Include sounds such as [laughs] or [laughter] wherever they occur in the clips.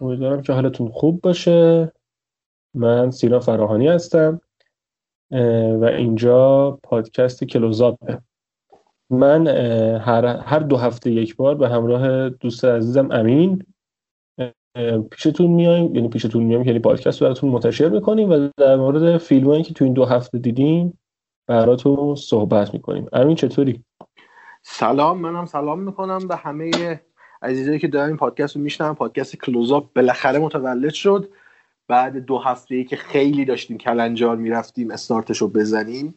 امیدوارم که حالتون خوب باشه. من سینا فراهانی هستم و اینجا پادکست کلوزاپه. من هر, دو هفته یک بار به همراه دوست عزیزم امین پیشتون میایم. یعنی پیشتون میایم یعنی پادکست براتون منتشر می‌کنیم و در مورد فیلمایی که تو این دو هفته دیدیم براتون صحبت می‌کنیم. امین چطوری؟ سلام منم سلام می‌کنم به همه عزیزایی که دارن این پادکست رو میشنن پادکست کلوزاپ بالاخره متولد شد. بعد دو هفته ای که خیلی داشتیم کلنجار می‌رفتیم استارتش رو بزنیم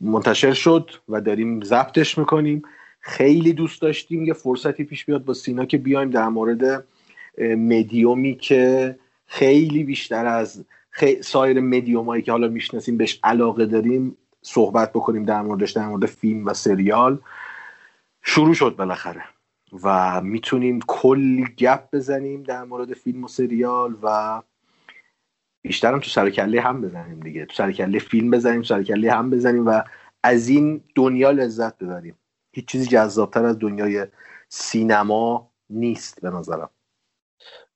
منتشر شد و داریم ضبطش می‌کنیم. خیلی دوست داشتیم یه فرصتی پیش بیاد با سینا که بیایم در مورد مدیومی که خیلی بیشتر از خی... سایر مدیومایی که حالا می‌شناسیم بهش علاقه داریم صحبت بکنیم در موردش در مورد فیلم و سریال. شروع شد بالاخره. و می‌تونیم کلی گپ بزنیم در مورد فیلم و سریال و بیشترم تو سرکله هم بزنیم دیگه. تو سرکله فیلم بزنیم سرکله هم بزنیم و از این دنیا لذت ببریم. هیچ چیزی جذابتر از دنیای سینما نیست به نظرم.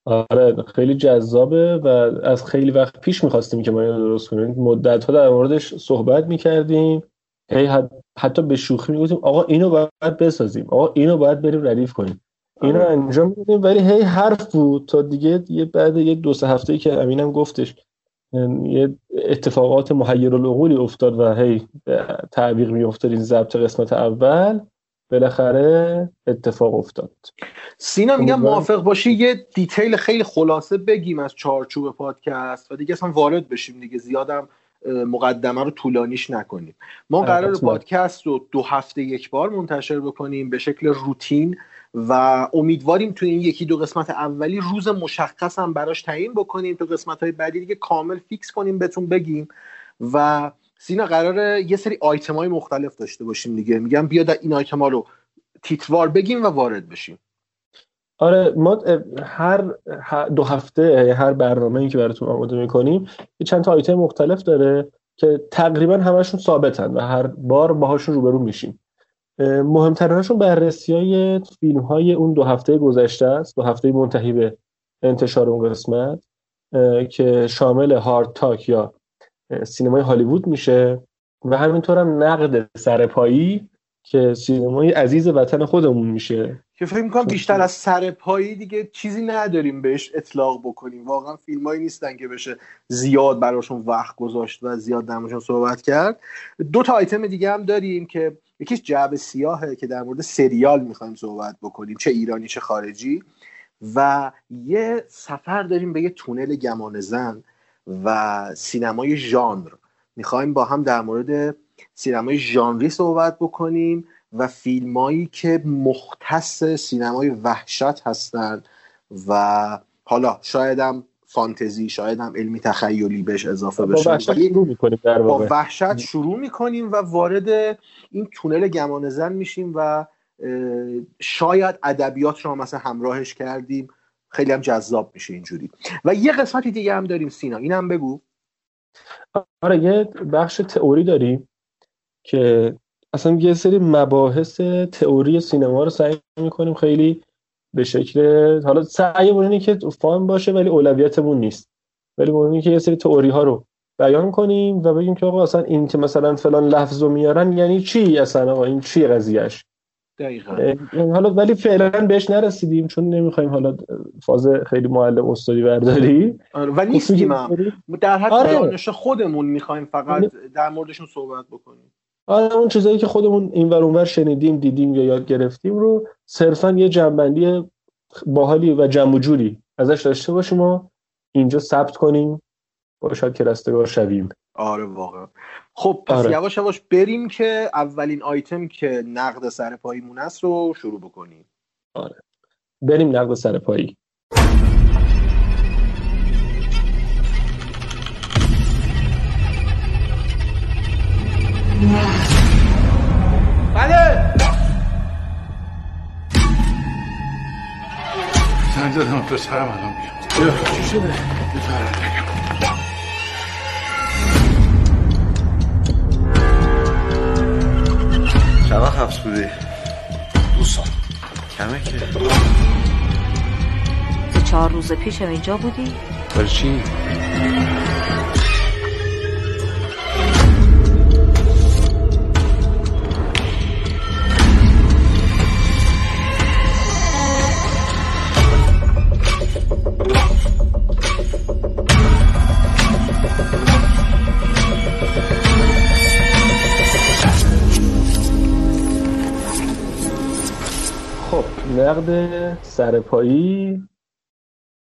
آره خیلی جذابه و از خیلی وقت پیش می‌خواستیم که ما درست کنیم. مدت ها در موردش صحبت می‌کردیم. هی حتی به شوخی می‌گفتیم آقا اینو باید بسازیم آقا اینو باید بریم ردیف کنیم. اینو آره. انجام میدیم ولی هی حرف بود. تا دیگه یه بعد یه دو سه هفته که امینم گفتش یه اتفاقات محیر العقولی افتاد و هی تعبیق میافتاد این ضبط قسمت اول. بالاخره اتفاق افتاد. سینا میگم موافق باشی یه detail خیلی خلاصه بگیم از چارچوب پادکست و دیگه اصلا وارد بشیم دیگه زیادم مقدمه رو طولانیش نکنیم. ما قرار پادکست رو دو هفته یک بار منتشر بکنیم به شکل روتین و امیدواریم تو این یکی دو قسمت اولی روز مشخص هم براش تعیین بکنیم تو قسمت های بعدی دیگه کامل fix کنیم بهتون بگیم و سینا قراره یه سری آیتم های مختلف داشته باشیم دیگه. میگم بیا این آیتم ها رو تیتوار بگیم و وارد بشیم. آره ما هر دو هفته هر برنامه ای که براتون آماده می‌کنیم یه چند تا آیتم مختلف داره که تقریبا همشون ثابتن و هر بار باهاشون روبرو میشیم. مهمترینشون بررسی های اون دو هفته گذشته است دو هفته منتهی به انتشار اون قسمت که شامل هارد تاک یا سینمای هالیوود میشه و همینطور هم نقد سرپایی که سینمای عزیز وطن خودمون میشه. که فکر می‌کنم بیشتر از سرپایی دیگه چیزی نداریم بهش اطلاق بکنیم. واقعا فیلمایی نیستن که بشه زیاد براشون وقت گذاشت و زیاد درمشون صحبت کرد. دو تا آیتم دیگه هم داریم که یکیش جعب سیاهه که در مورد سریال می‌خوایم صحبت بکنیم چه ایرانی چه خارجی. و یه سفر داریم به یه تونل گمان زن و سینمای ژانر. می‌خوایم با هم در مورد سینمای ژانری صحبت بکنیم. و فیلمایی که مختص سینمای وحشت هستند و حالا شایدم فانتزی شاید هم علمی تخیلی بهش اضافه بشه. با شروع می‌کنیم در با وحشت شروع می‌کنیم و وارد این تونل گمان زن میشیم و شاید ادبیات رو مثلا همراهش کردیم. خیلی هم جذاب میشه اینجوری. و یه قسمتی دیگه هم داریم سینا. اینم بگو. آره یه بخش تئوری داریم که اصلا یه سری مباحث تئوری سینما رو سعی می‌کنیم خیلی به شکل حالا سعیمون اینه که فان باشه ولی اولویتمون نیست. ولی اینه که یه سری تئوری ها رو بیان کنیم و بگیم که آقا اصلا این که مثلا فلان لفظ رو میارن یعنی چی اصلا؟ آقا این چی قضیهش دقیقا. حالا ولی فعلا بهش نرسیدیم چون نمی‌خوایم حالا فاز خیلی معلم استادی برداری. آره و نیستیم. در حد آره. خودمون می‌خوایم فقط در موردشون صحبت بکنیم. آره اون چیزایی که خودمون این ور اونور شنیدیم دیدیم یا یاد گرفتیم رو صرفا یه جنبندی باحالی و جمع جوری ازش داشته باشیم و اینجا ثبت کنیم. با شاید که رستگار شویم. آره واقعا. خب پس آره. یواش یواش بریم که اولین آیتم که نقد سر پاییمون است رو شروع بکنیم. آره. بریم نقد سر پایی. بله زنگ دادم پسرم الان میاد چی شده؟ چند وقت حبس بودی؟ دو سال کمه که سه چهار روز پیش اینجا بودی؟ برای چی؟ نقد سرپایی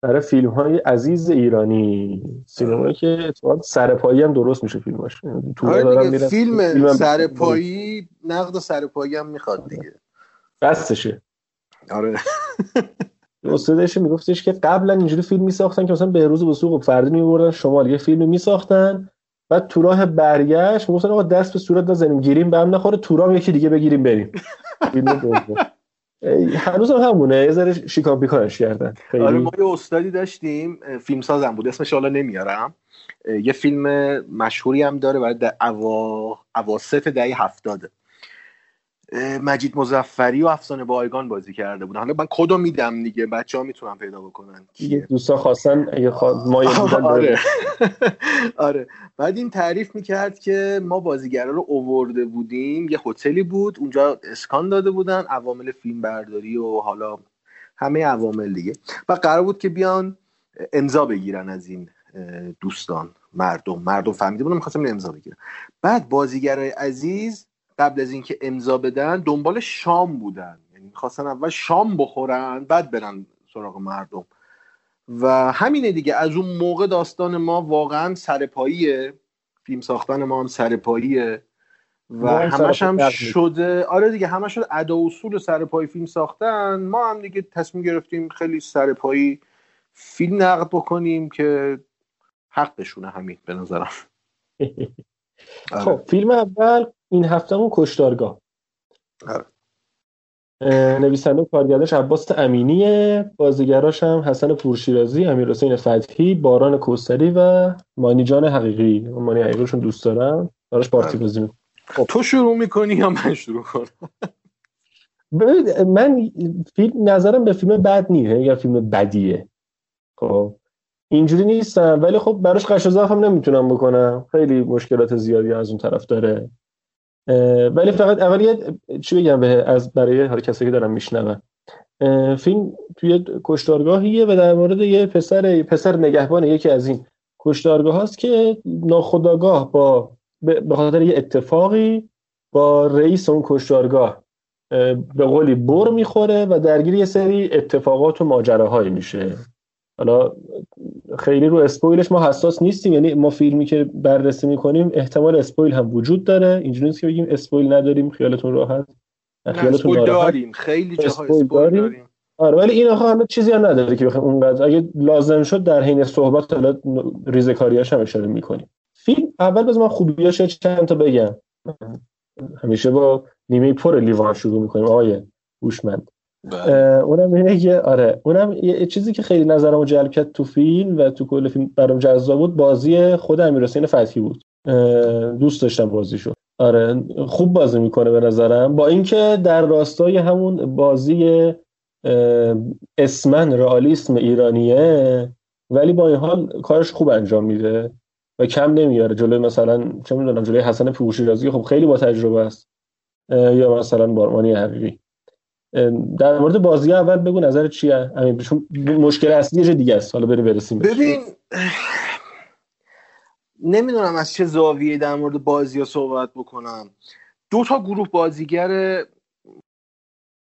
برای فیلم های عزیز ایرانی. سینمایی که اتفاقا سرپایی هم درست میشه فیلماش. تو آره فیلم, فیلم سرپایی نقد سرپایی هم می‌خواد دیگه. بستشه. آره. [laughs] استادش میگفتش که قبلا اینجوری فیلم میساختن که مثلا بهروز بسوق و فردی میبردن شمال یه فیلم میساختن. بعد تو راه برگشت می‌گفتن آقا دست به صورت نزنیم گیریم به هم نخوره تورام یکی دیگه بگیریم بریم. [laughs] هنوز هم همونه. یه ذره شیکان بیکارش کردن. آره ما یه استادی داشتیم فیلم سازم بود. اسمش حالا نمیارم. یه فیلم مشهوری هم داره برای اوا... اواسط دهه هفتاده. مجید مزفری و افسانه بایگان بازی کرده بودن. حالا من کدو میدم دیگه؟ بچه ها می‌تونن پیدا بکنن. دیگه دوستا خواستن اگه خوا... ما آره. [laughs] آره. بعد این تعریف می‌کرد که ما بازیگرا رو اوورده بودیم. یه هتلی بود. اونجا اسکان داده بودن. عوامل فیلم برداری و حالا همه عوامل دیگه. و قرار بود که بیان امضا بگیرن از این دوستان مردم. مردم فهمیده بودن می‌خواستم امضا بگیرن. بعد بازیگرای عزیز قبل از اینکه امضا بدن دنبال شام بودن. یعنی می‌خواستن اول شام بخورن بعد برن سراغ مردم. و همینه دیگه از اون موقع داستان ما واقعا سرپاییه. فیلم ساختن ما هم سرپاییه. و همش هم شده آره دیگه همش شده ادا اصول سرپایی فیلم ساختن. ما هم دیگه تصمیم گرفتیم خیلی سرپایی فیلم نقد بکنیم که حقشونه همین به نظرم. [laughs] خب فیلم اول این هفتهمون کشتارگاه. آره. نویسنده و کارگردانش عباس امینیه بازیگراش هم حسن پورشیرازی امیر حسین فتحی باران کوسری و مانی جان حقیقی مانی حقیقیشون دوست دارم براش پارتی آره. بازی خب. تو شروع می‌کنی یا من شروع کنم؟ من فیلم نظرم به فیلم بد نیست. اگر فیلم بدیه. خب. اینجوری نیستم. ولی خب براش قش هم نمی‌تونم بکنم. خیلی مشکلات زیادی از اون طرف داره. ولی فقط اول یه چی بگم به از برای هر کسی که دارم میشنون. فیلم توی کشتارگاهیه و در مورد یه پسر پسر نگهبان یکی از این کشتارگاه هاست که ناخداگاه با به خاطر یه اتفاقی با رئیس اون کشتارگاه به قولی بر می‌خوره و درگیر یه سری اتفاقات و ماجراهایی میشه. حالا خیلی رو اسپویلش ما حساس نیستیم یعنی ما فیلمی که بررسی می‌کنیم احتمال اسپویل هم وجود داره. اینجوری نیست که بگیم اسپویل نداریم خیالتون راحت؟ خیالتون راحت؟ داریم. خیلی جاها اسپویل داریم. داریم. آره ولی این آخه همه چیزی هم نداره که بخوایم اونقدر اگه لازم شد در حین صحبت حالا ریزکاریاش هم اشاره می‌کنیم. فیلم اول بذار من خوبیاش چند تا بگم. همیشه با نیمه پر لیوان شروع می‌کنیم. آقای هوشمند. اونم اینه که آره اونم یه چیزی که خیلی نظرمو جلب کرد تو فیلم و تو کل فیلم برام جذاب بود بازی خود امیرحسین فتحی بود. دوست داشتم بازیشو. آره خوب بازی می‌کنه به نظرم. با اینکه در راستای همون بازی اسمن رئالیسم ایرانیه ولی با این حال کارش خوب انجام میده و کم نمیاره. جلوی مثلا چه می‌دونم جلوی حسن رازی خب خیلی با تجربه است. یا مثلا بارمانی حقیقی. در مورد بازی اول بگو نظر چیه مشکل اصلی یه دیگه است. حالا بریم برسیم ببین نمی‌دونم از چه زاویه در مورد بازی ها صحبت بکنم. دو تا گروه بازیگر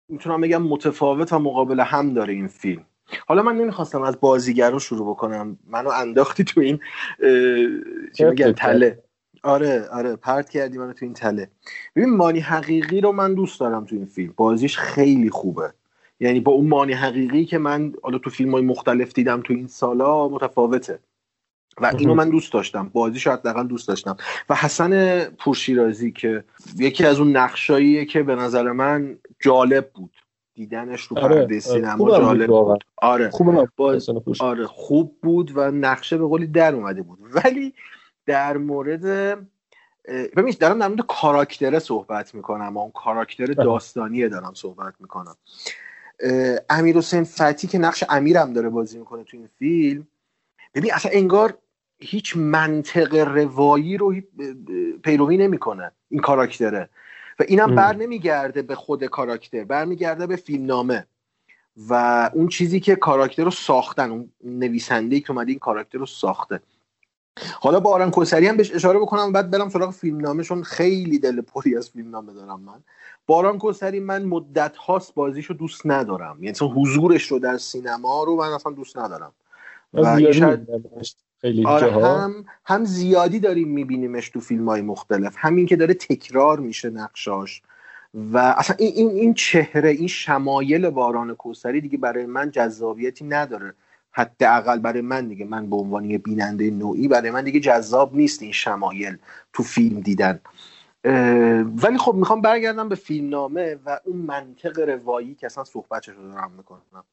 می‌تونم بگم متفاوت و مقابل هم داره این فیلم. حالا من نمی‌خواستم از بازیگر رو شروع بکنم. منو انداختی تو این چی میگن تله. آره آره پرت کردی منو تو این تله. ببین مانی حقیقی رو من دوست دارم تو این فیلم. بازیش خیلی خوبه. یعنی با اون مانی حقیقی که من حالا تو فیلم های مختلف دیدم تو این سالا متفاوته. و اینو من دوست داشتم. بازی شاید حداقل دوست داشتم. و حسن پورشیرازی که یکی از اون نقشاییه که به نظر من جالب بود. دیدنش رو آره، پرده آره. سینما جالب بود آره. خوب باز... آره خوب بود و نقشه به قولی در اومده بود. ولی در مورد ببینید دارم در مورد کاراکتره صحبت می‌کنم اون کاراکتر داستانیه دارم صحبت می‌کنم. امیر حسین فتی که نقش امیرم داره بازی می‌کنه تو این فیلم ببین اصلا انگار هیچ منطق روایی رو پیروی نمی‌کنه این کاراکتره. و اینم بر نمیگرده به خود کاراکتر برمیگرده به فیلمنامه. و اون چیزی که کاراکتر رو ساختن اون نویسنده که اومده این کاراکتر رو ساخته. حالا با آران کوسری هم بهش اشاره بکنم بعد برم سراغ فیلمنامه چون خیلی دل پری از فیلمنامه دارم من. باران کوسری من مدت هاست بازیشو دوست ندارم. یعنی حضورش رو در سینما رو من اصلا دوست ندارم. و خیلی آره هم هم زیادی داریم میبینیمش تو فیلم های مختلف. همین که داره تکرار میشه نقشاش. و اصلا این, این, این چهره این شمایل باران کوسری دیگه برای من جذابیتی نداره. حداقل برای من دیگه من به عنوان یه بیننده نوعی برای من دیگه جذاب نیست این شمایل تو فیلم دیدن. ولی خب می‌خوام برگردم به فیلمنامه و اون منطق روایی که اصلا صحبتش رو دارم می‌کنم.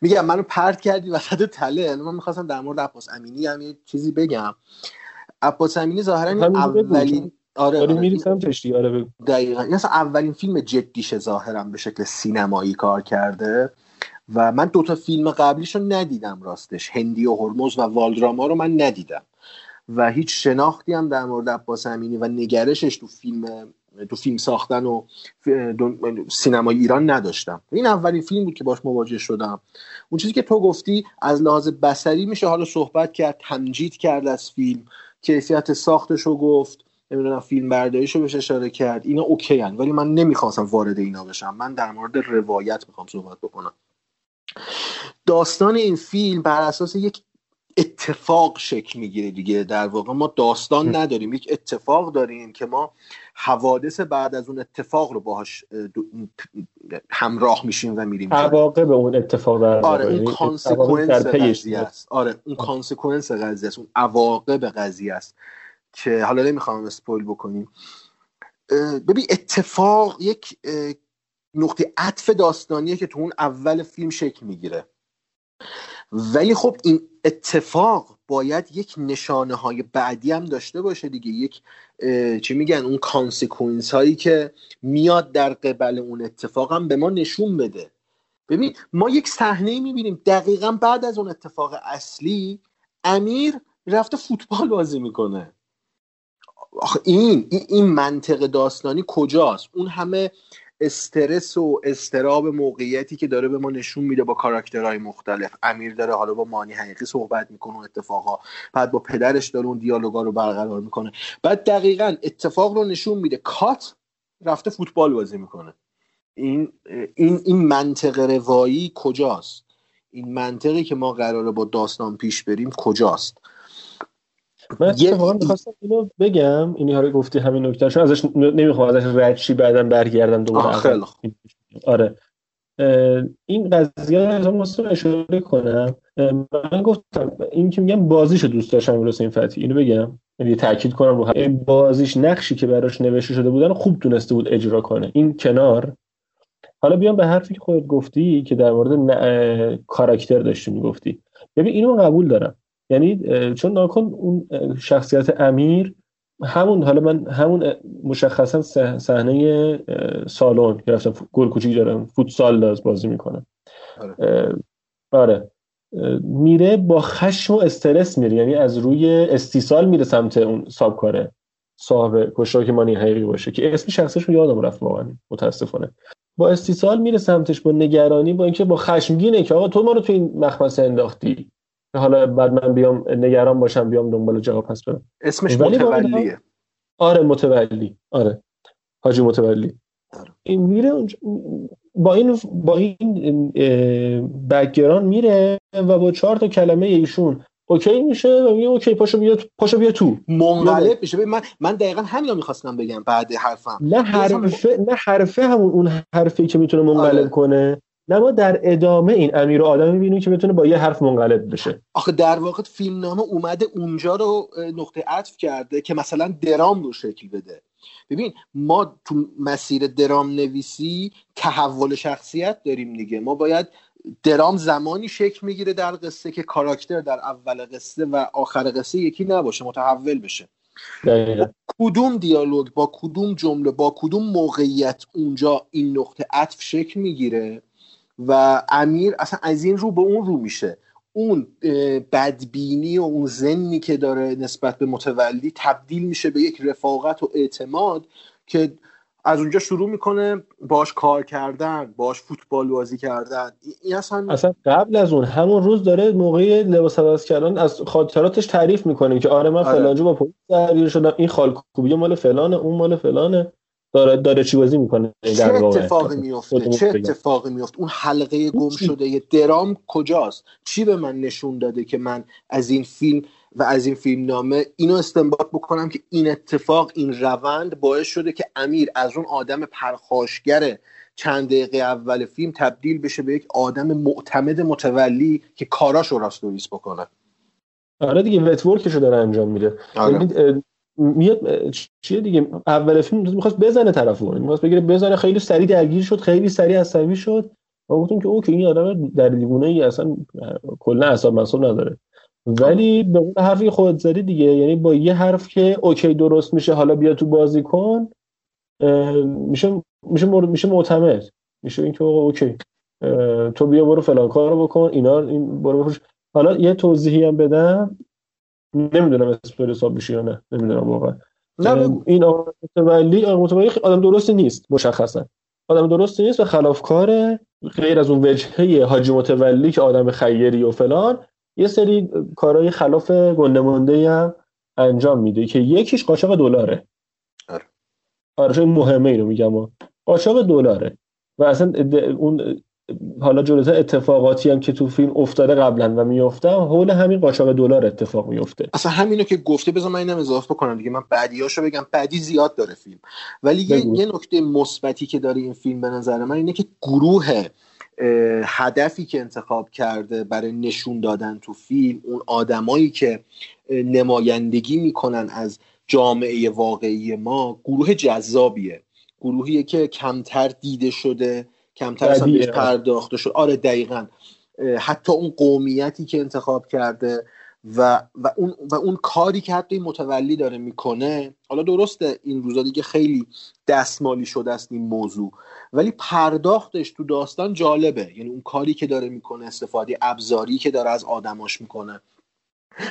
میگم منو پرت کردی وسط تله من می‌خواستم در مورد عباس امینی هم یه چیزی بگم. عباس امینی ظاهرا اولین آره, آره, آره دقیقا. این اصلا اولین فیلم جدیش ظاهرا به شکل سینمایی کار کرده. و من دوتا فیلم قبلیش رو ندیدم راستش. هندی و هرمز و والدراما رو من ندیدم. و هیچ شناختی هم در مورد عباس امینی و نگرشش تو فیلم تو فیلم ساختن و سینمای ایران نداشتم. این اولین فیلم بود که باش مواجه شدم. اون چیزی که تو گفتی از لحاظ بسری میشه حالا صحبت کرد تمجید کرد از فیلم. کیفیت ساختش رو گفت. نمی‌دونم فیلم برداریش رو بهش اشاره کرد. اینا okay هن. ولی من نمی‌خواستم وارد اینا بشم. من در مورد روایت می‌خوام صحبت بکنم. داستان این فیلم بر اساس یک اتفاق شکل می‌گیره دیگه. در واقع ما داستان نداریم. یک اتفاق داریم که ما حوادث بعد از اون اتفاق رو باهاش همراه میشیم و میریم عواقب اون اتفاق در آره اون consequence قضیه است. آره اون consequence قضیه است. اون عواقب قضیه است که حالا نمی‌خوام spoil بکنیم. ببین اتفاق یک نقطه عطف داستانیه که تو اون اول فیلم شکل می‌گیره. ولی خب این اتفاق باید یک نشانه های بعدی هم داشته باشه دیگه. یک چی میگن اون consequence هایی که میاد در قبل اون اتفاق هم به ما نشون بده. ببین ما یک صحنه می‌بینیم. دقیقا بعد از اون اتفاق اصلی امیر رفته فوتبال بازی می‌کنه. این این منطق داستانی کجاست؟ اون همه استرس و استراب موقعیتی که داره به ما نشون میده با کاراکترهای مختلف. امیر داره حالا با مانی حقیقی صحبت می‌کنه اون اتفاقها بعد با پدرش داره اون دیالوگا رو برقرار می‌کنه. بعد دقیقا اتفاق رو نشون میده. کات رفته فوتبال بازی می‌کنه. این این این منطق روایی کجاست؟ این منطقی که ما قراره با داستان پیش بریم کجاست؟ من اتفاقا می‌خواستم اینو بگم اینی رو گفتی همین نکته چون ازش نمی‌خوام ازش رد چی بعدم برگردم دوباره آره. این قضیه رو مثلا اشاره کنم. من گفتم این که میگم بازیشو دوست داشتم این فتی. اینو بگم. یعنی تاکید کنم رو بازیش نقشی که براش نوشته شده بودن خوب تونسته بود اجرا کنه. این کنار. حالا بیام به حرفی که خودت گفتی که در مورد کاراکتر داشتی می‌گفتی. ببین اینو قبول دارم. یعنی چون ناکن اون شخصیت امیر همون حالا من همون مشخصا صحنه سالن که رفتم گل کوچیک دارم فوتسال داز بازی می‌کنم آره. آره. میره با خشم و استرس میره یعنی از روی استیصال میره سمت اون سابکاره صاحب کشتار که مانی حقیقی باشه که اسم شخصش رو یادم رفت واقعا متاسفانه. با استیصال میره سمتش با نگرانی با اینکه با خشمگینه که آقا تو ما رو تو این مخمصه انداختی. حالا بعد من بیام نگران باشم بیام دنبال جواب پس برم. اسمش متولیه. آره متولی. آره. حاجی متولی. این میره با این با این background میره و با چهار تا کلمه ایشون اوکی میشه و میگه اوکی پاشو بیا پاشو بیا تو. منقلب میشه. من من دقیقا همین رو می‌خواستم بگم بعد حرفم. نه حرفه نه حرفه همون اون حرفی که می‌تونه منقلب آره. کنه. نه ما در ادامه این امیر و آدم می‌بینیم که بتونه با یه حرف منقلب بشه. آخه در واقع فیلمنامه اومده اونجا رو نقطه عطف کرده که مثلا درام رو شکل بده. ببین ما تو مسیر درام نویسی تحول شخصیت داریم دیگه. ما باید درام زمانی شکل می‌گیره در قصه که کاراکتر در اول قصه و آخر قصه یکی نباشه متحول بشه. با کدوم دیالوگ با کدوم جمله با کدوم موقعیت اونجا این نقطه عطف شکل می‌گیره؟ و امیر اصلا از این رو به اون رو میشه. اون بدبینی و اون زنی که داره نسبت به متولی تبدیل میشه به یک رفاقت و اعتماد که از اونجا شروع می‌کنه باش کار کردن باش فوتبال بازی کردن. این اصلا اصلا قبل از اون همون روز داره موقع لباس عوض کردن از خاطراتش تعریف می‌کنه که آره من آره. فلانجا با پلیس درگیر شدم این خالکوبی مال فلانه اون مال فلانه. داره داره چی بازی می‌کنه؟ چه اتفاقی میفته چه اتفاقی میفته اون حلقه گم شده یه درام کجاست؟ چی به من نشون داده که من از این فیلم و از این فیلم نامه اینو استنباط بکنم که این اتفاق این روند باعث شده که امیر از اون آدم پرخاشگر چند دقیقه اول فیلم تبدیل بشه به یک آدم معتمد متولی که کاراش رو راست بکنه. آره دیگه وتورکشو داره انجام میده. آره. میاد چیه دیگه؟ اول فیلم می‌خواست بزنه طرفو می‌خواست بگیره بزنه خیلی سریع درگیر شد خیلی سریع عصبی شد. و گفتم که اوکی این آدم در دیوونه ای اصلا کلا اعصاب مصاب نداره. ولی به اون حرفی خودت زدی دیگه یعنی با یه حرف که اوکی درست میشه حالا بیا تو بازی کن میشه میشه میشه معتمد. میشه اینکه اوکی تو بیا برو فلان کارو بکن اینا این برو بفروش. حالا یه توضیحی هم بدم. نمی‌دونم اسپل حساب میشه یا نه نمی‌دونم واقعا. این آقا متولی آقا متولی آدم درستی نیست مشخصا. آدم درستی نیست و خلافکاره غیر از اون وجهه حاجی متولی که آدم خیری و فلان یه سری کارهای خلاف گنده هم انجام میده که یکیش قاچاق دلاره. آره. آره مهمه اینو میگم. قاچاق دلاره. و اصلا اون حالا جلوتر اتفاقاتی هم که تو فیلم افتاده قبلا و میفته حول همین قاچاق دلار اتفاق میفته اصلا همینو که گفته بذار من اینم اضافه بکنم دیگه. من بعدیاشو بگم. بعدی زیاد داره فیلم. ولی یه, یه نکته مثبتی که داره این فیلم به نظر من اینه که گروه هدفی که انتخاب کرده برای نشون دادن تو فیلم اون آدمایی که نمایندگی می‌کنن از جامعه واقعی ما گروه جذابیه. گروهیه که کمتر دیده شده کمتر اصلا بهش پرداخته شد. آره دقیقا. حتی اون قومیتی که انتخاب کرده و, و, اون, و اون کاری که حتی متولی داره می‌کنه حالا درسته این روزا دیگه خیلی دستمالی شده است این موضوع ولی پرداختش تو داستان جالبه. یعنی اون کاری که داره می‌کنه استفاده ابزاری که داره از آدماش می‌کنه.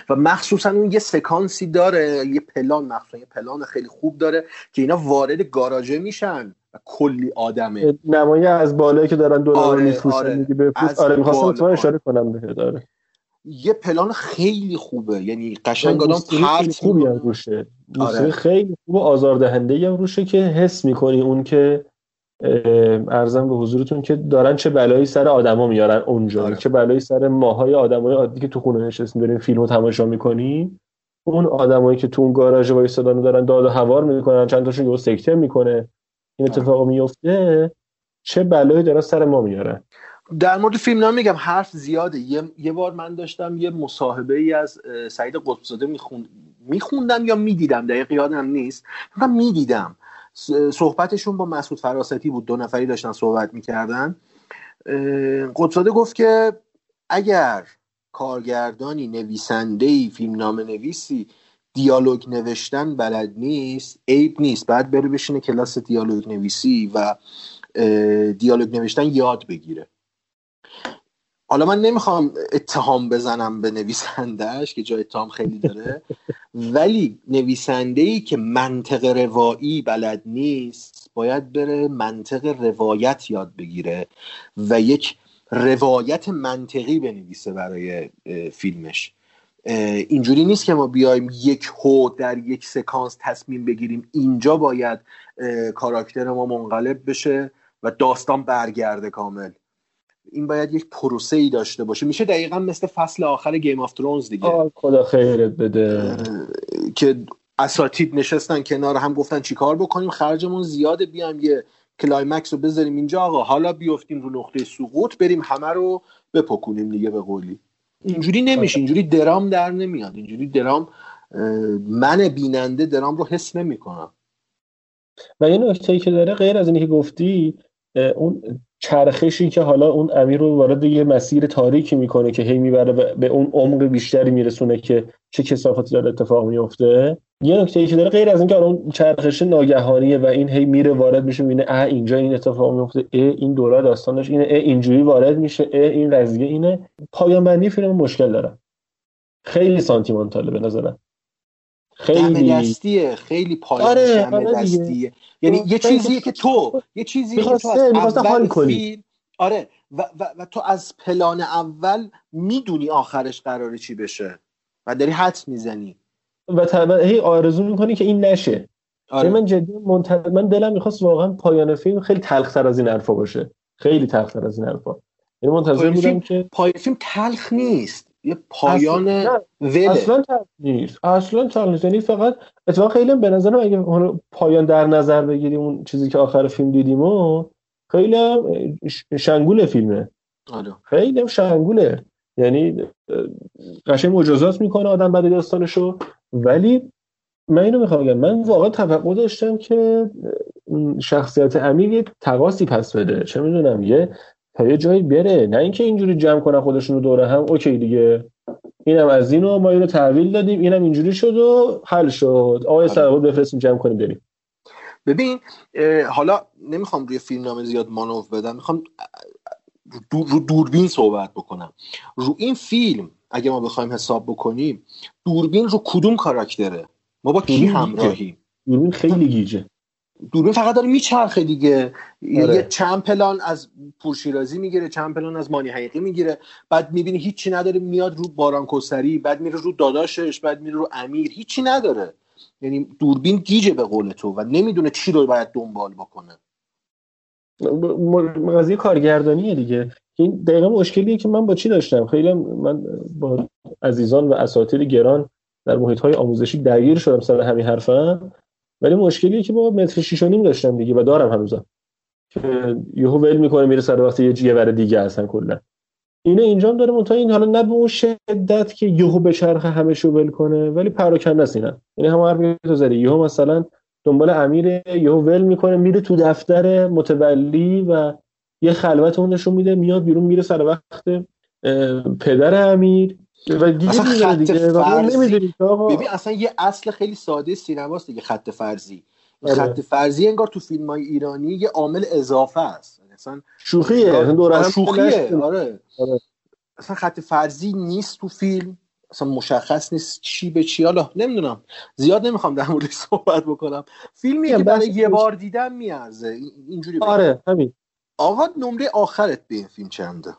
و مخصوصا اون یه سکانسی داره یه پلان مخصوصا یه پلان خیلی خوب داره که اینا وارد گاراژه میشن. و کلی آدمه. نمایه از بالایی که دارن دلار آره میفروشن آره. میگه بفروش. آره می‌خواستم تو اشاره کنم به داره یه پلان خیلی خوبه. یعنی قشنگ آدم پرت خوبی هم روشه. آره. خیلی خوب آزاردهنده هم روشه که حس می‌کنی اون که ارزم به حضورتون که دارن چه بلایی سر آدما میارن اونجا. آره. چه بلایی سر ماهای آدمای عادی که تو خونه نشستیم داریم فیلمو تماشا می‌کنیم. اون آدمایی که تو اون گاراژ وایسادن دارن داد و هوار می‌کنن چند تاشون یهو سکته می‌کنه. این اتفاق میفته چه بلایی داره سر ما میارن در مورد فیلم نام میگم حرف زیاده. یه, یه بار من داشتم یه مصاحبه ای از سعید قطبزاده می‌خوند میخوندم یا می‌دیدم دقیق یادم نیست. من می‌دیدم. صحبتشون با مسعود فراستی بود. دو نفری داشتن صحبت می‌کردن. قطبزاده گفت که اگر کارگردانی نویسنده فیلم نام نویسی دیالوگ نوشتن بلد نیست عیب نیست. بعد بره بشینه کلاس دیالوگ نویسی و دیالوگ نوشتن یاد بگیره. حالا من نمی‌خوام اتهام بزنم به نویسندهش که جای اتهام خیلی داره. [laughs] ولی نویسنده ای که منطق روایی بلد نیست باید بره منطق روایت یاد بگیره و یک روایت منطقی بنویسه برای فیلمش. اینجوری نیست که ما بیایم یک هو در یک سکانس تصمیم بگیریم. اینجا باید کاراکتر ما منقلب بشه و داستان برگرده کامل. این باید یک پروسه ای داشته باشه. میشه دقیقا مثل فصل آخر Game of Thrones دیگه. خدا خیرت بده. که اساتید نشستن کنار هم گفتن چیکار بکنیم؟ خرجمون زیاده بیایم یه climax رو بذاریم اینجا. آقا حالا بیفتیم رو نقطه سقوط بریم همه رو بپکونیم دیگه به قولی. اینجوری نمیشه اینجوری درام در نمیاد. اینجوری درام من بیننده درام رو حس نمی‌کنم. و یه نکته که داره غیر از اینی که گفتی اون چرخشی که حالا اون امیر رو وارد یه مسیر تاریکی می‌کنه که هی می‌بره به اون عمق بیشتری میرسونه که چه کثافتی داره اتفاق میفته یه نکته که داره غیر از اینکه اون چرخش ناگهانیه و این هی میره وارد میشه می‌بینه اه اینجا این اتفاق میفته اه این دوره داستانش اینه اه اینجوری وارد میشه اه این قضیه اینه. پایان بندی فیلم مشکل داره. خیلی سانتیمانتاله به نظرم خیلی دستیه خیلی پایان آره، آره دستیه. یعنی یه چیزیه که تو یه چیزیه که تو از اول فیلم آره و, و, و تو از پلان اول می‌دونی آخرش قراره چی بشه و داری حد می‌زنی. و هی آرزو می‌کنی که این نشه. آره. من جدی منتظر من دلم می‌خواست واقعا پایان فیلم خیلی تلختر از این حرفا باشه. خیلی تلختر از این حرفا. یعنی منتظر بودم که پایان فیلم تلخ نیست. یه پایان وله. اصلا تلخ نیست. اصلا تلخ نیست. یعنی فقط اتفاقا خیلی به نظرم اگه پایان در نظر بگیریم اون چیزی که آخر فیلم دیدیم و خیلی شنگول فیلمه. آره. خیلی شنگوله. یعنی قشنگ مجازات می‌کنه آدم بعد داستانشو. ولی من اینو می‌خوام بگم من واقعا توقع داشتم که شخصیت امیر یه تقاسی پس بده. چه می‌دونم یه تا یه جایی بره. نه اینکه اینجوری جمع کنن خودشونو دوره هم. اوکی دیگه. اینم از اینو ما اینو تحویل دادیم. اینم اینجوری شد و حل شد. آقای سرقود بفرستیم جمع کنیم بریم. ببین حالا نمی‌خوام روی فیلم نام زیاد مانوف بدم. می‌خوام رو دوربین صحبت بکنم. رو این فیلم اگه ما بخوایم حساب بکنیم دوربین رو کدوم کاراکتره؟ ما با کی همراهیم؟ دوربین خیلی گیجه. دوربین فقط داره میچرخه دیگه. آره. یه چند پلان از پورشیرازی می‌گیره چند پلان از مانی حقیقی می‌گیره. بعد می‌بینی هیچی نداره میاد رو باران کسری بعد میره رو داداشش بعد میره رو امیر. هیچی نداره. یعنی دوربین گیجه به قول تو و نمی‌دونه چی رو باید دنبال بکنه. قضیه کارگردانیه دیگه. این دقیقا مشکلیه که من با چی داشتم؟ خیلی من با عزیزان و اساتید گران در محیط های آموزشی درگیر شدم سر همین حرفم ولی مشکلیه که با متر 6 نیم داشتم دیگه و دارم هنوزم. که یهو ول می‌کنه میره سر وقت یه جیه دیگه اصلا کلا. اینه اینجا داره منتها این حالا نه به اون شدت که یهو به چرخ همه شو ول کنه ولی پراکنده است اینا. یعنی هم حرفی تو زدی. یهو مثلا دنبال امیر یهو ول می‌کنه میره تو دفتر متولی و یه خلوت اون نشون میده میاد بیرون میره سر وقت پدر امیر. و اصلا خط دیگه فرضی. ببین اصلا یه اصل خیلی ساده سینماست دیگه خط فرضی. آره. خط فرضی انگار تو فیلم های ایرانی یه عامل اضافه است. اصلا شوخیه. دوره شوخیه. آره. آره. اصلا خط فرضی نیست تو فیلم. اصلا مشخص نیست چی به چی. حالا نمی‌دونم. زیاد نمی‌خوام در موردش صحبت بکنم. فیلمی که برای یه بار دیدم میارزه. اینجوری آره همین. آقا نمره آخرت به این فیلم چنده؟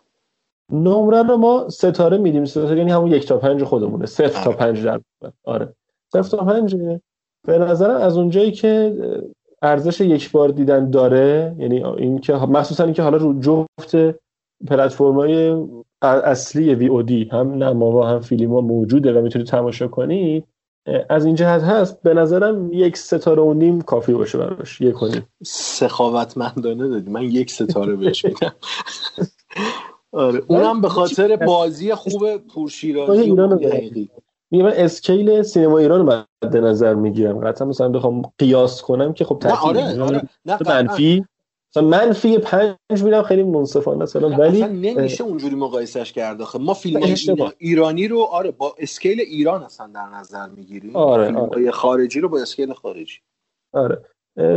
نمره رو ما ستاره میدیم. ستاره یعنی همون یک تا پنج خودمونه. صفر تا آره. پنج در آره. صفر تا پنج به نظرم از اونجایی که ارزش یک بار دیدن داره یعنی این که مخصوصا اینکه حالا رو جفت پلتفرم‌های اصلی وی او دی هم نماوا هم فیلم ها موجوده و می‌تونید تماشا کنید از این جهت هست به نظرم یک ستاره و نیم کافی باشه براش یک و نیم. سخاوتمندانه دادی من یک ستاره بهش [laughs] میدم. آره اونم به خاطر بازی خوب پورشیرازی میگه من اسکیل سینما ایران رو مد نظر می‌گیرم قطعا مثلا بخوام قیاس کنم که خب نه آره, آره. نه منفی مثلا منفی پنج میدم خیلی منصفانه مثلا ولی اصلا نمیشه اونجوری مقایسش کرد آخه. ما فیلم ایرانی رو آره با اسکیل ایران اصلا در نظر می‌گیریم. آره, آره. خارجی رو با اسکیل خارجی. آره.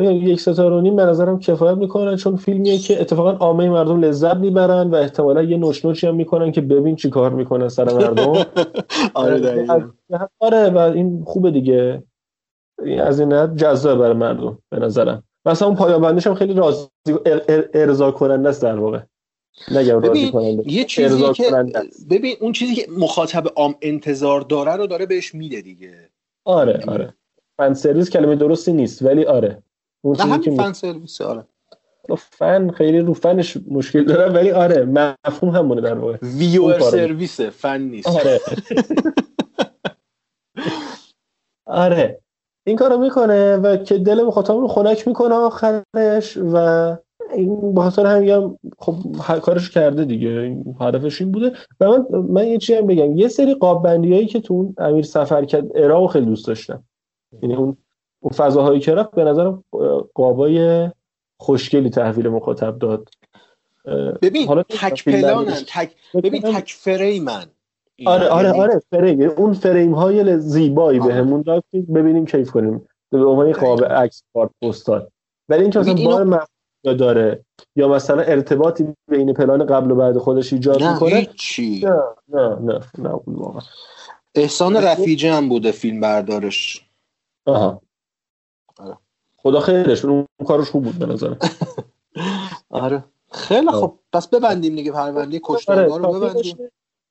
یک ستاره و نیم به نظرم کفایت می‌کنن چون فیلمیه که اتفاقا عامه مردم لذت می‌برن و احتمالا یه نوچنوچی هم می‌کنن که ببین چی کار می‌کنن سر مردم. [laughs] آره آره و این خوبه دیگه. از این جذاب برای مردم به نظرم. مثلا اون پایان بندش هم خیلی راضی ار- ار- ارضا کننده است در واقع. نگم راضی کننده یه چیزی که. ببین اون چیزی که مخاطب عام انتظار داره رو داره بهش میده دیگه. آره آره. فن سرویس کلمه درستی نیست ولی آره. اون نه چیزی که فن سرویس آره. حالا فن خیلی رو فنش مشکل داره ولی آره مفهوم همونه در واقع. ویور کارو. سرویس فن نیست. آره. [laughs] آره. این کارو می‌کنه و که دل مخاطب رو خنک می‌کنه آخرش و این به خاطر هم خب کارش کرده دیگه. هدفش این بوده. و من من یه چیزی هم بگم. یه سری قاب بندی هایی که تو اون امیر سفر کرد عراق خیلی دوست داشتم یعنی اون اون فضاهایی که رفت به نظرم قابای خوشگلی تحویل مخاطب داد. ببین حالا تک پلانن. تک ببین تک فریمن. آره آره یعنی- آره فریم. اون فریم های زیبایی آره. بهمون داد که ببینیم کیف کنیم. به عنوان قاب عکس کارت پستال. ولی اینکه مثلا ببین بار اینو- داره یا مثلا ارتباطی بین پلان قبل و بعد خودش ایجاد نه می‌کنه. هیچی. نه نه نه نه واقعا. احسان رفیجی هم بوده فیلم بردارش. آها. آره. خدا خیرش اون کارش خوب بود به نظرم. [laughs] آره. خیلی خب پس ببندیم دیگه پرونده کشتارگاه رو آره، ببندیم.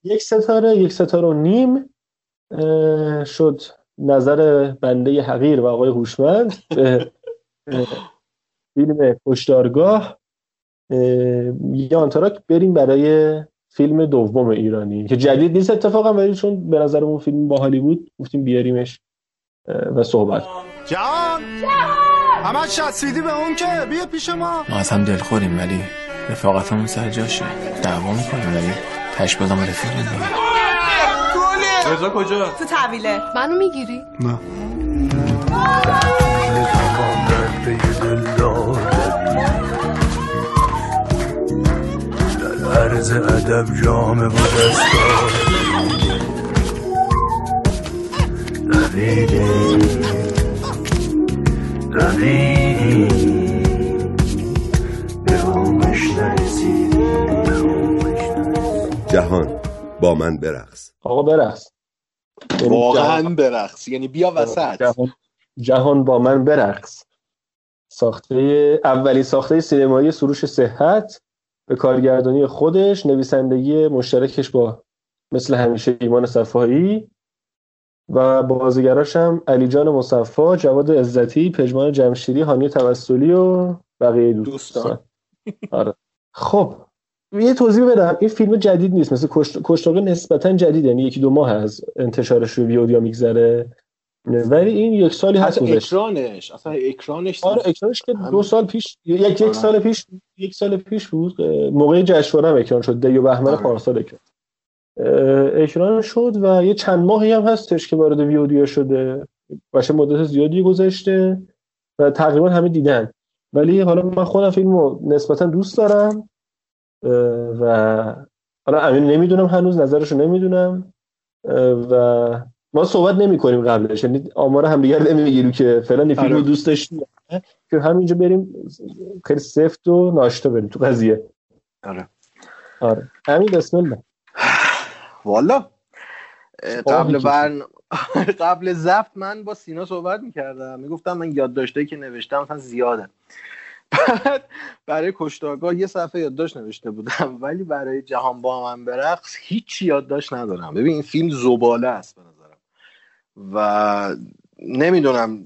یک ستاره یک ستاره و نیم شد نظر بنده حقیر و آقای هوشمند به فیلم کشتارگاه. اه، یا آنتراک بریم برای فیلم دوم ایرانی که جدید نیست اتفاقا ولی چون به نظرمون فیلم باحالی بود گفتیم بیاریمش و صحبت جان همه چسبیدی به اون که بیا پیش ما. ما از هم دلخوریم ولی رفاقتمون سر جاشه. دعوا می‌کنیم ولی تش بازم رفیقیم دیگه رضا کجا؟ تو تحویله منو می‌گیری؟ نه. عرض ادب جام و دستار دویدی دویدی به همش نرسیدی جهان با من برقص. آقا برقص. یعنی واقعا جهان- برقص. یعنی بیا وسط. جهان, جهان با من برقص. ساخته اولین ساخته سینمایی سروش صحت به کارگردانی خودش نویسندگی مشترکش با مثل همیشه ایمان صفایی و بازیگراش هم علی جان مصفا جواد عزتی پژمان جمشیدی حامی توسلی و بقیه دوستان. دوستان. آره. خب یه توضیح بدم. این فیلم جدید نیست. مثل کشت- کشتاق نسبتا جدید یعنی یکی دو ماه از انتشارش رو ویودیا میگذره. ولی این یک سالی هست اکرانش. اصلا اکرانش آره اکرانش که دو سال پیش یک آره. یک سال پیش یک سال پیش بود. موقع جشنواره هم اکران شد. دی و بهمن آره. پارسال اکران. اکران شد و یه چند ماهی هم هستش که وارد ویودیا شده. باشه مدت زیادی گذشته و تقریبا همه دیدن. ولی حالا من خودم فیلم رو نسبتا دوست دارم. و حالا امین نمی‌دونم هنوز نظرش رو نمی‌دونم و ما صحبت نمی کنیم قبلش یعنی آمار همدیگر نمی‌گیریم که فلان فیلم رو آره. دوست داشتیم که همینجا بریم خیلی سفت و ناشتا بریم تو قضیه. آره. آره. همین بسم الله. والا. قبل. برن... [laughs] قبل ضبط من با سینا صحبت می‌کردم. می‌گفتم من یادداشتایی که نوشتم مثلا زیاده. بعد برای کشتارگاه یه صفحه یادداشت نوشته بودم ولی برای جهان با من برقص هیچ یادداشت ندارم. ببین این فیلم زباله است به نظرم. و نمی‌دونم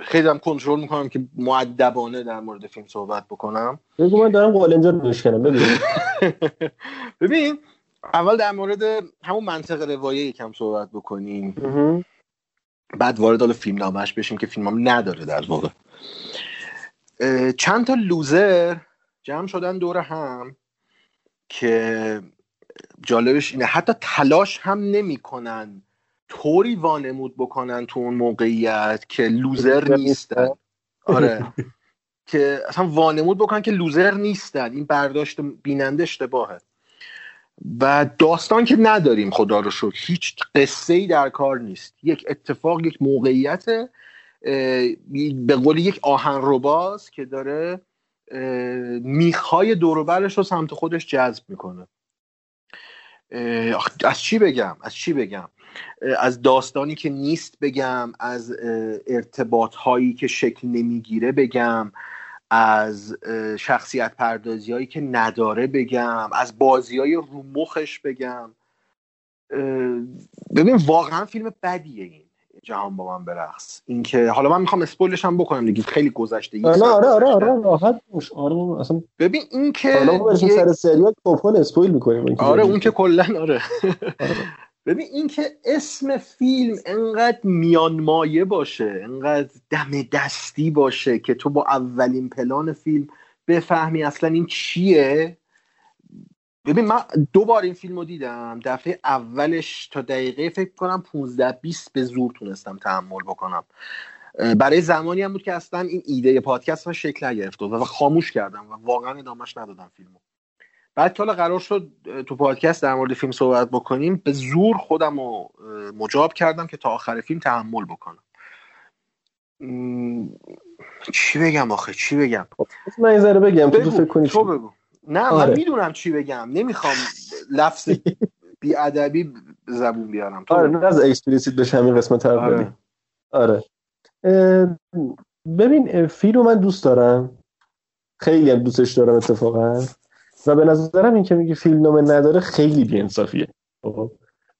خیلی هم کنترل می‌کنم که معدبانه در مورد فیلم صحبت بکنم. بگو من دارم قالنجا رو میشکنم بگو. [laughs] ببین اول در مورد همون منطق روایه یکم صحبت بکنیم. بعد وارد حالا فیلم نامش بشیم که فیلم هم نداره در واقع. چند تا لوزر جمع شدن دور هم که جالبش اینه. حتی تلاش هم نمی‌کنن طوری وانمود بکنن تو اون موقعیت که لوزر نیستن. آره. [laughs] که اصلا وانمود بکنن که لوزر نیستن. این برداشت بیننده اشتباهه. و داستان که نداریم خدا رو شکر. هیچ قصه ای در کار نیست. یک اتفاق یک موقعیت به قول یک آهنرباز که داره میخهای دوروبرش رو سمت خودش جذب می‌کنه. از چی بگم؟ از چی بگم؟ از داستانی که نیست بگم از ارتباط هایی که شکل نمی‌گیره بگم از شخصیت پردازی هایی که نداره بگم از بازی های رو مخش بگم. ببین واقعا فیلم بدیه این. جهان با من برقص. اینکه حالا من می‌خوام اسپویلش هم بکنم دیگه. خیلی گذشته آره آره آره آره راحت باش. آره اصلا ببین این که حالا سر سریال پاپکورن اسپویل می‌کنیم. آره اون که کلا آره. ببین این که اسم فیلم انقدر میانمایه باشه انقدر دم دستی باشه که تو با اولین پلان فیلم بفهمی اصلا این چیه ببین من دو بار این فیلم رو دیدم. دفعه اولش تا دقیقه فکر کنم 15 20 به زور تونستم تحمل بکنم. برای زمانی هم بود که اصلا این ایده پادکست ها شکل نگرفت و خاموش کردم و واقعا ادامهش ندادم فیلمو. بعد که قرار شد تو پادکست در مورد فیلم صحبت بکنیم. به زور خودم رو مجاب کردم که تا آخر فیلم تحمل بکنم. چی بگم آخه؟ چی بگم؟ من ذره بگم تو فکر کنی تو بگو. نه آره. من می‌دونم چی بگم. نمی‌خوام لفظ [laughs] بیادبی زبون بیارم. آره نه از explicit بشه همین قسمت اولی. آره, آره. ببین فیلم من دوست دارم. خیلی هم دوستش دارم اتفاقا. و به نظرم این که میگه فیلم نامه نداره خیلی بیانصافیه. خب؟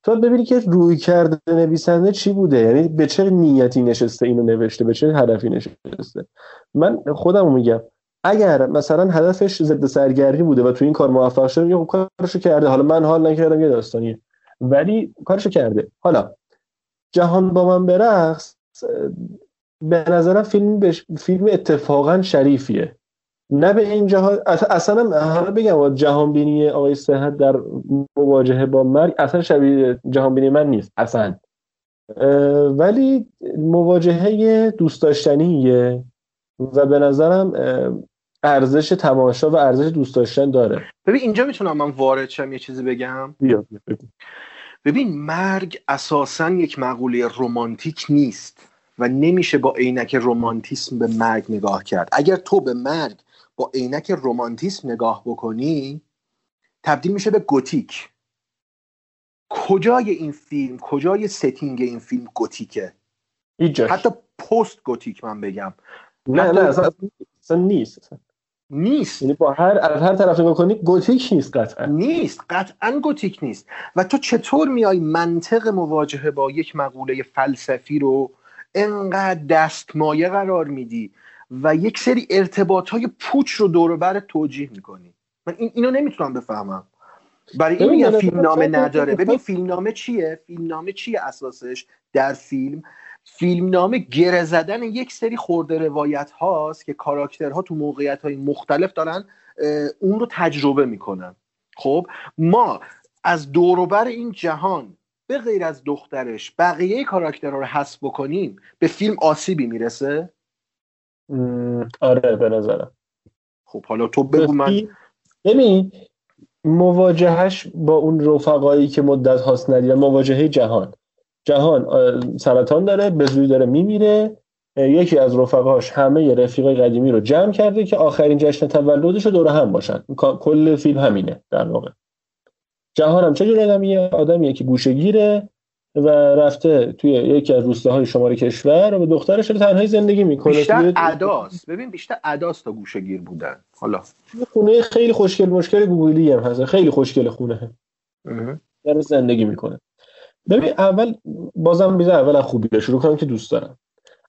تو ببینی که رویکرد نویسنده چی بوده. یعنی به چه نیتی نشسته اینو نوشته به چه هدفی نشسته. من خودم میگم اگر مثلا هدفش ضد سرگرمی بوده و تو این کار موفق شده میگه خب کارشو کرده. حالا من حال نکردم یه داستانیه ولی کارشو کرده. حالا جهان با من برقص به نظرم فیلم بش... فیلم اتفاقا شریفیه. نه به این جهان اصلا حالا بگم جهان بینی آقای صحت در مواجهه با مرگ اصلا شبیه جهان بینی من نیست اصلا. ولی مواجهه دوست داشتنیه و به نظرم ارزش تماشا و ارزش دوست داشتن داره. ببین اینجا می‌تونم من وارد شم یه چیزی بگم؟ بیا ببین مرگ اساسا یک مقوله رمانتیک نیست و نمیشه با عینک رمانتیسم به مرگ نگاه کرد. اگر تو به مرگ با عینک رمانتیسم نگاه بکنی تبدیل میشه به گوتیک. کجای این فیلم کجای setting این فیلم گوتیکه؟ هیچ جاش. حتی پست گوتیک من بگم. نه نه اصلا, اصلا نیست. اصلا. نیست. یعنی با هر از هر طرف نگاه کنی گوتیک نیست قطعا. نیست. قطعا گوتیک نیست. و تو چطور میای منطق مواجهه با یک مقوله فلسفی رو انقدر دستمایه قرار میدی و یک سری ارتباط های پوچ رو دور بر توجیه می‌کنی؟ من این اینو نمی‌تونم بفهمم. برای این میگم فیلمنامه نداره. ببین فیلمنامه چیه؟ فیلمنامه چیه اساسش در فیلم؟ فیلمنامه گره زدن یک سری خورده روایت هاست که کاراکترها تو موقعیت های مختلف دارن اون رو تجربه می‌کنن. خب ما از دوروبر این جهان به غیر از دخترش بقیه کاراکترها رو حذف بکنیم به فیلم آسیبی می‌رسه؟ آره به نظرم. خب حالا تو بگو من. ببین مواجهش با اون رفقایی که مدت هاست ندیدن مواجهه جهان. جهان سرطان داره به زودی داره میمیره. یکی از رفقاش همه رفیق قدیمی رو جمع کرده که آخرین جشن تولدش رو دور هم باشن. کل فیلم همینه در واقع. جهان هم چه جور آدمیه؟ آدمیه که گوشگیره و رفته توی یکی از روستاهای شمال کشور و به دخترش رو تنهایی زندگی می‌کنه. بیشتر اداست ببین بیشتر اداست تا گوشگیر بودن. حالا. خونه خیلی خوشگل مشکل گوگلی هم هست. خیلی خوشگل خونه. در زندگی می‌کنه. ببین اول بازم بذار اول از خوبی شروع کنم که دوست دارم.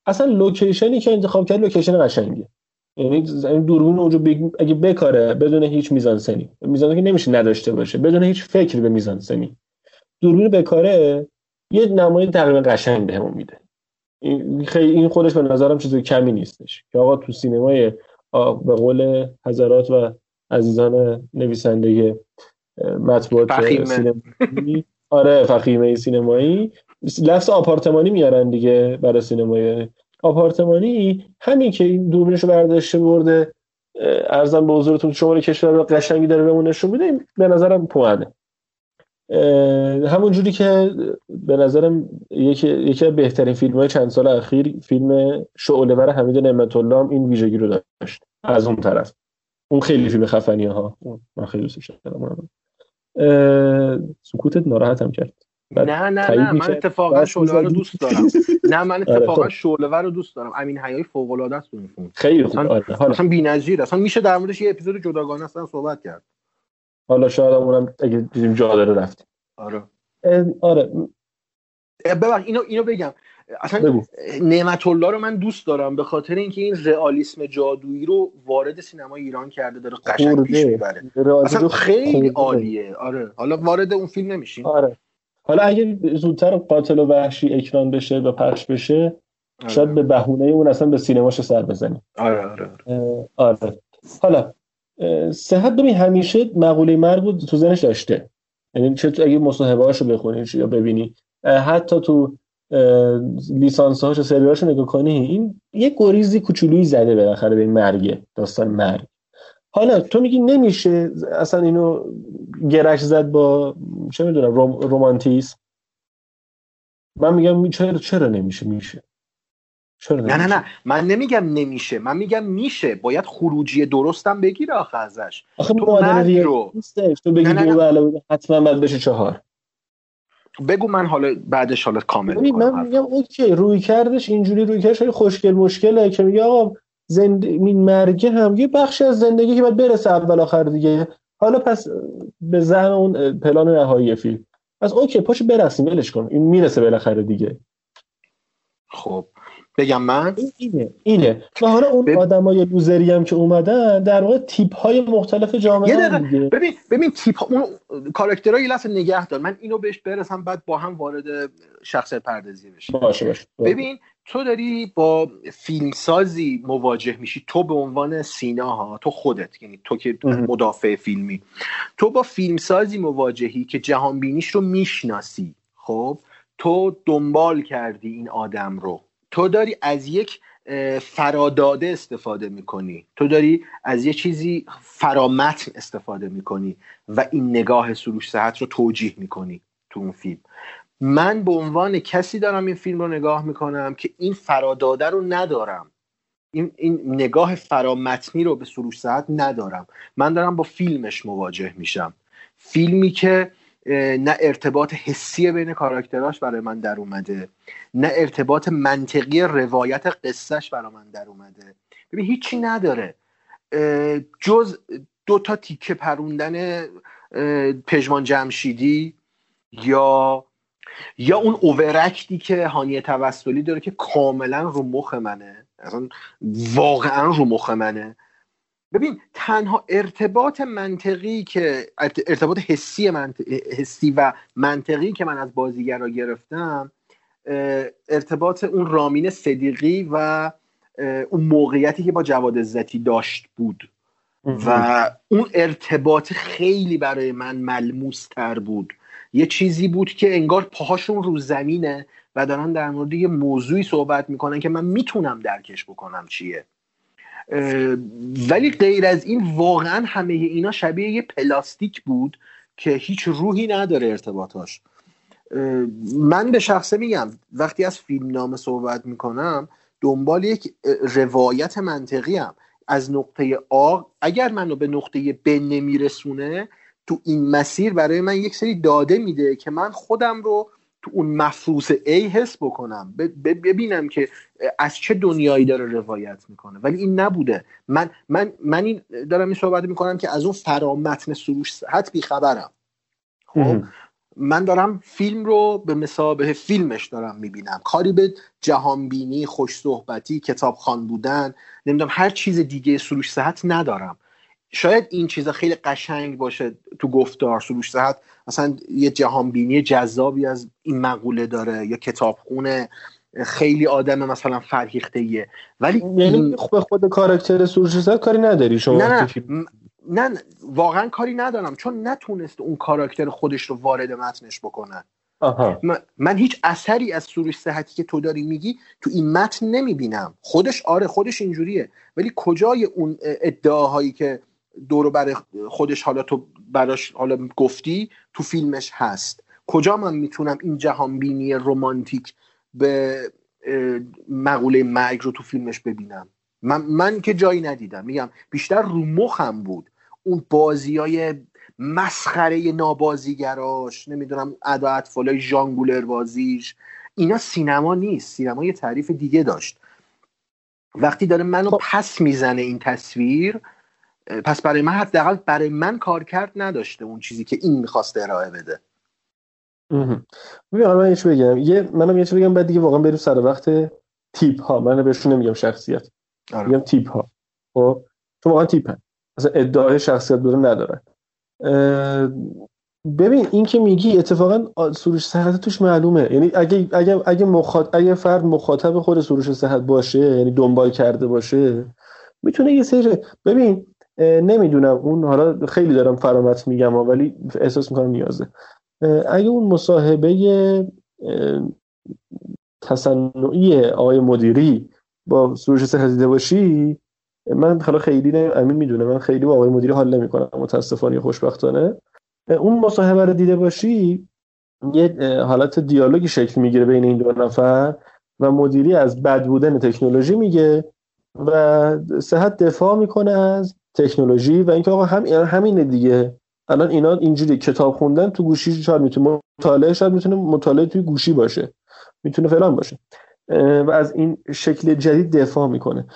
اصلا لوکیشنی که انتخاب کرد لوکیشن قشنگیه. یعنی دوربین اونجا اگه بکاره بدون هیچ میزانسنی میزانسن که نمیشه نداشته باشه بدون هیچ فکر به میزانسنی دوربین بکاره یه نمای تقریبا قشنگ بهمون میده. این خیلی این خودش به نظرم چیز کمی نیستش. که آقا تو سینمای به قول حضرات و عزیزان نویسنده مطبوعات سینمایی آره فخیمه سینمایی. لفظ آپارتمانی میارن دیگه برای سینمای آپارتمانی. همین که این دوربینشو برداشته برده ارزم به حضورتون شماره کشور قشنگی داره بهمون نشون میده به نظرم پوانه همون جوری که به نظرم یکی یکی از بهترین فیلم های چند سال اخیر فیلم شعله بر حمید نعمت الله هم این ویژگی رو داشت از اون طرف. اون خیلی فیلم خفنیه ها من خیلی دوستش دارم سکوتت ناراحتم کرد. نه نه نه من. اتفاقا شعله رو. دوست دارم. نه من [laughs] آره، اتفاقا خب. شعله رو دوست دارم. امین حیای فوق العاده است فیلم. خیلی خوب. اصلا, آره حالا. اصلا بی‌نظیر اصلا میشه در موردش یه اپیزود جداگانه اصلا صحبت کرد. حالا شاید اونم اگه دیدیم جا داره رفتیم. آره. آره. ببخش اینو اینو بگم. اصلا. نعمت الله رو من دوست دارم به خاطر اینکه این رئالیسم جادویی رو وارد سینما ایران کرده داره قشنگ پیش. می‌بره. اصلا خیلی خورده. عالیه. آره. حالا وارد اون فیلم نمیشیم. آره. حالا اگه زودتر قاتل و وحشی اکران بشه و پخش بشه شاید به بهونه اون اصلا به سینماش سر بزنیم. آره آره اه، آره. حالا صحت ببین همیشه مقوله مرگ رو تو ذهنش داشته. یعنی چه تو- اگه مصاحبه هاشو بخونی یا ببینی حتی تو لیسانس هاش و سریالاشو نگاه کنی این یه گریزی کوچولویی زده بالاخره به این مرگه داستان مرگ. حالا تو میگی نمیشه اصلا اینو گرش زد با چه می‌دونم روم، رومانتیسم؟ من میگم چرا چرا نمیشه؟ میشه. چرا نه نه؟ نه. من نمیگم نمیشه. من میگم میشه. باید خروجی درستم بگیره آخه ازش. آخه تو مرگ رو. نیستش. تو بگی نه، نه، نه. دو حتما باید بشه چهار. بگو من حالا بعدش حالا کامل من میگم اوکی روی کردش اینجوری روی کردش خوشگل مشکله که میگه آقا زند... این مرگه هم یه بخشی از زندگی که باید برسه اول آخر دیگه. حالا پس به ذهن اون پلان نهایی فیلم. پس اوکی پاشو برسیم ولش کن. این می‌رسه بالاخره دیگه. خب. بگم من؟ این اینه اینه. و حالا اون بب- آدمای لوزری هم که اومدن در واقع تیپ های مختلف جامعه یه هم دقیقه. دیگه. ببین ببین تیپ اون کاراکترها یه لحظه نگه دار. من اینو بهش برسم بعد با هم وارد شخصیت پردازی بشیم. باشه باشه. ببین تو داری با فیلمسازی مواجه میشی. تو به عنوان سینا ها تو خودت یعنی تو که مدافع فیلمی. تو با فیلمسازی مواجهی که جهانبینیش رو می‌شناسی خب؟ تو دنبال کردی این آدم رو. تو داری از یک فراداده استفاده می‌کنی. تو داری از یه چیزی فرامتن استفاده می‌کنی و این نگاه سروش صحت رو توجیه می‌کنی تو اون فیلم. من به عنوان کسی دارم این فیلم رو نگاه می‌کنم که این فراداده رو ندارم. این, این نگاه فرامتنی رو به سروش صحت ندارم. من دارم با فیلمش مواجه میشم. فیلمی که نه ارتباط حسی بین کاراکتراش برای من در اومده نه ارتباط منطقی روایت قصهش برای من در اومده. ببین هیچی نداره. جز دو تا تیکه پروندن پژمان جمشیدی یا یا اون اوورکتی که هانیه توسلی داره که کاملا رو مخ منه. اصلا واقعا رو مخ منه. ببین تنها ارتباط منطقی که ارتباط حسی, منط- حسی و منطقی که من از بازیگرا گرفتم اه، ارتباط اون رامین صدیقی و اون موقعیتی که با جواد عزتی داشت بود. و اون ارتباط خیلی برای من ملموس تر بود. یه چیزی بود که انگار پاهاشون رو زمینه و دارن در مورد یه موضوعی صحبت می‌کنن که من می‌تونم درکش بکنم چیه. ولی غیر از این واقعا همه اینا شبیه یه پلاستیک بود که هیچ روحی نداره ارتباطاش. من به شخصه میگم وقتی از فیلم نامه صحبت می‌کنم دنبال یک روایت منطقی هم از نقطه آ اگر منو به نقطه ب نمیرسونه تو این مسیر برای من یک سری داده میده که من خودم رو تو اون مفروض A حس بکنم. ببینم که از چه دنیایی داره روایت می‌کنه. ولی این نبوده. من من من این دارم این صحبت می‌کنم که از اون فرامتن سروش صحت بیخبرم. خب؟ من دارم فیلم رو به مسابه فیلمش دارم می‌بینم. کاری به جهانبینی خوش صحبتی کتابخوان بودن نمی‌دونم هر چیز دیگه سروش صحت ندارم. شاید این چیزا خیلی قشنگ باشه تو گفتار سروش صحت مثلا یه جهانبینی جذابی از این مقوله داره یا کتابخونه. خیلی آدم مثلا فرهیخته ولی یعنی این... به خود کاراکتر سروش کاری نداری شما نه نه. واقعا کاری ندارم. چون نتونست اون کاراکتر خودش رو وارد متنش بکنه. آها. من, من هیچ اثری از سروش صحتی که تو داری میگی تو این متن نمی‌بینم. خودش آره خودش اینجوریه. ولی کجای اون ادعاهایی که دورو برای خودش حالا تو براش حالا گفتی تو فیلمش هست. کجا من می‌تونم این جهانبینی رمانتیک به مقوله مرگ رو تو فیلمش ببینم؟ من, من که جایی ندیدم. میگم بیشتر رو مخم بود. اون بازی های مسخره نابازیگراش نمی‌دونم ادا اطفالای ژانگولر بازیش. اینا سینما نیست. سینما یه تعریف دیگه داشت. وقتی داره منو خب. پس می‌زنه این تصویر پس برای من حداقل برای من کار کرد نداشته اون چیزی که این می‌خواست ارائه بده. ببین من یه بگم. یه منم یه چی بگم بعد دیگه واقعا بریم سر وقت تیپ ها. من بهشون نمیگم شخصیت. آره. میگم تیپ ها. خب؟ چون واقعا تیپ هن. اصلا ادعای شخصیت بوده ندارن. اه، ببین این که میگی اتفاقا سروش صحت توش معلومه. یعنی اگه اگه اگه مخاطب اگه فرد مخاطب خود سروش صحت باشه یعنی دنبال کرده باشه می‌تونه یه سری ببین نمی‌دونم. اون حالا خیلی دارم فرامت میگم ولی احساس می‌کنم نیازه. اگه اون مصاحبه تصنعی آقای مدیری با سروش صحت دیده باشی من حالا خیلی امین می‌دونه من خیلی با آقای مدیری حال نمی‌کنم متاسفانه خوشبختانه. اون مصاحبه رو دیده باشی یه حالت دیالوگی شکل می‌گیره بین این دو نفر و مدیری از بد بودن تکنولوژی میگه و صحت دفاع می‌کنه از تکنولوژی و اینکه آقا هم همینه دیگه. الان اینا اینجوری کتاب خوندن تو گوشی شاید می‌تونه مطالعه شاید می‌تونه مطالعه توی گوشی باشه. می‌تونه فلان باشه. و از این شکل جدید دفاع می‌کنه.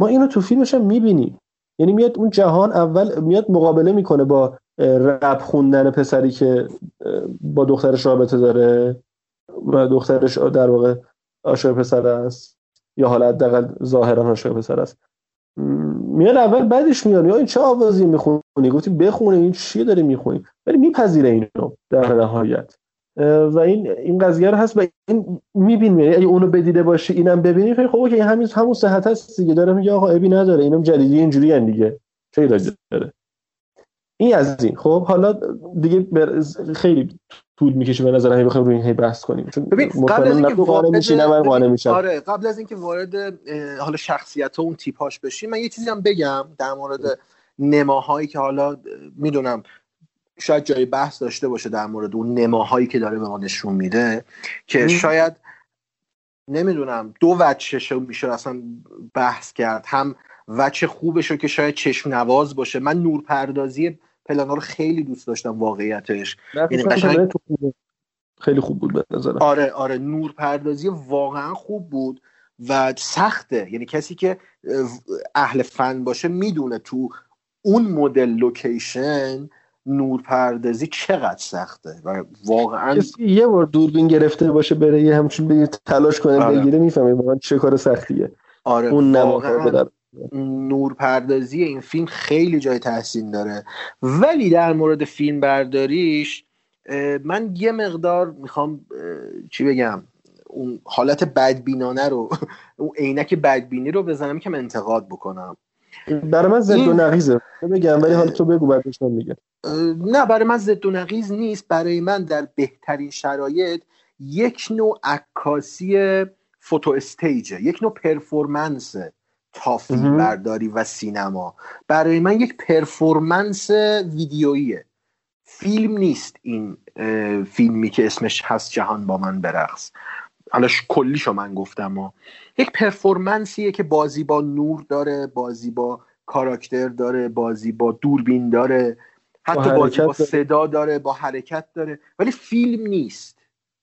ما اینو تو فیلمش هم می‌بینیم. یعنی میاد اون جهان اول میاد مقابله می‌کنه با رپ خوندن پسری که با دخترش رابطه داره و دخترش در واقع عاشق پسر است یا حالا حداقل ظاهرا عاشق پسر است. میاد اول بعدش میاد. یا این چه آوازی می‌خونی؟ گفتی بخونه این چیه داری می‌خونی؟ ولی میپذیره اینو در نهایت. و این این قضیه رو هست و این می‌بینی. یعنی اگه اونو بدیده باشی اینم ببینی خیلی خب اوکی همین همون صحت هست دیگه. داره میگه آقا ابی نداره اینم جدیدی اینجوری ان دیگه. چه داره. این از این. خب حالا دیگه خیلی طول می‌کشه به نظر همین بخوایم روی این هی بحث کنیم. چون ببین قبل از اینکه قانع میشی نه من وارد قانع میشم آره قبل از اینکه وارد حالا شخصیت اون تیپاش بشیم من یه چیزی هم بگم در مورد نماهایی که حالا می‌دونم شاید جای بحث داشته باشه در مورد اون نماهایی که داره به ما نشون میده که. شاید نمی‌دونم دو وجهش رو میشه اصلا بحث کرد هم وجه خوبش رو که شاید چشم نواز باشه. من نورپردازی پلانا رو خیلی دوست داشتم واقعیتش یعنی قشنگ. خیلی خوب بود به نظرم آره آره نور پردازی واقعا خوب بود و سخته یعنی کسی که اه، اهل فن باشه می‌دونه تو اون مدل لوکیشن نور پردازی چقدر سخته و واقعا کسی یه بار دوربین گرفته باشه بره یه همچین بگیر تلاش کنه آره. بگیره می‌فهمه واقعا چه کار سختیه آره اون نماها واقعا بدن نور پردازی این فیلم خیلی جای تحسین داره. ولی در مورد فیلم برداریش من یه مقدار می‌خوام چی بگم اون حالت بدبینانه رو [laughs] اون عینک بدبینی رو بزنم که انتقاد بکنم. برای من زد و نقیزه. بگم ولی حالا تو بگو بعدش من میگم. نه برای من ضد و نقیض نیست. برای من در بهترین شرایط یک نوع عکاسی فوتو استیجه یک نوع پرفورمنس تا فیلم. برداری و سینما برای من یک پرفورمنس ویدیوییه فیلم نیست این فیلمی که اسمش هست جهان با من برقص حالا کلیشو من گفتم ها. یک پرفورمنسیه که بازی با نور داره بازی با کاراکتر داره بازی با دوربین داره حتی با بازی با. صدا داره با حرکت داره ولی فیلم نیست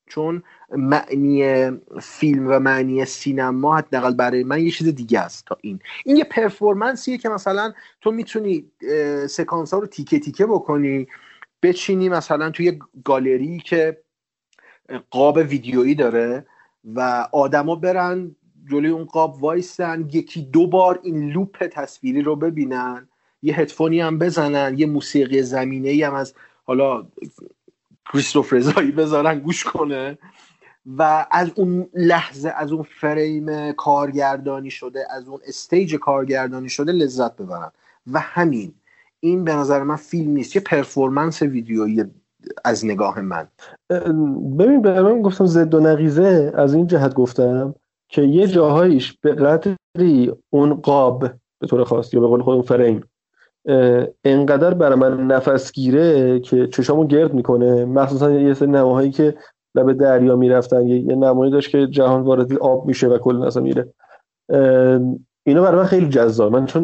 چون معنی فیلم و معنی سینما حداقل برای من یه چیز دیگه است تا این. این یه پرفورمنسیه که مثلا تو می‌تونی سکانس ها رو تیکه تیکه بکنی بچینی مثلا توی گالری که قاب ویدیویی داره و آدما برن جلوی اون قاب وایسن یکی دو بار این loop تصویری رو ببینن یه هدفونی هم بزنن یه موسیقی زمینه ای هم از حالا کریستوف رضایی بذارن گوش کنه. و از اون لحظه از اون فریم کارگردانی شده از اون stage کارگردانی شده لذت ببرن. و همین این به نظر من فیلم نیست. یه پرفورمنس ویدیویی از نگاه من. ببین به من گفتم زد و نقیزه از این جهت گفتم که یه جاهایش به قدری اون قاب به طور خاص یا به قول خودم فریم انقدر برای من نفس گیره که چشامو گرد می‌کنه. مخصوصا یه سری نماهایی که لب دریا می‌رفتن. یه, یه نمایی داشت که جهان وارد آب میشه و کل اصلا میره. اینا برای من خیلی جذاب. من چون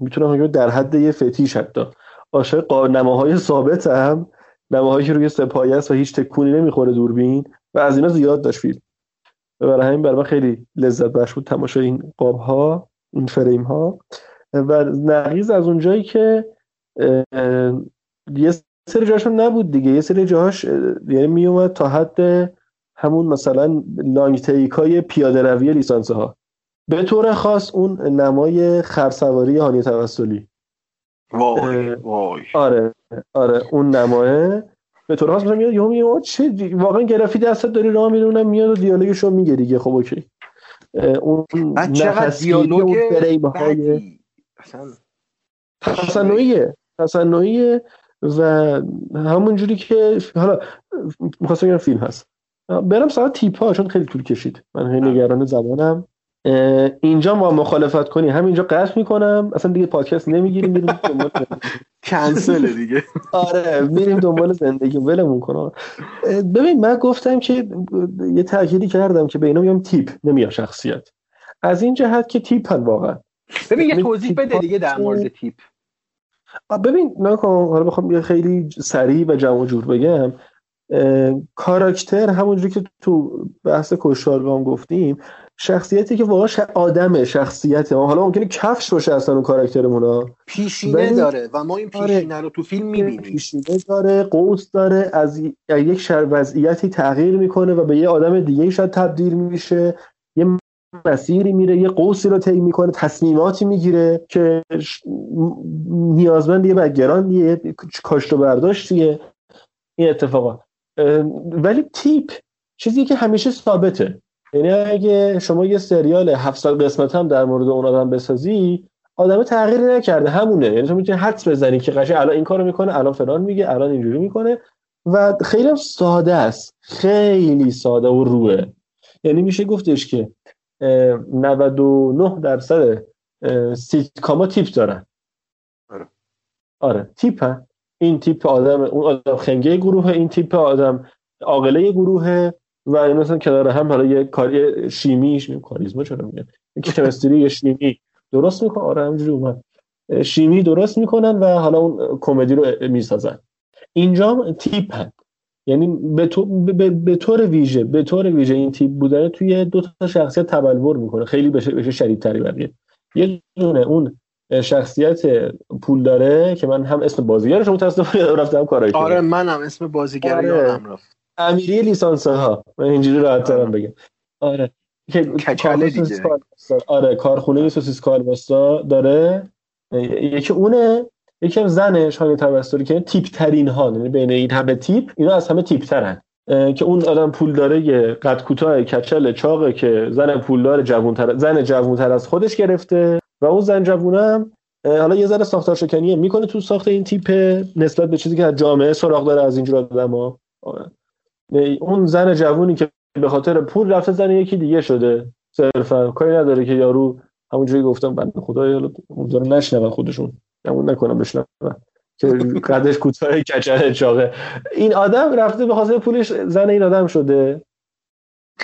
می‌تونم در حد یه فتیش حتی. عاشق نماهای ثابت هم نماهایی که روی سپایه است و هیچ تکونی نمی‌خوره دوربین. و از اینا زیاد داشت فیلم. برای همین برای من خیلی لذت بخش بود تماشای این قاب ها این فریم ها و نقیز از اونجایی که یه سری جاشون نبود دیگه. یه سری جاهاش اه، یعنی میومد تا حد همون مثلا لانگ تیکای پیاده روی لیسانس ها به طور خاص اون نمای خرسواری هانی توسلی. وای وای. آره آره اون نماه به طور خاص مثلا میاد یهو میگه چه واقعا گرافی دستت داری راه میره اونم میاد و دیالوگش رو میگه دیگه. خب اوکی. اون چقدر دیالوگ اون فریم های تصنعیه. تصنعیه. و همون جوری که حالا می‌خواستم بگم فیلم هست. برم سراغ تیپ ها چون خیلی طول کشید. من خیلی نگران زمانم اه، اینجا ما مخالفت کنی. همینجا قطع می‌کنم. اصلا دیگه پادکست نمی‌گیریم. میریم دنبال [laughs] کنسل دیگه. آره میریم دنبال زندگی. ولمون کن. ببین من گفتم که یه تأکیدی کردم که به اینا میگم تیپ نمیاد شخصیت. از این جهت که تیپ هن واقعا. ببین یه توضیح بده دیگه در مورد تیپ. ببین نکن حالا بخوام یه خیلی سریع و جمع جور بگم کاراکتر همونجوری که تو بحث کشتارگام گفتیم شخصیتی که واقعا ش... آدمه شخصیت حالا ممکنه کفش باشه اصلا اون کاراکترمون ها پیشینه ولی- داره و ما این آره. پیشینه رو تو فیلم می‌بینیم. پیشینه داره قوس داره از یک شر وضعیتی تغییر می‌کنه و به یه آدم دیگه شاید تبدیل میشه. یه مسیری میره یه قوسی رو طی می‌کنه تصمیماتی می‌گیره که نیازمند یه بگران یه کاشت و برداشتیه این اتفاقات ولی تیپ چیزی که همیشه ثابته. یعنی اگه شما یه سریال 700 قسمت هم در مورد اون آدم بسازی آدم تغییری نکرده همونه. یعنی تو می‌تونی حدس بزنی که قشنگ الان این کارو می‌کنه الان فلان میگه الان اینجوری می‌کنه. و خیلی ساده است. خیلی ساده و روه. یعنی میشه گفتش که 99 درصد سیتکاما تیپ دارن آره. آره تیپ هن. این تیپ آدم اون آدم خنگه گروه این تیپ آدم عاقله گروه و این مثلا کنار هم حالا یه کاری شیمیش میگم کاریزما چرا میگن کمستری یه شیمی درست می‌کنه آره همینجوری اومد شیمی درست می‌کنن و حالا اون کمدی رو می‌سازن اینجا تیپ هن. یعنی به, تو، به, به طور ویژه به طور ویژه این تیپ بودن توی دو تا شخصیت تبلور می‌کنه. خیلی بشه بشه شدیدتری بقیه. یه دونه اون شخصیت پول داره که من هم اسم بازیگرش متاسفانه [laughs] رفتم کاراکتر آره منم اسم بازیگر آره. یادم رفت. امیری لیسانس ها من اینجوری راحت ترم بگم. آره. که کچله دیگه. آره کارخونه سوسیس کالباسا داره. یکی اونه. یکی هم زنش هانی توسلی که تیپ ترین ها یعنی بین این همه تیپ اینا از همه تیپ ترن که اون آدم پول داره قد کوتاه کچل چاقه که زن پولدار جوونتر زن جوونتر از خودش گرفته و اون زن جوونم حالا یه ذره ساختار شکنیه می‌کنه تو ساخت این تیپ نسبت به چیزی که جامعه سراغ داره از اینجور آدما آره. اون زن جوونی که به خاطر پول رفته زن یکی دیگه شده. صرفا کاری نداره که یارو همونجوری گفتم بنده خدا یا امیدوارم نشنون خودشون. گمون نکنم بشنون که قدش کوتاه کچل چاقه. این آدم رفته به خاطر پولش زن این آدم شده.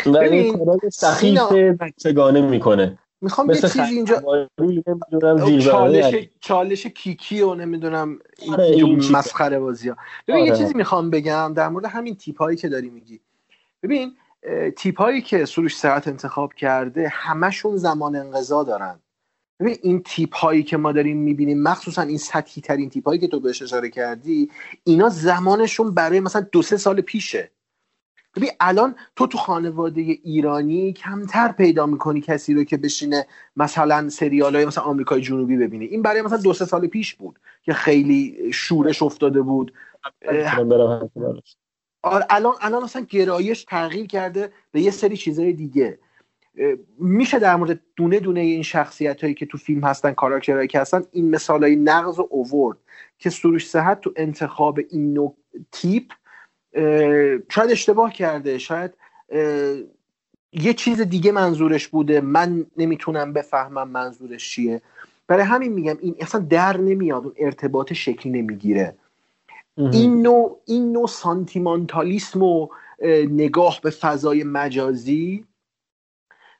و این کارا سخیف بچگانه می‌کنه. می‌خوام یه چیزی اینجا چالش چالش کیکی و نمی‌دونم آره، این چیزا. مسخره بازی ها ببین یه آره. چیزی می‌خوام بگم در مورد همین تیپ هایی که داری میگی. ببین تیپ هایی که سروش سرعت انتخاب کرده همشون زمان انقضا دارن. ببین این تیپ هایی که ما داریم می‌بینیم مخصوصا این سطحی ترین تیپ هایی که تو بهش اشاره کردی اینا زمانشون برای مثلا دو سه سال پیشه. ببین الان تو تو خانواده ایرانی کمتر پیدا می‌کنی کسی رو که بشینه مثلا سریال های مثلا آمریکای جنوبی ببینه. این برای مثلا دو سه سال پیش بود که خیلی شورش افتاده بود. آره الان الان اصلا گرایش تغییر کرده به یه سری چیزهای دیگه. میشه در مورد دونه دونه این شخصیت هایی که تو فیلم هستن کاراکترهایی که هستن این مثال های نقض و اوورد که سروش صحت تو انتخاب این نوع تیپ شاید اشتباه کرده شاید یه چیز دیگه منظورش بوده. من نمی‌تونم بفهمم منظورش چیه. برای همین میگم این اصلا در نمیاد اون ارتباط شکلی نمی‌گیره. این نوع این نوع سانتیمانتالیسم و اه، نگاه به فضای مجازی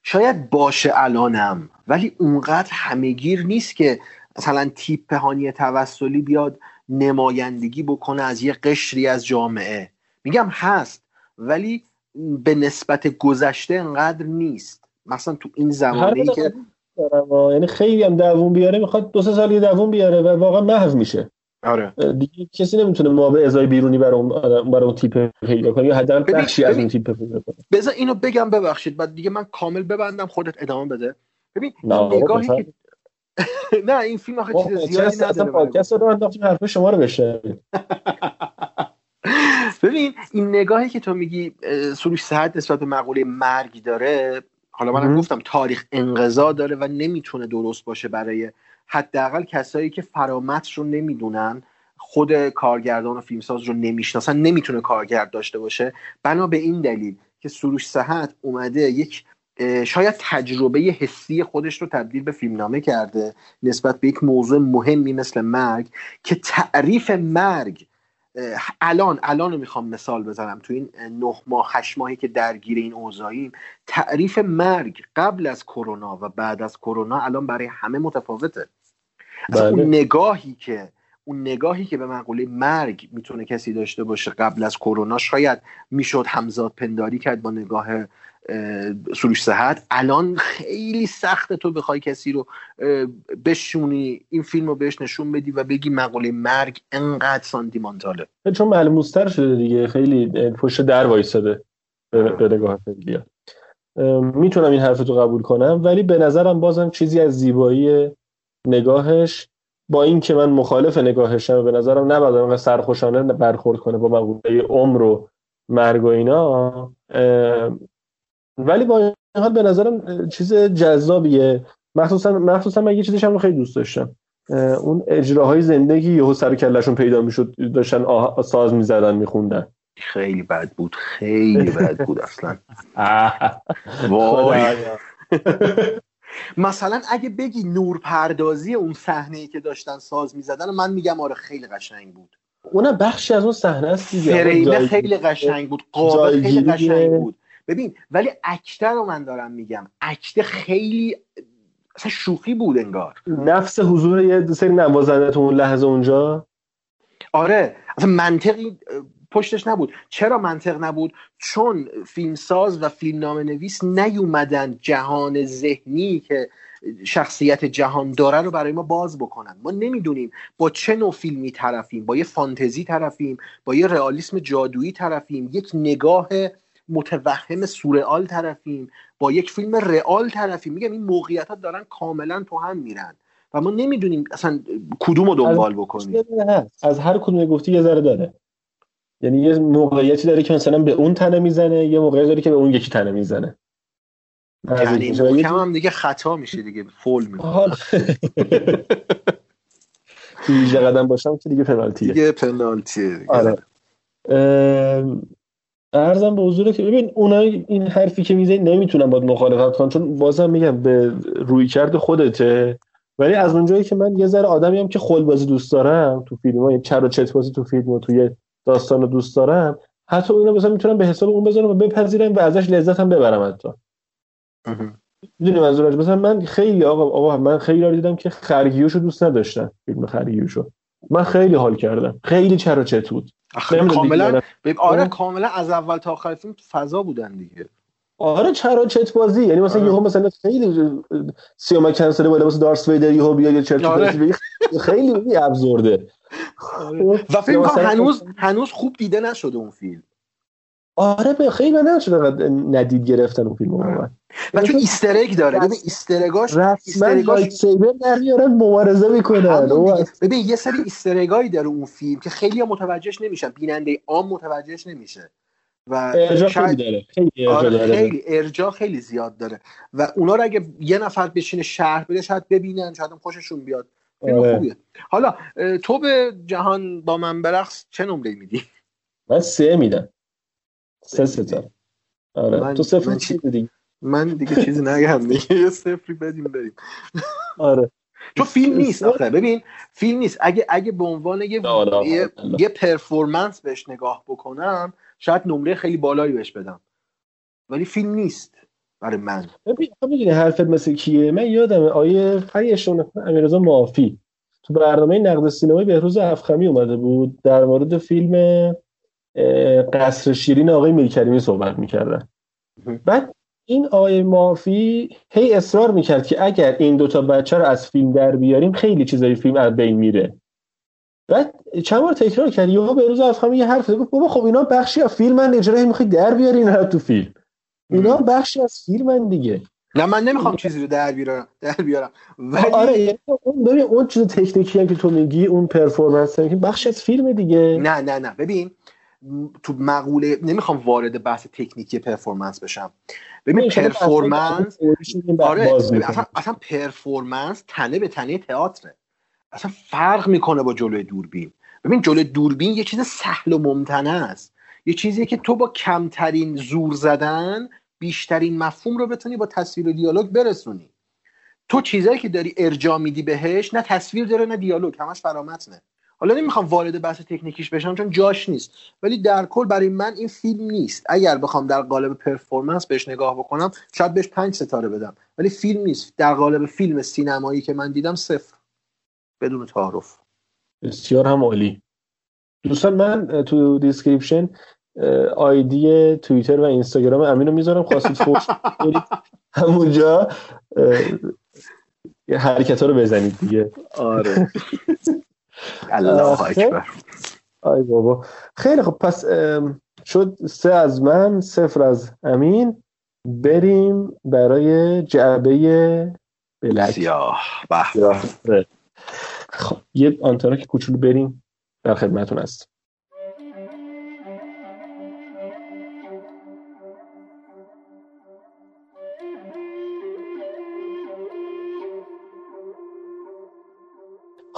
شاید باشه الانم ولی اونقدر همهگیر نیست که مثلا تیپ هانی توسلی بیاد نمایندگی بکنه از یه قشری از جامعه. میگم هست ولی به نسبت گذشته انقدر نیست. مثلا تو این زمانی که دارم یعنی خیلی هم دووم بیاره می‌خواد دو سه سال یه دووم بیاره و واقعا محو میشه. آره. دیگه کسی نمی‌تونه ما به ازای بیرونی برای اون برای اون تیپ پیدا کنه یا حداقل بخشی از اون تیپ پیدا کنه. بذار اینو بگم ببخشید بعد دیگه من کامل ببندم خودت ادامه بده. ببین نگاهی که [laughs] نه این فیلم آخه چیز زیادی نداره اصلا پادکست رو انداختیم حرف شما رو بشنویم. [laughs] ببین این نگاهی که تو میگی سروش صحت نسبت به مقوله مرگ داره حالا منم گفتم تاریخ انقضا داره و نمی‌تونه درست باشه برای حداقل کسایی که فرامت رو نمی‌دونن خود کارگردان و فیلمساز رو نمی‌شناسن نمی‌تونه کارگرد داشته باشه. بنا به این دلیل که سروش صحت اومده یک شاید تجربه حسی خودش رو تبدیل به فیلمنامه کرده نسبت به یک موضوع مهمی مثل مرگ که تعریف مرگ الان الان رو می‌خوام مثال بزنم تو این نه ماه هشت ماهی که درگیر این اوضاعیم تعریف مرگ قبل از کرونا و بعد از کرونا الان برای همه متفاوته بله. اون نگاهی که اون نگاهی که به مقوله مرگ می‌تونه کسی داشته باشه قبل از کرونا شاید می‌شد همزاد پنداری کرد با نگاه سروش صحت الان خیلی سخته تو بخوای کسی رو بشونی این فیلم رو بهش نشون بدی و بگی مقوله مرگ انقدر سانتیمانتاله. چون ملموستر شده دیگه. خیلی پشت در وایساده. به نگاه می‌تونم این حرف رو قبول کنم ولی به نظرم بازم چیزی از زیبایی نگاهش با این که من مخالف نگاهشم به نظرم نباید انقدر سرخوشانه برخورد کنه با مقوله عمر و مرگ و اینا ولی با این حال به نظرم چیز جذابیه. مخصوصا مخصوصا من یه چیزش هم خیلی دوست داشتم. اون اجراهای زندگی یهو سر کلشون پیدا می‌شد داشتن آه... ساز می‌زدن میخوندن. خیلی بد بود. خیلی بد بود اصلا. [laughs] وای. مثلا اگه بگی نور پردازی اون صحنه ای که داشتن ساز می‌زدن من میگم آره خیلی قشنگ بود. اون بخشی از اون صحنه است دیگه. خیلی قشنگ بود. قابل خیلی قشنگ بود. ببین ولی اکته رو من دارم میگم. اکته خیلی اصلا شوخی بود انگار. نفس حضور یه سری نوازنده تو اون لحظه اونجا؟ آره. اصلا منطقی پشتش نبود. چرا منطق نبود؟ چون فیلمساز و فیلمنامه نویس نیومدن جهان ذهنی که شخصیت جهان داره رو برای ما باز بکنن. ما نمی‌دونیم با چه نوع فیلمی طرفیم. با یه فانتزی طرفیم با یه رئالیسم جادویی طرفیم. یک نگاه متوهم سورئال طرفیم با یک فیلم رئال طرفیم. میگم این موقعیت ها دارن کاملا تو هم میرن. و ما نمی‌دونیم اصلا کدوم رو دنبال بکنیم. از هر کدوم گفتی یه ذره داره. یعنی یه موقعیتی داره که مثلا به اون تنه می‌زنه یه موقعیتی داره که به اون یکی تنه می‌زنه. یعنی محکم هم دیگه خطا میشه دیگه فول می‌کنه. [laughs] تو قدم باشم که دیگه پنالتیه. دیگه پنالتیه دیگه. آره. ارزم به حضور که ببین اونای این حرفی که می‌زنی نمی‌تونم باید مخالفت کنم چون بازم میگم به روی کرد خودته. ولی از اونجایی که من یه ذره آدمی هم که خل بازی دوست دارم تو فیلم ها چر و چت بازی تو فیلم و توی داستان رو دوست دارم حتی اینو مثلا می‌تونم به حساب اون بذارم و بپذیرم و ازش لذت هم ببرم حتی. می‌دونی منظورش مثلا من خیلی آقا آقا من خیلی دیدم که خرگیوشو دوست نداشتن فیلم خرگیوشو. من خیلی حال کردم. خیلی چرا چت بود. کاملا آره کاملا از اول تا آخر فیلم فضا بودن دیگه آره چرا چت بازی یعنی مثلا آره. یهو مثلا خیلی سیوما کنسل با لباس دارس ویدر یهو بیا یه چرت آره. خیلی ابزورده آره. و فیلم هنوز هنوز خوب دیده نشده اون فیلم آره به خیلی من نشده ندید گرفتن اون فیلم آره. و چون ایسترگ داره. ببین ایسترگاش ایسترگاش سیبر در میارن مبارزه می‌کنن. ببین یه سری ایسترگایی داره اون فیلم که خیلی متوجهش نمیشن. بیننده عام متوجهش نمیشه. و ارجا خیلی داره. خیلی ارجا, آره خیلی ارجا خیلی زیاد داره. و اونا رو اگه یه نفر بشینه شهر بده شاید ببینن شاید خوششون بیاد. آره. خوبیه. حالا تو به جهان با من برقص چه نمره میدی؟ من سه میدم. سه ستاره آره. من... تو صفر من چی دیگه. من دیگه چیزی نگم دیگه. یه صفری بدیم بریم. آره. چون فیلم نیست آخه. ببین فیلم نیست. اگه اگه به عنوان یه یه, یه پرفورمنس بهش نگاه بکنم شاید نمره خیلی بالایی بهش بدم. ولی فیلم نیست برای من. ببین می‌دونی حرفت مثل کیه؟ من یادم آیه پریشون امیرزا معافی تو برنامه نقد سینمای بهروز افخمی اومده بود. در مورد فیلم قصر شیرین آقای میرکریمی صحبت می‌کردن. بعد این آقای مافی هی اصرار می‌کرد که اگر این دوتا بچه رو از فیلم در بیاریم خیلی چیزای فیلم از بین میره. بعد چند بار تکرار کرد یهو به روز افخمی یه حرف گفت بابا خب اینا بخشی از فیلمن اجرا می‌خوای در بیاری اینا تو فیلم. اینا بخشی از فیلمن دیگه. نه من نمی‌خوام چیزی رو در بیارم در بیارم. ولی آره یعنی اون ببین اون چیز تکنیکی هم که تو میگی اون performance که بخش از فیلم دیگه. نه نه نه. ببین تو مقوله نمی‌خوام وارد بحث تکنیکی performance بشم. ببین performance آره اصلا, اصلا performance تنه به تنه تئاتره. اصلا فرق می‌کنه با جلوی دوربین. ببین جلوی دوربین یه چیز سهل و ممتنع است. یه چیزی که تو با کمترین زور زدن بیشترین مفهوم رو بتونی با تصویر و دیالوگ برسونی. تو چیزایی که داری ارجا میدی بهش نه تصویر داره نه دیالوگ. همش فرامتنه. حالا نمی‌خوام وارد بحث تکنیکیش بشم چون جاش نیست. ولی در کل برای من این فیلم نیست. اگر بخوام در قالب پرفورمنس بهش نگاه بکنم شاید بهش پنج ستاره بدم. ولی فیلم نیست. در قالب فیلم سینمایی که من دیدم صفر. بدون تعارف. بسیار هم عالی. دوستان من تو description ID توییتر و اینستاگرام امین رو می‌ذارم. خواستید فوش همونجا حرکت ها رو بزنید دیگه. آره. الله اکبر. آی بابا. خیلی خب پس شد سه از من صفر از امین. بریم برای جعبه بلک. سیاه به. خب یه آنتانا که کوچولو بریم در خدمتون هست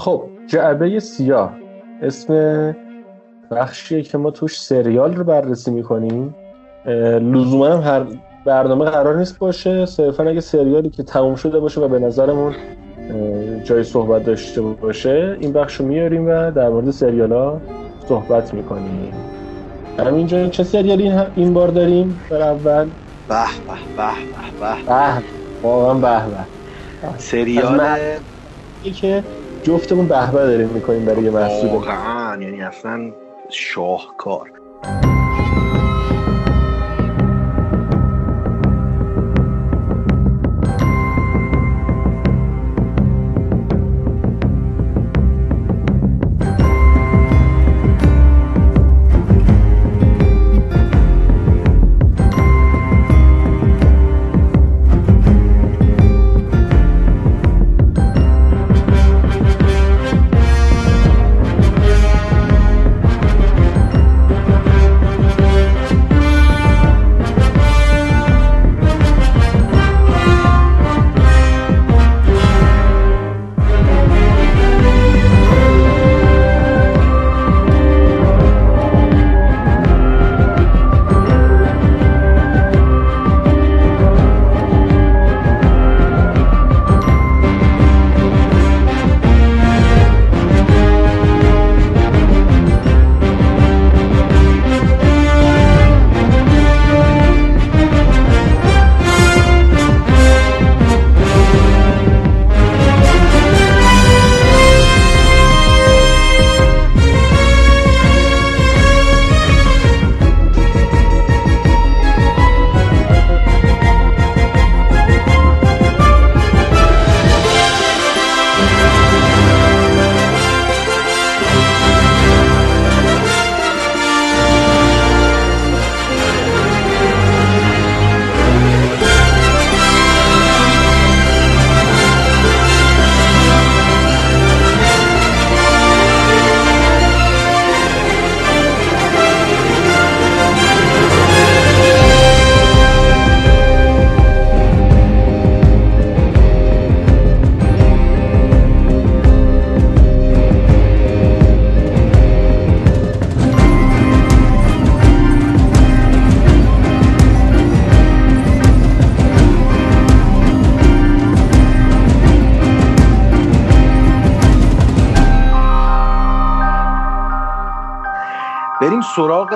خب جعبه سیاه. اسم بخشیه که ما توش سریال رو بررسی می‌کنیم. لزوما هم هر برنامه قرار نیست باشه. صرفا اگه سریالی که تموم شده باشه و به نظرمون جای صحبت داشته باشه این بخش رو میاریم و در مورد سریال ها صحبت می‌کنیم. همینجا چه سریالی این بار داریم؟ در اول. به به به به به. واقعا به به. سریال که جفتمون به به داریم می‌کنیم برای یه محصول. واقعا یعنی اصلا شاهکار.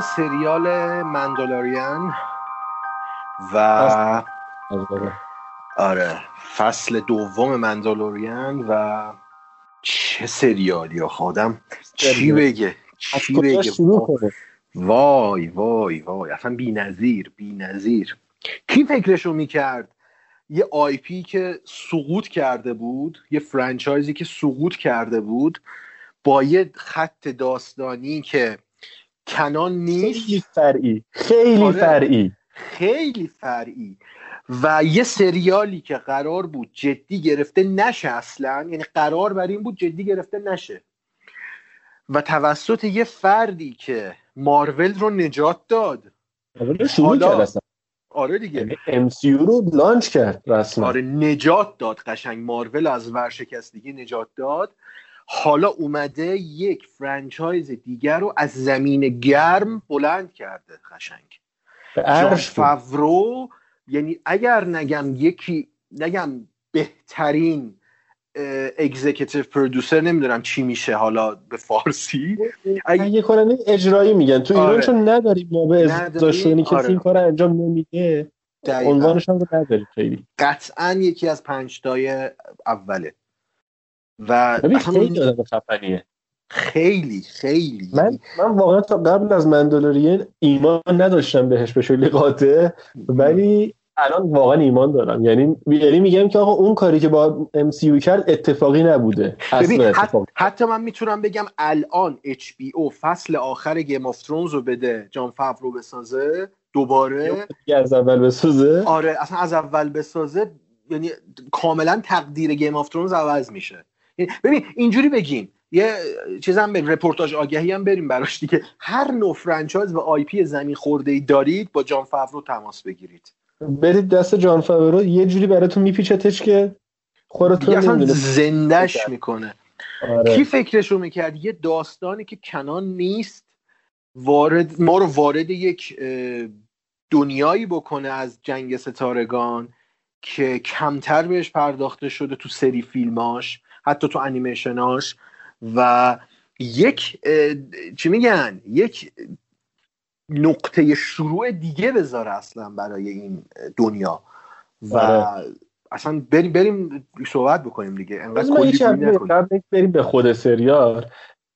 سریال مندالاریان و آره فصل دوم مندالوریان و چه سریالی آخه آدم؟ چی بگه؟ چی بگه؟ وای وای وای اصلا بی نظیر بی نظیر. کی فکرشو می‌کرد؟ یه IP که سقوط کرده بود یه franchise ی که سقوط کرده بود با یه خط داستانی که کنان نیست. خیلی فرعی. خیلی آره. فرعی. خیلی فرعی. و یه سریالی که قرار بود جدی گرفته نشه اصلا یعنی قرار بر این بود جدی گرفته نشه. و توسط یه فردی که مارول رو نجات داد. شروع حالا- کرد اصلا. آره دیگه. MCU رو لانچ کرد رسما آره نجات داد قشنگ. مارول از ورشکستگی نجات داد. حالا اومده یک franchise دیگر رو از زمین گرم بلند کرده قشنگ جان فاورو یعنی اگر نگم یکی نگم بهترین executive producer نمی‌دونم چی میشه حالا به فارسی تهیه کننده اجرایی میگن تو ایران آره. چون نداریم ما به ازاشو کسی آره. این کار انجام نمیده. عنوانش هم رو نداریم خیلی قطعا یکی از پنجتای اوله و خیلی آدم خفنیه. خیلی خیلی. من من واقعا تا قبل از Mandalorian ایمان نداشتم بهش به شکل قاطع ولی الان واقعا ایمان دارم. یعنی یعنی میگم که آقا اون کاری که با MCU کرد اتفاقی نبوده. ببین اصلا حت- حتی من می‌تونم بگم الان HBO فصل آخر Game of Thrones رو بده جان فاورو بسازه دوباره. از اول بسازه. آره اصلا از اول بسازه یعنی کاملا تقدیر Game of Thrones عوض میشه. ببین اینجوری بگیم. یه چیزم به رپورتاج آگهی هم بریم براش دیگه. هر نوع franchise و IP زمین خورده ای دارید با جان فاورو تماس بگیرید. برید دست جان فاورو یه جوری براتون میپیچتش که خودتون دیگه اصلا زندش می‌کنه آره. کی فکرشو می‌کرد؟ یه داستانی که canon نیست وارد ما رو وارد یک دنیایی بکنه از جنگ ستارگان که کمتر بهش پرداخته شده تو سری فیلماش. حتی تو انیمیشناش. و یک چی میگن؟ یک نقطه شروع دیگه بذاره اصلا برای این دنیا. و آره. اصلا بریم بریم صحبت بکنیم دیگه. انقدر کلی بریم به خود سریال.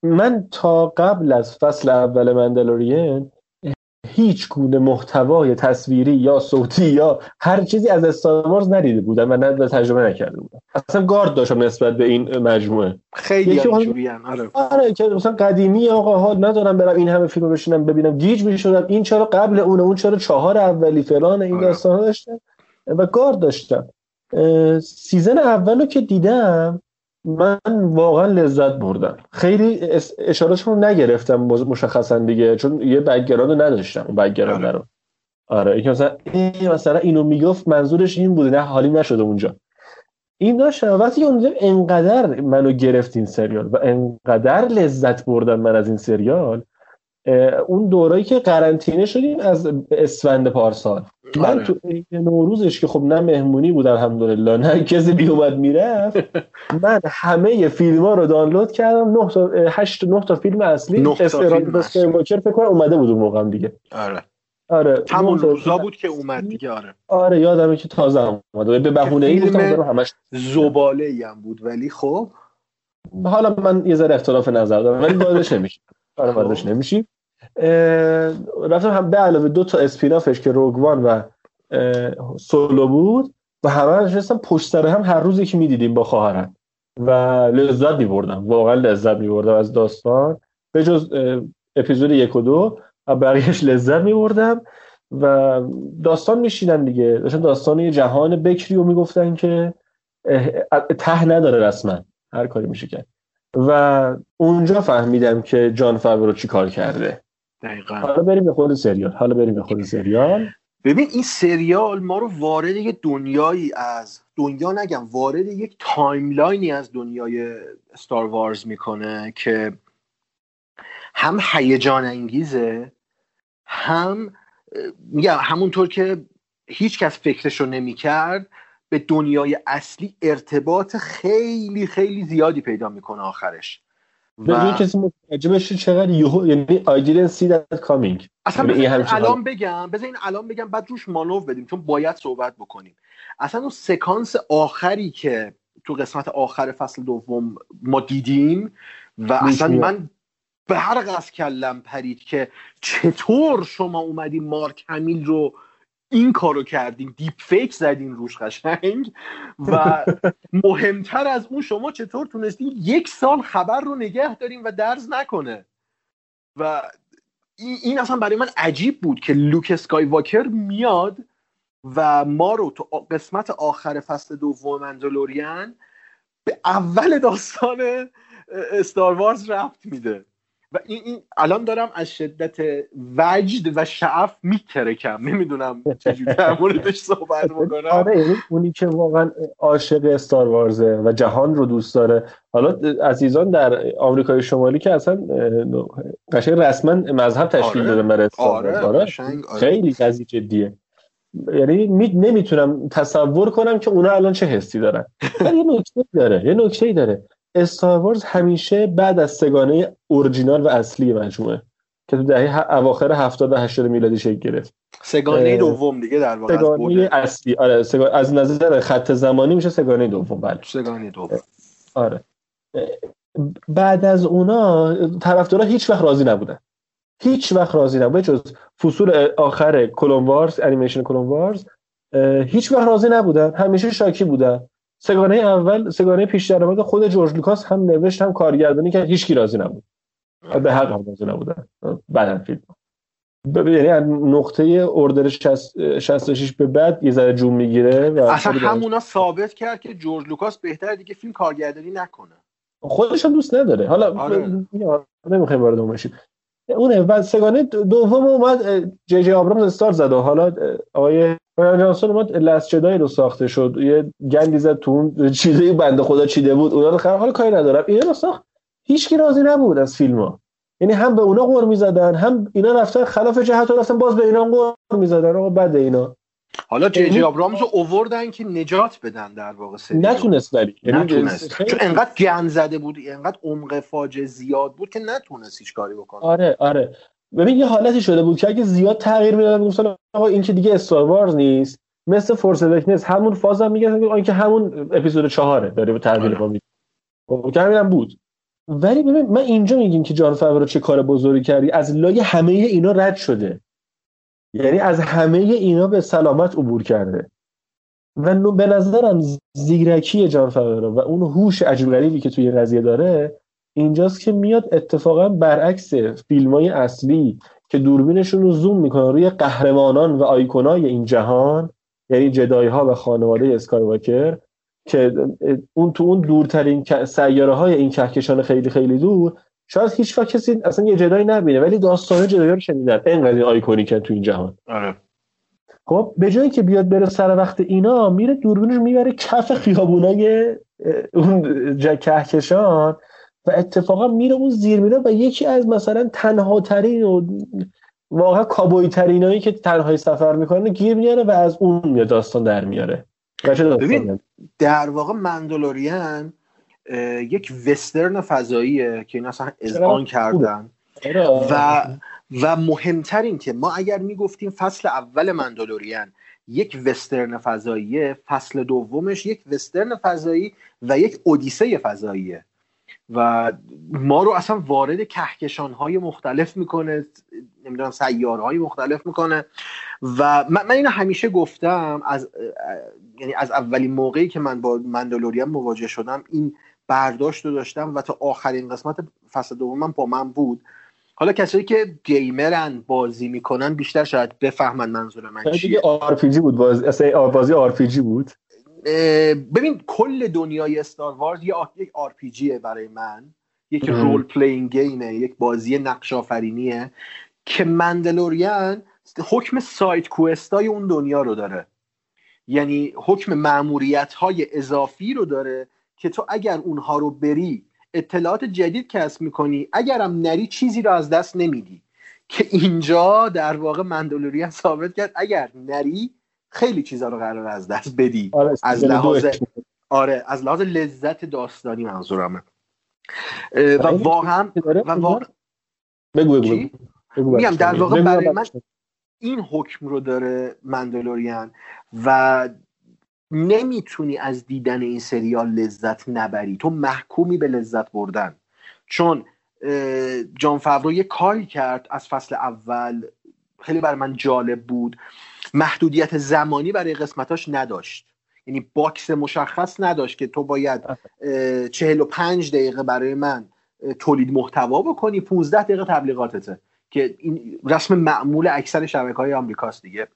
من تا قبل از فصل اول مندلورین هیچ گونه محتوای تصویری یا صوتی یا هر چیزی از استار وارز ندیده بودم و نه تجربه نکرده بودم. اصلا گارد داشتم نسبت به این مجموعه. خیلی آره. آره که مثلا قدیمی آقا حال ندارم برم این همه فیلم بشینم ببینم. گیج می‌شدم. این چرا قبل اونه اون چرا چهار اولی فلان این آره. داستان داشتم. و گارد داشتم. season اول رو که دیدم من واقعا لذت بردم. خیلی اشاراتشون رو نگرفتم مشخصا دیگه چون یه background رو نداشتم اون background رو. آره این مثلا ای مثلا اینو می‌گفت منظورش این بوده نه حالی نشده اونجا. این داشتم. وقتی که اونجا انقدر منو گرفت این سریال و انقدر لذت بردم من از این سریال اون دورایی که قرنطینه شدیم از اسفند پارسال. من آره. تو نوروزش که خب نه مهمونی بود الحمدلله نه کسی بیومد می‌رفت [laughs] من همه فیلم ها رو دانلود کردم نه تا هشت نه تا فیلم اصلی اصلی. اسکایواکر فکر کنم اومده بود اون موقع هم دیگه. آره. آره همون روزا بود که اومد دیگه آره. آره یادمه که تازه اومده به بهونه ای گفتم همش زباله ای هم بود ولی خب؟ حالا من یه ذره اختلاف نظر دارم ولی واردش نمیشیم آره واردش [laughs] نمیشیم اه، رفتم هم به علاوه دو تا اسپینافش که روگوان و سولو بود و همه نشستم پشت سر هم هر روزی که می‌دیدیم با خواهرم. و لذت میبردم واقعا لذت میبردم از داستان. به جز اپیزود یک و دو و بقیهش لذت میبردم و داستان میشیدن دیگه. داشتن داستان یه جهان بکری رو می‌گفتن که ته نداره رسما. هر کاری میشه کرد. و اونجا فهمیدم که جان فاورو چی کار کرده. دقیقا. حالا بریم به خود سریال. حالا بریم به خود سریال. ببین این سریال ما رو وارد یه دنیایی از دنیا نگم وارد یک timeline ی از دنیای Star Wars می‌کنه که هم هیجان انگیزه هم میگم همونطور که هیچ کس فکرش رو نمی‌کرد به دنیای اصلی ارتباط خیلی خیلی زیادی پیدا می‌کنه آخرش. بدون کسی متوجه بشه چقدر یهو یعنی I didn't see that coming. اصلا یعنی این بذار همچین الان بگم بذار این الان بگم بعد روش مانور بدیم چون باید صحبت بکنیم. اصلا اون سکانس آخری که تو قسمت آخر فصل دوم ما دیدیم و اصلا من به هر قصد کلم پرید که چطور شما اومدین مارک همیل رو این کارو کردین دیپ فیک زدین روش قشنگ. و [laughs] مهمتر از اون شما چطور تونستین یک سال خبر رو نگه دارین و درز نکنه. و این اصلا برای من عجیب بود که لوک اسکای واکر میاد و ما رو تو قسمت آخر فصل دوم مندلوریان به اول داستان استار وارز رفت میده. و این, این الان دارم از شدت وجد و شعف میترکم نمی‌دونم چجوری در موردش صحبت [laughs] بکنم آره یعنی اونی که واقعا عاشق استار وارزه و جهان رو دوست داره حالا عزیزان در آمریکای شمالی که اصلا قشنگ رسما مذهب تشکیل آره. داده برای استار آره. آره. آره. خیلی قضیه جدیه یعنی می... نمی‌تونم تصور کنم که اونا الان چه حسی دارن [laughs] ولی یه نکته داره یه نکته داره استار وارز همیشه بعد از سگانه اورجینال و اصلی مجموعه که تو دهه اواخر 70 و 80 میلادی شکل گرفت. سگانه دوم دیگه در واقع از سگانه بوده. اصلی. آره سگا... از نظر خط زمانی میشه سگانه دوم بله. سگانه دوم. آره. بعد از اونا طرفدارا هیچ وقت راضی نبودن. هیچ وقت راضی نبودن. جز فصول آخر کلون وارز انیمیشن کلون وارز هیچ وقت راضی نبودن. همیشه شاکی بودن. سگانه اول سگانه پیش درآمد خود جورج لوکاس هم نوشت هم کارگردانی که هیچکی راضی نبود. به حق هم راضی نبودن. بعدن فیلم. یعنی از نقطه اردر 60 66 به بعد یه ذره جون می‌گیره و اصلا همونا ثابت کرد که جورج لوکاس بهتره دیگه فیلم کارگردانی نکنه. خودش هم دوست نداره. حالا آره. نمی‌خوایم وارد اون بشیم. اونه و سگانه دوم اومد جی جی آبرامز استار زد و حالا آقای رایان جانسون اومد لست جدای رو ساخته شد. یه گندی زد تو اون چیزی بنده خدا چیده بود. اونا رو خراب حالا کاری ندارم. اینا رو ساخت. هیچکی راضی نبود از فیلم ها یعنی هم به اونا قور می‌زدن هم اینا رفتن خلاف جهت و رفتن باز به اینا قور می‌زدن. آقا بده اینا. حالا جی جی یعنی- آبرامز رو اووردن که نجات بدن در واقع سری رو. نتونست ولی. یعنی نتونست. خیلی- چون انقدر گند زده بود انقدر عمق فاجعه زیاد بود که نتونست هیچ کاری بکنه. آره آره. ببین یه حالتی شده بود که اگه زیاد تغییر می‌دادن می‌گفتن آقا این که دیگه استار وارز نیست مثل فورس اوکنس همون فاز هم میگن این که همون اپیزود چهاره داره به تحویل ما میده خب که همین هم بود. ولی ببین من اینجا میگیم که جان فاورو چه کار بزرگی کردی؟ از لای همه اینا رد شده. یعنی از همه اینا به سلامت عبور کرده. و به نظرم زیرکی جان فاورو و اون هوش عجیب غریبی که توی این قضیه داره اینجاست که میاد اتفاقا برعکس فیلم های اصلی که دوربینشون رو زوم می‌کنن روی قهرمانان و آیکونای این جهان یعنی جدای ها و خانواده اسکایواکر که اون تو اون دورترین سیاره های این کهکشان خیلی خیلی دور شاید هیچ وقت کسی اصلا یه جدای نبینه ولی داستان جدایی رو شنیدن. اینقدر آیکونیکن تو این جهان. آره. خب به جایی که بیاد بره سر وقت اینا میره دوربینش می‌بره کف خیابونای اون کهکشان. و اتفاقا میره اون زیر میره و یکی از مثلا تنها ترین و واقعا کابوی ترینایی که تنهایی سفر می‌کنه گیر میاره و از اون میاد داستان در میاره. داستانی ببین در واقع مندلوریان یک وسترن فضاییه که این اصلا اذعان کردن. و و مهمتر این که ما اگر می‌گفتیم فصل اول مندلوریان یک وسترن فضاییه فصل دومش یک وسترن فضایی و یک اودیسه فضاییه. و ما رو اصلا وارد کهکشان های مختلف می‌کنه نمی‌دونم سیاره های مختلف می‌کنه. و من, من اینو همیشه گفتم از یعنی از اولین موقعی که من با Mandalorian مواجه شدم این برداشت رو داشتم و تا آخرین قسمت فصل دومم با من بود. حالا کسایی که gamer ن بازی می‌کنن بیشتر شاید بفهمن منظور من چیه. دیگه RPG بود. باز بازی RPG بود. ببین کل دنیای Star Wars یه یک RPG برای من. یک مهم. role-playing game ه یک بازی نقش آفرینیه که مندلوریان حکم سایت کوستای اون دنیا رو داره. یعنی حکم معموریت های اضافی رو داره که تو اگر اونها رو بری اطلاعات جدید کسب می‌کنی اگرم نری چیزی رو از دست نمیدی. که اینجا در واقع مندلوریان ثابت کرد اگر نری خیلی چیزا رو قرار از دست بدی. آره از لحاظ آره از لحاظ لذت داستانی منظورمه. و واقعا و واقع بگو بگو میگم. در واقع برای. من این حکم رو داره Mandalorian و نمی‌تونی از دیدن این سریال لذت نبری. تو محکومی به لذت بردن. چون جان فاورو یه کاری کرد از فصل اول. خیلی برای من جالب بود. محدودیت زمانی برای قسمتاش نداشت. یعنی box مشخص نداشت که تو باید چهل و پنج دقیقه برای من تولید محتوا بکنی 15 دقیقه تبلیغاتته. که این رسم معمول اکثر شبکه های آمریکاست دیگه.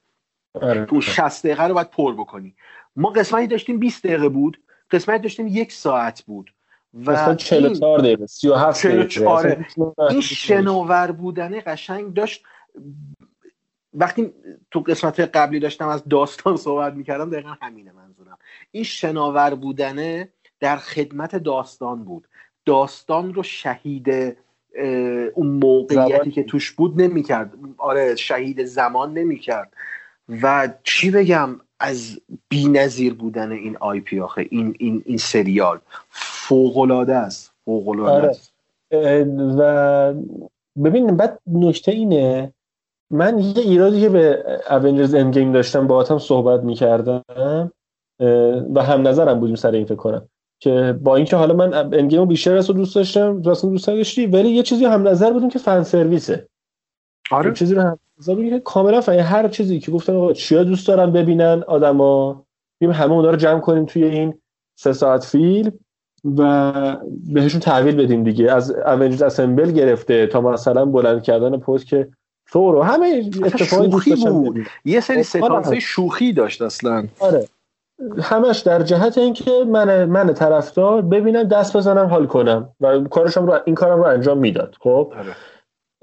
آره. تو 60 دقیقه رو باید پر بکنی. ما قسمتی داشتیم 20 دقیقه بود قسمتی داشتیم یک ساعت بود. و مثلا 44 دقیقه 37 دقیقه. این شناور بودنه قشنگ داشت وقتی تو قسمت قبلی داشتم از داستان صحبت می‌کردم دقیقا همینه منظورم. این شناور بودنه در خدمت داستان بود. داستان رو شهید اون موقعیتی که توش بود نمی‌کرد. آره شهید زمان نمی‌کرد. و چی بگم از نظیر بودن این آی پی آخه این, این, این سریال. فوقلاده است. فوقلاده آره. است. و ببین بعد نکته اینه من یه ایرادی که به اونجرز اند داشتم با هم صحبت می‌کردم و هم نظرم بودیم سر این فکر کنم. که با اینکه حالا من اندگیم بیشتر از دوست داشتم راستم دوست داشتی ولی یه چیزی هم نظر بودیم که فن سرویسه. آره. چیزی رو هم نظر بودیم که کاملا فن هر چیزی که گفتن آقا چیا دوست دارن ببینن آدما بیم همه اونا رو جمع کنیم توی این سه ساعت فیلم و بهشون تحویل بدیم دیگه. از اونجرز اسمبل گرفته تا مثلا بلند کردن پست که ثور و همه اتفاقی شوخی بود. یه سری آره. سکانس شوخی داشت اصلا. آره. همش در جهت اینکه من من طرفدار ببینم دست بزنم حال کنم و کارشم رو این کارم رو انجام می‌داد. خب؟ آره.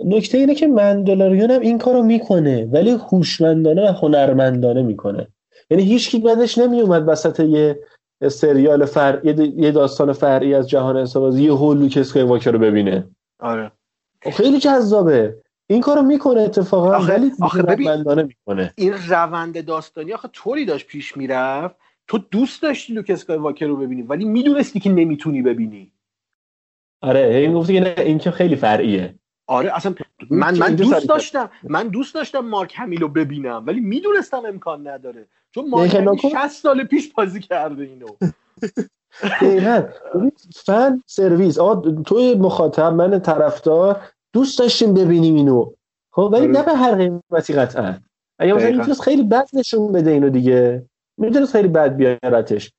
نکته اینه که مندلوریان هم این کارو می‌کنه ولی هوشمندانه و هنرمندانه می‌کنه. یعنی هیچ کی بعدش نمیومد وسط یه سریال فر یه داستان فرعی از جهان انسان‌بازی یه هول لوک اسکایواکر رو ببینه. آره. خیلی جذابه. این کارو می‌کنه اتفاقا آخه, ولی آخه ببین می‌کنه. این روند داستانی آخه طوری داشت پیش می‌رفت. تو دوست داشتی لوک اسکایواکر رو ببینی ولی می‌دونستی که نمی‌تونی ببینی. آره این گفتی که نه این که خیلی فرعیه. آره اصلا من من دوست داشتم من دوست داشتم مارک همیل رو ببینم ولی می‌دونستم امکان نداره. چون مارک همیل 60 سال پیش بازی کرده اینو. [laughs] دقیقا. فن سرویس. آقا توی مخاطب من طرفدار دوست داشتیم ببینیم اینو. خب ولی نه به هر قیمتی قطعا. اگه مثلا می‌تونست خیلی بد نشون بده اینو دیگه. می‌تونست خیلی بد بیارتش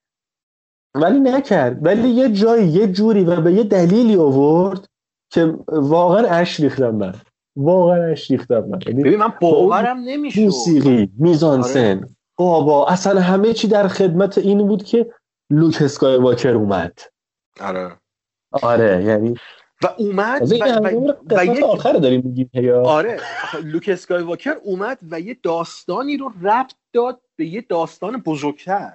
ولی نکرد. ولی یه جایی یه جوری و به یه دلیلی آورد که واقعا اش ریختم من. واقعا اش ریختم من. ببین من باورم نمیشه موسیقی میزانسن. بابا اصلا همه چی در خدمت این بود که لوک اسکای واکر اومد. آره. آره یعنی و اومد و, و, و, و یک آخر داریم میگیم آره. لوک اسکای واکر اومد و یه داستانی رو ربط داد به یه داستان بزرگتر.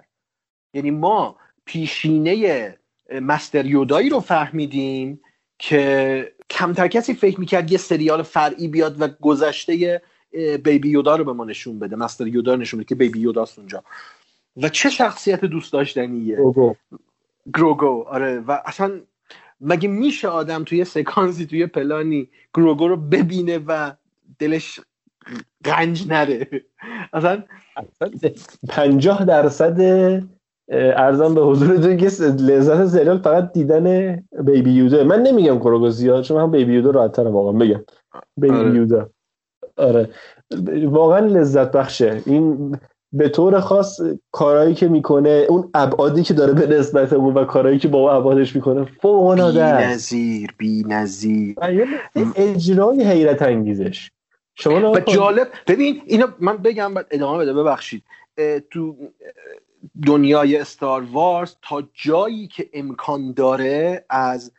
یعنی ما پیشینه مستر یودایی رو فهمیدیم که کمتر کسی فکر می‌کرد یه سریال فرعی بیاد و گذشته بیبی یودا رو به ما نشون بده. مستر یودا نشون بده که بیبی یوداست اونجا. و چه شخصیت دوست داشتنیه؟ گروگو. گروگو. آره. و اصلا مگه میشه آدم توی سکانسی توی پلانی گروگو رو ببینه و دلش گنج نره؟ اصلا پنجاه درصد ارزم به حضورتون که لذت سریال فقط دیدن بیبی یودا. من نمیگم کروگو زیاد چون هم بیبی یودا راحت ترم واقعا. بگم. بیبی آره. یودا. آره. واقعا لذت بخشه. این به طور خاص کارهایی که می‌کنه اون ابعادی که داره به نسبت اون و کارهایی که با اون ابعادش می‌کنه فوق العاده است. بی‌نظیر بی‌نظیر اجرای حیرت انگیزش. شما و جالب ببین اینو من بگم بعد ادامه بده ببخشید. تو دنیای استار وارز تا جایی که امکان داره از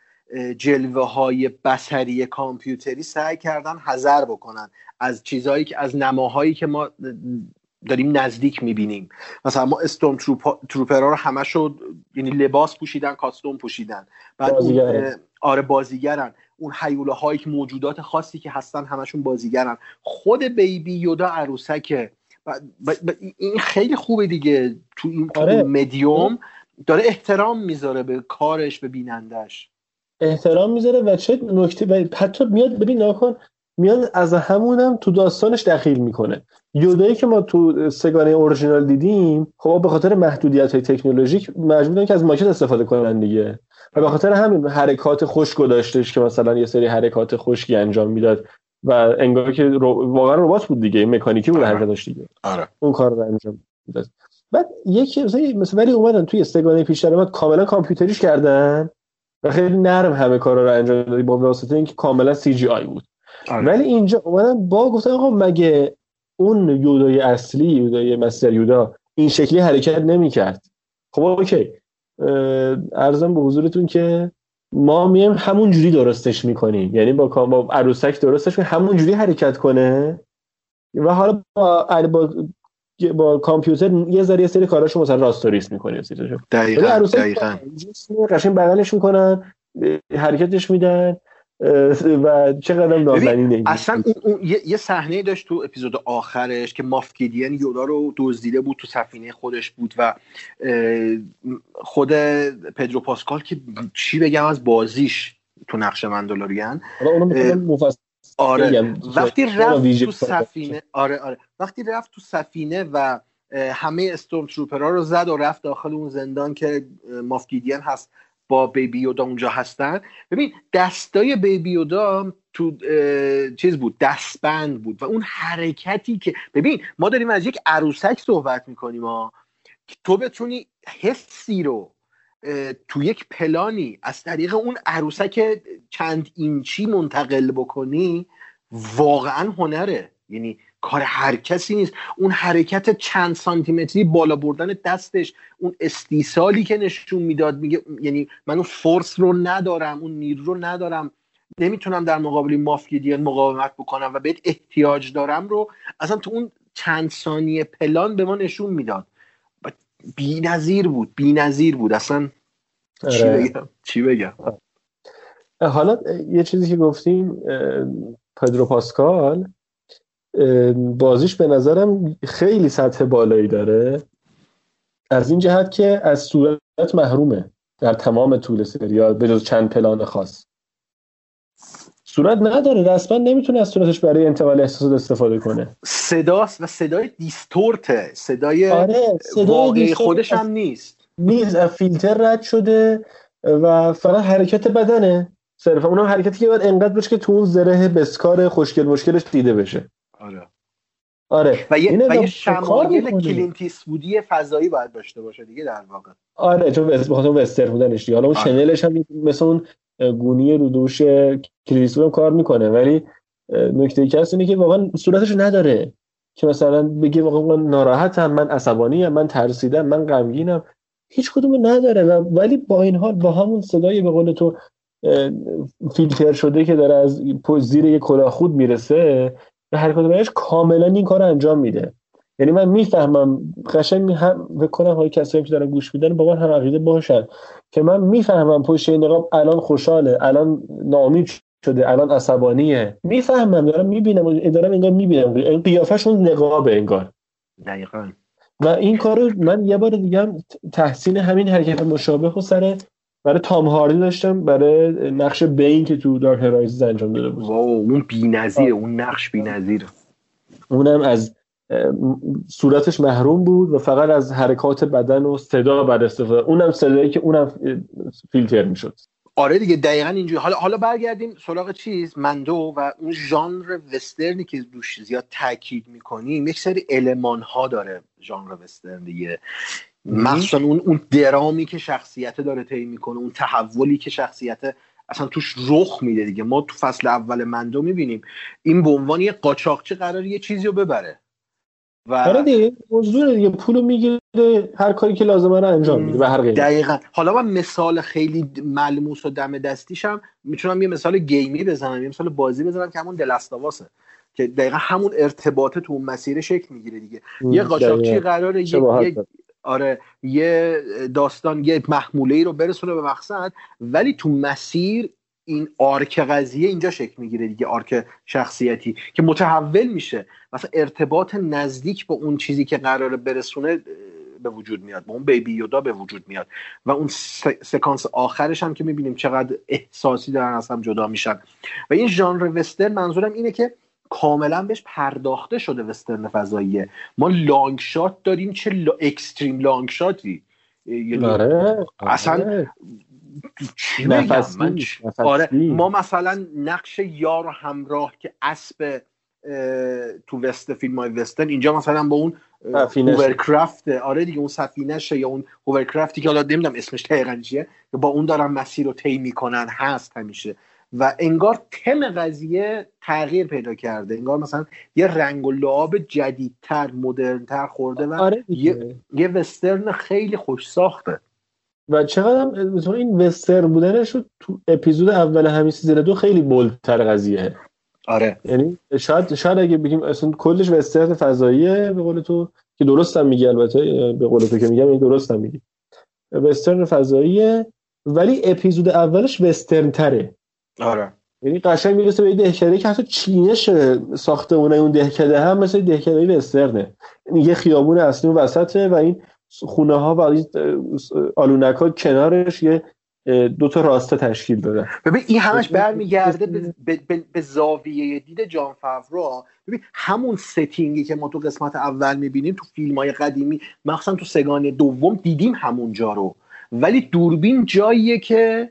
جلوه های بسری کامپیوتری سعی کردن حذر بکنن. از چیزهایی که از نماهایی که ما داریم نزدیک می‌بینیم. مثلا ما استوم تروپرها رو همشو یعنی لباس پوشیدن کاستوم پوشیدن. بعد اون آره بازیگرن. اون حیوله هایی که موجودات خاصی که هستن همشون بازیگرن. خود بیبی یودا عروسکه ب... ب... ب... این خیلی خوبه دیگه. تو این آره. مدیوم داره احترام می‌ذاره به کارش به بینندش. احترام می‌ذاره و چه نکته حتی میاد ببین نکن میاد از همونم تو داستانش دخیل می‌کنه. یودایی که ما تو سگانه اورجینال دیدیم خب به خاطر محدودیت های تکنولوژیک مجبورن که از ماکت استفاده کنن دیگه. و به خاطر همین حرکات خشک داشتش که مثلا یه سری حرکات خشکی انجام می‌داد و انگار که رو... واقعا ربات بود دیگه مکانیکی بود حرکتش دیگه. آره. اون کار رو انجام می‌داد. بعد یکی مثلا ولی اومدن توی سه‌گانه پیش درآمد کاملا کامپیوتریش کردن و خیلی نرم همه کارا رو انجام دادی با واسطه اینکه کاملا CGI بود. آره. ولی اینجا اومدن با گفتن آقا مگه اون یودای اصلی یودای master یودا این شکلی حرکت نمی‌کرد؟ خب okay. عرضم به حضورتون که ما میایم همون جوری درستش می‌کنیم. یعنی با با عروسک درستش کنیم همون جوری حرکت کنه. و حالا با با, با کامپیوتر یه ذره یه سری کاراشو مثلا راستوریس می‌کنه دقیقاً دقیقاً. قشنگ بغلش می‌کنن حرکتش میدن. و چقدر نازنینه اصلا اون, اون یه, صحنه داشت تو اپیزود آخرش که مافکیدین یودا رو دزدیده بود تو سفینه خودش بود و خود پدرو پاسکال که چی بگم از بازیش تو نقش مندلوریان. آره. وقتی رفت تو سفینه آره آره. وقتی رفت تو سفینه و همه استورم تروپرها رو زد و رفت داخل اون زندان که مافکیدین هست. با بیبی یودا اونجا هستن. ببین دستای بیبی یودا تو چیز بود دستبند بود و اون حرکتی که ببین ما داریم از یک عروسک صحبت می‌کنیم ها. تو بتونی حسی رو تو یک پلانی از طریق اون عروسک چند اینچی منتقل بکنی واقعا هنره. یعنی کار هر کسی نیست. اون حرکت چند سانتیمتری بالا بردن دستش اون استیصالی که نشون می‌داد میگه یعنی من اون فورس رو ندارم اون نیرو رو ندارم. نمی‌تونم در مقابل مافگیدیان مقاومت بکنم و بهت احتیاج دارم رو اصلا تو اون چند ثانیه پلان به ما نشون می‌داد. بی نظیر بود بی نظیر بود. اصلا چی بگم؟ چی بگم؟ حالا یه چیزی که گفتیم پدرو پاسکال بازیش به نظرم خیلی سطح بالایی داره. از این جهت که از صورت محرومه در تمام طول سریال به جز چند پلان خاص. صورت نداره رسما نمی‌تونه از صورتش برای انتقال احساسات استفاده کنه. صداست و صدای دیستورته. صدای آره صدای واقعی خودش هم نیست. نیست فیلتر رد شده و فقط حرکت بدنه. صرفا اونم حرکتی که باید انقدر بشه که تو اون زره بسکار خوشگل مشکلش دیده بشه. آره. آره. و یه, و یه شمایل کلینتیس بودی فضایی باید داشته باشه دیگه در واقع. آره چون به خاطر وستر بودنش حالا اون آره. شنلش هم مثل اون گونی رو دوش کلیس هم کار می‌کنه. ولی نکته ای که هست اینه که واقعا صورتش نداره که مثلا بگه واقعا ناراحتم من عصبانی من ترسیدم من غمگینم. هیچ کدوم نداره و ولی با این حال با همون صدای به قول تو فیلتر شده که داره از زیر یک کلاه خود می‌رسه به حرکات بدنش کاملا این کار انجام میده. یعنی من می‌فهمم قشنگ هم بکنم های کسایی که دارن گوش میدن با من هم عقیده باشن که من می‌فهمم پشت این نقاب الان خوشحاله الان ناامید شده الان عصبانیه. می‌فهمم دارم می‌بینم دارم انگار می‌بینم. این قیافش اون نقابه انگار. دقیقا. و این کارو من یه بار دیگه هم تحسین همین حرکت مشابه و سر برای تام هاردی داشتم برای نقش بین که تو دارک هرایزز انجام داده بود. واو اون بی‌نظیره اون نقش بی‌نظیره اونم از صورتش محروم بود و فقط از حرکات بدن و صدا بر استفاده اونم صدایی که اونم فیلتر می‌شد. آره دیگه دقیقا اینجوری. حالا حالا برگردیم سراغ چیز مندو و اون ژانر وسترنی که روش زیاد تاکید می‌کنیم یک سری المان ها داره ژانر وسترن دیگه. مخصوصا اون اون درامی که شخصیت داره طی می‌کنه اون تحولی که شخصیت اصلا توش رخ میده دیگه. ما تو فصل اول مندو می‌بینیم این به عنوان یه قاچاقچی قرار یه چیزی رو ببره. و آره دیگه موضوع دیگه. پولو می‌گیره هر کاری که لازمه رو انجام میده و هر قیمت دقیقا. حالا من مثال خیلی ملموس و دم دستیشم. می‌تونم یه مثال game ی بزنم یه مثال بازی بزنم که همون دلستاواسه که دقیقا همون ارتباطه تو اون مسیر شکل می‌گیره دیگه. یه قاچاقچی قراره یه آره یه داستان یه محموله ای رو برسونه به مقصد ولی تو مسیر این arc قضیه اینجا شکل می‌گیره دیگه arc شخصیتی که متحول میشه. مثلا ارتباط نزدیک با اون چیزی که قراره برسونه به وجود میاد با اون بیبی یودا به وجود میاد. و اون سکانس آخرش هم که می‌بینیم چقدر احساسی دارن از هم جدا میشن. و این ژانر وسترن منظورم اینه که کاملا بهش پرداخته شده وسترن فضاییه ما لانگ شات داریم چه لا... اکستریم لانگ شاتی یعنی آره اصلا آره. چی. آره ما مثلا نقش یار همراه که اسب اه، تو وست فیلم های وسترن اینجا مثلا با اون. hovercraft آره دیگه اون سفینهشه یا اون hovercraft ی که حالا نمی‌دونم اسمش دقیقا چیه که با اون دارن مسیر رو طی می‌کنن هست همیشه و انگار تم قضیه تغییر پیدا کرده. انگار مثلا یه رنگ و لعاب جدیدتر مدرنتر خورده و آره. یه, یه وسترن خیلی خوش ساخته. و چقدر مثلا این وسترن بودنش رو تو اپیزود اول همین season دو خیلی bold تر قضیه. آره. یعنی شاید شاید اگه بگیم اصلا کلش وسترن فضاییه به قول تو که درست هم میگی البته به قول تو که میگم این درست هم میگی. وسترن فضاییه ولی اپیزود اولش وسترن تره آره. یعنی قشنگ می‌رسه به دهکده که حتی چینش ساختمونه اون دهکده هم مثل دهکده وسترنه. یعنی یه خیابون اصلی اون وسطه و این خونه ها و آلونک ها کنارش یه دو تا راسته تشکیل داده ببین این همش برمیگرده به, به, به, به زاویه دید جان فاورو ببین همون ستینگی که ما تو قسمت اول می‌بینیم تو فیلم های قدیمی مخصوصا تو سگان دوم دیدیم همونجا رو. ولی دوربین جاییه که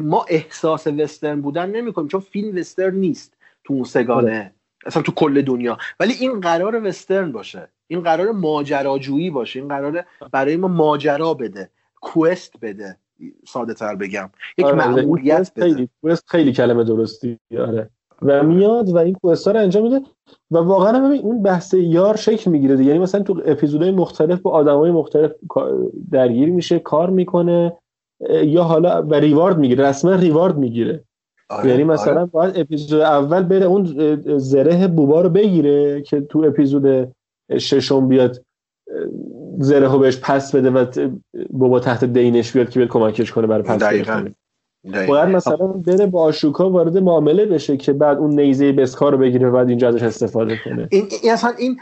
ما احساس وسترن بودن نمی‌کنیم چون فیلم وسترن نیست تو اون سگانه. اصلا تو کل دنیا. ولی این قرار وسترن باشه. این قرار ماجراجویی باشه. این قرار برای ما ماجرا بده. کوست بده. ساده تر بگم. یک آره، کوست بده. خیلی کوست خیلی کلمه درستی. آره. و میاد و این کوستا رو انجام میده. و واقعا ببین اون بحث یار شکل می‌گیره دیگه. یعنی مثلا تو اپیزودهای مختلف با آدمای مختلف درگیر میشه کار می‌کنه. یا حالا و ریوارد می‌گیره رسما ریوارد می‌گیره آره، یعنی مثلا آره. باید اپیزود اول بره اون زره بوبا رو بگیره که تو اپیزود ششم بیاد زره رو بهش پس بده و بوبا تحت دینش بیاد که بیاد کمکش کنه برای پس دقیقاً. دقیقاً. باید مثلا بره با آشوکا وارد معامله بشه که بعد اون نیزه بسکار رو بگیره و بعد اینجا ازش استفاده کنه این, این اصلا این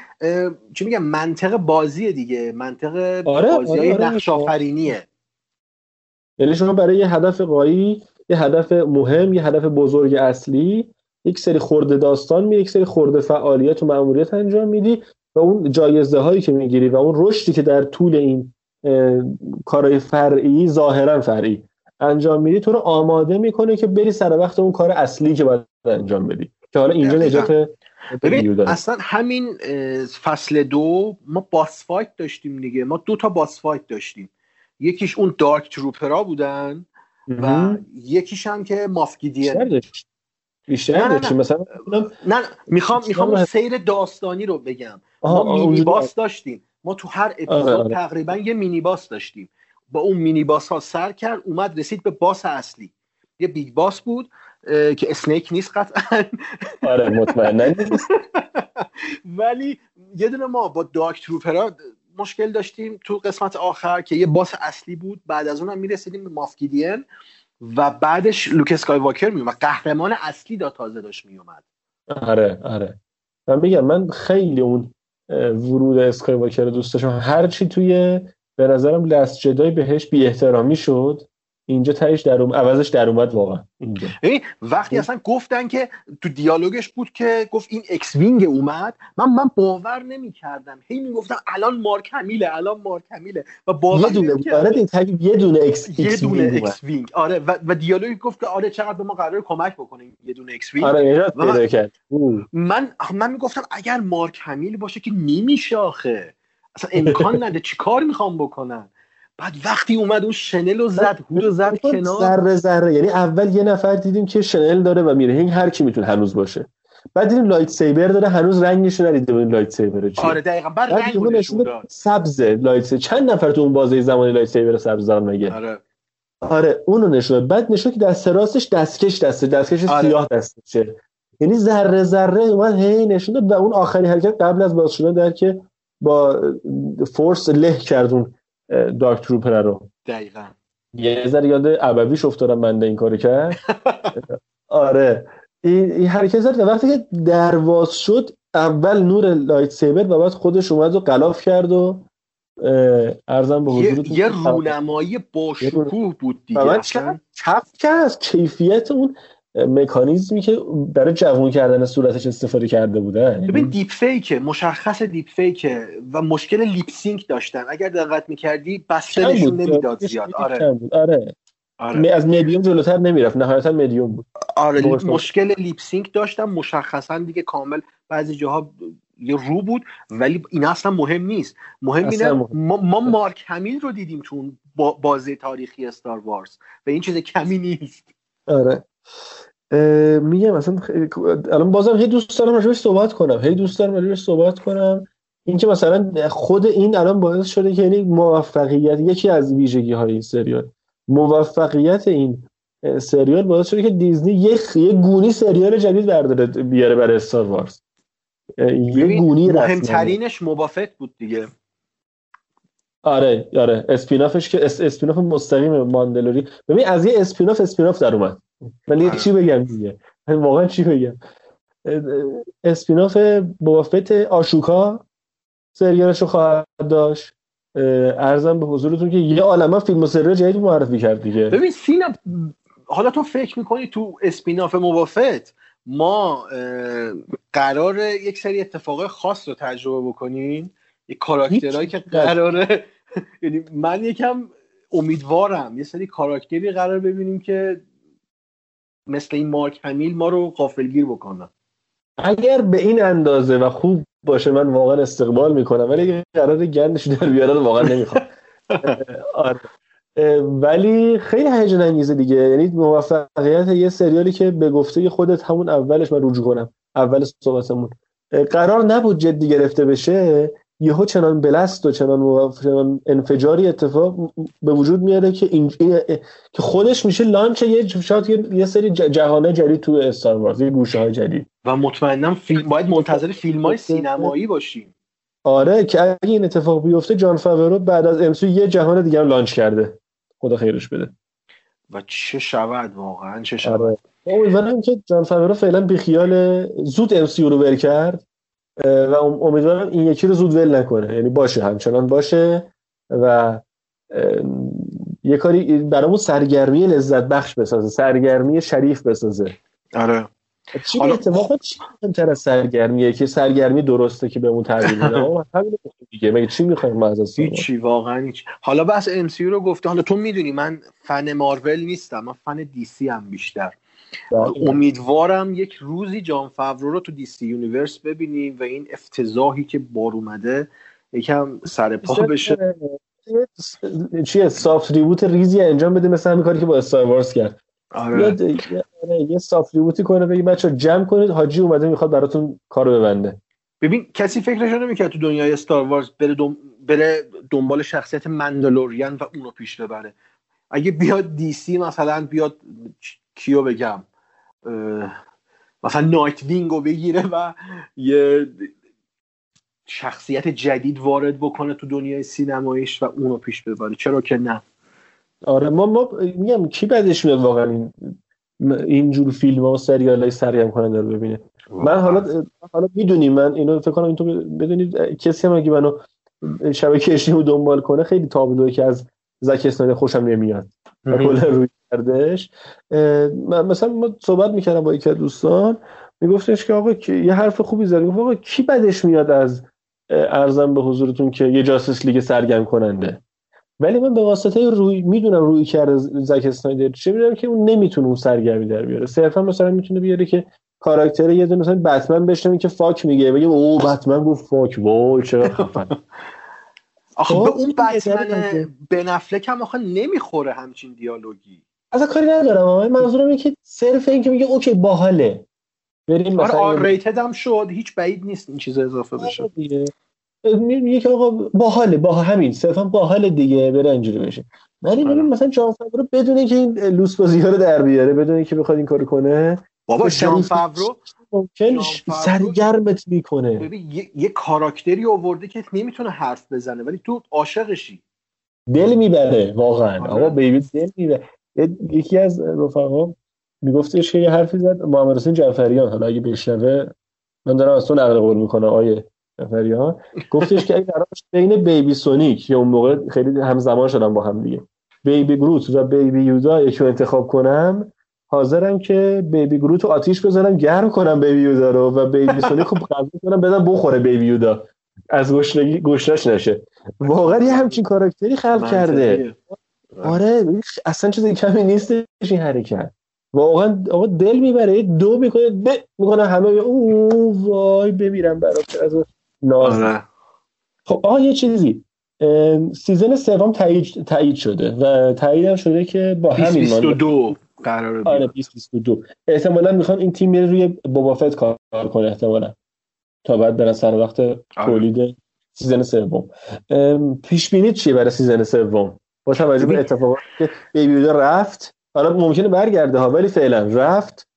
چی میگم منطق بازی دیگه منطق آره، بازی های آره، آره. نقش آفرینیه یعنی شما برای یه هدف قایی یه هدف مهم یه هدف بزرگ اصلی یک سری خورده داستان می یک سری خورده فعالیت و مأموریت انجام میدی و اون جایزه هایی که می‌گیری و اون رشدی که در طول این کارهای فرعی ظاهرا فرعی انجام میدی تو رو آماده می‌کنه که بری سر وقت اون کار اصلی که باید انجام بدی که حالا اینجا. نجات ببین. اصلا همین فصل دو ما باس فایت داشتیم دیگه ما دو تا باس فایت داشتیم یکیش اون دارک تروپرا بودن و. یکیش هم که ماف گیدئون بیشتر نه،. مثلا نه نه، می‌خوام می‌خوام آره. سیر داستانی رو بگم ما mini. boss داشتیم ما تو هر اپیزود آره، آره. تقریبا یه mini boss داشتیم با اون mini boss ها سر کرد اومد رسید به boss اصلی یه big boss بود که اسنوک نیست قطعا آره مطمئنا [laughs] ولی یه دونه ما با dark trooper ا مشکل داشتیم تو قسمت آخر که یه boss اصلی بود. بعد از اونم می‌رسیدیم به ماف گیدئون و بعدش لوک اسکای واکر میومد قهرمان اصلی دا تازه داشت میومد آره آره. من میگم من خیلی اون ورود اسکای واکر دوست داشتم. هرچی توی به نظرم Last Jedi بهش بی احترامی شد. اینجا تهش در اوم... عوضش در اومد واقعا. اینجا. وقتی اصلا گفتن که تو دیالوگش بود که گفت این X-wing اومد من من باور نمی کردم هی می‌گفتم الان مارک همیله الان مارک همیله و باور یه دونه بود. نمی‌کردم. آره یه دونه X یه دونه. X Wing آره و, و دیالوگی گفت که آره چقدر به ما قرار کمک بکنه یه دونه X-Wing آره من- پیدا کرد. من من می‌گفتم اگر مارک همیل باشه که نمیشه آخه. اصلا امکان [laughs] نده. چیکار می‌خوام بکنن؟ بعد وقتی اومد اون شنل رو زد hood رو زد کنار. ذره ذره. یعنی اول یه نفر دیدیم که شنل داره و میره. این هر کی می‌تونه هنوز باشه. بعد دیدیم lightsaber داره هنوز رنگش ندیده بودیم lightsaber چیه. آره دقیقا. بعد رنگ سبز lightsaber. چند نفر تو اون بازه زمانی lightsaber سبز دارن مگه؟ آره. آره اونو نشون. بعد نشون که دست راستش دستکش دسته. دستکش آره. سیاه دستشه. یعنی ذره ذره اومد هی نشون داد و اون آخرین حرکت قبل از باز شدن در که با force له کرد اون اه، dark trooper رو دقیقا یه ذره یاد ابویش افتادم بنده این کارو کرد آره این, این حرکت زد وقتی که درواز شد اول نور lightsaber و بعد خودش اومد و غلاف کرد و عرضم به حضورتون یه, یه رونمایی با شکوه بود دیگه من کف کرد کیفیت اون مکانیزمی که برای جوون کردن صورتش استفاده کرده بودن ببین deep fake ه مشخص deep fake ه و مشکل lip sync داشتن. اگر دقت می‌کردی بسته نشون نمی‌داد زیاد. آره. آره. آره. از مدیوم جلوتر نمی‌رفت. نهایتا مدیوم بود. آره مشکل lip sync داشتم مشخصا دیگه کامل بعضی جاها یه رو بود ولی این اصلا مهم نیست. مهم اینه ما, ما مارک همیل رو دیدیم تو بازی تاریخی استار وارز و این چیز کمی نیست. آره. میگم مثلا الان بازم هی دوست دارم راجبش صحبت کنم. هی دوست دارم راجبش صحبت کنم. اینکه مثلا خود این الان باعث شده که یعنی موفقیت یکی از ویژگی های این سریال. موفقیت این سریال باعث شده که دیزنی یه یه گونی سریال جدید برداره بیاره برای استار وارز یه گونی مهمترینش بوبافت بود دیگه. آره آره. spin-off ش که اس spin-off مستقیم ماندلورین. ببین از یه spin-off spin-off در اومد. ولی آره. چی بگم دیگه؟ واقعا چی بگم؟ spin-off بوبافت آشوکا سریالش رو خواهد داشت. عرضم به حضورتون که یه عالمه فیلم و سریال جدید معرفی کرد دیگه. ببین سینا حالا تو فکر می‌کنی تو spin-off بوبافت ما قرار یک سری اتفاق خاص رو تجربه بکنیم؟ یک کاراکترهایی که قراره [laughs] یعنی من یکم امیدوارم یه سری کاراکتری قرار ببینیم که مثل این مارک همیل ما رو قافلگیر بکنن. اگر به این اندازه و خوب باشه من واقعا استقبال می‌کنم ولی قرار گندش در بیارن واقعا نمی‌خوام. [laughs] آره. ولی خیلی هیجان انگیزه دیگه. یعنی موفقیت یه سریالی که به گفته خودت همون اولش من رجوع کنم اول صحبتمون. قرار نبود جدی گرفته بشه. یهو چنان بلست و چنان, چنان انفجاری اتفاق به وجود میاره که این... که خودش میشه لانچ یه شاید یه, یه سری جهانه جدید تو استار وارز یه گوشه های جدید. و مطمئنم فیلم باید منتظر فیلم های سینمایی باشیم. آره که اگه این اتفاق بیفته جان فاورو بعد از امسو یه جهان دیگر لانچ کرده. خدا خیرش بده. و چه شود واقعا چه شود. آره. امیدوارم که جان فاورو فعلا بیخیال زود امسیو رو بر کرد. و امیدوارم این یکی رو زود ول نکنه. یعنی باشه همچنان باشه و یه کاری برامون سرگرمی لذت بخش بسازه سرگرمی شریف بسازه. آره. چی حالا... اتفاقا چی تر از سرگرمیه که سرگرمی درسته که بهمون تعبیر میده دیگه. مگه چی می‌خوایم ما از هیچی واقعا هیچ. حالا بس ام رو گفته حالا تو می‌دونی من فن مارول نیستم. من فن دی سی هم بیشتر. امیدوارم یک روزی جان فاورو رو تو DC Universe ببینیم و این افتضاحی که بار اومده یکم سر پا بشه. یه soft reboot ریزی انجام بده مثل همین کاری که با استار وارز کرد. آره. یه, soft reboot ی کنه بگی بچه جمع کنید حاجی اومده می‌خواد براتون کارو ببنده. ببین کسی فکرش نمی‌کرد تو دنیای استار وارز بره, دم... بره دنبال شخصیت مندلوریان و اونو پیش ببره. اگه بیاد DC مثلا بیاد کیو بگم؟ مثلا نایت وینگ رو بگیره و یه شخصیت جدید وارد بکنه تو دنیای سینماییش و اونو پیش ببره. چرا که نه؟ آره ما ما میگم کی بعدش میاد واقعا این اینجور فیلم ها و سریال های سرگرم کننده رو ببینه؟ من حالا حالا می‌دونی من اینو فکر کنم این تو بدونید کسی هم اگه منو شبکه اجتماعی دنبال کنه خیلی تابلوه که از زک اسنایدر خوشم نمیاد. کل روی کردش. مثلا ما صحبت می‌کردم با یکی دوستان میگفتش که آقا یه حرف خوبی زدی گفت آقا کی بدش میاد از ارزم به حضورتون که یه جاسوس لیگ سرگرم کننده؟ ولی من به واسطه روی می‌دونم روی کرده زک اسنایدر چه می‌دونم که اون نمی‌تونه اون سرگرمی در بیاره. صرفا مثلا می‌تونه بیاره که کاراکتر یه دونه مثلا بتمن بشنوی که فاک میگه بگه او بتمن گفت فاک. وای چرا خفن آخه به اون بتمن بن افلک هم آخه نمی‌خوره همچین دیالوگی. از کاری ندارم. منظورم اینه که صرف این که میگه OK باحاله. بریم مثلا R rated هم شد. هیچ بعید نیست این چیز اضافه بشه. میگه که آقا باحاله با همین صرفا باحال دیگه بره اینجوری بشه. ولی ببین مثلا جان فاورو بدون اینکه این لوس بازی رو در بیاره بدون اینکه بخواد این کارو کنه بابا جان فاورو ممکن سرگرمت می‌کنه. ببین یه،, یه کاراکتری آورده که نمی‌تونه حرف بزنه ولی تو عاشقشی. دل می‌بره واقعا. آره. آقا بیبی دل می‌بره. یکی از رفقا میگفتش که یه حرفی زد محمد حسین جعفریان حالا اگه بشنوه من دارم از تو نقل قول می‌کنم آیه جعفریان. گفتش که اگه قرار بین بیبی سونیک که اون موقع خیلی همزمان شدن با هم دیگه. بیبی گروت و بیبی یودا یکی رو انتخاب کنم حاضرم که بیبی گروت رو آتیش بزنم گرم کنم بیبی یودا رو و بیبی سونیک رو غذا کنم بدم بخوره بیبی یودا. از گشنگی گشنش نشه. واقعا یه همچین کاراکتری خلق کرده. آره. اصلا چیز کمی نیستش این حرکت. واقعا آقا دل می‌بره دو می‌کنه ب می‌کنه همه. او وای بمیرم برات از ناز. آره. خب آقا یه چیزی. season سوم تایید تایید شده و تایید هم شده که با همین 22 قراره. آره 2022 احتمالا می‌خوان این تیم بره روی بوبافت کار کنه احتمالا. تا بعد برن سر وقت تولید season سوم. پیش بینی چیه برای season سوم؟ با توجه به اتفاقاتی که بیبی یودا رفت حالا ممکنه برگرده ها ولی فعلا رفت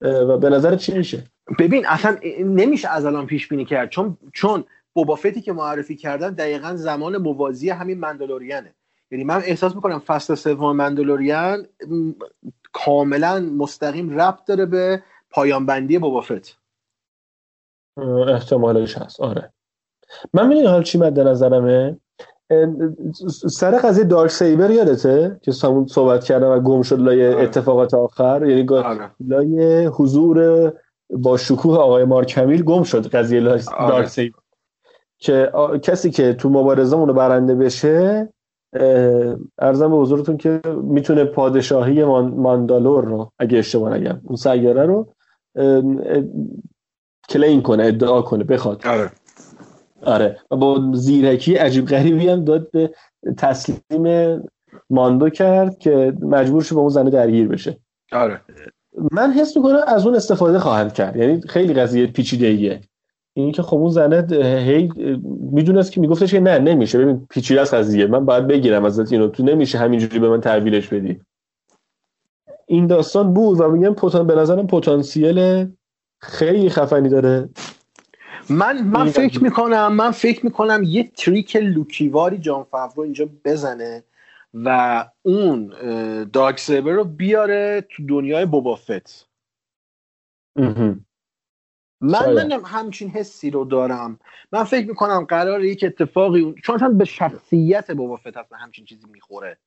و به نظر چی میشه؟ ببین اصلا نمیشه از الان پیش بینی کرد. چون چون بوبافتی که معرفی کردن دقیقا زمان موازی همین مندلورینه یعنی من احساس می‌کنم فصل سوم مندلورین م، کاملا مستقیم ربط داره به پایان بندی بوبافت اه، احتمالش هست. آره. من می‌دونی حال چی مد نظرمه؟ سر قضیه دارک سیبر یادته که سامون صحبت کردم و گم شد لای اتفاقات آخر؟ یعنی گا- لای حضور با شکوه آقای مارک همیل گم شد قضیه لای دارک سیبر. که آ- کسی که تو مبارزه اونو برنده بشه اه، ارزم به حضورتون که می‌تونه پادشاهی مان- ماندالور رو اگه اشتباه نگم اون سیاره رو ام، اه، کلیم کنه ادعا کنه بخواد. آره. آره. و با زیرکی عجیب غریبی هم داد به تسلیم ماندو کرد که مجبور شه با اون زنه درگیر بشه. آره. من حس می‌کنم از اون استفاده خواهند کرد. یعنی خیلی قضیه پیچیده ایه این که خب اون زنه هی می‌دونست که میگفتش که نه نمیشه. ببین پیچیده است قضیه. من باید بگیرم ازت اینو. تو نمیشه همینجوری به من تحویلش بدی. این داستان بود و میگم پتان به نظرم پتانسیل خیلی خفنی داره. من من فکر می‌کنم من فکر می‌کنم یه تریک لوکیواری جان فاورو اینجا بزنه و اون دارک سیبر رو بیاره تو دنیای بوبافت من. من همچین حسی رو دارم. من فکر می‌کنم قرار یک اتفاقی چون اصلا به شخصیت بوبافت اصلا همچین چیزی می‌خوره.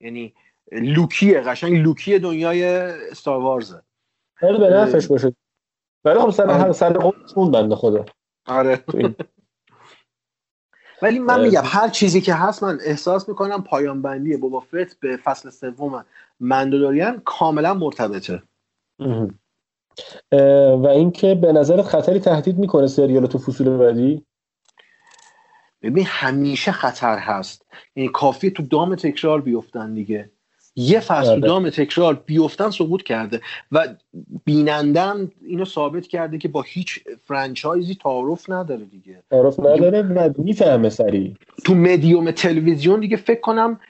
یعنی لوکیه قشنگ لوکی دنیای استار وارزه ولی به نفعش باشه. ولی خب سر آره. سر بنده خدا. آره. ولی من میگم هر چیزی که هست من احساس می‌کنم پایان بندی بوبا فت به فصل سوم مندلوریان کاملا مرتبطه. و اینکه به نظرت خطری تهدید می‌کنه سریال تو فصول بعدی؟ ببین همیشه خطر هست. یعنی کافیه تو دام تکرار بیفتن دیگه. یه فصل آره. دام تکرار بیفتن سقوط کرده و بینندم اینو ثابت کرده که با هیچ فرانچایزی تعارف نداره دیگه تعارف نداره و می‌فهمه سریع تو مدیوم تلویزیون دیگه فکر کنم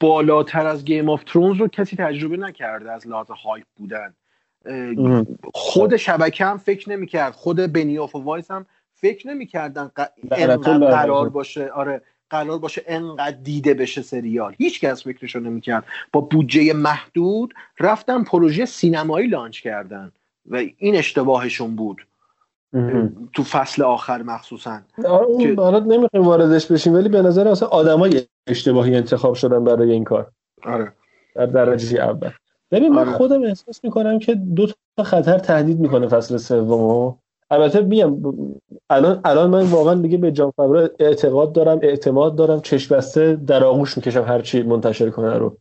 بالاتر از گیم آف ترونز رو کسی تجربه نکرده از لحاظ hype بودن. خود شبکه هم فکر نمی‌کرد خود بنیاف و وایس هم فکر نمی‌کردن الله قرار. باشه آره قرار باشه انقدر دیده بشه سریال. هیچ کس فکرشو نمی‌کرد. با بودجه محدود رفتن پروژه سینمایی launch کردن. و این اشتباهشون بود. تو فصل آخر مخصوصا. آره اون حالا نمی‌خوایم واردش بشیم ولی به نظر اصلا آدمای اشتباهی انتخاب شدن برای این کار. آره. در درجه اول. ببین من آره. خودم احساس می‌کنم که دو تا خطر تهدید می‌کنه فصل سوم البته میگم الان الان من واقعا دیگه به جان فاورو اعتقاد دارم اعتماد دارم چشم بسته در آغوش می‌کشم هر چی منتشر کنه رو.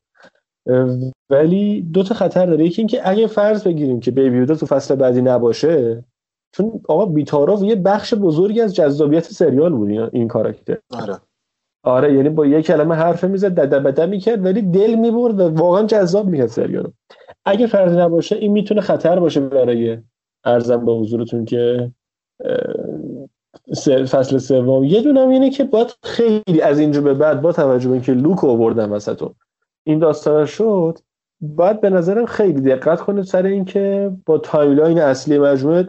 ولی دو تا خطر داره. یکی اینکه اگه فرض بگیریم که بیبی یودا تو فصل بعدی نباشه چون آقا بی‌تعارف یه بخش بزرگی از جذابیت سریال بود این- کاراکتر. آره. آره یعنی با یه کلمه حرف می‌زد دد بده می‌کرد ولی دل می‌برد و واقعا جذاب می‌کرد سریال اگه فرض نباشه این می‌تونه خطر باشه برای عرضم به حضورتون که فصل سوم. یه دونم اینه که باید خیلی از اینجا به بعد با توجه به اینکه لوک آوردن وسط این داستان شد باید به نظرم خیلی دقت کنید سر اینکه با timeline اصلی مجموعه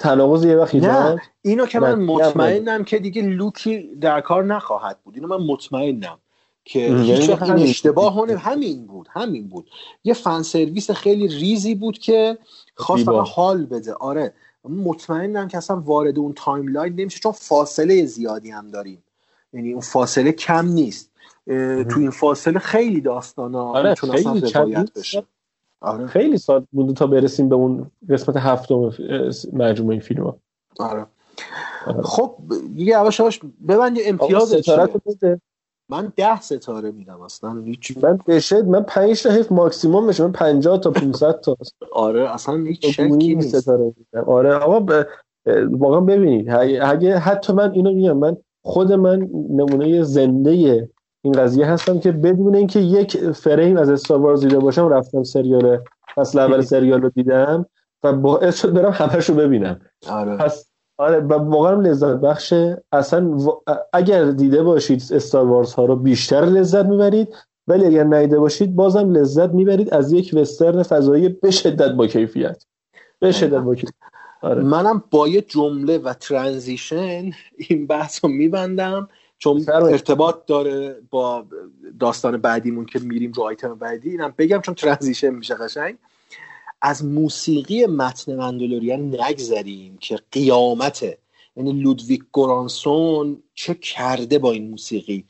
تناقض یه وقت نه ایجاد اینو که من مطمئنم که دیگه لوکی در کار نخواهد بود. اینو من مطمئنم که ام، هیچ یعنی وقت این. اشتباه همین بود همین بود. یه fan service خیلی ریزی بود که خواست حال بده. آره. مطمئنم که اصلا وارد اون timeline نمیشه چون فاصله زیادی هم داریم. یعنی اون فاصله کم نیست. تو این فاصله خیلی داستان ها آره خیلی روایت بشه. آره. خیلی سال بوده تا برسیم به اون قسمت هفتم مجموعه فیلم ها آره. آره. خب دیگه یواش یواش ببند امتیاز بده. من ده ستاره میدم اصلا. هیچ من بشه من 5 تا حیف ماکسیموم میشه من 50 تا 500 تا. آره اصلا هیچ شکی نیست. ستاره میدم. آره آقا ب... واقعا ببینید اگه حتی من اینو میگم من خود من نمونه زنده این قضیه هستم که بدون اینکه یک فریم از استار وارز دیده باشم رفتم سریال فصل اول [laughs] سریال رو دیدم و باعث شد برم همش رو ببینم. آره. پس آره و واقعا لذت بخشه اصلا و... اگر دیده باشید استار وارز ها رو بیشتر لذت می‌برید ولی اگر ندیده باشید بازم لذت می‌برید از یک وسترن فضایی به شدت با کیفیت. به شدت با کیفیت. آره. منم با یه جمله و ترانزیشن این بحث رو میبندم چون ارتباط داره با داستان بعدیمون که میریم رو آیتم بعدی اینم بگم چون ترانزیشن میشه قشنگ. از موسیقی متن مندلوریان نگذریم که قیامته یعنی لودویک گورانسون چه کرده با این موسیقی؟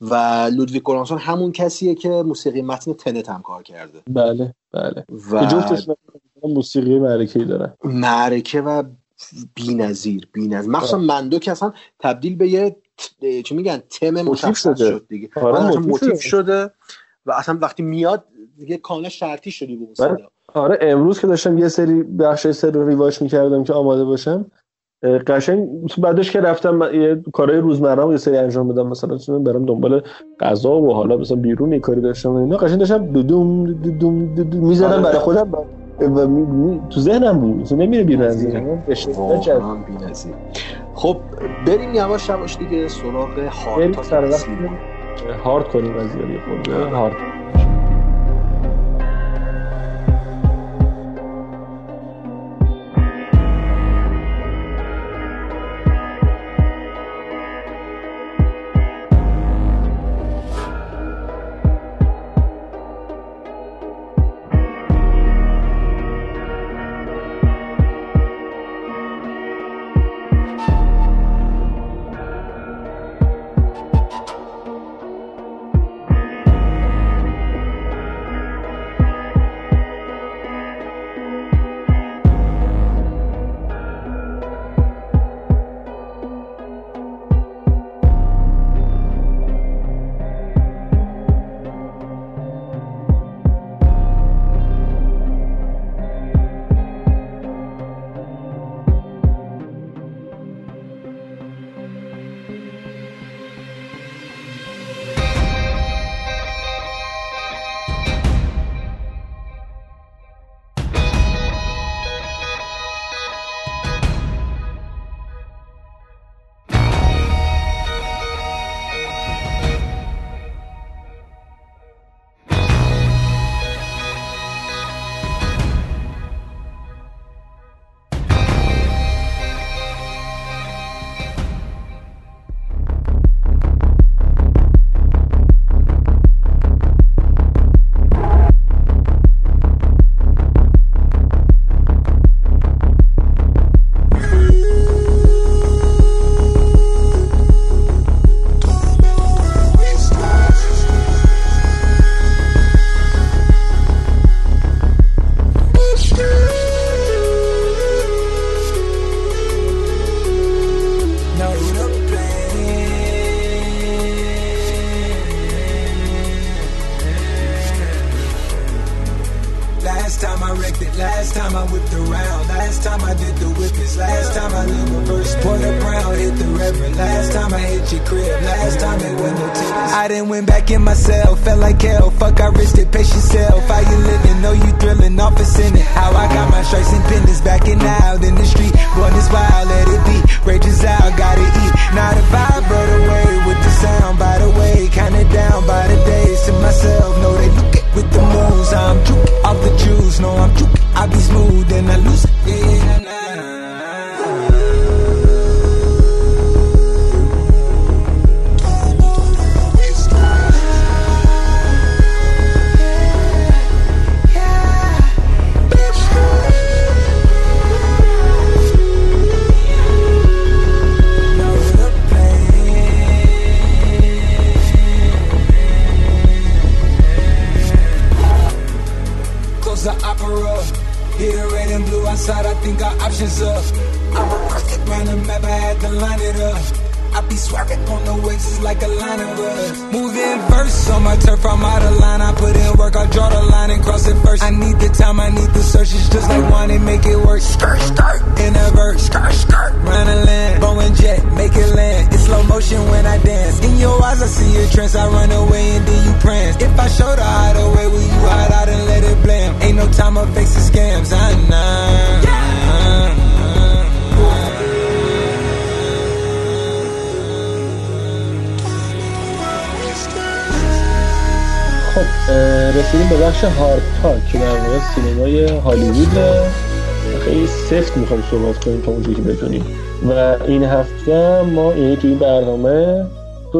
و لودویک گورانسون همون کسیه که موسیقی متن تنت هم کار کرده. بله بله. و جفتش موسیقی معرکه داره. معرکه و بی‌نظیر بی‌نظیر. مخصوصا مندو که اصلا تبدیل به یه چی میگن تم مشخص شده. شد دیگه. آره موتیف شده. و اصلا وقتی میاد دیگه کاملا شرطی شدی به اون آره امروز که داشتم یه سری بخش سری رو ریواش می‌کردم که آماده باشم قشنگ بعدش که رفتم یه کارهای روزمره یه سری انجام بدم مثلا برم دنبال غذا و حالا مثلا بیرون یه کاری داشتم اینا. قشنگ داشتم دودوم دودوم دودوم می‌زدم. برای خودم و می... می... تو ذهنم بود. مثلا نمیره بیرون از خب بریم یواش یواش دیگه سراغ هارد سر وقت هارد کنیم قضیه خود هارد.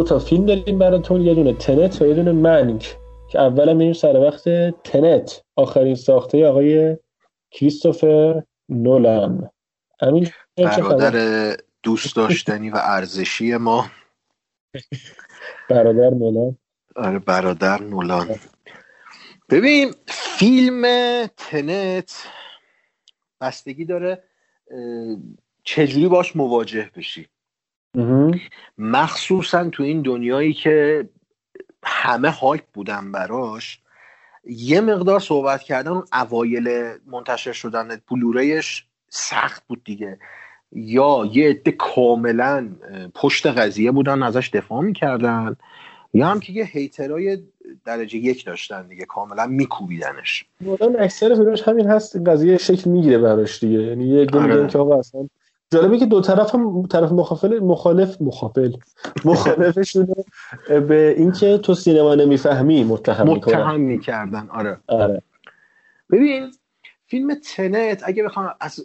تا فیلم داریم براتون یه دونه تنت و یه دونه منگ. که اولا میریم سر وقت تنت. آخرین ساخته آقای کریستوفر نولان. همین؟ برادر دوست داشتنی و ارزشی ما. برادر نولان. آره برادر نولان. ببین فیلم تنت بستگی داره چجوری باش مواجه بشی. مخصوصا تو این دنیایی که همه هایپ بودن براش یه مقدار صحبت کردن اون اوایل منتشر شدن بلوریش سخت بود دیگه. یا یه عده کاملا پشت قضیه بودن ازش دفاع می‌کردن. یا هم که یه هیترای درجه یک داشتن دیگه کاملا میکوبیدنش. نولان اکثر همین هست این قضیه شکل می‌گیره براش دیگه. یعنی یه عده آره. میگن که آقا اصلا جالبه که دو طرف هم طرف مخالف مخالف مخالف مخالفشون به اینکه تو سینما نمی‌فهمی متهم متهم می‌کردن آره. آره. ببین فیلم تنت اگه بخوام از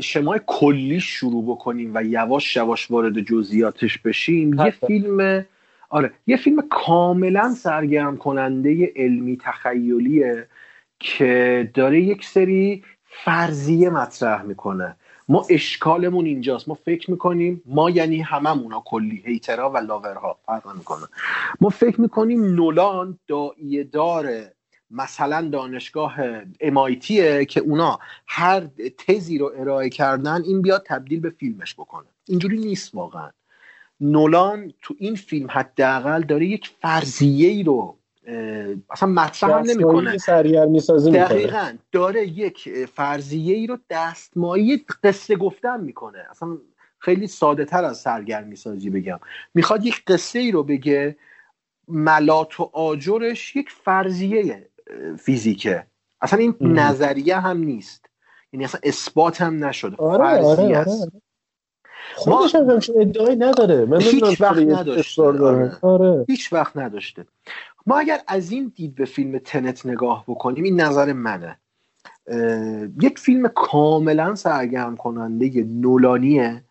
شمای کلی شروع بکنیم و یواش یواش وارد جزئیاتش بشیم یه فیلم آره یه فیلم کاملا سرگرم کننده علمی تخیلیه که داره یک سری فرضیه مطرح می‌کنه. ما اشکالمون اینجاست. ما فکر می‌کنیم ما یعنی هممونا کلی هیترها و لاورها. فرق می‌کنه ما فکر می‌کنیم نولان دایه داره مثلا دانشگاه MIT که اونا هر تزی رو ارائه کردن این بیاد تبدیل به فیلمش بکنه. اینجوری نیست واقعا. نولان تو این فیلم حداقل داره یک فرضیه ای رو اصلا مطرح هم نمی‌کنه. دقیقا. داره یک فرضیه ای رو دستمایی قصه گفتن می‌کنه. اصلا خیلی ساده تر از سرگرمی سازی بگم. می‌خواد یک قصه ای رو بگه. ملات و آجرش یک فرضیه فیزیکه. اصلا این ام. نظریه هم نیست. یعنی اصلا اثبات هم نشده. آره آره فرضیه آره. است. خودش هم ادعایی نداره. من هیچ وقت نداشته. آره. آره. هیچ وقت نداشته. ما اگر از این دید به فیلم تنت نگاه بکنیم این نظر منه. یک فیلم کاملا سرگرم کننده نولانیه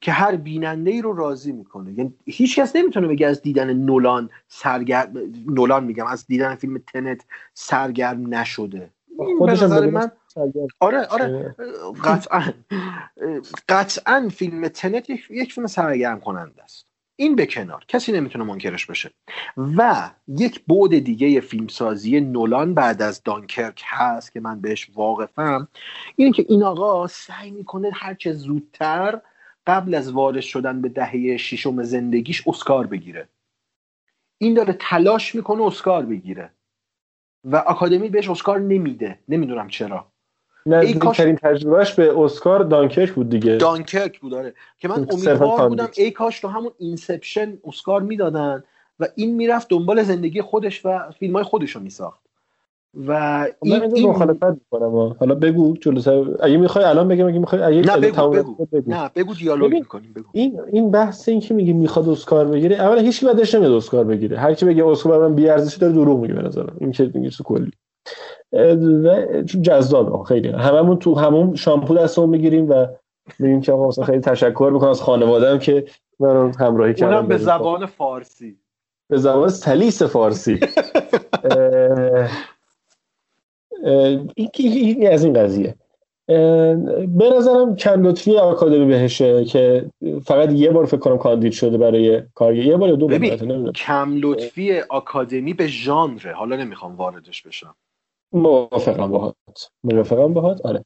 که هر بیننده ای رو راضی می‌کنه. یعنی هیچ کس نمی‌تونه بگه از دیدن نولان سرگرم نولان میگم از دیدن فیلم تنت سرگرم نشده. خودش من سرگرم. آره آره. قطعا قطعا فیلم تنت یک فیلم سرگرم کننده است. این به کنار. کسی نمی‌تونه منکرش بشه و یک بعد دیگه فیلمسازی نولان بعد از دانکرک هست که من بهش واقفم. اینه که این آقا سعی می‌کنه هرچه زودتر قبل از وارد شدن به دهه ششم زندگیش اسکار بگیره. این داره تلاش می‌کنه اسکار بگیره. و آکادمی بهش اسکار نمیده. نمی‌دونم چرا. نزدیکترین تجربهش به اسکار دانکرک بود دیگه. Dunkirk بود داره که من امیدوار. بودم ای کاش تو همون Inception اسکار می‌دادن و این می‌رفت دنبال زندگی خودش و فیلم های خودش رو میساخت. و من این, اینجا این مخالفت می‌کنم حالا بگو جلوتر. اگه می‌خوای الان بگم اگه می‌خوای اگه نه بگو بگو. بگو. نه بگو دیالوگ می‌کنیم بگو. این این بحث این که میگه می‌خواد اسکار بگیره اولا هیچ کی بعدش نمیاد اسکار بگیره. هر کی بگه اسکار برای من بی ارزشی داره دروغ میگه به نظرم. این که میگه کلی. و چون جذابه خیلی. هممون تو همون شامپو دستمون می‌گیریم و میگیم که آقا مثلا خیلی تشکر می‌کنم از خانواده‌ام که من همراهی کردن اونم به زبان فارسی. به زبان سلیس فارسی. این از این قضیه. به نظرم کم لطفی آکادمی بهشه که فقط یه بار فکر کنم کاندید شده برای کار. یه بار یا دو بار کم لطفی آکادمی به ژانره. حالا نمی‌خوام واردش بشم. موافقم باهات. موافقم باهات؟ آره.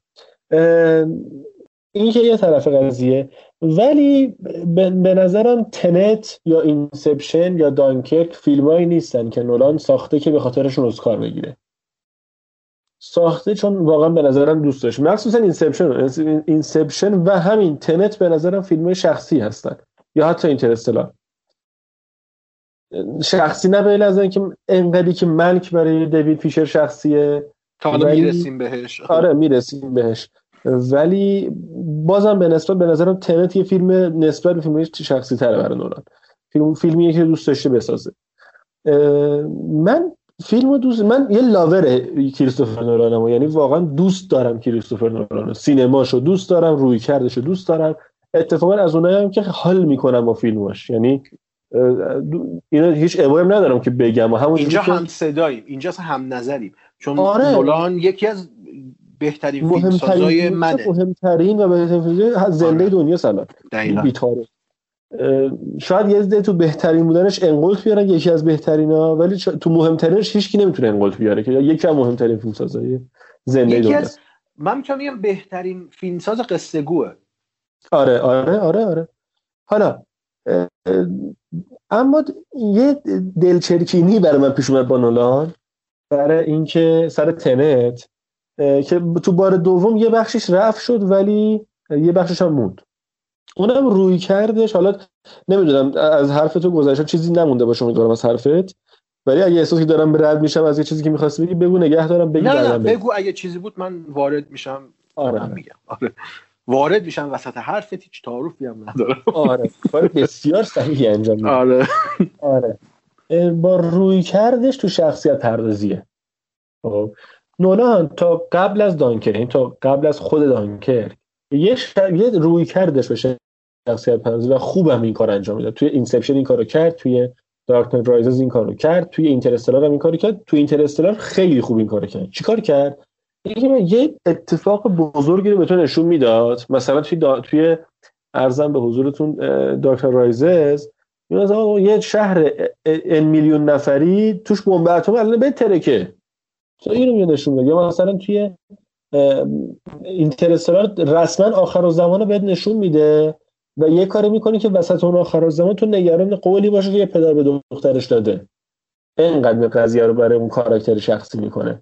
این که یه طرف قضیه. ولی به نظرم Tenet یا Inception یا Dunkirk فیلمایی نیستن که نولان ساخته که به خاطرشون اسکار بگیره. ساخته چون واقعا به نظرم دوست داشت. مخصوصا Inception Inception و همین Tenet به نظرم فیلم شخصی هستن. یا حتی Interstellar شخصی نه به از اینکه انقدری که Mank برای دیوید فینچر شخصیه تا حالا می‌رسیم بهش. آره می‌رسیم بهش. ولی بازم به نسبت به نظرم تنت یه فیلم نسبت به فیلم شخصی تره برای نولان. فیلم فیلمیه که دوست داشته بسازه. من فیلم دوست من یه لاور کریستوفر نولانم یعنی واقعا دوست دارم کریستوفر نولان سینماشو دوست دارم روی کردشو دوست دارم. اتفاقا از اونایی هم که حال می‌کنم با فیلماش. یعنی اینا هیچ ابایی هم ندارم که بگم و همون اینجا هم صداییم اینجا هم نظریم چون آره. یکی از بهترین فیلمسازای منه مهمترین و بهترین زنده آره. دنیا سلام بیتاره شاید یه تو بهترین بودنش انقلت بیارن یکی از بهترین ها ولی تو مهمترینش هیچ کی نمی‌تونه انقلت بیاره که یکی از مهمترین فیلمسازای زنده دنیا از... من می‌تونم بگم بهترین فیلمساز قصه گوه آره آره آره آره حالا اما یه دلچرکینی برای من پیش اومد با نولان برای اینکه سر تنت که تو بار دوم یه بخشش رفت شد ولی یه بخشش هم موند. اونم روی کردش حالا نمی‌دونم از حرف تو گذشته چیزی نمونده باشه امیدوارم از حرفت. ولی اگه احساسی دارم رد میشم از یه چیزی که می‌خواستی بگی بگو نگه دارم بگی نه نه بگو اگه چیزی بود من وارد میشم. آره میگم. آره. وارد میشم وسط حرفت هیچ تعارفی هم ندارم. آره کار بسیار صحیحی انجام میده آره. آره. با رویکردش تو شخصیت پردازیه. خب. نولان تا قبل از Dunkirk این تا قبل از خود Dunkirk یه, ش... یه رویکردش به شخصیت پردازی و خوبم این کار انجام میده توی Inception این کارو کرد توی Dark Knight Rises این کارو کرد توی Interstellar هم این کارو کرد. توی Interstellar خیلی خوب این کارو کرد. چیکار کرد؟ یه اتفاق بزرگی رو بهتون نشون می‌داد مثلا توی دا... توی عرضم به حضورتون Dark Rises یه شهر ان میلیون نفری توش بمب اتم الان بترکه. تو اینو نشون میده. یا مثلا توی Interstellar رسما آخر زمان رو بهت نشون میده و یه کاری می‌کنی که وسط اون آخر زمان تو نگران قولی باشه که یه پدر به دخترش داده. اینقدر به قضیه رو برای اون کاراکتر شخصی می‌کنه.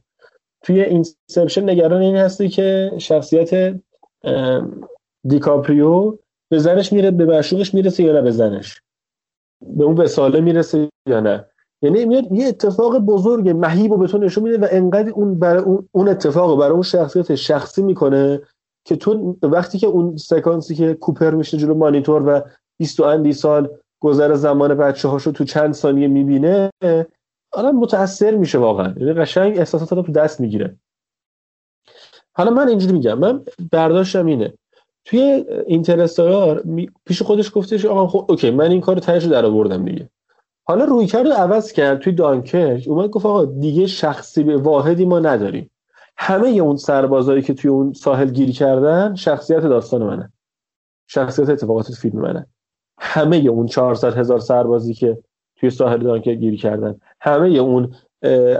توی Inception نگران این هستی که شخصیت دیکاپریو به زنش میره به معشوقش می‌رسه یا نه به زنش؟ به اون وساله می‌رسه یا نه؟ یعنی میاد یه اتفاق بزرگ مهیب رو به تو نشون میده و انقدر اون برای اون اتفاق برای اون شخصیت شخصی می‌کنه که تو وقتی که اون سکانسی که کوپر میشه جلو مانیتور و 20 اندی سال گذر زمان بچه هاشو تو چند ثانیه می‌بینه آدم متاثر میشه واقعا. یعنی قشنگ احساسات رو تو دست می‌گیره. حالا من اینجوری میگم. من برداشتم اینه. توی اینترستلار پیش خودش گفتش آقا خب اوکی من این کارو تهش در آوردم دیگه. حالا روی کرد عوض کرد توی دانکرک اومد گفت آقا دیگه شخصی به واحدی ما نداریم. همه اون سربازایی که توی اون ساحل گیر کردن شخصیت داستان منه. شخصیت اتفاقات فیلم منه. همه اون 400 هزار سربازی که توی ساحل دانکرک گیر کردن. همه اون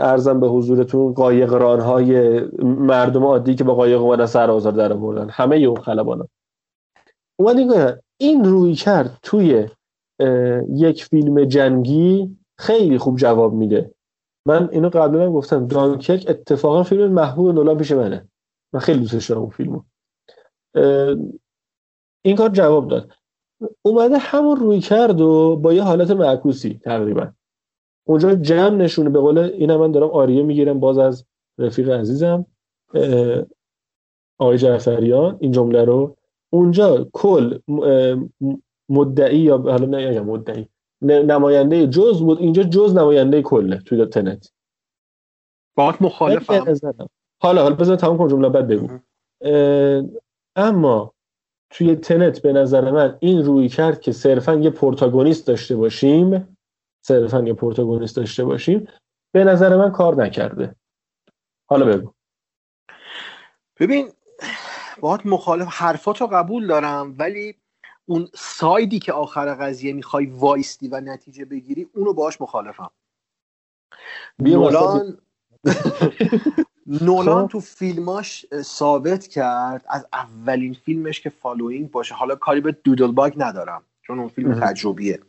ارزم به حضورتون قایق رانهای مردم عادی که با قایق اومدن سر آزار در آوردن. همه اون خلبانا اومد این روی کرد توی یک فیلم جنگی خیلی خوب جواب میده. من اینو قبلا هم گفتم دانکرک اتفاقا فیلم محبوب نولان پیش منه. من خیلی دوستش دارم اون فیلمو. این کار جواب داد. اومده همون روی کرد و با یه حالت معکوسی تقریبا. اونجا جمع نشونه به قول این من دارم آریه می‌گیرم باز از رفیق عزیزم آقای جعفریان این جمله رو. اونجا کل مدعی یا حالا نه مدعی نماینده جز بود. اینجا جز نماینده کله توی تنت. باهات مخالفم. حالا حالا بزن تمام کن جمله بعد بگو. اما توی تنت به نظر من این روی کرد که صرفا یه پروتاگونیست داشته باشیم. صرفا یه protagonist داشته باشیم به نظر من کار نکرده. حالا بگو. ببین باهات مخالف حرفاتو قبول دارم ولی اون side ی که آخر قضیه می‌خوای وایستی و نتیجه بگیری اونو باش مخالفم. نولان [laughs] نولان خب. تو فیلماش ثابت کرد از اولین فیلمش که Following باشه. حالا کاری به Doodlebug ندارم چون اون فیلم. تجربیه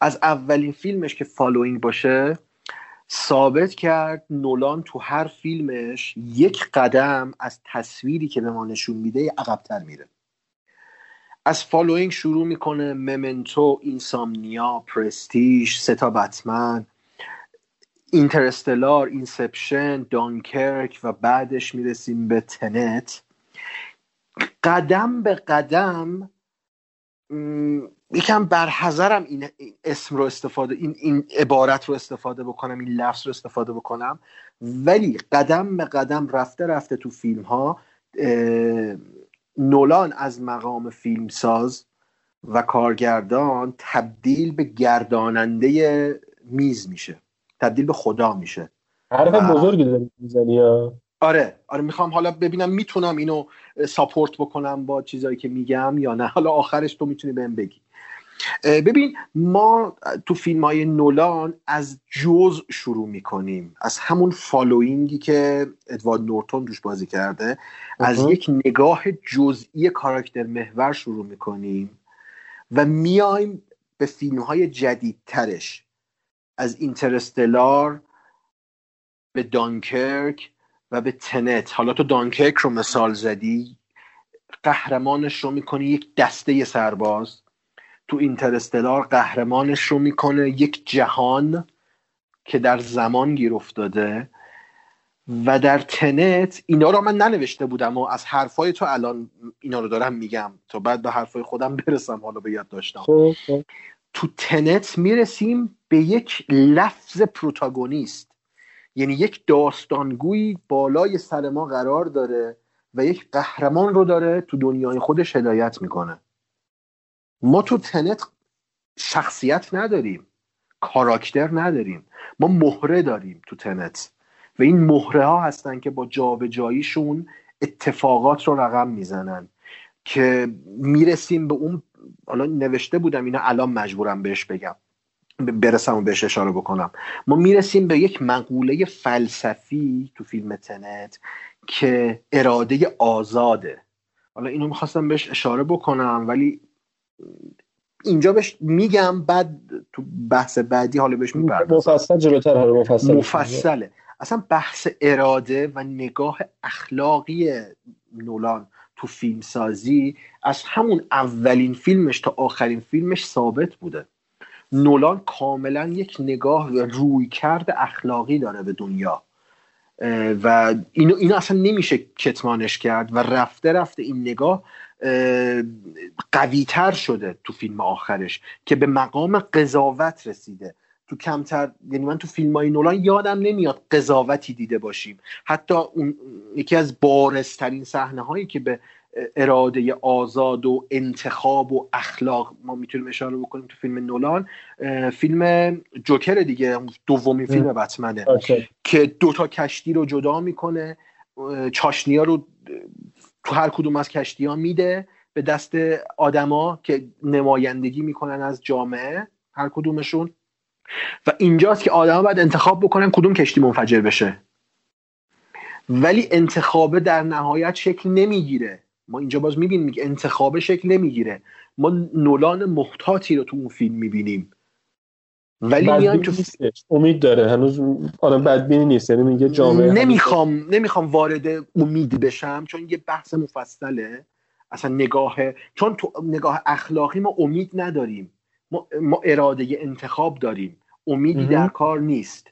از اولین فیلمش که Following باشه ثابت کرد نولان تو هر فیلمش یک قدم از تصویری که به ما نشون میده عقبتر میره. از Following شروع می‌کنه Memento Insomnia Prestige سه تا Batman Interstellar Inception Dunkirk و بعدش می‌رسیم به Tenet. قدم به قدم یکم برحضرم این این اسم رو استفاده این, این عبارت رو استفاده بکنم این لفظ رو استفاده بکنم. ولی قدم به قدم رفته رفته تو فیلم ها نولان از مقام فیلمساز و کارگردان تبدیل به گرداننده میز میشه تبدیل به خدا میشه. حرف و- بزرگی داری می‌زنی آره آره می‌خوام حالا ببینم می‌تونم اینو support بکنم با چیزایی که میگم یا نه. حالا آخرش تو می‌تونی بهم بگی. ببین ما تو فیلم های نولان از جز شروع می‌کنیم. از همون Following ی که ادوارد نورتون روش بازی کرده از. یک نگاه جزئی کاراکتر محور شروع می‌کنیم و میایم به فیلم های جدیدترش. از Interstellar به دانکرک و به تنت. حالا تو دانکرک رو مثال زدی قهرمانش رو می‌کنه یک دسته سرباز. تو اینترستلار قهرمانش رو می‌کنه یک جهان که در زمان گیر افتاده و در تنت اینا رو من ننوشته بودم و از حرفای تو الان اینا رو دارم میگم تا بعد به حرفای خودم برسم حالا به یاد داشتم. خب خب. تو تنت می‌رسیم به یک لفظ پروتاگونیست. یعنی یک داستانگویی بالای سر ما قرار داره و یک قهرمان رو داره تو دنیای خودش هدایت می‌کنه. ما تو تنت شخصیت نداریم. کاراکتر نداریم. ما مهره داریم تو تنت. و این مهره ها هستن که با جابجاییشون اتفاقات رو رقم می‌زنن. که می‌رسیم به اون حالا نوشته بودم اینا الان مجبورم بهش بگم. برسم و بهش اشاره بکنم. ما می‌رسیم به یک مقوله فلسفی تو فیلم تنت که اراده آزاده. حالا اینو می‌خواستم بهش اشاره بکنم ولی اینجا بهش میگم بعد تو بحث بعدی حالا بهش می‌پردازم. مفصل جلوتر حالا مفصل مفصله. اصلا بحث اراده و نگاه اخلاقی نولان تو فیلم سازی از همون اولین فیلمش تا آخرین فیلمش ثابت بوده. نولان کاملا یک نگاه و روی کرد اخلاقی داره به دنیا. و اینو, اینو اصلا نمیشه کتمانش کرد و رفته رفته این نگاه قوی تر شده تو فیلم آخرش که به مقام قضاوت رسیده. تو کمتر یعنی من تو فیلم های نولان یادم نمیاد قضاوتی دیده باشیم. حتی اون یکی از بارزترین صحنه هایی که به اراده آزاد و انتخاب و اخلاق ما می‌تونیم اشاره بکنیم تو فیلم نولان فیلم جوکر دیگه دومین فیلم بتمنه. که دوتا کشتی رو جدا می‌کنه. چاشنی ها رو هر کدوم از کشتی ها میده به دست آدما که نمایندگی می‌کنن از جامعه هر کدومشون. و اینجاست که آدما باید انتخاب بکنن کدوم کشتی منفجر بشه. ولی انتخابه در نهایت شکل نمی‌گیره. ما اینجا باز می‌بینیم میگه انتخابه شکل نمی‌گیره. ما نولان محتاطی رو تو اون فیلم می‌بینیم. ولی میایم تو نیستش. امید داره. هنوز آره بدبینی نیست. یعنی میگه جامعه نمی‌خوام نمی‌خوام وارد امید بشم چون یه بحث مفصله. اصلا نگاه چون تو نگاه اخلاقی ما امید نداریم. ما, ما اراده انتخاب داریم. امیدی مهم. در کار نیست.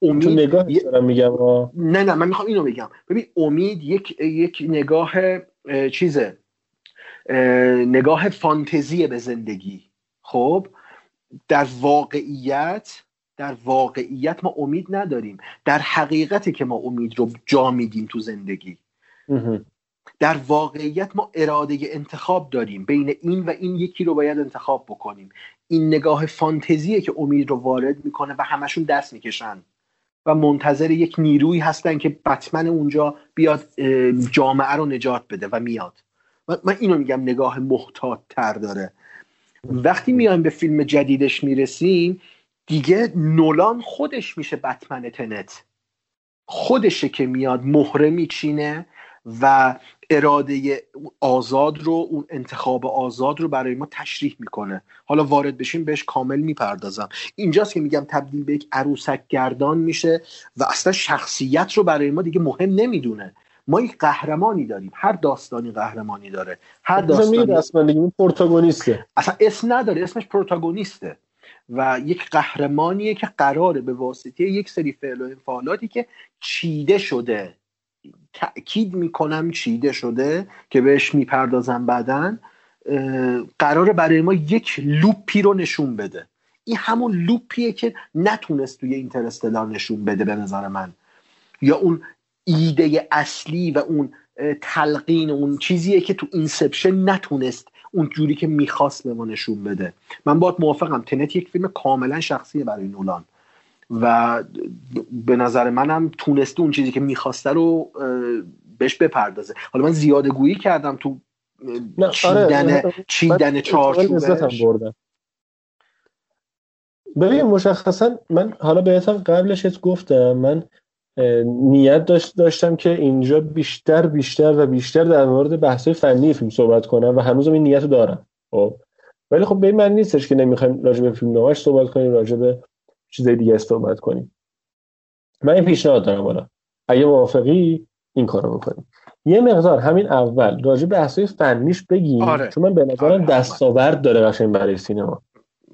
تو امید نگاه یه- دارم میگم. آه. نه نه من می‌خوام اینو بگم. ببین امید یک یک نگاه اه، چیزه. اه، نگاه فانتزی به زندگی. خب؟ در واقعیت در واقعیت ما امید نداریم. در حقیقتی که ما امید رو جا میدیم تو زندگی. در واقعیت ما اراده انتخاب داریم. بین این و این یکی رو باید انتخاب بکنیم. این نگاه فانتزیه که امید رو وارد می‌کنه و همشون دست می‌کشن. و منتظر یک نیرویی هستن که بتمن اونجا بیاد جامعه رو نجات بده و میاد. من اینو میگم نگاه محتاط تر داره. وقتی میایم به فیلم جدیدش می‌رسیم دیگه نولان خودش میشه بتمن تنت. خودشه که میاد مهره میچینه و اراده آزاد رو اون انتخاب آزاد رو برای ما تشریح می‌کنه. حالا وارد بشیم بهش کامل می‌پردازم. اینجاست که میگم تبدیل به یک عروسک گردان میشه و اصلا شخصیت رو برای ما دیگه مهم نمی‌دونه. ما یک قهرمانی داریم. هر داستانی قهرمانی داره. هر داستانی اصلا دیگه پروتاگونیسته. اصلا اسم نداره اسمش پروتاگونیسته. و یک قهرمانیه که قراره به واسطه یک سری فعل و انفعالاتی که چیده شده. تأکید می‌کنم چیده شده که بهش می‌پردازم بعدا قراره برای ما یک loop ی رو نشون بده. این همون loop یه که نتونست توی Interstellar نشون بده به نظر من. یا اون ایده اصلی و اون تلقین اون چیزیه که تو Inception نتونست اون جوری که می‌خواست به ما نشون بده. من باید موافقم. Tenet یک فیلم کاملا شخصیه برای نولان. و به نظر منم تونسته اون چیزی که می‌خواسته رو بهش بپردازه. حالا من زیاده گویی کردم تو چیدن آره چیدن چارچوبش. ببین مشخصا من حالا بهتم قبلش گفتم من نیت داشت داشتم که اینجا بیشتر بیشتر و بیشتر در مورد بحث فنی فیلم صحبت کنم و هنوزم این نیت رو دارم. خب. ولی خب به این من نیستش که نمی‌خوایم راجع به فیلم نامش صحبت کنیم راجع به چیزای دیگه صحبت کنیم. من این پیشنهاد دارم حالا. اگه موافقی این کارو بکنیم. یه مقدار همین اول راجع به بحث‌های فنیش بگیم آره. چون من به نظرم آره. دستاورد داره قشنگ برای سینما.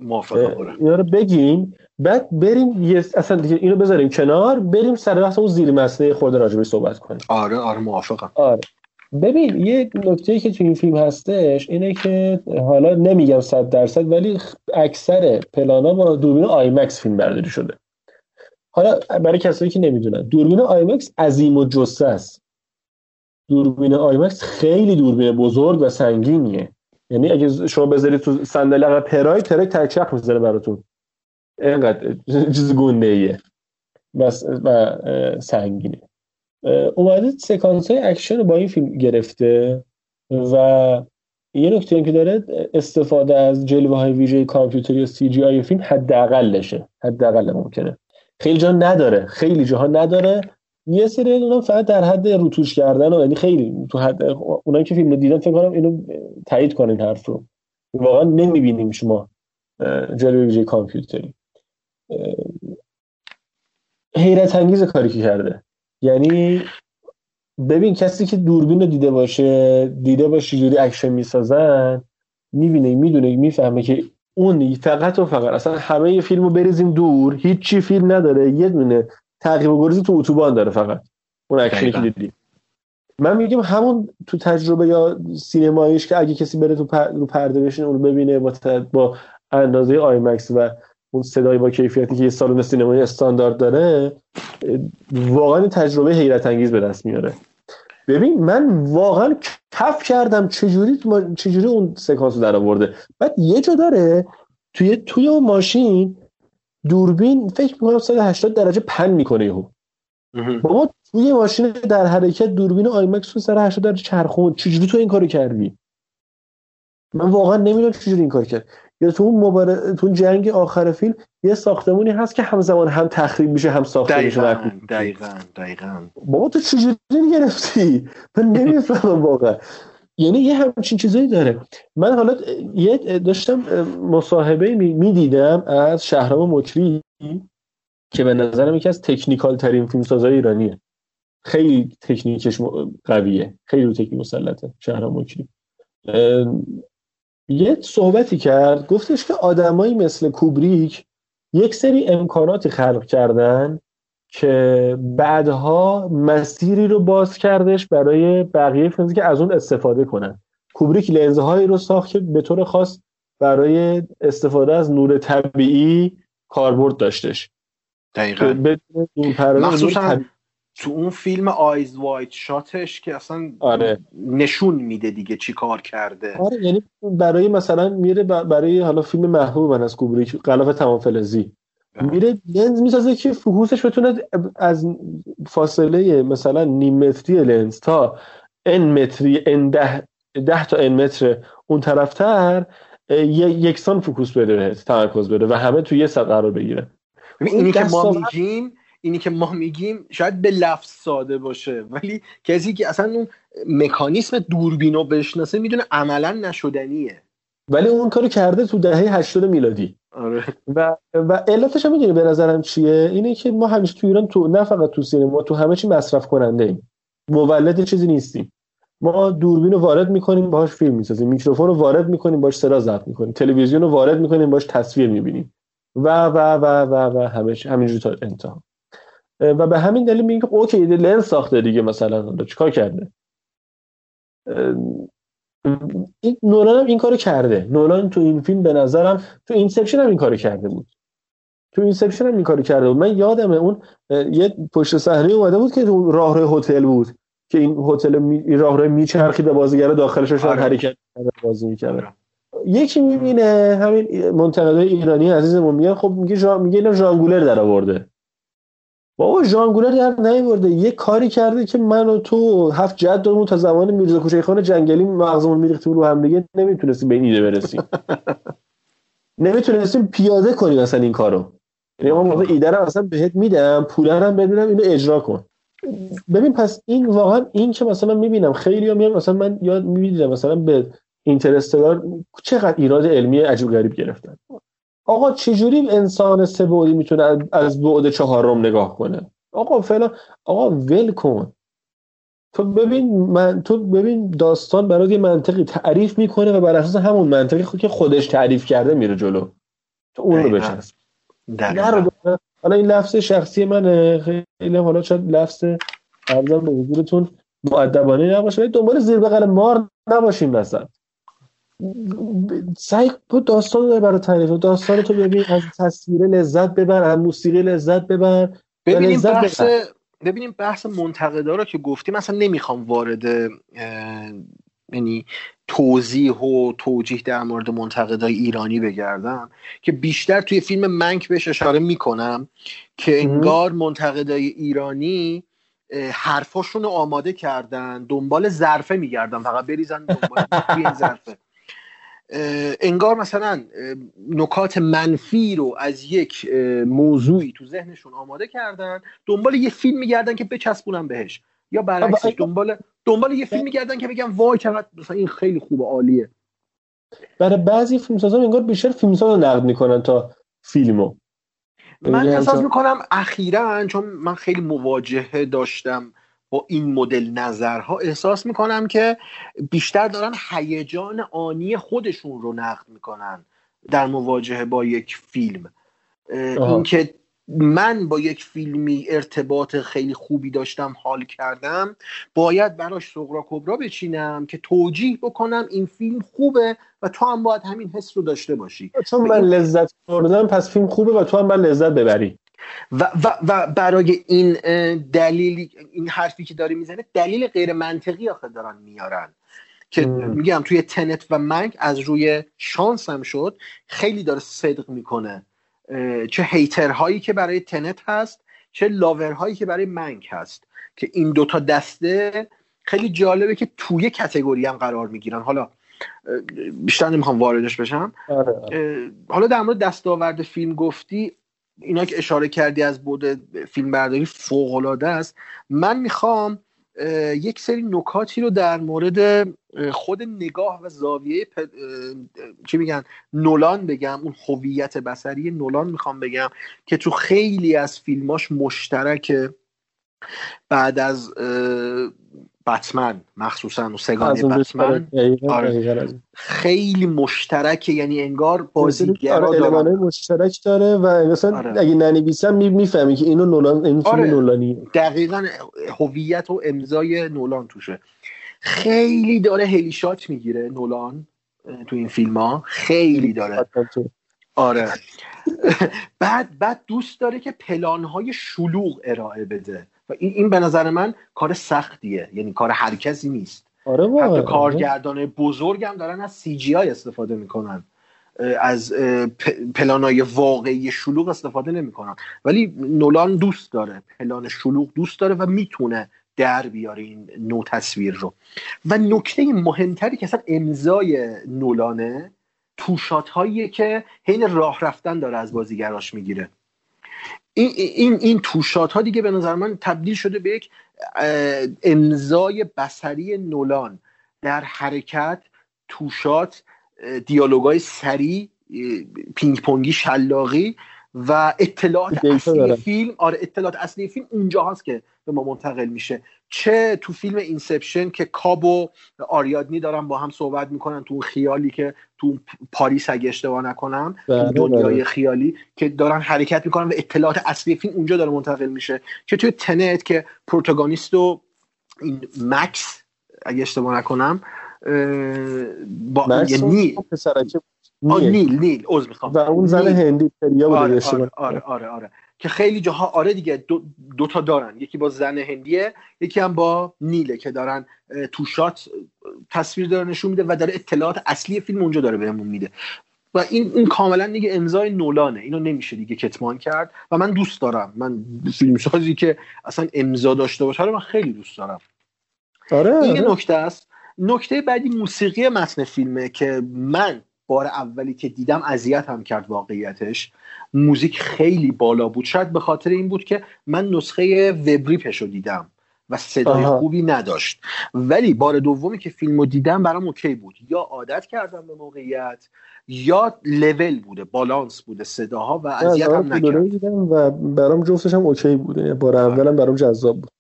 موافقم اینا رو بگیم. بعد بریم یه اصلا دیگه اینو بذاریم کنار بریم سر بحث اون زیر مسئله خود راجبی صحبت کنیم. آره آره موافقم. آره. ببین یه نکته که تو این فیلم هستش اینه که حالا نمیگم صد درصد ولی اکثر پلانا با دوربین IMAX فیلم برداری شده. حالا برای کسایی که نمی‌دونن دوربین IMAX عظیم الجثه است. دوربین IMAX خیلی دوربین بزرگ و سنگینیه. یعنی اگه شما بذارید تو صندلی عقب پراید پراید تکچرخ می‌زنه براتون. اینقدر چیز گنده ایه و سنگینه. اومده سکانس های اکشن رو با این فیلم گرفته و یه نکته که داره استفاده از جلوه های ویژه کامپیوتری و CGI فیلم حداقلشه. حداقل ممکنه. خیلی جا نداره. خیلی جاها نداره. یه سری اونا فقط در حد روتوش کردن و یعنی خیلی تو حد اونایی که فیلم رو دیدن فکر کنم اینو تایید کنین حرف رو واقعا نمی‌بینیم شما جلوه ویژه کامپیوتری. حیرت انگیز کاری که کرده. یعنی ببین کسی که دوربین رو دیده باشه دیده باشه جوری اکشن می‌سازن می‌بینه می‌دونه می‌فهمه که اون فقط و فقط اصلا همه یه فیلم رو بریزیم دور هیچی فیلم نداره. یه دونه تعقیب و گریزی تو اتوبان داره فقط. اون اکشنی که دیدی. من میگم همون تو تجربه یا سینماییش که اگه کسی بره تو پر... رو پرده بشینه اون ببینه با. با اندازه IMAX و اون صدای با کیفیتی که یه سالن سینمایی استاندارد داره واقعا تجربه حیرت انگیز به دست میاره. ببین من واقعا کف کردم چجوری چجوری اون سکانس رو در آورده بعد یه جا داره توی توی اون ماشین دوربین فکر می‌کنم 180 درجه pan می‌کنه یهو. بابا توی ماشین در حرکت دوربین IMAX رو 180 درجه چرخون چجوری تو این کارو کردی؟ من واقعا نمی‌دونم چجوری این کار کرد. یا تو اون مبار... تو جنگ آخر فیلم یه ساختمونی هست که همزمان هم تخریب میشه هم ساخته میشه دقیقاً دقیقاً دقیقاً. بابا تو چجوری گرفتی؟ من نمی‌فهمم واقعا. یعنی یه همچین چیزایی داره. من حالا یه داشتم مصاحبه می‌دیدم از شهرام مکری که به نظرم یکی از تکنیکال ترین فیلمسازای ایرانیه. خیلی تکنیکش قویه. خیلی رو تکنیک مسلطه شهرام مکری. یه صحبتی کرد گفتش که آدمایی مثل کوبریک یک سری امکاناتی خلق کردن که بعدها مسیری رو باز کردش برای بقیه فیلمز که از اون استفاده کنن. کوبریک لنزهایی رو ساخت که به طور خاص برای استفاده از نور طبیعی کاربرد داشتش. دقیقا. مخصوصا تو اون فیلم Eyes Wide Shut ش که اصلا آره. نشون میده دیگه چی کار کرده. آره یعنی برای مثلا میره برای حالا فیلم محبوب من از کوبریک غلاف تمام فلزی. میره لنز می‌سازه که فوکوسش بتونه از فاصله مثلا نیم متری لنز تا n متری n ده, ده تا n متر اون طرفتر یکسان فوکوس بده تمرکز بده و همه تو یه سطح قرار بگیره. اینی که ما میگیم اینی که ما میگیم شاید به لفظ ساده باشه ولی کسی که اصلا اون مکانیسم دوربین رو بشناسه می‌دونه عملا نشدنیه. ولی اون کارو کرده تو دهه 80 میلادی. آره. و و علتش هم می‌دونی به نظرم چیه؟ اینه که ما همیشه تو ایران تو نه فقط تو سینما تو همه چی مصرف کننده ایم. مولد چیزی نیستیم. ما دوربین رو وارد می‌کنیم باهاش فیلم می‌سازیم. میکروفون رو وارد می‌کنیم باهاش صدا ضبط می‌کنیم. تلویزیون رو وارد می‌کنیم باهاش تصویر می‌بینیم. و و و و و همه همینجوری تا انتها. و به همین دلیل میگیم okay لنز ساخته دیگه مثلا. چیکار کرده؟ این نولان هم این کارو کرده. نولان تو این فیلم به نظرم تو این section هم این کارو کرده بود. تو این section هم این کارو کرده بود. من یادمه اون یه پشت صحنه اومده بود که راهرو هتل بود. که این هتل می... راه میچرخید بازیگر داخلش رو آره. حرکت بازی می‌کرده یکی می‌بینه همین منتقدای ایرانی عزیزمون میگه خب میگه جا... میگه اینا ژانگولر در آورده بابا ژانگولر در نیورده. یه کاری کرده که من و تو هفت جدمون تا زمان میرزا کوچه خان جنگلی مغزمون میریختیم رو هم دیگه نمی‌تونستیم به این ایده برسیم. [laughs] نمی‌تونستیم پیاده کنیم اصلا این کارو. یعنی ما ایده رو اصلا بهت میدم پولا هم بدونم اینو اجرا کن. ببین پس این واقعا این که مثلا من می‌بینم خیلی میام مثلا من یاد می‌بینم مثلا به اینترستلار چقدر ایراد علمی عجیب غریب گرفتن. آقا چجوری انسان سه بعدی می‌تونه از بعد چهارم نگاه کنه؟ آقا فعلا آقا ول کن. تو ببین من تو ببین داستان برای یه منطقی تعریف می‌کنه و بر اساس همون منطقی خود که خودش تعریف کرده میره جلو. تو اون رو بچسب حالا این لفظ شخصی منه. خیلی حالا شاید لفظ ارزم به حضورتون مؤدبانه نباشه. ولی دنبال زیر بغل مار نباشیم مثلا. سعی تو داستان رو برای تعریف داستان تو ببین از تصویر لذت ببر از موسیقی لذت ببر ببینیم بحث ببینیم بحث منتقدا رو که گفتیم مثلا نمی‌خوام وارد یعنی توضیح و توجیه در مورد منتقدای ایرانی بگردم که بیشتر توی فیلم منک بهش اشاره می‌کنم که انگار منتقدای ایرانی حرفاشون رو آماده کردن دنبال ظرفه میگردن. فقط بریزن دنبال [laughs] این ظرفه. انگار مثلا نکات منفی رو از یک موضوعی تو ذهنشون آماده کردن دنبال یه فیلم میگردن که بچسبونن بهش. یا برعکسش دنبال دنبال یه فیلم میگردن که بگم وای چقدر مثلا این خیلی خوبه عالیه. برای بعضی فیلمسازا انگار بیشتر فیلمساز نقد می‌کنن تا فیلمو. من احساس می‌کنم اخیرا چون من خیلی مواجهه داشتم با این مدل نظرها احساس می‌کنم که بیشتر دارن هیجان آنی خودشون رو نقد می‌کنن در مواجهه با یک فیلم. اینکه من با یک فیلمی ارتباط خیلی خوبی داشتم حال کردم باید براش سغرا کبرا بچینم که توجیه بکنم این فیلم خوبه و تو هم باید همین حس رو داشته باشی. چون من لذت بردم پس فیلم خوبه و تو هم باید لذت ببری. و, و, و برای این دلیل این حرفی که داری می‌زنه دلیل غیر منطقی آخه دارن میارن. که میگم توی تنت و منگ از روی شانس هم شد خیلی داره صدق می‌کنه. چه هیتر هایی که برای تنت هست چه لاور هایی که برای منگ هست. که این دوتا دسته خیلی جالبه که توی کتگوری هم قرار می‌گیرن. حالا بیشتر نمی‌خوام واردش بشم. حالا در مورد دستاورد فیلم گفتی اینا که اشاره کردی از بود فیلم برداری فوق العاده است. من می‌خوام یک سری نکاتی رو در مورد خود نگاه و زاویه پ... چی میگن نولان بگم اون هویت بسری نولان می‌خوام بگم که تو خیلی از فیلماش مشترکه. بعد از بتمن مخصوصا و سگانه بتمن. آره. خیلی مشترکه یعنی انگار بازیگرا آره مشترک داره و مثلا آره. اگه ننویسم می‌فهمی که اینو نولان این آره. نولانی دقیقا هویت و امضای نولان توشه. خیلی داره هلی شات می‌گیره نولان تو این فیلم ها خیلی داره. آره. [laughs] بعد بعد دوست داره که پلان های شلوغ ارائه بده. و این, این به نظر من کار سختیه. یعنی کار هر کسی نیست. آره حتی کارگردان بزرگم دارن از سی جی آی استفاده می‌کنن. از پلانای واقعی شلوغ استفاده نمی‌کنن. ولی نولان دوست داره. پلان شلوغ دوست داره و می‌تونه در بیاره این نو تصویر رو. و نکته مهمتری که اصلا امضای نولانه توشات هایی که حین راه رفتن داره از بازیگراش می‌گیره. این این این توشات ها دیگه به نظر من تبدیل شده به یک امضای بصری نولان در حرکت two-shot دیالوگای سریع اه، پینگ پونگی شلاقی و اطلاعات اصلی. فیلم آره اطلاعات اصلی فیلم اونجا هست که به ما منتقل میشه چه تو فیلم Inception که کاب و آریادنی دارن با هم صحبت می‌کنن تو اون خیالی که تو پاریس اگه اشتباه نکنم تو بله، دنیای بله. خیالی که دارن حرکت می‌کنن و اطلاعات اصلی فیلم اونجا داره منتقل میشه که توی Tenet که Protagonist و این مکس اگه اشتباه نکنم با نیل نیل. نیل عذر می‌خوام و اون زن. هندی آره اشتباه آره, آره آره آره که خیلی جاها آره دیگه دو, دو تا دارن. یکی با زن هندیه یکی هم با نیله که دارن تو شات تصویر داره نشون میده و داره اطلاعات اصلی فیلم اونجا داره بهمون میده. و این این کاملا دیگه امضای نولانه. اینو نمیشه دیگه کتمان کرد. و من دوست دارم. من فیلمسازی که اصلا امضا داشته باشه رو من خیلی دوست دارم. آره این آره. نکته است. نکته بعدی موسیقی متن فیلمه که من بار اولی که دیدم اذیت هم کرد واقعیتش. موزیک خیلی بالا بود. شاید به خاطر این بود که من نسخه وبریپش رو دیدم و صدای آها. خوبی نداشت. ولی بار دومی که فیلم رو دیدم برام اوکی بود. یا عادت کردم به موقعیت یا لول بوده بالانس بوده صداها و اذیت هم نکرد. و برام جفتش هم okay بود. یعنی بار اولم برام جذاب بود.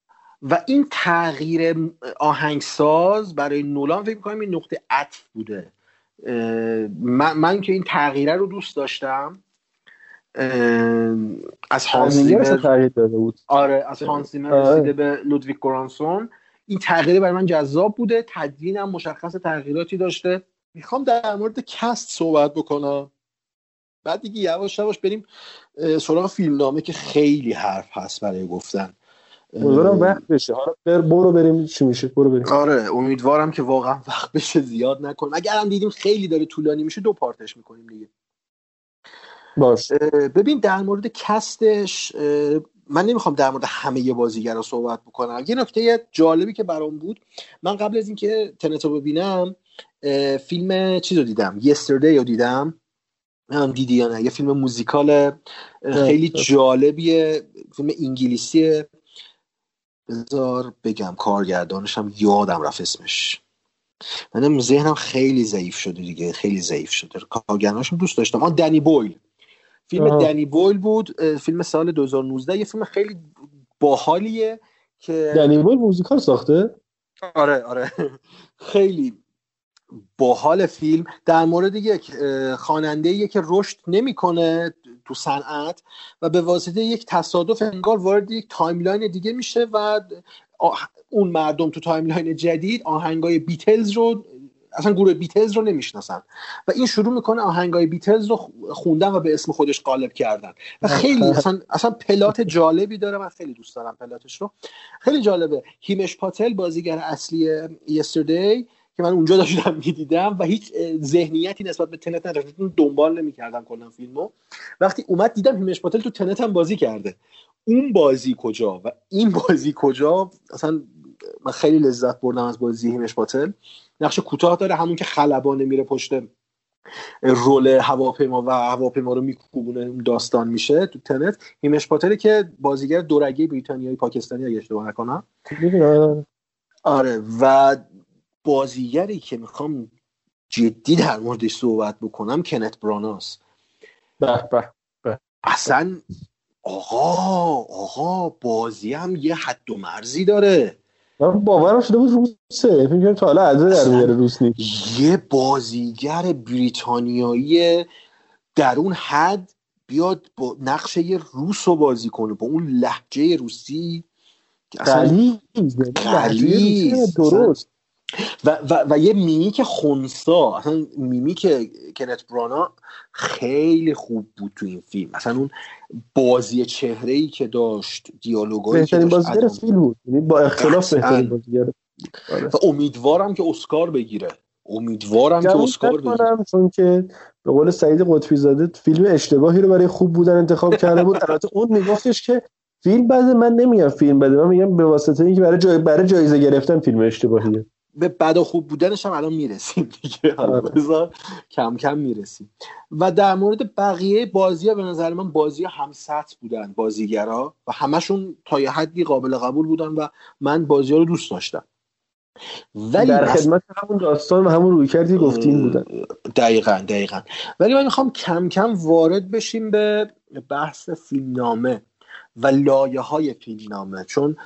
و این تغییر آهنگساز برای نولان فکر می‌کنم این نقطه عطف بوده. من, من که این تغییره رو دوست داشتم. از هانس هانزینگرش هم زیمر تغییر داده بود؟ آره از هانس زیمر آره. رسیده به لودویک گورانسون. این تغییره برای من جذاب بوده. تدوین هم مشخص تغییراتی داشته. می‌خوام در مورد cast صحبت بکنم. بعد دیگه یواش یواش بریم سراغ فیلمنامه که خیلی حرف هست برای گفتن. امیدوارم وقت بشه. حالا بر برو بریم چی میشه؟ برو بریم. آره امیدوارم که واقعا وقت بشه زیاد نکنم اگر هم دیدیم خیلی داره طولانی میشه دو پارتش می‌کنیم دیگه. باش ببین در مورد کستش من نمی‌خوام در مورد همه بازیگر رو صحبت بکنم. یه نکته جالبی که برام بود من قبل از اینکه تنت رو ببینم فیلم چیز رو دیدم یستردی رو دیدم. من دیدی یا نه؟ یه فیلم موزیکال خیلی. جالبیه فیلم انگلیسیه. بذار بگم کارگردانش هم یادم رفت اسمش. منم ذهنم خیلی ضعیف شده دیگه خیلی ضعیف شده. کارگردانش هم دوست داشتم. آن دنی بویل. فیلم آها. دنی بویل بود فیلم سال 2019 یه فیلم خیلی باحالیه که دنی بویل موزیکال ساخته؟ آره آره. خیلی باحال فیلم. در مورد یک خواننده که رشد نمی‌کنه تو صنعت و به واسطه یک تصادف انگار وارد یک timeline دیگه میشه و آه- اون مردم تو timeline جدید آهنگای بیتلز رو اصلا گروه بیتلز رو نمی‌شناسن. و این شروع می‌کنه آهنگای بیتلز رو خوندن و به اسم خودش قالب کردن. و خیلی اصلا اصلا پلات جالبی داره. من خیلی دوست دارم پلاتش رو. خیلی جالبه. هیمش پاتل بازیگر اصلی یستردی که من اونجا داشتم می‌دیدم و هیچ ذهنیتی نسبت به تنت نداشتم دنبال نمی‌کردم کلا فیلمو. وقتی اومد دیدم هیمش پاتل تو تنت هم بازی کرده. اون بازی کجا؟ و این بازی کجا؟ اصلا من خیلی لذت بردم از بازی هیمش پاتل. نقش کوتاه داره همون که خلبانه میره پشت رول هواپیما و هواپیما رو میکوبونه داستان میشه تو تنت. هیمش پاتل که بازیگر دورگه بریتانیایی پاکستانی اگه اشتباه نکنم. آره و بازیگری که می‌خوام جدی در موردش صحبت بکنم کنت براناس. به به به. اصلا آقا آقا بازی هم یه حد و مرزی داره. من باورم شده بود روسه فکر تا حالا عزه در میاره روس نیست یه بازیگر بریتانیایی در اون حد بیاد با نقش یه روس رو بازی کنه. با اون لهجه روسی یعنی روسی درست. و, و, و یه میمیک خونسا اصلا میمیک کنت برانا خیلی خوب بود تو این فیلم. مثلا اون بازی چهره ای که داشت دیالوگایی که بهترین داشت بازیگر فیلم بود. یعنی با اختلاف. بهترین بازیگر. و امیدوارم که اسکار بگیره. امیدوارم که اسکار بگیره. چون که به قول سعید قطبی زاده فیلم اشتباهی رو برای خوب بودن انتخاب کرده بود. البته اون میگفتش که فیلم بده من نمیگم فیلم بده من میگم به واسطه اینکه برای جای برای جایزه گرفتن فیلم اشتباهیه. به بد و خوب بودنش هم الان می‌رسیم دیگه. حالا بذار کم کم می‌رسیم. و در مورد بقیه بازی ها به نظر من بازی ها هم سطح بودن بازیگرا و همشون تا یه حدی قابل قبول بودن و من بازی ها رو دوست داشتم. ولی در خدمت همون داستان و همون روی کردی گفتیم بودن. دقیقا دقیقا. ولی من می‌خوام کم کم وارد بشیم به بحث فیلمنامه و لایه های فیلمنامه. چون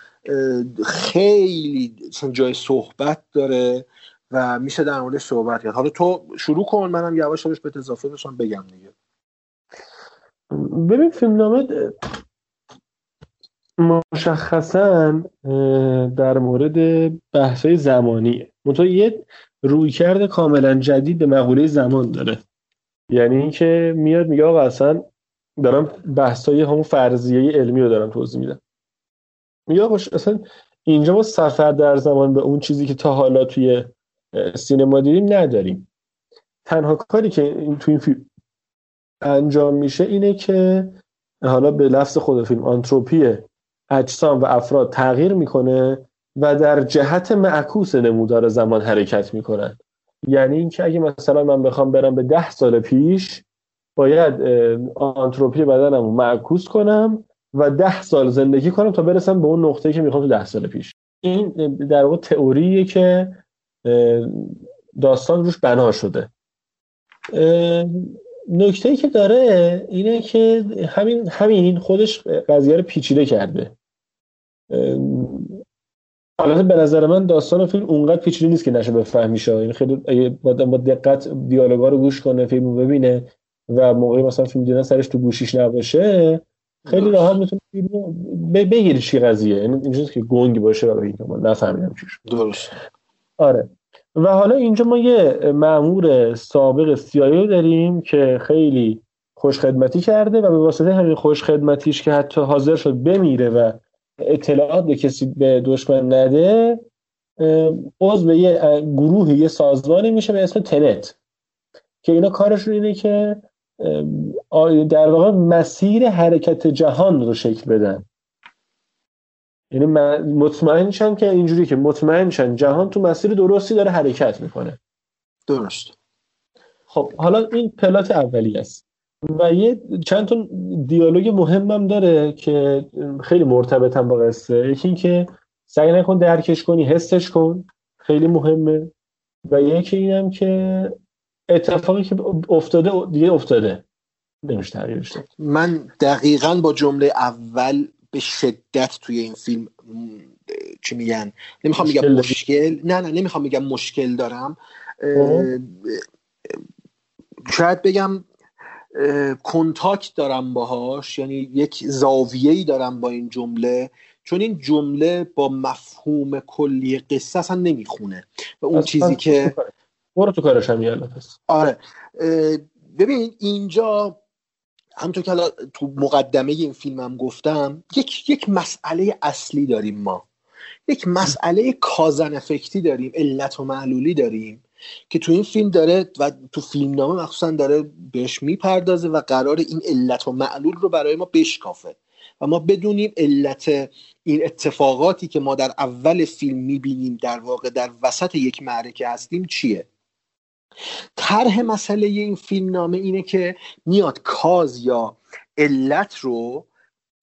خیلی جای صحبت داره و میشه در موردش صحبت کرد. حالا تو شروع کن منم یواش یواش به اضافه بشم بگم دیگه. ببین فیلمنامه مشخصا در مورد بحثای زمانیه. منتها یه رویکرد کاملا جدید به مقوله زمان داره. یعنی اینکه میاد میگه آقا اصلا دارم بحثای همون فرضیه علمی رو دارم توضیح میدم. میگه آقا اصلا اینجا ما سفر در زمان به اون چیزی که تا حالا توی سینما دیدیم نداریم. تنها کاری که توی این فیلم انجام میشه اینه که حالا به لفظ خود فیلم آنتروپی اجسام و افراد تغییر می‌کنه و در جهت معکوس نمودار زمان حرکت می‌کنن یعنی اینکه اگه مثلا من بخوام برم به ده سال پیش باید آنتروپی بدنم معکوس کنم و ده سال زندگی کنم تا برسم به اون نقطه که می‌خوام تو ده سال پیش. این در واقع تئوریه که داستان روش بنا شده. نکته ای که داره اینه که همین همین خودش قضیه رو پیچیده کرده. البته به نظر من داستان فیلم اونقدر پیچیده نیست که نشه بفهمی شه این خیلی با دقت دیالوگا رو گوش کنه فیلم رو ببینه و موقعی مثلا فیلم دیدن سرش تو گوشیش نباشه خیلی راحت می‌تونه فیلمو بگیری چی قضیه. یعنی اینجوریه که گنگ باشه و بگی ما نفهمیدم چیش درست. آره. و حالا اینجا ما یه مامور سابق سیایی داریم که خیلی خوشخدمتی کرده و به واسطه همین خوشخدمتیش که حتی حاضر شد بمیره و اطلاعات به کسی به دشمن نده عضو یه گروه یه سازمانی میشه به اسم تنت که اینا کارشون اینه که در واقع مسیر حرکت جهان رو شکل بدن. یعنی مطمئن شن که اینجوری که مطمئن شن جهان تو مسیر درستی داره حرکت می‌کنه. درست. خب حالا این پلات اولی است. و یه چند تا دیالوگ مهمم داره که خیلی مرتبطن با قصه. یکی این که سعی نکن درکش کنی حسش کن. خیلی مهمه. و یکی اینم که اتفاقی که افتاده دیگه افتاده. نمیشه تغییرش داد من دقیقا با جمله اول به شدت توی این فیلم چی میگن؟ نمی‌خوام بگم مشکل نه نه نمی‌خوام بگم مشکل دارم. شاید بگم کنتاکت دارم باهاش. یعنی یک زاویه‌ای دارم با این جمله. چون این جمله با مفهوم کلی قصه اصلا نمی‌خونه. و اون چیزی که برو تو کارش هم آره. ببین اینجا همونطور که تو مقدمه این فیلمم گفتم یک یک مسئله اصلی داریم ما. یک مسئله کازن افکتی داریم علت و معلولی داریم که تو این فیلم داره و تو فیلم نامه مخصوصا داره بهش می‌پردازه و قرار این علت و معلول رو برای ما بشکافه. و ما بدونیم علت این اتفاقاتی که ما در اول فیلم می‌بینیم در واقع در وسط یک معرکه هستیم چیه. طرح مسئله این فیلم نامه اینه که میاد کاز یا علت رو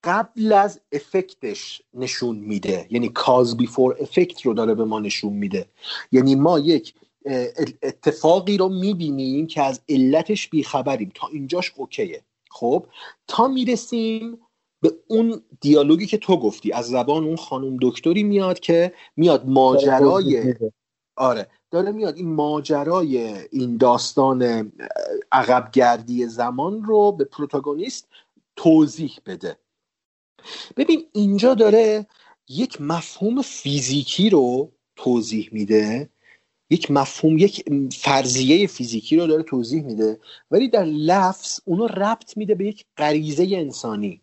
قبل از افکتش نشون میده. یعنی کاز بیفور افکت رو داره به ما نشون میده. یعنی ما یک اتفاقی رو می‌بینیم که از علتش بیخبریم. تا اینجاش اوکیه. خب؟ تا می‌رسیم به اون دیالوگی که تو گفتی. از زبان اون خانم دکتری میاد که میاد ماجرای آره. داره میاد. این ماجرای این داستان عقبگردی زمان رو به پروتاگونیست توضیح بده. ببین اینجا داره یک مفهوم فیزیکی رو توضیح میده. یک مفهوم یک فرضیه فیزیکی رو داره توضیح میده. ولی در لفظ اونو ربط میده به یک غریزه انسانی.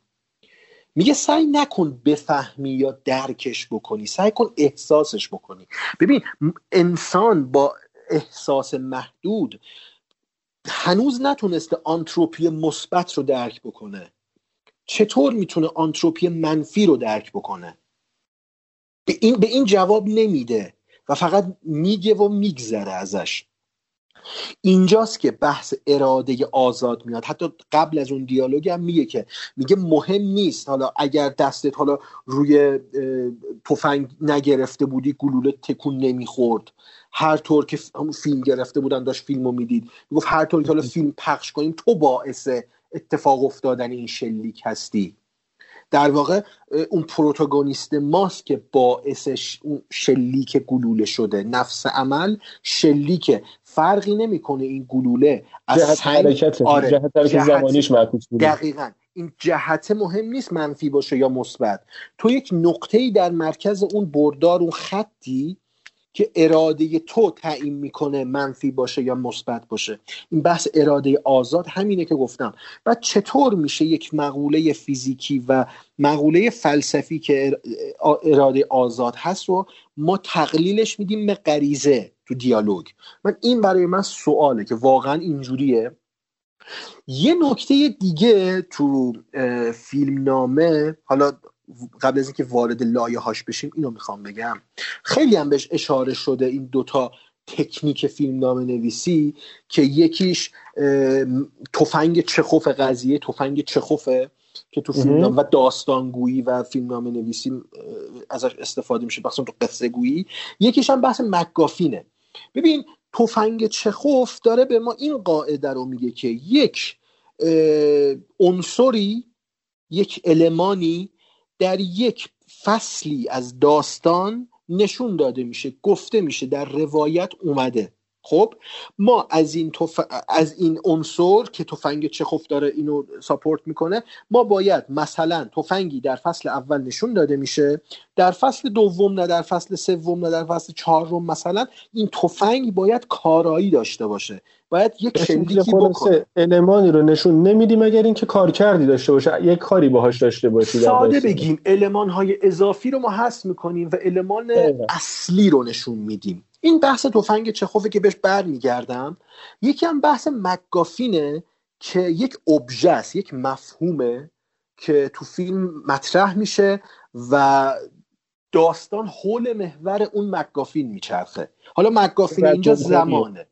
میگه سعی نکن بفهمی یا درکش بکنی سعی کن احساسش بکنی. ببین انسان با احساس محدود هنوز نتونسته آنتروپی مثبت رو درک بکنه. چطور می‌تونه آنتروپی منفی رو درک بکنه؟ به این, به این جواب نمیده و فقط میگه و میگذره ازش. اینجاست که بحث اراده آزاد میاد. حتی قبل از اون دیالوگ هم میگه که میگه مهم نیست. حالا اگر دستت حالا روی تفنگ نگرفته بودی گلوله تکون نمی‌خورد. هر طور که فیلم گرفته بودن داشت فیلمو می‌دید. می‌گفت هر طور که حالا فیلم پخش کنیم تو باعث اتفاق افتادن این شلیک هستی. در واقع اون پروتاگونیست ماست که باعث شلیک گلوله شده. نفس عمل شلیک فرقی نمی‌کنه این گلوله. از جهت سنگ حرکت آره. جهت حرکت جهت- زمانیش معکوس بوده. دقیقا. این جهت مهم نیست منفی باشه یا مثبت. تو یک نقطه ای در مرکز اون بردار اون خطی که اراده تو تعیین می‌کنه منفی باشه یا مثبت باشه. این بحث اراده آزاد همینه که گفتم. بعد چطور میشه یک مقوله فیزیکی و مقوله فلسفی که ار- اراده آزاد هست رو ما تقلیلش میدیم به غریزه تو دیالوگ. من این برای من سواله که واقعا اینجوریه. یه نکته دیگه تو اه، فیلمنامه حالا قبل از اینکه وارد لایه هاش بشیم اینو می‌خوام بگم. خیلی هم بهش اشاره شده این دوتا تکنیک فیلمنامه نویسی که یکیش تفنگ چخوف قضیه تفنگ چخوفه که تو فیلم و داستانگویی و فیلمنامه نویسی اه، ازش استفاده میشه مثلا تو قصه گویی یکیش هم بحث مکافینه ببین تفنگ چخوف داره به ما این قاعده رو میگه که یک عنصری یک المانی در یک فصلی از داستان نشون داده میشه گفته میشه در روایت اومده. خب ما از این تف... از این عنصر که تفنگ چخوف داره اینو ساپورت می‌کنه ما باید مثلا تفنگی در فصل اول نشون داده میشه در فصل دوم نه در فصل سوم نه در فصل چهارم مثلا این تفنگ باید کارایی داشته باشه باید یک شلیکی بکنه المانی رو نشون نمیدیم اگر اینکه کار کردی داشته باشه یک کاری باهاش داشته باشی ساده. بگیم علمان های اضافی رو ما حذف می‌کنیم و دقیقا. اصلی رو نشون میدیم این بحث تفنگ چخوفه که بهش برمیگردم یکی هم بحث مکافینه که یک ابژه است یک مفهومه که تو فیلم مطرح میشه و داستان حول محور اون مکافین میچرخه. حالا مکافین اینجا. زمانه.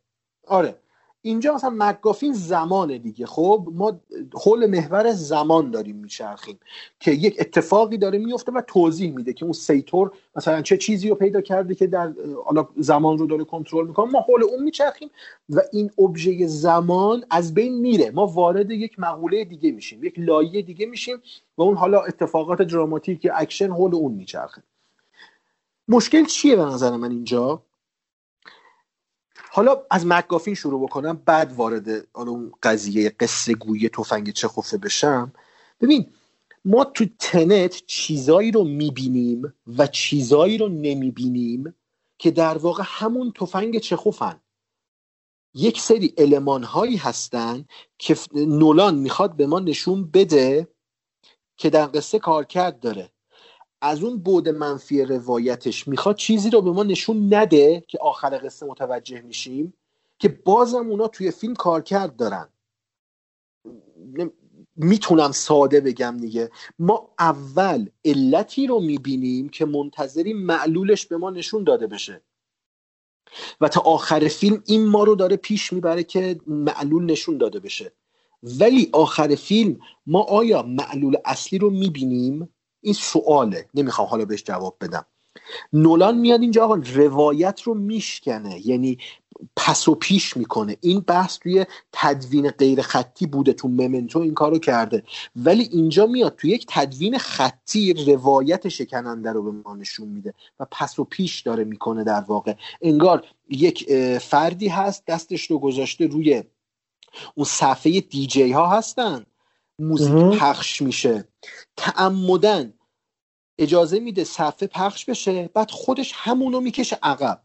آره. اینجا مثلا MacGuffin زمانه دیگه. خب ما حول محور زمان داریم میچرخیم که یک اتفاقی داره میفته و توضیح میده که اون سیتور مثلا چه چیزی رو پیدا کرده که در حالا زمان رو داره کنترل می‌کنه. ما حول اون میچرخیم و این ابژه زمان از بین میره. ما وارد یک مقوله دیگه میشیم یک لایه دیگه میشیم و اون حالا اتفاقات دراماتیک اکشن حول اون میچرخه. مشکل چیه به نظر من اینجا؟ حالا از مکافین شروع بکنم بعد وارد حالا اون قضیه قصه گویی تفنگ چخوفه بشم. ببین ما تو تنت چیزایی رو می‌بینیم و چیزایی رو نمی‌بینیم که در واقع همون تفنگ چخوفن یک سری علمان هایی هستن که نولان می‌خواد به ما نشون بده که در قصه کارکرد داره. از اون بود منفی روایتش می‌خواد چیزی رو به ما نشون نده که آخر قصه متوجه میشیم که بازم اونا توی فیلم کارکرد دارن. نم- می‌تونم ساده بگم دیگه. ما اول علتی رو می‌بینیم که منتظریم معلولش به ما نشون داده بشه. و تا آخر فیلم این ما رو داره پیش می‌بره که معلول نشون داده بشه. ولی آخر فیلم ما آیا معلول اصلی رو می‌بینیم؟ این سواله. نمی‌خوام حالا بهش جواب بدم. نولان میاد اینجا آقا روایت رو میشکنه. یعنی پس و پیش می‌کنه. این بحث توی تدوین غیر خطی بوده تو ممنتو این کارو کرده. ولی اینجا میاد توی یک تدوین خطی روایت شکننده رو به ما نشون میده و پس و پیش داره می‌کنه در واقع. انگار یک فردی هست دستش رو گذاشته روی اون صفحه دیجی ها هستن. موزیک. پخش میشه. تعمدن اجازه میده صفحه پخش بشه بعد خودش همونو می‌کشه عقب.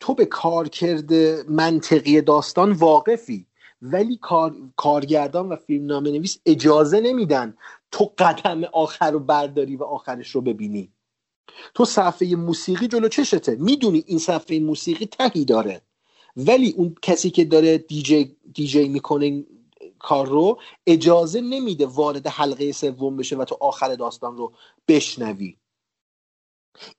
تو به کارکرد منطقی داستان واقفی ولی کار... کارگردان و فیلمنامه نویس اجازه نمیدن تو قدم آخر رو برداری و آخرش رو ببینی. تو صفحه موسیقی جلو چشته. می‌دونی این صفحه موسیقی تهی داره. ولی اون کسی که داره دیجی, دیجی می‌کنه کار رو اجازه نمیده وارد حلقه سوم بشه و تو آخر داستان رو بشنوی.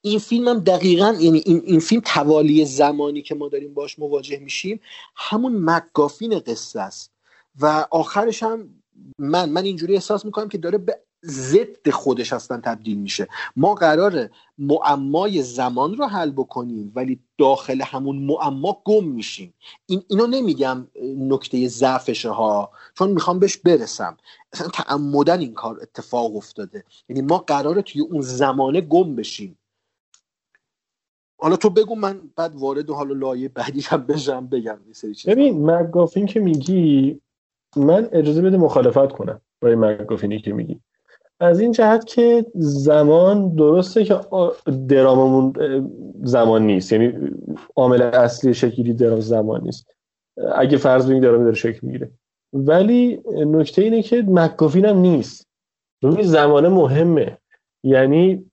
این فیلم هم دقیقا یعنی این, این فیلم توالی زمانی که ما داریم باش مواجه میشیم همون مکگافین قصه است. و آخرش هم من من اینجوری احساس می‌کنم که داره به ضد خودش هستن تبدیل میشه. ما قرار معمای زمان رو حل بکنیم ولی داخل همون معما گم میشیم. این اینو نمیگم نکته ضعفشه ها چون می‌خوام بهش برسم. اصلا تعمدن این کار اتفاق افتاده. یعنی ما قراره توی اون زمانه گم بشیم. حالا تو بگو من بعد وارد حالا لایه بعدی هم بشم بگم ببین مگافین که میگی من اجازه بده مخالفت کنم برای مگافینی که میگی. از این جهت که زمان درسته که دراممون زمان نیست. یعنی عامل اصلی شکلی درام زمان نیست. اگه فرض بگیم درام داره شکل می‌گیره. ولی نکته اینه که مکافین هم نیست. روی زمانه مهمه. یعنی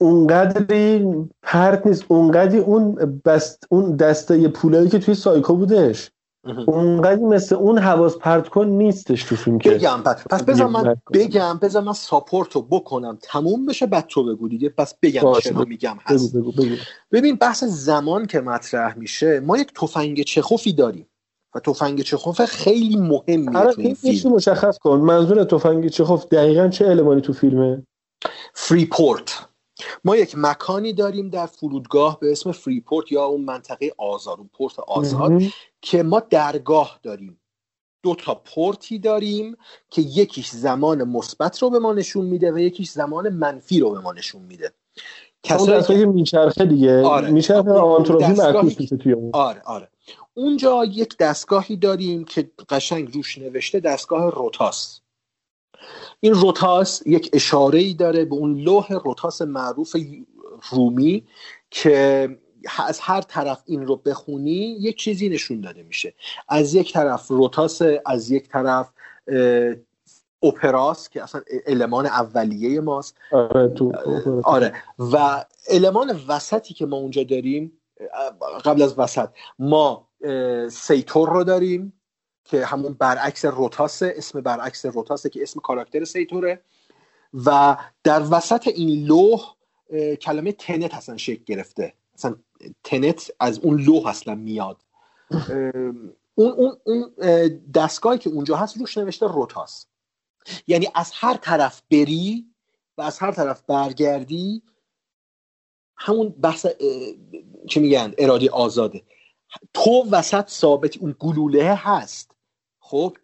اونقدری پرت نیست. اونقدری اون بست اون دسته پولایی که توی سایکو بودش. اونقدر مثل اون حواس پرت کن نیستش تو فیلم که بگم پس, پس بذار من بگم بذار من support رو بکنم. تموم بشه بعد تو بگو دیگه. پس بگم چرا میگم هست. بگو بگو. ببین بحث زمان که مطرح میشه ما یک تفنگ چخوفی داریم و تفنگ چخوف خیلی مهمیه آره تو این این فیلم. مشخص کن. منظور تفنگ چخوف دقیقا چه المانی تو فیلمه؟ Freeport. ما یک مکانی داریم در فرودگاه به اسم Freeport یا اون منطقه آزاد اون پورت آزاد مهم. که ما درگاه داریم. دو تا پورتی داریم که یکیش زمان مثبت رو به ما نشون میده و یکیش زمان منفی رو به ما نشون میده. کسایی که میچرخه دیگه. آره. میچرخه آنتروپی معکوس میشه توی اون. آره آره. اونجا یک دستگاهی داریم که قشنگ روش نوشته دستگاه روتاس. این روتاس یک اشاره ای داره به اون لوح روتاس معروف رومی که از هر طرف این رو بخونی یک چیزی نشون داده میشه. از یک طرف روتاس از یک طرف اه، اپراس که اصلا المان اولیه ماست. آره تو آره. و المان وسطی که ما اونجا داریم قبل از وسط ما سیتور رو داریم. که همون برعکس روتاسه اسم برعکس روتاسه که اسم کاراکتر سیتوره. و در وسط این لوح کلمه تنت اصلا شکل گرفته. اصلا تنت از اون لوح اصلا میاد. اون اون اون اه، دستگاهی که اونجا هست روش نوشته روتاس. یعنی از هر طرف بری و از هر طرف برگردی همون بحث چی میگن؟ اراده آزاده. تو وسط ثابت اون گلوله هست. خب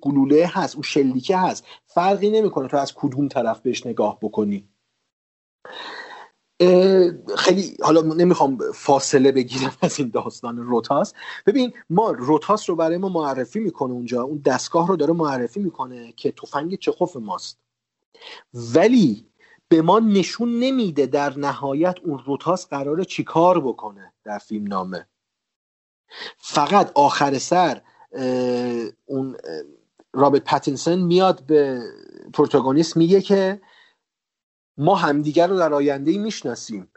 گلوله هست اون شلیکه هست. فرقی نمی‌کنه تو از کدوم طرف بهش نگاه بکنی. خیلی حالا نمی‌خوام فاصله بگیرم از این داستان روتاس. ببین ما روتاس رو برای ما معرفی می‌کنه اونجا. اون دستگاه رو داره معرفی می‌کنه که تفنگ چخوف ماست. ولی به ما نشون نمیده در نهایت اون روتاس قراره چیکار بکنه در فیلم نامه فقط آخر سر اون رابرت پاتینسون میاد به پروتاگونیست میگه که ما همدیگر رو در آینده می‌شناسیم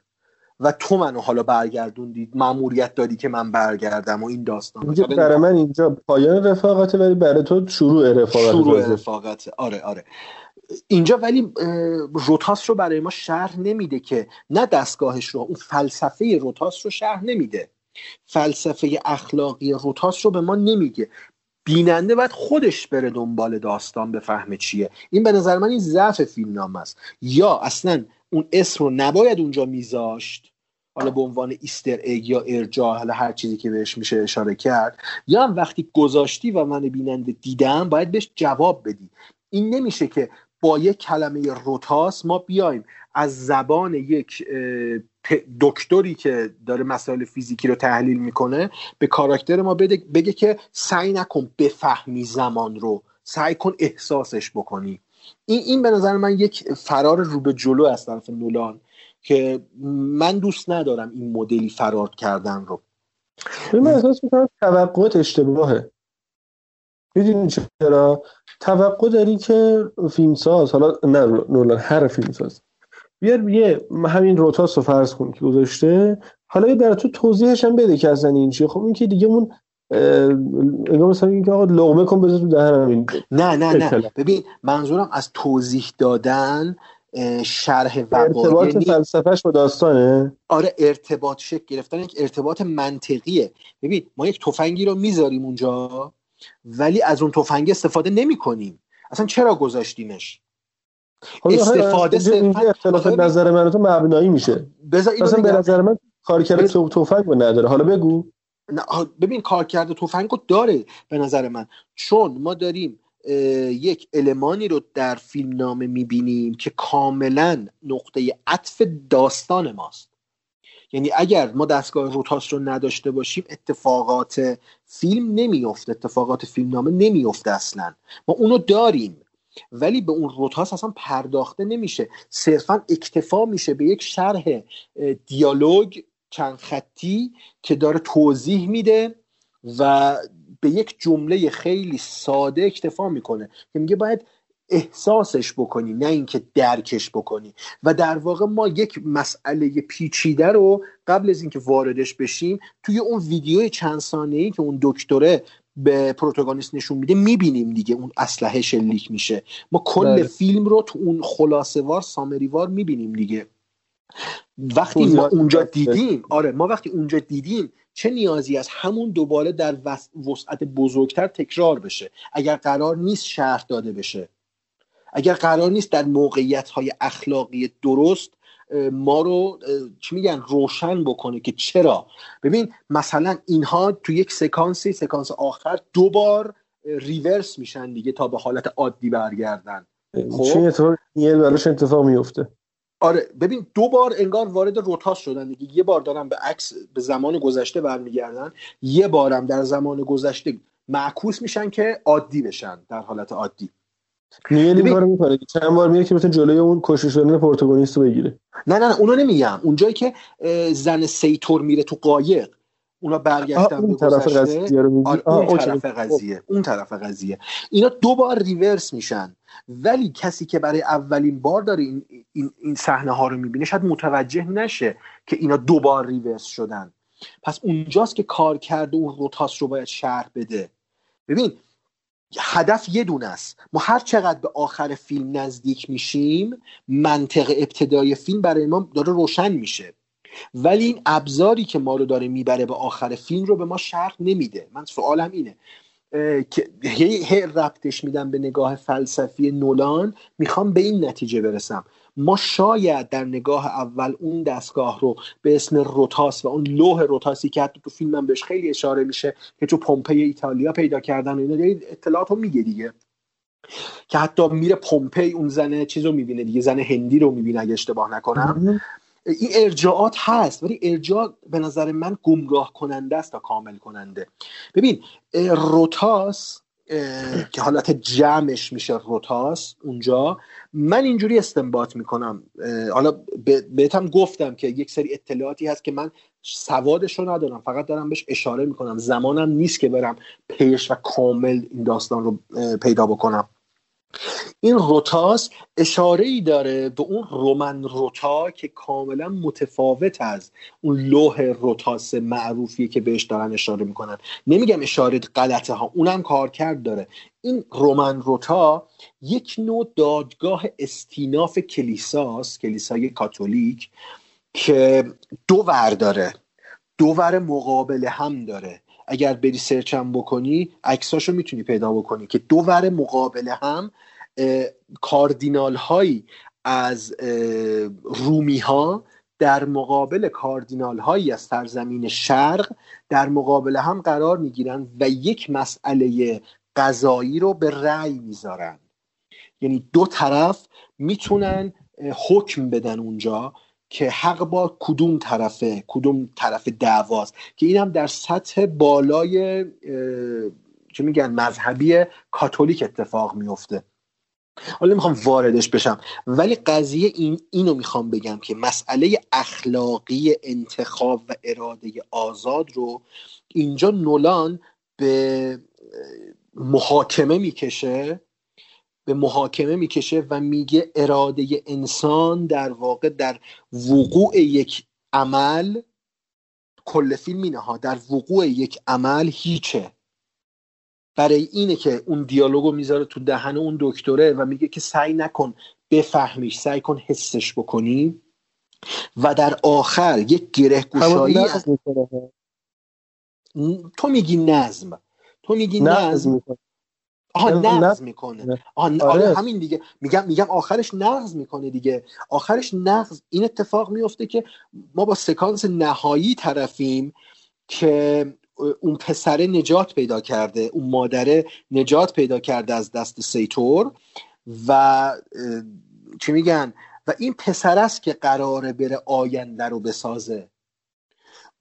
و تو منو حالا برگردوندی ماموریت داری که من برگردم و این داستان. میگه برای من اینجا پایان رفاقته ولی برای تو شروع رفاقت شروع. رفاقت آره آره. اینجا ولی روتاس رو برای ما شرح نمیده که نه دستگاهش رو اون فلسفه روتاس رو شرح نمیده. فلسفه اخلاقی روتاس رو به ما نمیگه. بیننده باید خودش بره دنبال داستان بفهمه چیه. این به نظر من این ضعف فیلم نام است. یا اصلا اون اسم رو نباید اونجا میذاشت. حالا به عنوان ایستر اگ یا ارجاع حالا هر چیزی که بهش میشه اشاره کرد. یا هم وقتی گذاشتی و من بیننده دیدم باید بهش جواب بدی. این نمیشه که با یک کلمه روتاس ما بیایم از زبان یک دکتری که داره مسائل فیزیکی رو تحلیل می‌کنه به کاراکتر ما بده بگه که سعی نکن بفهمی زمان رو. سعی کن احساسش بکنی. این این به نظر من یک فرار رو به جلو از طرف نولان که من دوست ندارم این مدلی فرار کردن رو. من احساس می‌کنم توقعات اشتباهه. می‌دونی چرا؟ توقع داری که فیلمساز حالا نه نولان هر فیلمساز. بیار یه همین روتاس رو فرض کن که گذاشته. حالا یه در تو توضیحش هم بده که اصلا این چیه. خب این که دیگه اون انگار مثلا اینکه آقا لقمه کن بذار تو دهنم این نه نه نه. اطلاع. ببین منظورم از توضیح دادن شرح ارتباط وقایع فلسفهش با داستانه. آره ارتباط شکل گرفتن یک ارتباط منطقیه. ببین ما یک تفنگی رو می‌ذاریم اونجا ولی از اون تفنگ استفاده نمی کنیم اصلا چرا گذاشتیمش استفاده اینجا- اختلاف نظر من تو مبنایی میشه. بذار اینو مثلا به. نظر من کارکرد تو تفنگ رو نداره. حالا بگو. نه، ببین کارکرد تفنگ رو داره به نظر من. چون ما داریم یک المانی رو در فیلم نامه می‌بینیم که کاملا نقطه عطف داستان ماست. یعنی اگر ما دستگاه روتاس رو نداشته باشیم اتفاقات فیلم نمیفته اتفاقات فیلم نامه نمیفته اصلا. ما اونو داریم. ولی به اون روتاس اصلا پرداخته نمیشه. صرفا اکتفا میشه به یک شرح دیالوگ چند خطی که داره توضیح میده و به یک جمله خیلی ساده اکتفا می‌کنه که میگه باید احساسش بکنی نه اینکه درکش بکنی. و در واقع ما یک مسئله پیچیده رو قبل از اینکه واردش بشیم توی اون ویدیو چند ثانیه‌ای که اون دکتره به پروتاگونیست نشون میده می‌بینیم دیگه اون اسلحه شلیک میشه ما کل بله. فیلم رو تو اون خلاصه وار سامری وار می‌بینیم دیگه وقتی ما توضیحات اونجا. دیدیم آره ما وقتی اونجا دیدیم چه نیازی از همون دوباره در وس- وسعت بزرگتر تکرار بشه اگر قرار نیست شرح داده بشه اگر قرار نیست در موقعیت های اخلاقی درست ما رو چی میگن روشن بکنه که چرا؟ ببین مثلا اینها تو یک سکانسی سکانس آخر دو بار ریورس میشن دیگه تا به حالت عادی برگردن. خب. چه اتفاق نیل براش اتفاق میفته آره ببین دو بار انگار وارد روتاس شدن دیگه. یه بار دارن به عکس به زمان گذشته برمیگردن. یه بارم در زمان گذشته معکوس میشن که عادی بشن در حالت عادی. نیل این کارو می‌کنه چند بار میره که بتونه جلوی اون کشته شدن پروتاگونیست رو بگیره. نه نه نه اونو نمیگم اونجایی که زن سیتور میره تو قایق اونا برگشتن اون به طرف. قضیه رو؟ آره، آه، اون. طرف قضیه اون طرف قضیه. اینا دو بار reverse میشن. ولی کسی که برای اولین بار داره این این این صحنه ها رو می‌بینه شاید متوجه نشه که اینا دو بار reverse شدن. پس اونجاست که کار کرده اون روتاس رو باید شرح بده. ببین هدف یه دونه است. ما هر چقدر به آخر فیلم نزدیک میشیم منطق ابتدای فیلم برای ما داره روشن میشه. ولی این ابزاری که ما رو داره می‌بره به آخر فیلم رو به ما شرح نمیده. من سوالم اینه که هی, هی ربطش میدم به نگاه فلسفی نولان می‌خوام به این نتیجه برسم. ما شاید در نگاه اول اون دستگاه رو به اسم روتاس و اون لوح روتاسی که حتی تو فیلم هم بهش خیلی اشاره میشه که تو پومپی ایتالیا پیدا کردن و اینا اطلاعات رو میگه دیگه. که حتی میره پومپی اون زنه چیز رو می‌بینه دیگه زن هندی رو می‌بینه اگه اشتباه نکنم. این ارجاعات هست ولی ارجاع به نظر من گمراه کننده است تا کامل کننده. ببین روتاس که حالت جمعش میشه روتاس اونجا. من اینجوری استنباط می‌کنم. حالا به- بهتم گفتم که یک سری اطلاعاتی هست که من سوادش رو ندارم. فقط دارم بهش اشاره می‌کنم. زمانم نیست که برم پیش و کامل این داستان رو پیدا بکنم. این روتاس اشاره ای داره به اون رومن روتا که کاملا متفاوت از اون لوح روتاس معروفیه که بهش دارن اشاره می‌کنن. نمیگم اشاره غلطه ها اونم کارکرد داره. این رومن روتا یک نوع دادگاه استیناف کلیساست کلیسای کاتولیک که دو ور داره. دو ور مقابل هم داره. اگر بری سرچ هم بکنی عکساشو می‌تونی پیدا بکنی که دو ور مقابل هم کاردینال هایی از رومی ها در مقابل کاردینال هایی از سرزمین شرق در مقابل هم قرار می‌گیرن و یک مسئله قضایی رو به رأی می‌ذارن. یعنی دو طرف می‌تونن حکم بدن اونجا. که حق با کدوم طرفه کدوم طرف دعواست که این هم در سطح بالای چه میگن مذهبی کاتولیک اتفاق میفته. حالا می‌خوام واردش بشم ولی قضیه این اینو می‌خوام بگم که مسئله اخلاقی انتخاب و اراده آزاد رو اینجا نولان به محاکمه می‌کشه به محاکمه می‌کشه و میگه اراده انسان در واقع در وقوع یک عمل کل فیلم اینه ها در وقوع یک عمل هیچه. برای اینه که اون دیالوگو می‌ذاره تو دهن اون دکتره و میگه که سعی نکن بفهمیش سعی کن حسش بکنی. و در آخر یک گره گشایی تو میگی نظم. تو میگی نظم آها نقض می‌کنه. آها آره. آره. همین دیگه. میگم میگم آخرش نقض می‌کنه دیگه. آخرش نقض. این اتفاق میفته که ما با سکانس نهایی طرفیم که اون پسره نجات پیدا کرده اون مادره نجات پیدا کرده از دست سیتور و چی میگن؟ و این پسر است که قراره بره آینده رو بسازه.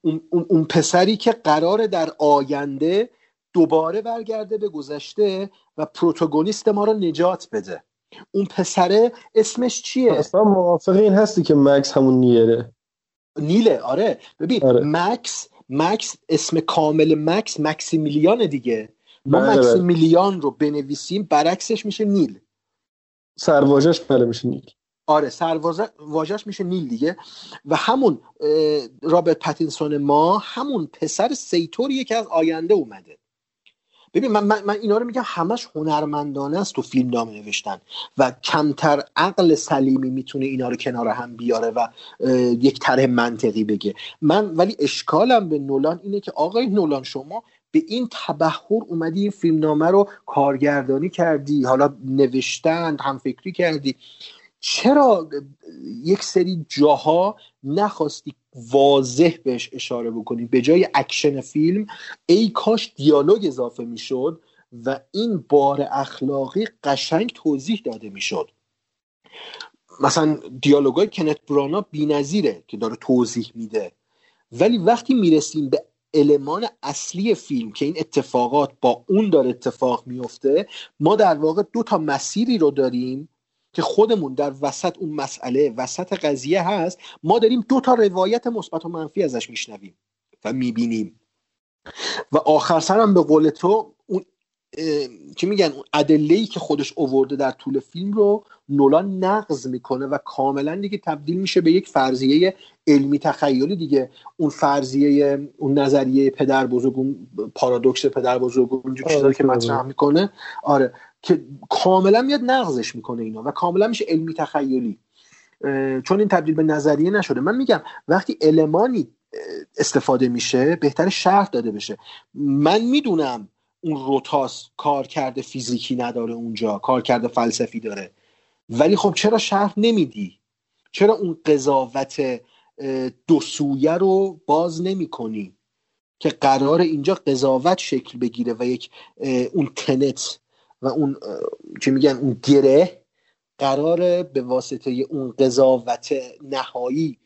اون, اون پسری که قراره در آینده دوباره برگرده به گذشته و پروتاگونیست ما رو نجات بده. اون پسره اسمش چیه؟ اصلا موافق این هستی که مکس همون نیره. نیله آره. ببین آره. مکس مکس اسم کامل مکس مکسیمیلیان دیگه. ما بله مکسیمیلیان رو بنویسیم برعکسش میشه نیل. سرواجش بله میشه نیل. آره سرواجش میشه نیل دیگه. و همون رابرت پتینسون ما همون پسر سیتوریه که از آینده اومده. ببین من, من, من اینا رو میگم همش هنرمندانه است تو فیلم نام نوشتن و کمتر عقل سلیمی می‌تونه اینا رو کنار هم بیاره و یک طرح منطقی بگه. من ولی اشکالم به نولان اینه که آقای نولان شما به این تبهر اومدی این فیلمنامه رو کارگردانی کردی حالا نوشتن هم فکری کردی. چرا یک سری جاها نخواستی واضح بهش اشاره بکنی؟ به جای اکشن فیلم ای کاش دیالوگ اضافه می‌شد و این بار اخلاقی قشنگ توضیح داده می‌شد. مثلا دیالوگای کنت برانا نظیره که داره توضیح میده. ولی وقتی می‌رسیم به المان اصلی فیلم که این اتفاقات با اون داره اتفاق میفته ما در واقع دو تا مسیری رو داریم که خودمون در وسط اون مسئله وسط قضیه هست ما داریم دو تا روایت مثبت و منفی ازش میشنویم و می‌بینیم. و آخر سرم به قول تو اون چی میگن اون ادله که خودش اوورده در طول فیلم رو نولان نقض می‌کنه و کاملا دیگه تبدیل میشه به یک فرضیه علمی تخیلی دیگه. اون فرضیه اون نظریه پدر بزرگ اون پارادوکس پدر بزرگ اون که مطرح می‌کنه. آره. که کاملا میاد نقضش می‌کنه اینا و کاملا میشه علمی تخیلی. چون این تبدیل به نظریه نشده. من میگم وقتی المانی استفاده میشه بهتر شرح داده بشه. من می‌دونم اون روتاس کار کرده فیزیکی نداره اونجا کار کرده فلسفی داره. ولی خب چرا شرح نمیدی؟ چرا اون قضاوت دو سویه رو باز نمی کنی که قرار اینجا قضاوت شکل بگیره و یک اون تنت و اون چی میگن اون گره قرار به واسطه اون قضاوت نهایی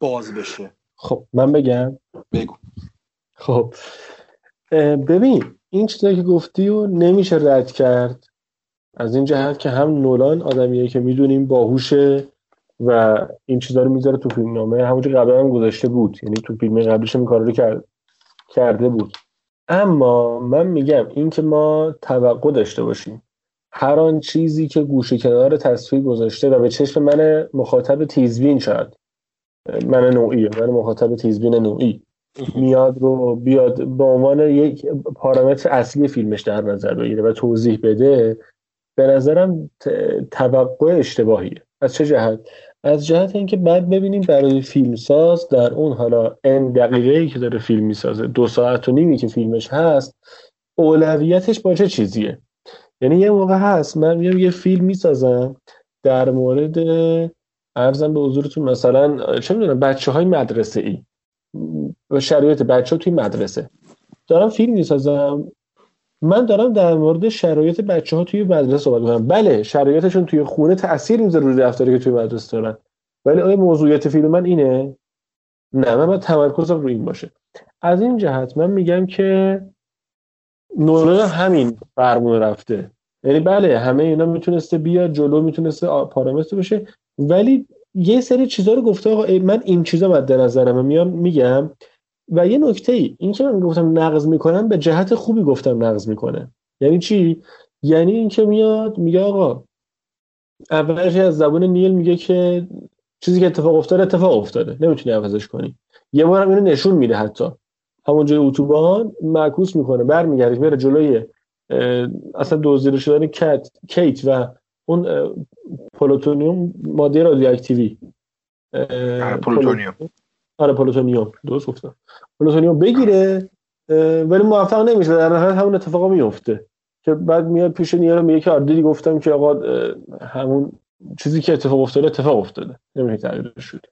باز بشه. خب من بگم؟ بگو. خب ببین این چیزایی که گفتی و نمیشه رد کرد. از این جهت که هم نولان آدمیه که می‌دونیم باهوشه و این چیزا رو می‌ذاره تو فیلم نامه همونجور قبلا هم گذاشته بود. یعنی تو فیلم قبلش این کار رو کرد کرده بود. اما من میگم اینکه ما توقع داشته باشیم هر آن چیزی که گوشه کنار تصویر گذاشته و به چشم من مخاطب تیزبین شد. من نوعی من مخاطب تیزبین نوعی. میاد رو بیاد به عنوان یک پارامتر اصلی فیلمش در نظر بگیره و توضیح بده به نظرم توقع اشتباهیه. از چه جهت؟ از جهت اینکه بعد ببینیم برای فیلمساز در اون حالا ان دقیقه ای که داره فیلم می‌سازه دو ساعت و نیمی که فیلمش هست اولویتش با چه چیزیه؟ یعنی یه موقع هست من میام یه فیلم می‌سازم در مورد ارزم به حضورتون مثلا چه می‌دونم بچه های مدرسه ای و شرایط بچه ها توی مدرسه. دارم فیلم می‌سازم من دارم در مورد شرایط بچه ها توی مدرسه صحبت می‌کنم. بله شرایطشون توی خونه تاثیر می‌ذاره روی رفتاری که توی مدرسه دارن. ولی آیا موضوعیت فیلم من اینه؟ نه من باید تمرکزم روی این باشه. از این جهت من میگم که نولان همین فرمون رفته. یعنی بله همه اینا می‌تونسته بیاد جلو می‌تونسته پارامتر بشه ولی یه سری چیزا رو گفته آقا من این چیزا مد نظرم میام میگم و یه نکته ای این که من گفتم نقض می‌کنم؟ به جهت خوبی گفتم نقض می‌کنه. یعنی چی؟ یعنی اینکه میاد میگه آقا اولش از زبون نیل میگه که چیزی که اتفاق افتاده اتفاق افتاده. نمی‌تونی عوضش کنی. یه بار هم اینو نشون میده حتی. همون جای اتوبان معکوس می‌کنه برمیگرده میره جلوی اصلا دزدیده شدن کت کیت و اون پلوتونیوم ماده رادیواکتیوی. آره، پلوتونیوم. آره پلوتونیوم. درست گفتم. پلوتونیوم بگیره ولی موفق نمیشه. در نهایت همون اتفاق میفته که بعد میاد پیش نیل و میگه که آره دیدی گفتم که آقا همون چیزی که اتفاق افتاده اتفاق افتاده. نمیشه تغییرش شد.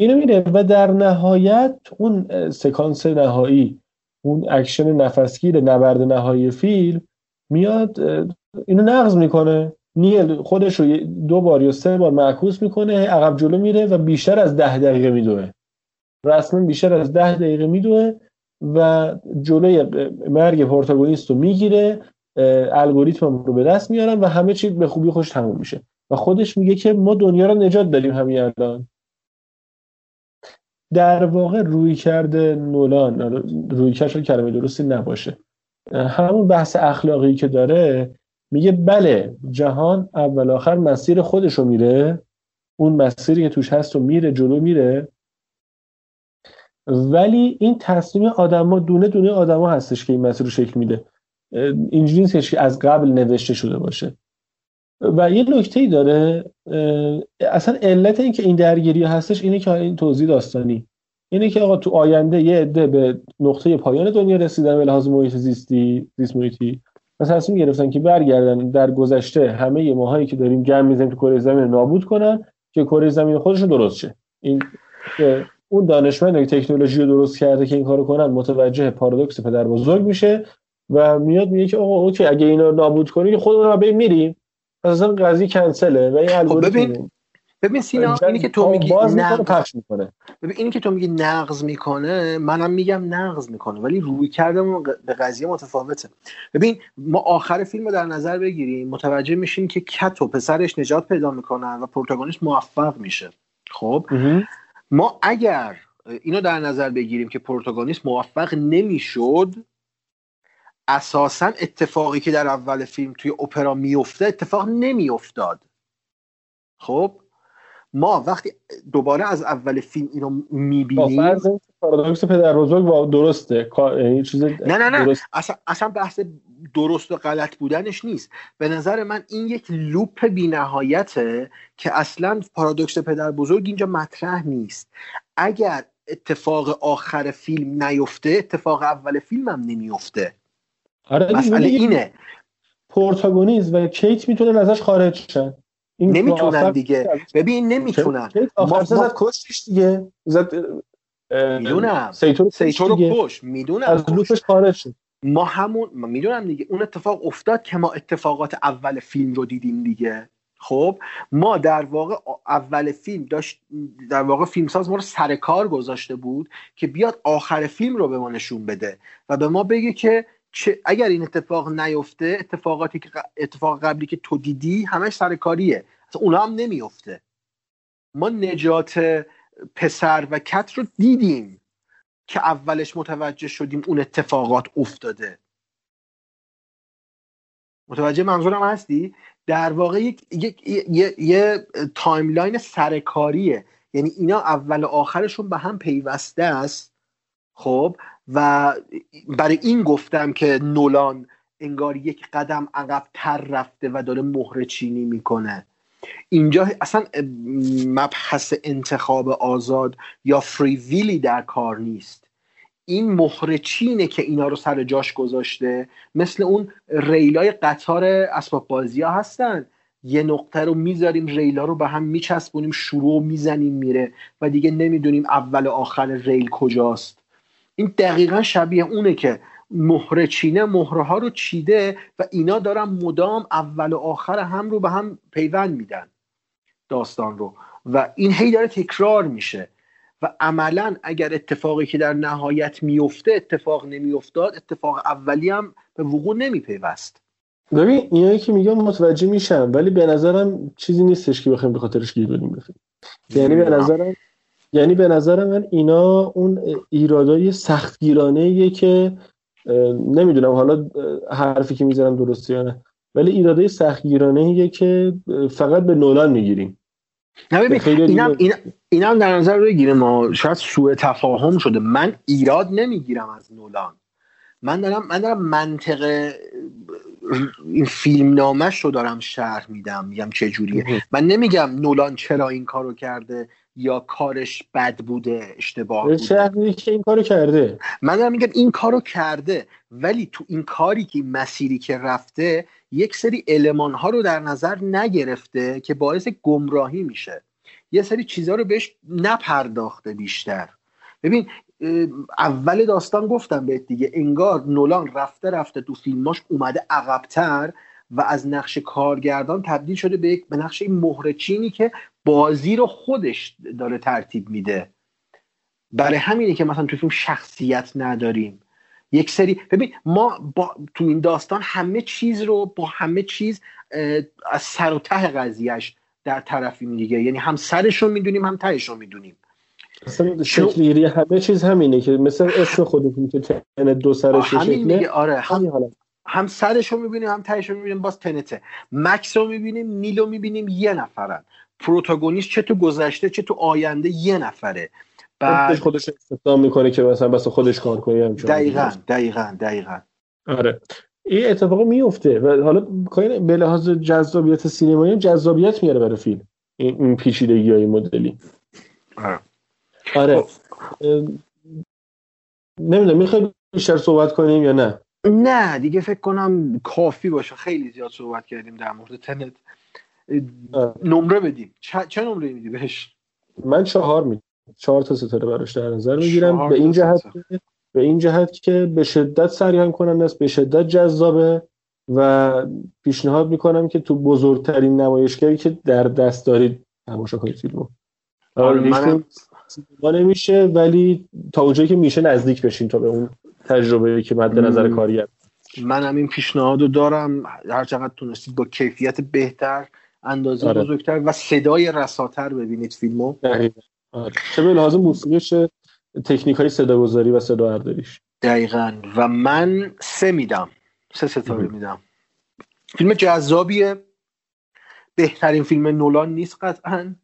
اینو میره و در نهایت اون سکانس نهایی اون اکشن نفسگیر نبرد نهایی فیلم میاد اینو نقض می‌کنه. نیل خودش رو دو بار یا سه بار معکوس می‌کنه عقب جلو میره و بیشتر از ده دقیقه میدوه. رسما بیشتر از ده دقیقه میدوه و جلوی مرگ پروتاگونیست رو می‌گیره الگوریتم رو به دست میارن و همه چی به خوبی خوش تموم میشه. و خودش میگه که ما دنیا رو نجات دادیم همین الان. در واقع روی کرده نولان روی کرد کلمه درستی نباشه. همون بحث اخلاقی که داره میگه بله جهان اول آخر مسیر خودش رو میره. اون مسیری که توش هست رو میره جلو میره. ولی این تصمیم آدما دونه دونه آدما هستش که این مسیر رو شکل میده. اینجوری نیستش که از قبل نوشته شده باشه. و یه نکته ای داره اصلا علت این که این درگیری هستش اینه که این توضیح داستانی. اینه که آقا تو آینده یه عده به نقطه پایان دنیا رسیدن به لحاظ محیط زیستی زیست محیطی. و تصمیم گرفتن که برگردن در گذشته همه ماهایی که داریم جمع می‌زنیم تو کره زمین نابود کنن که کره زمین خودشون درست شه. این اون دانشمند که تکنولوژی رو درست کرده که این کارو کنن متوجه پارادوکس پدر بزرگ میشه و میاد میگه که آقا اوکی اگه اینا رو نابود کنی خودمون رو بریم میریم. اصلا قضیه کنسله و این الگوریتم ببین سینا اینی که تو میگی باز نقض پخش می‌کنه. ببین اینی که تو میگی نقض می‌کنه منم میگم نقض می‌کنه ولی روی کردم به قضیه متفاوته. ببین ما آخر فیلم رو در نظر بگیریم متوجه میشیم که کت و پسرش نجات پیدا می‌کنن و پروتاگونیست موفق میشه. خب؟ ما اگر اینو در نظر بگیریم که پروتاگونیست موفق نمی‌شد اساسا اتفاقی که در اول فیلم توی اپرا میفته اتفاق نمیافتاد. خب؟ ما وقتی دوباره از اول فیلم اینو می‌بینیم پارادوکس پدر بزرگ با درسته. یعنی چیز نه نه نه. درست. اصلا, اصلا بحث درست و غلط بودنش نیست. به نظر من این یک لوپ بینهایته که اصلا پارادوکس پدر بزرگ اینجا مطرح نیست. اگر اتفاق آخر فیلم نیفته اتفاق اول فیلم هم نمیفته آره مسئله ولی اینه. پروتاگونیست و کیت می‌تونن ازش خارج شن. این نمی‌تونن دیگه. ببین نمی‌تونن. آخر زد کشتش دیگه. زد می‌دونم. سیتو رو کشت سیتو رو دیگه. کش می‌دونم از. loop ش خارج شد. ما همون ما می‌دونم دیگه. اون اتفاق افتاد که ما اتفاقات اول فیلم رو دیدیم دیگه. خب ما در واقع اول فیلم داشت در واقع فیلمساز ما رو سر کار گذاشته بود که بیاد آخر فیلم رو به ما نشون بده و به ما بگه که چه اگر این اتفاق نیفته اتفاقاتی که اتفاق قبلی که تو دیدی همش سرکاریه اصلا اونا هم نمیفته. ما نجات پسر و کت رو دیدیم که اولش متوجه شدیم اون اتفاقات افتاده. متوجه منظورم هستی؟ در واقع یک یک یه, یه timeline سرکاریه یعنی اینا اول و آخرشون به هم پیوسته است. خب؟ و برای این گفتم که نولان انگار یک قدم عقب تر رفته و داره مهره چینی می‌کنه. اینجا اصلا مبحث انتخاب آزاد یا فریویلی در کار نیست. این مهره که اینا رو سر جاش گذاشته. مثل اون ریلای قطار اسباب بازی ها هستن. یه نقطه رو می‌ذاریم ریلا رو به هم میچسبونیم شروع می‌زنیم میره. و دیگه نمی‌دونیم اول و آخر ریل کجاست. این دقیقا شبیه اونه که مهره چینه مهره ها رو چیده و اینا دارن مدام اول و آخر هم رو به هم پیوند میدن داستان رو. و این هی داره تکرار میشه. و عملا اگر اتفاقی که در نهایت میفته اتفاق نمیافتاد اتفاق اولی هم به وقوع نمیپیوست. ببین اینایی که میگم متوجه میشم ولی به نظرم چیزی نیستش که بخوایم به خاطرش گیر بدیم یعنی به نظرم یعنی به نظر من اینا اون ایرادای سختگیرانه که نمی‌دونم حالا حرفی که می‌زنم درسته یا نه ولی ایرادای سختگیرانه که فقط به نولان می‌گیریم. نه ببین اینم این اینم در نظر بگیریم ما. شاید سوء تفاهم شده. من ایراد نمی‌گیرم از نولان. من دارم من دارم منطق این فیلم نامش رو دارم شرح میدم میگم چه جوریه. من نمیگم نولان چرا این کارو کرده. یا کارش بد بوده اشتباه بوده؟ که این کارو کرده. من دارم میگم این کارو کرده ولی تو این کاری که مسیری که رفته یک سری علمان ها رو در نظر نگرفته که باعث گمراهی میشه. یه سری چیزها رو بهش نپرداخته بیشتر. ببین اول داستان گفتم بهت دیگه. انگار نولان رفته رفته تو فیلماش اومده عقبتر و از نقش کارگردان تبدیل شده به یک به نقش مهرچینی که بازی رو خودش داره ترتیب میده. برای همینه که مثلا تو فیلم شخصیت نداریم. یک سری ببین ما با تو این داستان همه چیز رو با همه چیز از سر و ته قضیهش در طرفیم دیگه. یعنی هم سرش رو می‌دونیم هم تهش رو می‌دونیم. اصلا شکلگیری همه چیز همینه که مثل اسم خودتون که تن دو سرش شکله. آره. هم, هم سرش رو می‌بینیم هم تهش رو می‌بینیم باز تنته. مکس رو می‌بینیم نیل رو می‌بینیم یه نفرن. پروتاگونیست چه تو گذشته چه تو آینده یه نفره. بعد خودش استخدام می‌کنه که مثلا بس خودش کار کنه دقیقا دقیقا دقیقا. آره. این اتفاق میفته و حالا به لحاظ جذابیت سینمایی جذابیت میاره برای فیلم. این پیچیدگی های مدلی. آره. آره. نمی‌دونم می‌خوای بیشتر صحبت کنیم یا نه؟ نه دیگه فکر کنم کافی باشه. خیلی زیاد صحبت کردیم در مورد تنت. نمره بدیم. چه نمره میدی بهش؟ من چهار میدم چهار تا ستاره براش در نظر می‌گیرم. به این جهت به این جهت که به شدت سریع کننده است به شدت جذابه و پیشنهاد می‌کنم که تو بزرگترین نمایشگری که در دست دارید تماشا کنید فیلمو. آره منم... نمیشه ولی تا اونجایی که میشه نزدیک بشین تا به اون تجربه که مد نظر کارگر. منم این پیشنهادو دارم. هر چقدر تونستید با کیفیت بهتر اندازه آره. بزرگتر و صدای رساتر ببینید فیلمو. آره. چه به لحاظ موسیقی چه تکنیک های صدا گذاری و صدا ارداریش دقیقا. و من سه میدم. سه ستاره میدم. فیلم جذابیه. بهترین فیلم نولان نیست قطعا.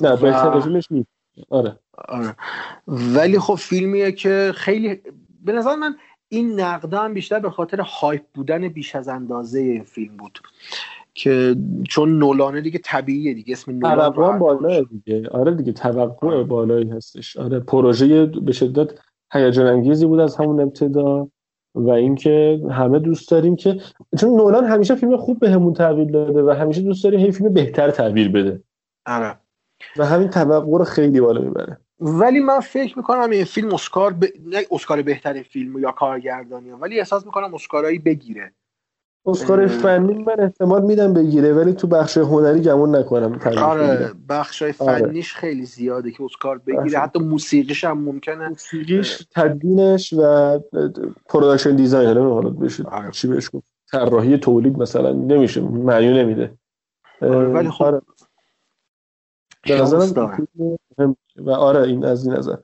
نه بهترین فیلمش نیست. آره. آره. ولی خب فیلمیه که خیلی به نظر من این نقده هم بیشتر به خاطر هایپ بودن بیش از اندازه این فیلم بود. که چون نولانه دیگه طبیعیه دیگه اسم نولان توقع بالا دیگه. آره دیگه توقع آره. بالایی هستش. آره پروژه به شدت هیجان انگیزی بود از همون ابتدا و اینکه همه دوست داریم که چون نولان همیشه فیلم خوب بهمون به تحویل داده و همیشه دوست داریم هی فیلم بهتر تحویل بده. آره. و همین توقع رو خیلی بالا می‌بره. ولی من فکر می‌کنم این فیلم اسکار ب... نه اسکار بهترین فیلم یا کارگردانی ولی احساس می‌کنم اسکارایی بگیره. اسکار فنی من احتمال میدم بگیره ولی تو بخش هنری گمون نکنم آره بخش های فنیش آره. خیلی زیاده که اسکار بگیره. حتی موسیقیش هم ممکنه. موسیقیش تدوینش و production design حالا بشه آره. چی بهش گفت؟ طراحی تولید مثلا نمیشه معنی نمیده. آره ولی خب آره. به نظرم و آره این از این نظر.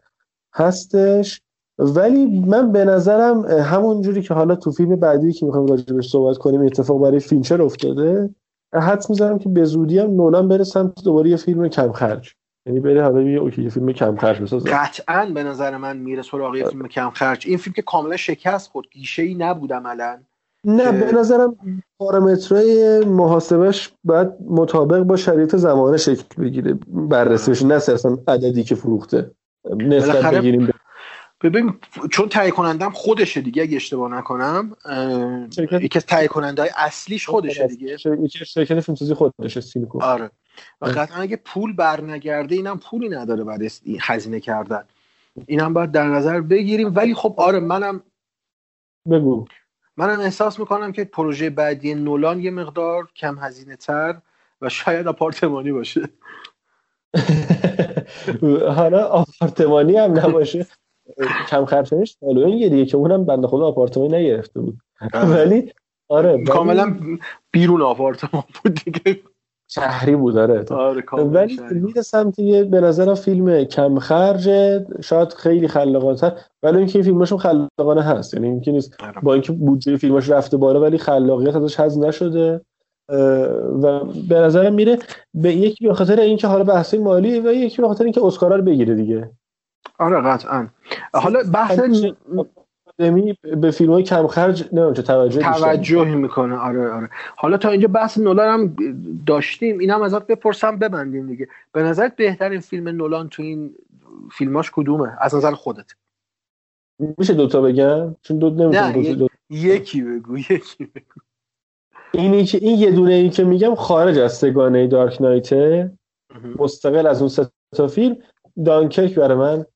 هستش. ولی من به نظرم همون جوری که حالا تو فیلم بعدی که می‌خوایم راجبش صحبت کنیم اتفاق برای فینچر افتاده حدس می‌زنم که به زودی هم نولان بره سمت دوباره یه فیلم کم خرج. یعنی بره حالا یه اوکی یه فیلم کم خرج بسازه. قطعا به نظر من میره سراغ یه فیلم کم خرج. این فیلم که کاملا شکست خورد گیشه ای نبود عملا. نه به نظرم پارامترهای محاسبش باید مطابق با شرایط زمانه شکل بگیره بررسی بشه نه صرفا عددی که فروخته. نسبت بگیریم ببین چون تهیه کنندم خودشه دیگه اگه اشتباه نکنم یکی از تهیه کننده های اصلیش خودشه دیگه. یکی شرکت فیلمسازی خودشه سینیکو آره. و قطعا اگه پول برنگرده اینم پولی نداره بعد هزینه کردن. اینم باید در نظر بگیریم. ولی خب آره منم بگو. منم احساس می‌کنم که پروژه بعدی نولان یه مقدار کم هزینه تر و شاید آپارتمانی باشه. [laughs] حالا آپارتمانی هم نباشه. [laughs] کم خرچش یه دیگه که اونم بنده خدا آپارتمانی نگرفته بود. ولی آره کاملا بیرون آپارتمان بود دیگه. شهری بود آره, آره ولی میره سمت یه به نظرم فیلم کم خرج شاید خیلی خلاقانه ولی اینکه این فیلمشون خلاقانه هست یعنی اینکه نیست با اینکه بودجه فیلمش رفته بالا ولی خلاقیت ازش حذف نشده. و به نظرم میره به یکی به خاطر اینکه حالا بحث مالی و یکی به خاطر اینکه اسکارا رو بگیره دیگه. آره قطعا. حالا بحث دمی به فیلم های کم خرج نمی‌دونم چه توجه توجه می‌کنه. آره آره. حالا تا اینجا بحث نولان هم داشتیم. اینم ازت بپرسم ببندیم دیگه. به نظرت بهترین فیلم نولان تو این فیلماش کدومه؟ از نظر خودت. میشه دوتا بگم؟ چون دو نمی‌تونم نه دو یکی بگو یکی بگو. اینی که این یه دونه ای که میگم خارج از سگانه دارک نایته مستقل از اون سه تا فیلم. دانکرک برای من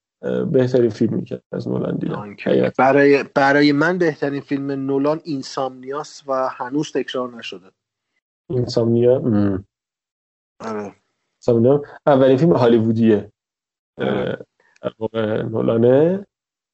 بهترین فیلم می‌کرد از نولان دیدم. برای برای من بهترین فیلم نولان اینسامنیاس و هنوز تکرار نشده. اینسامنیا؟ آره. اینسامنیا؟ اولین فیلم هالیوودیه. نولانه.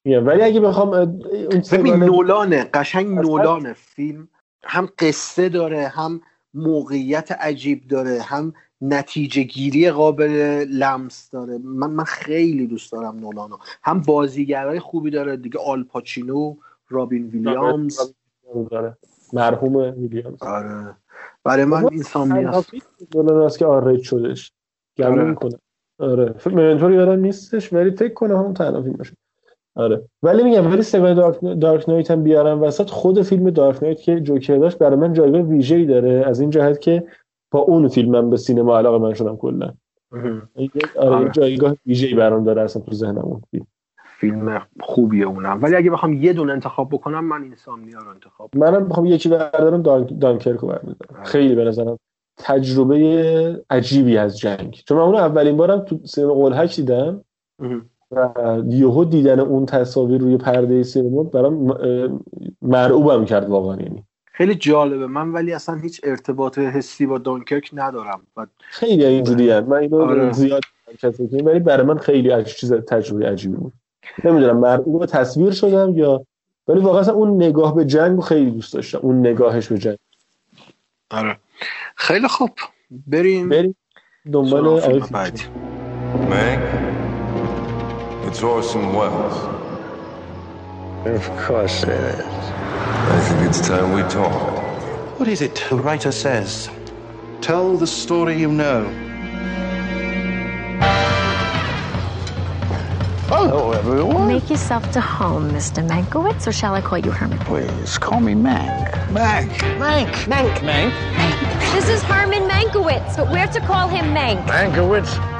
میگم ولی اگه بخوام اون ببین نولانه قشنگ نولانه فیلم. هم قصه داره هم موقعیت عجیب داره هم نتیجه گیری قابل لمس داره. من من خیلی دوست دارم نولانو. هم بازیگرای خوبی داره. دیگه آل پاچینو رابین ویلیامز. داره. مرحوم ویلیامز. آره. برای من نولان است که آرید شدش آره. می‌کنه. آره. منتور یادم نیستش ولی فکر کنم همون تنها فیلم باشه آره. ولی میگم ولی سگان دارک, دارک نایت هم بیارم وسط خود فیلم دارک نایت که جوکر داشت برای من جایگاه ویژه‌ای داره. از این جهت که با اون فیلمم به سینما علاقه من شدم کلا. آره یه جایگاه ویژه‌ای برام داره اصلا تو ذهنم اون فیلم. فیلم خوبیه اونم. ولی اگه بخوام یه دونه انتخاب بکنم من اینسامنیا رو انتخاب منم بخوام یکی بردارم دانک دانکرک رو برمیدارم خیلی به نظرم تجربه عجیبی از جنگ. چون من اون اولین بارم تو سینما قلهک دیدم. و یهو دیدن اون تصاویر روی پرده سینما برام مرعوبم کرد واقعا یعنی. خیلی جالبه. من ولی اصلا هیچ ارتباط حسی با دانکرک ندارم. و خیلی اینجوری من اینو آره. زیاد ولی برای من خیلی عجیب چیز تجربه عجیبی بود. نمی‌دونم مرعوب تصویر شدم یا ولی واقعا اصلا اون نگاه به جنگ رو خیلی دوست داشتم. اون نگاهش به جنگ. آره. خیلی خوب. بریم. بریم. دنبال آقای بعدی. It's Orson Welles. Of course it is. I think it's time we talk. What is it the writer says? Tell the story you know. Oh, hello, everyone. Make yourself to home, Mr. Mankiewicz, or shall I call you Herman? Please call me Mank. Mank. Mank. Mank. Mank. This is Herman Mankiewicz, but we're to call him Mank. Mankiewicz.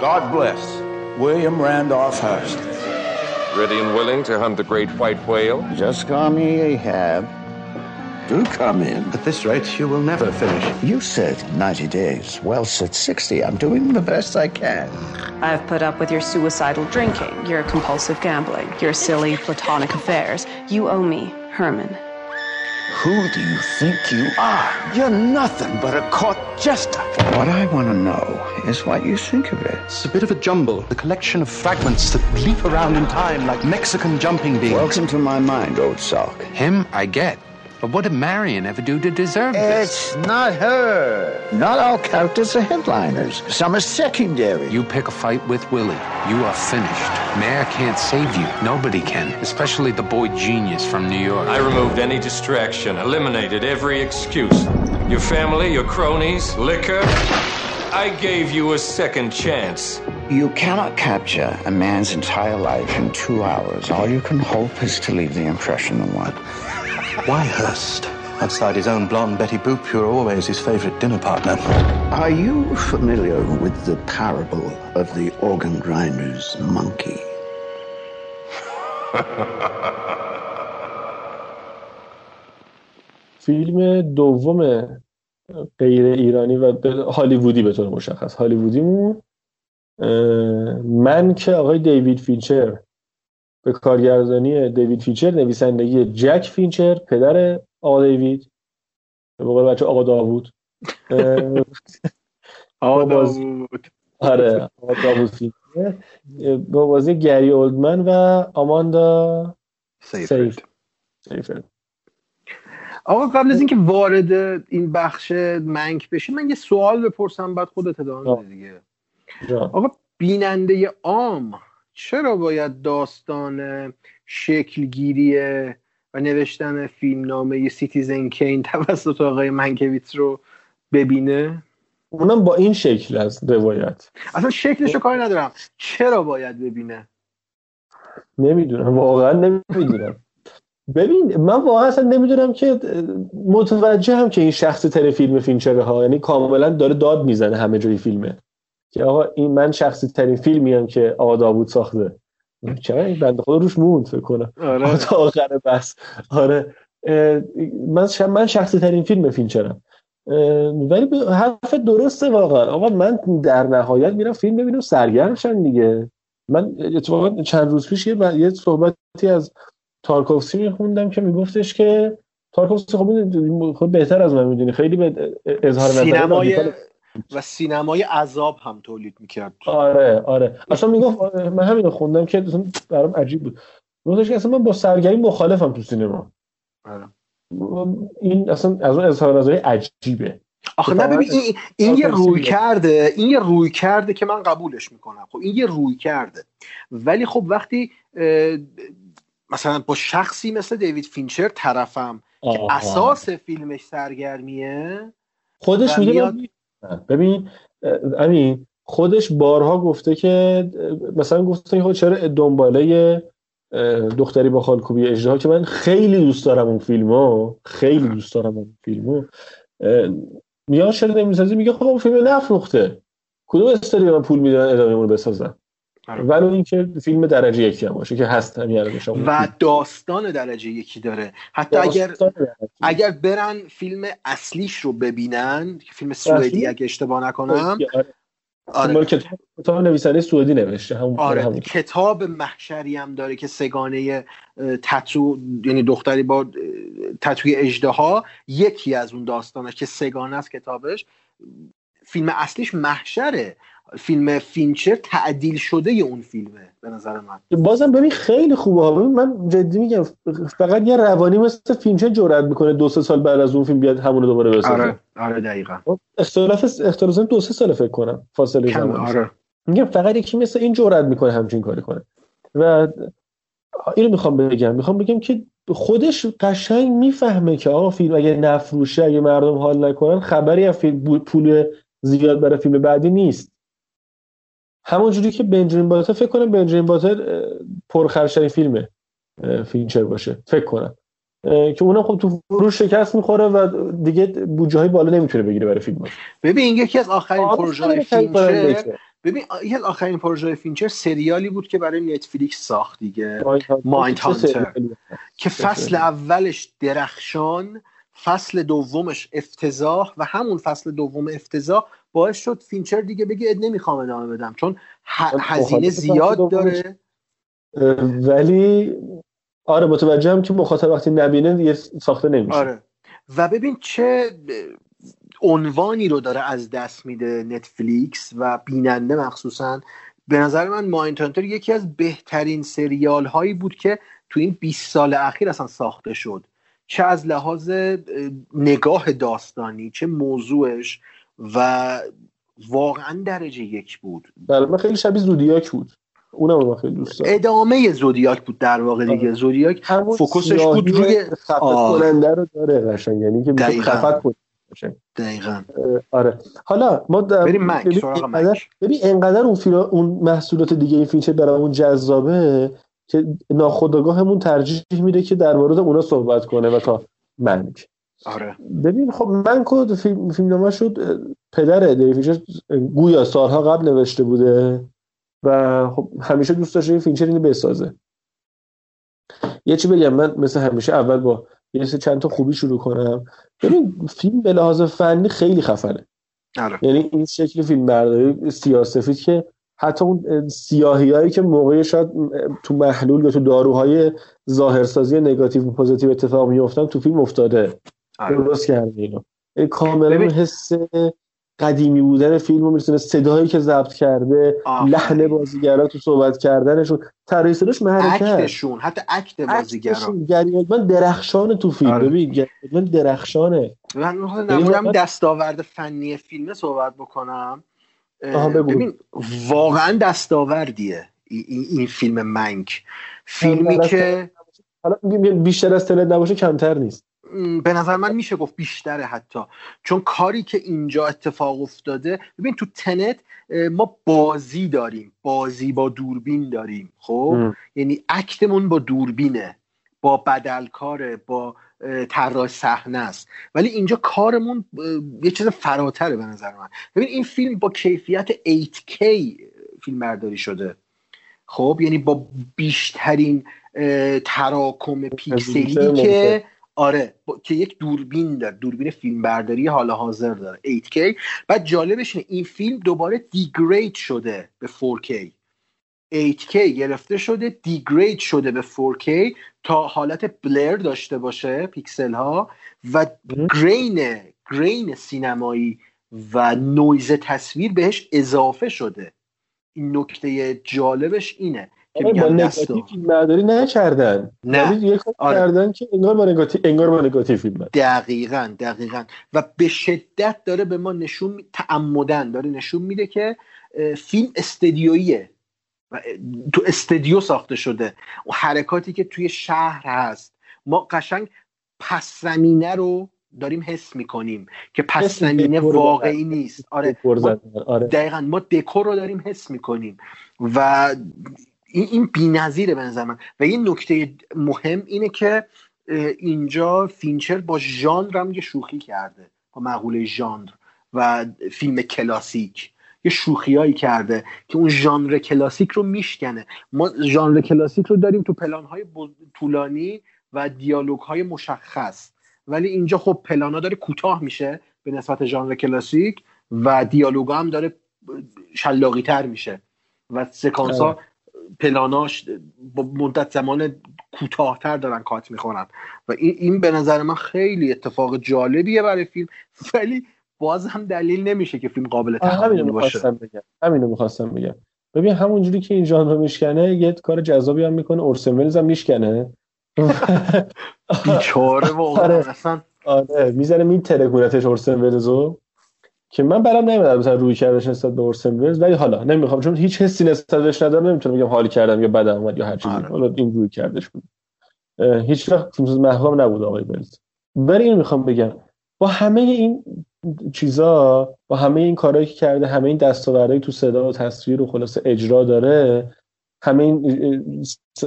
God bless William Randolph Hearst. Ready and willing to hunt the great white whale? Just call me Ahab. Do come in. At this rate, you will never finish. You said 90 days. Well, said 60. I'm doing the best I can. I've put up with your suicidal drinking, your compulsive gambling, your silly platonic affairs. You owe me, Herman. Who do you think you are? You're nothing but a court jester. What I want to know is what you think of it. It's a bit of a jumble, a collection of fragments that leap around in time like Mexican jumping beans. Welcome to my mind, old sock. Him, I get. But what did Marion ever do to deserve this? It's not her. Not all characters are headliners. Some are secondary. You pick a fight with Willie, you are finished. Mayor can't save you. Nobody can, especially the boy genius from New York. I removed any distraction, eliminated every excuse. Your family, your cronies, liquor. I gave you a second chance. You cannot capture a man's entire life in two hours. All you can hope is to leave the impression of one. Why Hearst? Outside his own blonde Betty Boop, you're always his favorite dinner partner. Are you familiar with the parable of the organ grinder's monkey? فیلم دوم غیر ایرانی و هالیوودی به طور مشخص هالیوودیمون منک آقای دیوید فینچر به کارگردانی دیوید فینچر نویسندگی جک فینچر پدر آقا دیوید به قول بچه آقا داوود. آقا داوود. آره آقا داوود فینچر با بازی گری اولدمن و آماندا سیفرد آقا قبل از اینکه وارد این بخش منک بشی من یه سوال بپرسم بعد خودت ادامه بده دیگه. آقا بیننده عام چرا باید داستان شکلگیری و نوشتن فیلمنامه Citizen Kane توسط آقای منکویتس رو ببینه؟ اونم با این شکل از روایت. اصلا شکلش رو کاری ندارم. چرا باید ببینه؟ نمی‌دونم. واقعا نمی‌دونم. ببین من واقعا اصلا نمی‌دونم که متوجه هم که این شخص تر فیلم فینچره ها یعنی کاملا داره داد می‌زنه همه جای فیلمه. که آقا این من شخصی ترین فیلمی هم که آقا داوود ساخته. چرا این بنده خدا روش موند فکر کنم. آره. تا آخر بس آره. من من شخصی ترین فیلم فینچرم ولی حرف درسته واقعا. آقا من در نهایت میرم فیلم ببینم سرگرم شن دیگه. من اتفاقا چند روز پیش یه, یه صحبتی از تارکوفسکی میخوندم که میگفتش که تارکوفسکی خب خود بهتر از من می‌دونی. خیلی به اظهار نظر سینمای و سینمای عذاب هم تولید می‌کرد. آره آره. اصلا می‌گفت من همین خوندم که برام عجیب بود. گفتش که اصلا من با سرگرمی مخالفم تو سینما. آره. این اصلا از اون اظهار نظری عجیبه. آخه نه ببین این, این یه روی کرده این یه روی کرده که من قبولش می‌کنم. خب این یه روی کرده. ولی خب وقتی مثلا با شخصی مثل دیوید فینچر طرفم آه. که اساس فیلمش سرگرمیه خودش میگه میاد... ببین امین خودش بارها گفته که مثلا گفته که چرا دنباله دختری با خالکوبی اجراها که من خیلی دوست دارم اون فیلمو خیلی دوست دارم اون فیلمو. میاد چرا نمی‌سازی میگه خب اون فیلم نفروخته. کدوم استوری من پول میدن ادامه اون بسازن؟ ولو اینکه فیلم درجه یکی هم باشه که هست و داستان درجه یکی داره. حتی اگر اگر برن فیلم اصلیش رو ببینن که فیلم سوئدی اگه اشتباه نکنم. آره. کتاب, کتاب نویسنده سوئدی نوشته همون آره. همون. کتاب محشری هم داره که سه‌گانه تتو یعنی دختری با تتوی اژدها یکی از اون داستانه که سه‌گانه است کتابش. فیلم اصلیش محشره. فیلم فینچر تعدیل شده اون فیلمه به نظر من. بازم ببین خیلی خوبه. ببین من جدی میگم فقط یه روانی مثل فینچر جرأت می‌کنه دو سه سال بعد از اون فیلم بیاد همون دوباره بسازه. آره آره دقیقاً. اختلاف اختلاف دو سه سال فکر کنم فاصله زمان. آره. میگم فقط یکی مثل این جرأت می‌کنه همچین کاری کنه. و اینو می‌خوام بگم. می‌خوام بگم که خودش قشنگ می‌فهمه که آقا فیلم اگه نفروشه اگه مردم حال نکنن خبری از فیلم پول زیاد برای فیلم بعدی نیست. همونجوری که بنجامین باتر فکر کنم بنجامین باتر پرخرشترین فیلم فینچر باشه. فکر کنم. که اونم خب تو فروش شکست می‌خوره و دیگه بودجه های بالا نمی‌تونه بگیره برای فیلم. ببین یکی از آخرین پروژه فینچر ببین یکی از آخرین پروژه فینچر سریالی بود که برای نتفلیکس ساخت دیگه. Mindhunter که فصل اولش درخشان فصل دومش افتضاح و همون فصل دوم افتضاح باعث شد فینچر دیگه بگه نمی‌خوام ادامه بدم چون هزینه زیاد داره. ولی آره متوجهم که مخاطب وقتی نبینه یه ساخته نمیشه. آره. و ببین چه عنوانی رو داره از دست میده نتفلیکس و بیننده مخصوصا. به نظر من ماینتانتر یکی از بهترین سریال هایی بود که تو این 20 سال اخیر اصلا ساخته شد. چه از لحاظ نگاه داستانی چه موضوعش. و واقعا درجه یک بود. بله من خیلی شبیه زودیاک بود. اونم من خیلی دوست دارم. ادامه زودیاک بود در واقع دیگه. زودیاک فوکوسش بود روی خفت کننده رو داره قشنگ. یعنی که خفت کنه دقیقاً. آره. حالا ما بریم مک مک. ببین انقدر اون فیلم اون محصولات دیگه این فیلم برامون جذابه که ناخودآگاهمون ترجیح میده که در مورد اونا صحبت کنه و تا منک آره. ببین خب من کد فیلم فیلمنامه شد پدر دیوید گویا سالها قبل نوشته بوده و خب همیشه دوست داشته فینچر اینو بسازه. یه چی بگم من مثل همیشه اول با یه چند تا خوبی شروع کنم. ببین فیلم به لحاظ فنی خیلی خفنه. آره. یعنی این شکل فیلم برداری سیاه سفید که حتی اون سیاهی هایی که موقعی شاید تو محلول یا تو داروهای ظاهرسازی نگاتیو و پوزیتیو اتفاق میفتن تو فیلم افتاده. درست کرده اینو. کاملا حس قدیمی بودن فیلم رو میرسونه صدایی که ضبط کرده. لحن بازیگرا تو صحبت کردنشون. طراحی صداش محرکت اکتشون حتی اکت بازیگرا. اولدمن درخشان تو فیلم. آره. ببین اولدمن درخشانه. من واقعا- دستاورد فنی فیلم صحبت بکنم. ببین واقعا دستاوردیه. این, این, فیلم منک. فیلمی آره، که حالا بیشتر از تلت نباشه کمتر نیست. به نظر من میشه گفت بیشتره حتی. چون کاری که اینجا اتفاق افتاده ببین تو تنت ما بازی داریم. بازی با دوربین داریم خب؟ ام. یعنی اکتمون با دوربینه. با بدلکاره با طراح صحنه است. ولی اینجا کارمون یه چیز فراتره به نظر من. ببین این فیلم با کیفیت 8K فیلم برداری شده. خب؟ یعنی با بیشترین تراکم پیکسلی. که آره با- که یک دوربین داره دوربین فیلم برداری حال حاضر داره 8K بعد جالبش اینه این فیلم دوباره degrade شده به 4K 8K گرفته شده degrade شده به 4K تا حالت blur داشته باشه پیکسل ها و grain grain سینمایی و نویز تصویر بهش اضافه شده. این نکته جالبش اینه. که آره، با میگن نگاتیو فیلم برداری نکردن نه. ولی یه کار آره. کردن که انگار با نگاتیو انگار با نگاتیو فیلم برداری. دقیقا دقیقا و به شدت داره به ما نشون می- تعمدن داره نشون میده که فیلم استدیوییه و تو استدیو ساخته شده و حرکاتی که توی شهر هست ما قشنگ پس زمینه رو داریم حس می‌کنیم که پس زمینه واقعی. نیست آره. آره دقیقا ما دکور رو داریم حس می‌کنیم و این این بی‌نظیره به نظر من. و یه نکته مهم اینه که اینجا فینچر با ژانر هم یه شوخی کرده با مقوله ژانر و فیلم کلاسیک. یه شوخیایی کرده که اون ژانر کلاسیک رو میشکنه. ما ژانر کلاسیک رو داریم تو پلانهای بز- طولانی و دیالوگ های مشخص. ولی اینجا خب پلانا داره کوتاه میشه به نسبت ژانر کلاسیک و دیالوگ هم داره شلاقی تر میشه. و سکانس ها پلاناش با مدت زمان کوتاهتر دارن کات می‌خورن. و این, این به نظر من خیلی اتفاق جالبیه برای فیلم ولی باز هم دلیل نمیشه که فیلم قابل تحمل باشه. می‌خواستم بگم. همینو می‌خواستم بگم. ببین همونجوری که این ژانر میشکنه یه کار جذابی هم می‌کنه. اورسن ولز هم میشکنه. بیچاره واقعا. آره. اصلا آره می‌زنه میترکونتش اورسن ولزو که من برام نمیاد مثلا روی کردش نسبت به اورسن ولز ولی حالا نمی‌خوام چون هیچ حسی نسبت بهش ندارم نمی‌تونم بگم حال کردم یا بدم اومد یا هر چیزی. آره. حالا این روی کردش بود. هیچ وقت محبوبم نبود آقای ولز ولی اینو می‌خوام بگم با همه این چیزا با همه این کارهایی که کرده همه این دستاوردهایی تو صدا و تصویر و خلاصه اجرا داره همه این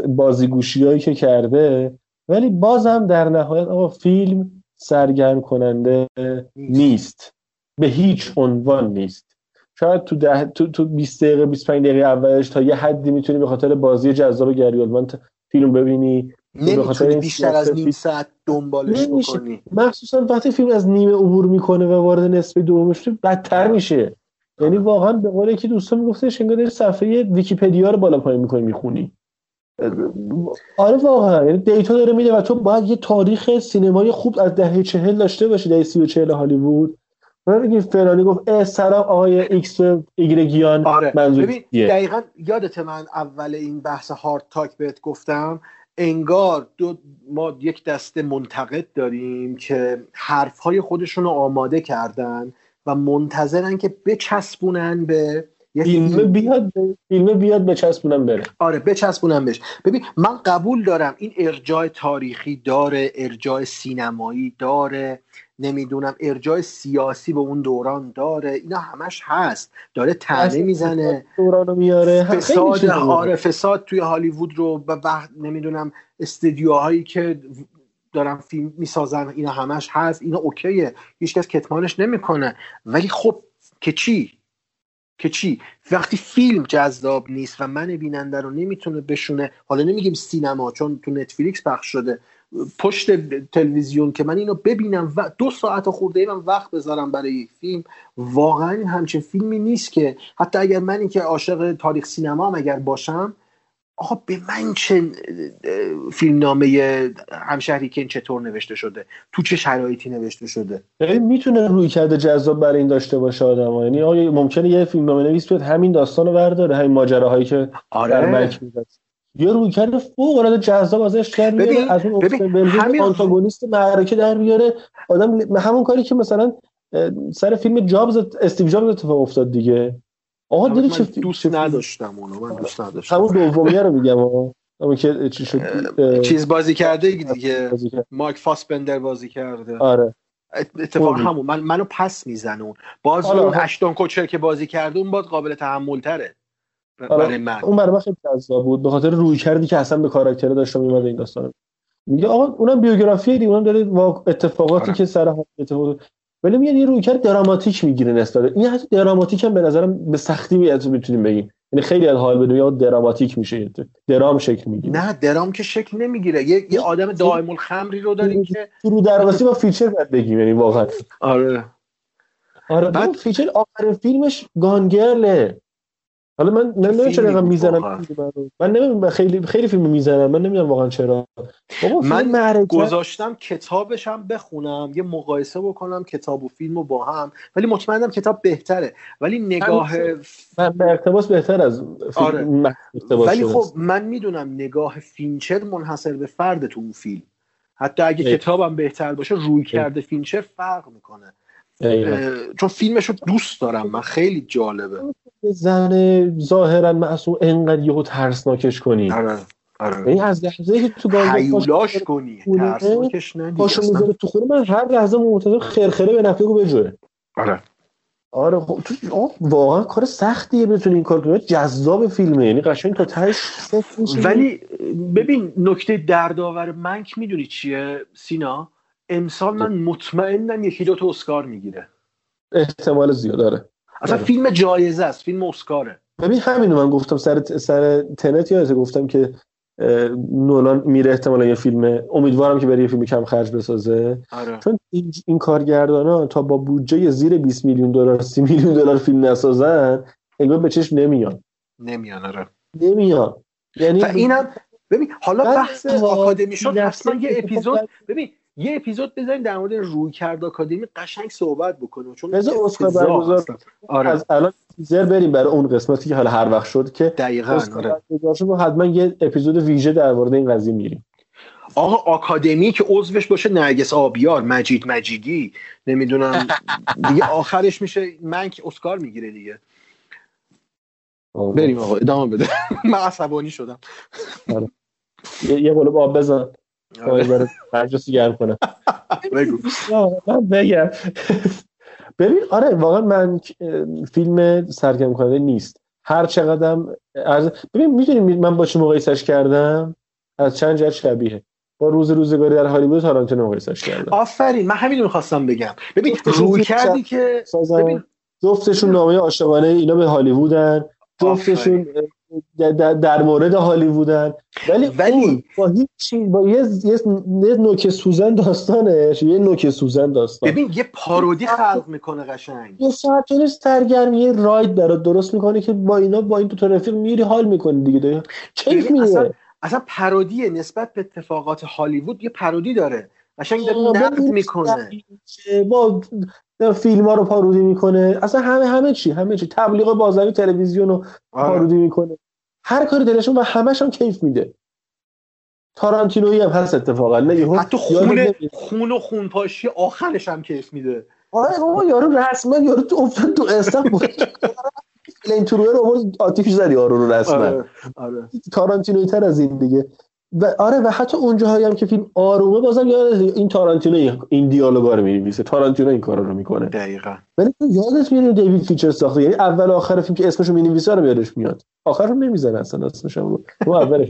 بازیگوشی هایی که کرده ولی بازم در نهایت آقا فیلم سرگرم کننده نیست. به هیچ عنوان نیست. شاید تو ده تو, تو 20 دقیقه 25 دقیقه اولش تا یه حدی می‌تونی به خاطر بازی جذاب گری اولدمن ت- فیلم ببینی. نمی‌تونی بیشتر از نیم ساعت دنبالش نمیشه. بکنی. مخصوصا وقتی فیلم از نیمه عبور می‌کنه و وارد نصف دومش میشه بدتر میشه. یعنی واقعا به قول یکی دوستان میگفتش انگار داری صفحه ویکیپدیا رو بالا پایین می‌کنی می‌خونی. آره واقعا. یعنی data داره میده و تو باید یه تاریخ سینمایی خوب از دهه چهل داشته باشی دهه سی و چهل هالیوود. من دیگه فلانی گفت اه سلام آقای ایکس و ایگرگیان آره منظور ببین؟ دقیقا یادت من اول این بحث hard talk بهت گفتم انگار دو ما یک دسته منتقد داریم که حرفهای خودشون رو آماده کردن و منتظرن که بچسبونن به فیلم. بیاد فیلم بیاد بچسبونم بره آره بچسبونم بهش ببین من قبول دارم این ارجاع تاریخی داره ارجاع سینمایی داره نمی‌دونم ارجاع سیاسی به اون دوران داره اینا همش هست. داره تنه می‌زنه. دورانو میاره. فساد. آره فساد توی هالیوود رو و وقت نمی‌دونم استدیوهایی که دارن فیلم می‌سازن اینا همش هست. اینا اوکیه. هیچکس کتمانش نمی‌کنه. ولی خب که چی؟ که چی؟ وقتی فیلم جذاب نیست و من بیننده رو نمی‌تونه بشونه حالا نمیگیم سینما چون تو نتفلیکس پخش شده. پشت تلویزیون که من اینو ببینم و دو ساعت خورده ای من وقت بذارم برای یک فیلم واقعا این همچین فیلمی نیست که حتی اگر من که عاشق تاریخ سینما هم اگر باشم آقا به من چه فیلمنامه همشهری کن چطور نوشته شده؟ تو چه شرایطی نوشته شده؟ می‌تونه روی کرده جذاب برای این داشته باشه آدم یعنی آقا ممکنه یه فیلمنامه نویس بیاد همین داستان رو برداره همین ماجراهایی که آره. در منک یه روی کرده فوق العاده جذاب ازش در بیاره از اون همین آنتاگونیست معرکه در بیاره آدم همون کاری که مثلا سر فیلم جابز استیو جابز اتفاق افتاد دیگه. آقا دیدی چه دوست نداشتم اونو من دوست نداشتم. همون دومیه رو میگم آقا. همون که چی شد چیز بازی کرده دیگه. مایک فاسبندر بازی کرده. آره. اتفاق همون من منو پس می‌زنه باز اون اشتون کوچر که بازی کرده اون باید قابل تحمل تره برای من. اون برای من خیلی جذاب بود. به خاطر روی کردی که اصلا به کاراکتر داشته میومد این داستان میگه آقا اونم بیوگرافی دی اونم داره اتفاقاتی آره. که سر حال اتفاق ولی میاد یه رویکرد دراماتیک می‌گیره نسبت این حتی دراماتیک هم به نظرم به سختی می‌تونیم بگیم. یعنی خیلی از حال به دنیا دراماتیک میشه درام شکل می‌گیره. نه درام که شکل نمی‌گیره. یه, یه آدم دائم الخمری رو داریم که رو درواسی با فیچر باید بگیم یعنی واقعا. آره. آره بعد فیچر آخر فیلمش گانگرله. حالا من نمی‌دونم چرا می‌زنم من نمی‌دونم خیلی خیلی فیلم می‌زنم. من نمی‌دونم واقعا چرا. من معرکت... گذاشتم کتابش هم بخونم یه مقایسه بکنم کتاب و فیلم با هم. ولی مطمئنم کتاب بهتره. ولی نگاه من به اقتباس بهتر از فیلم آره. ولی خب من می‌دونم نگاه فینچر منحصر به فرد تو اون فیلم. حتی اگه کتابم بهتر باشه رویکرد فینچر فرق می‌کنه. چون فیلمش رو دوست دارم. من خیلی جالبه. زن ظاهرا معصوم انقدر یهو ترسناکش کنی. آره آره. این از لحظه که تو حیولاش کنی ترسناکش ندی پاشو می‌ذاره تو خونه من هر لحظه منتظر خرخره به نفعه بجوه. آره. آره خب تو واقعا کار سختیه بتونی این کار کنی. جذاب فیلمه. یعنی قشنگ تا تهش ولی ببین نکته دردآور منک می‌دونی چیه سینا؟ امسال من مطمئنم یکی دو تا اسکار می‌گیره. احتمال زیاد داره اصلا آره. فیلم جایزه است فیلم اسکاره. ببین همینو من گفتم سر سر تنت یادت گفتم که نولان میره احتمالا یه فیلم امیدوارم که بره یه فیلم کم خرج بسازه. آره. چون این, این کارگردان ها تا با بودجه زیر 20 میلیون دلار 30 میلیون دلار فیلم نسازن انگار به چشم نمیان. نمیان آره. نمیان. یعنی اینم ببین حالا بحث آکادمی شد اصلا یه اپیزود ببین یه اپیزود بزنیم در مورد روی کرد آکادمی قشنگ صحبت بکنیم چون بذار اسکار برگزار آره. از الان تیزر بریم برای اون قسمتی که حالا هر وقت شد که دقیقاً آره. حتما یه اپیزود ویژه در مورد این قضیه میریم. آقا آکادمی که عضوش باشه نرگس آبیار مجید مجیدی نمی‌دونم. دیگه آخرش میشه من که اسکار می‌گیره دیگه. بریم آقا ادامه بده. [laughs] من عصبانی شدم. آره. یه قلب آب بزن. برای مجلسی گرم کنه. بگو. من بگم. ببین آره واقعا من فیلم سرگرم کننده نیست. هر چقدرم ببین می‌دونی من با چه مقایسش کردم؟ از چند جهت شبیه. با روز روزگاری در هالیوود تارانتینو مقایسش کردم. آفرین من همین رو می‌خواستم بگم. ببین روی کردی که ببین جفتشون نامه عاشقانه اینا به هالیوودن. جفتشون در, در مورد هالیوودن ولی ولی با هیچ چیز با یه یه نوک سوزن داستانش یه نوک سوزن داستان. ببین یه پارودی خلق می‌کنه قشنگ. یه ساعت سرگرم یه راید برات درست می‌کنه که با اینا با این تا رفیق میری حال می‌کنی دیگه. دیگه کیف اصلا اصلا پرودی نسبت به اتفاقات هالیوود یه پرودی داره. قشنگ داره نقد می‌کنه. با فیلم ها رو پارودی می‌کنه. اصلا همه همه چی همه چی. تبلیغ بازاری تلویزیون رو پارودی می‌کنه. هر کاری دلشون و همش هم کیف میده. تارانتینویی هم هست اتفاقا نه حتی خون خون و خون پاشی آخرش هم کیف میده. آره بابا یارو رسما یارو تو افتاد تو استخر این دختره رو آتیش زدی یارو رو رسما. آره. آره. تارانتینویی تر از این دیگه. و آره و حتی اونجاهایی هم که فیلم آرومه بازم یاد این تارانتینو این دیالوگا رو می‌نویسه. تارانتینو این کارا رو می‌کنه. دقیقاً. ولی تو یادت میاد دیوید فینچر ساخته؟ یعنی اول آخر فیلم که اسمشو می‌نویسه رو یادش میاد. آخرش نمی‌زنه اصلا اسمش رو تو اولش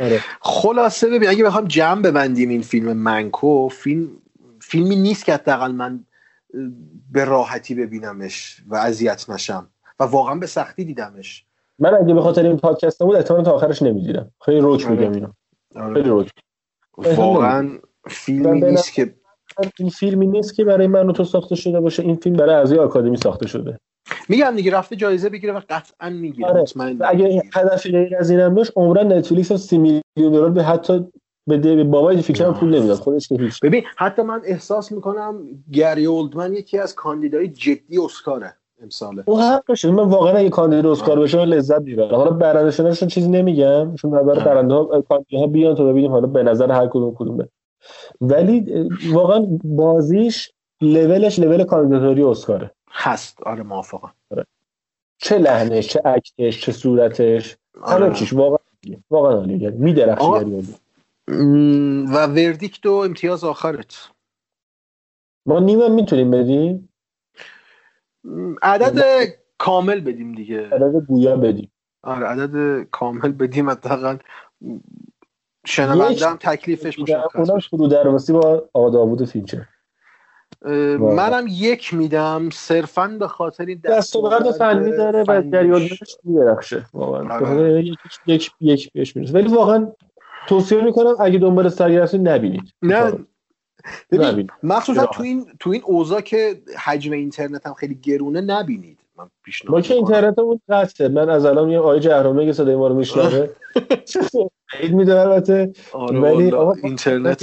آره. خلاصه ببین اگه بخوام جمع ببندیم این فیلم منکو فیلم فیلمی نیست که حداقل من به راحتی ببینمش و اذیت نشم. و واقعا به سختی دیدمش. من اگه به خاطر این پادکست بود احتمال تا آخرش نمی‌دیدم خیلی روک میگم اینو. آره. خیلی روک. واقعا فیلمی نیست که این فیلمی نیست که برای من و تو ساخته شده باشه. این فیلم برای اعضای آکادمی ساخته شده. میگم دیگه رفته جایزه بگیره و قطعا می‌گیره. آره. اگه هدفی غیر از اینم داشت عمراً نتفلیکس هم 30 میلیون دلار به حتی به به بابای فینچر هم پول نمی‌داد. خودش که هیچ. ببین حتی من احساس می‌کنم گری اولدمن یکی از کاندیدای جدی اسکاره. امساله. او حقشه من واقعا اگه کاندید اسکار بشه لذت می‌برم. حالا برنده شدنشون چیزی نمیگم. چون برای برنده ها بیان تا ببینیم حالا به نظر هر کدوم کدومه. ولی واقعا بازیش لولش لول کاندیداتوری اسکاره. هست. آره موافقم. چه لحنش چه act ش چه صورتش آره. همه چیش واقعا. واقعا عالیه. یعنی میدرخشه. م، و verdict و امتیاز آخرت. ما نیمم می‌تونیم بدیم؟ عدد کامل بدیم دیگه. عدد گویا بدیم. آره عدد کامل بدیم حداقل. شنونده هم تکلیفش مشخص اونم. رودرواسی با آقا داوود فینچر. منم یک میدم. صرفا به خاطر این دستاورد فنی داره و اولدمنش میدرخشه؟ واقعا. آره. یک یک بهش می‌رسه. ولی واقعا توصیه می‌کنم اگه دنبال هستید نبینید. نه ببین مخصوصا. تو این تو این اوضاع که حجم اینترنت هم خیلی گرونه نبینید. من پیشنهاد ما که. اینترنتمون قطعه. من از الان یه آقای جهرمی که صدای ما رو میشنوه. [laughs] عید میده البته. آره ولی اینترنت.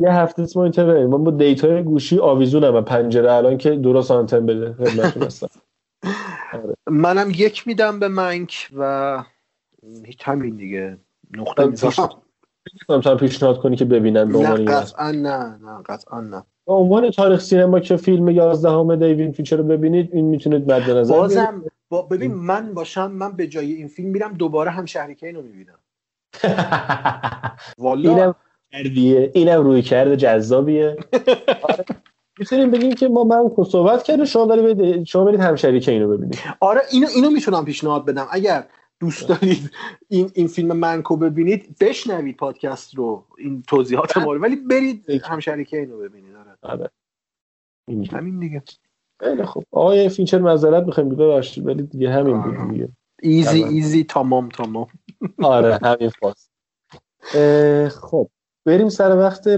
یه هفته ما اینترنت ما با دیتای گوشی آویزونم. من پنجره الان که درست آنتن بده. خدمتتون هستم. [laughs] منم یک میدم به منک و هیچ همین دیگه. نقطه می‌ذارم می‌تونم تو هم پیشنهاد کنی که ببینن به نه عنوان یه- قطعا نه نه قطعا نه. به عنوان تاریخ سینما که فیلم 11 دیوید فیچر رو ببینید این می‌تونید مد نظر. بازم با ببین من باشم من به جای این فیلم میرم دوباره هم شهریکین رو می‌بینم. [laughs] والا. اینم کردیه اینم روی کرده جذابیه. [laughs] آره. می‌تونیم بگیم که ما من کو صحبت کرده شما برید شما برید همشری که اینو ببینید. آره اینو اینو می‌تونم پیشنهاد بدم. اگر دوست دارید این این فیلم منکو ببینید بشنوید پادکست رو این توضیحات ما رو. ولی برید هم شریکین رو ببینید آره. آره. همین دیگه. خیلی خوب. آقای فینچر معذرت می‌خوایم ببخشید ولی دیگه همین بود دیگه. ایزی آره. ایزی تمام تمام. [laughs] آره همین فاز. اه، خب بریم سر وقت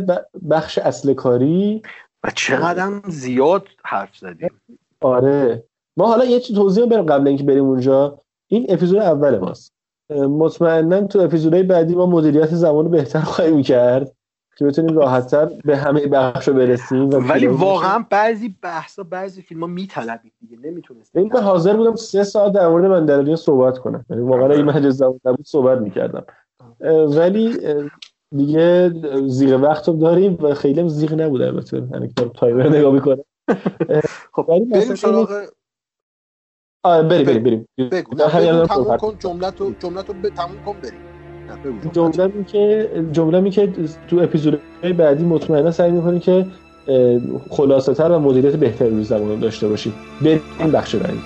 بخش اصل کاری. و چقدر زیاد حرف زدیم. آره. ما حالا یه چیز توضیح بریم قبل اینکه بریم اونجا. این اپیزود اول ماست. مطمئنا تو اپیزودهای بعدی ما مدیریت زمان رو بهتر خواهیم کرد که بتونیم راحتتر به همه بخش برسیم و ولی واقعا بعضی بحثا بعضی فیلم ها میطلبید دیگه نمی‌تونست این به حاضر بودم سه ساعت در مورد مندلوریان صحبت کنم. یعنی واقعا اگه من زمان نبود صحبت می‌کردم. ولی دیگه زیغ وقت رو داریم و خیلی هم زیغ نبود البته. یعنی تایمر نگاه می‌کنه [laughs] خب ولی بریم سراغ آره بریم بریم بریم. بگو. تموم کن جملت رو جملت رو به تموم کن بریم. جمله. می که جمله می که تو اپیزودهای بعدی مطمئنا سعی می‌کنی که خلاصه تر و مدیریت بهتری روی زمان داشته باشی بریم بخش بعدی.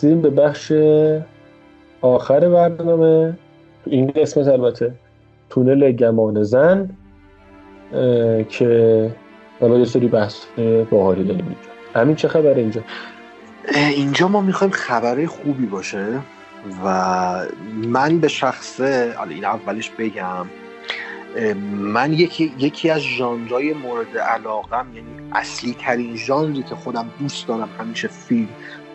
رسیدیم به بخش آخر برنامه. تو این قسمت البته تونل گمان زن که حالا یه سری بحث باحالی داریم اینجا. همین چه خبر اینجا؟ اینجا ما می‌خوایم خبره خوبی باشه و من به شخصه حالا این اولش بگم من یکی, یکی از ژانرهای مورد علاقم یعنی اصلی ترین ژانری که خودم دوست دارم همیشه فیلم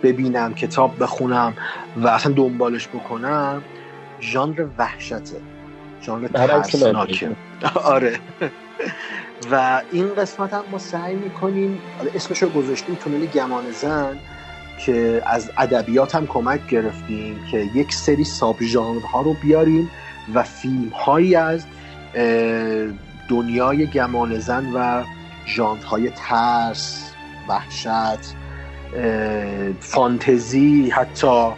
ببینم کتاب بخونم و اصلا دنبالش بکنم ژانر وحشته. ژانر. ترسناکه. [laughs] آره. و این قسمت هم ما سعی می‌کنیم اسمش رو گذاشتیم تونل گمان زن که از ادبیات هم کمک گرفتیم که یک سری ساب ژانرها رو بیاریم و فیلم هایی از دنیای گمانزن و ژانرهای ترس وحشت فانتزی حتی.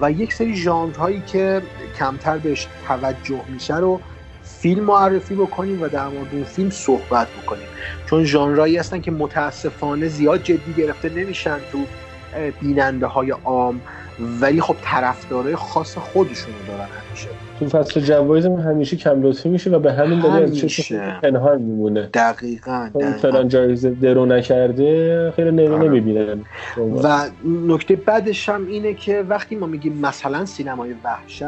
و یک سری ژانرهایی که کمتر بهش توجه میشه رو فیلم معرفی بکنیم و در مورد اون فیلم صحبت بکنیم. چون ژانرهایی هستن که متاسفانه زیاد جدی گرفته نمیشن تو بیننده های عام. ولی خب طرفدارای خاص خودشونو دارن همیشه. تو فصل جوایز همیشه کم لطفی میشه و به همین دلیل از پنهان میمونه. دقیقاً, فلان جایزه درو نکرده خیلی نمی‌بینن. و نکته بعدش هم اینه که وقتی ما میگیم مثلا سینمای وحشت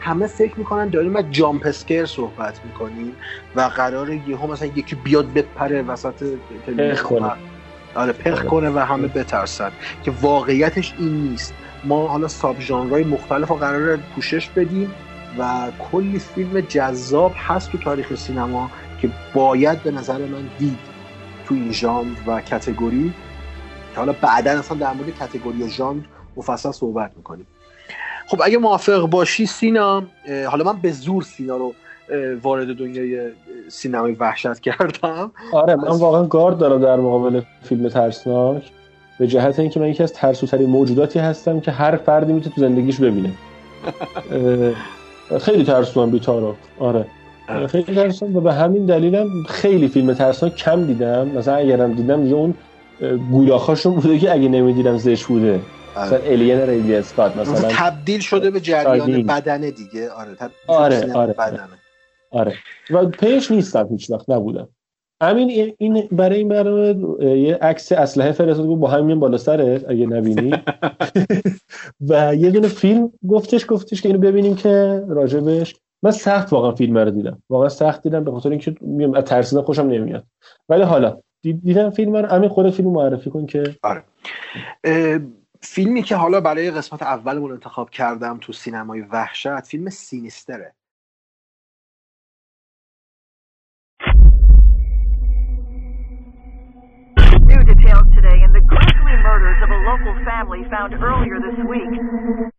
همه فکر می‌کنن داریم از جامپ اسکر صحبت می‌کنیم و قرار یهو مثلا یکی بیاد بپره وسط کنه. آره پخ آره. کنه و همه بترسن. که واقعیتش این نیست. ما حالا ساب ژانرهای مختلف رو قرار پوشش بدیم و کلی فیلم جذاب هست تو تاریخ سینما که باید به نظر من دید تو این ژانر و کتگوری. که حالا بعدا اصلا در مورد کتگوری و ژانر مفصل صحبت می‌کنیم. خب اگه موافق باشی سینا حالا من به زور سینا رو وارد دنیای سینمای وحشت کردم. آره من واقعا گارد دارم در مقابل فیلم ترسناک. به جهت اینکه من یکی از ترسوترین موجوداتی هستم که هر فردی می‌تونه تو زندگیش ببینه. خیلی ترسوام بیتارو آره. خیلی ترسوام و به همین دلیلم خیلی فیلم ترسناک کم دیدم. مثلا اگرم دیدم یه اون گولاخاشون بوده که اگه نمی‌دیدم زش بوده. آره. مثلا الین ریلی اسکات مثلا تبدیل شده به جریان بدنه دیگه. آره آره آره بدنه. آره. و پیش نیستم هیچ وقت نبودم. همین این برای این برنامه یه عکس اسلحه فرستاد با همین بالا سرت اگه نبینی. [laughs] و یه دونه فیلم گفتش گفتش که اینو ببینیم که راجبش. من سخت واقعا فیلم رو دیدم. واقعا سخت دیدم به خاطر اینکه میام از ترسیدن خوشم نمیاد. ولی حالا دیدم فیلم رو همین خود فیلم معرفی کن که آره. فیلمی که حالا برای قسمت اولمون انتخاب کردم تو سینمای وحشت فیلم سینیستره details today in the grisly murders of a local family found earlier this week.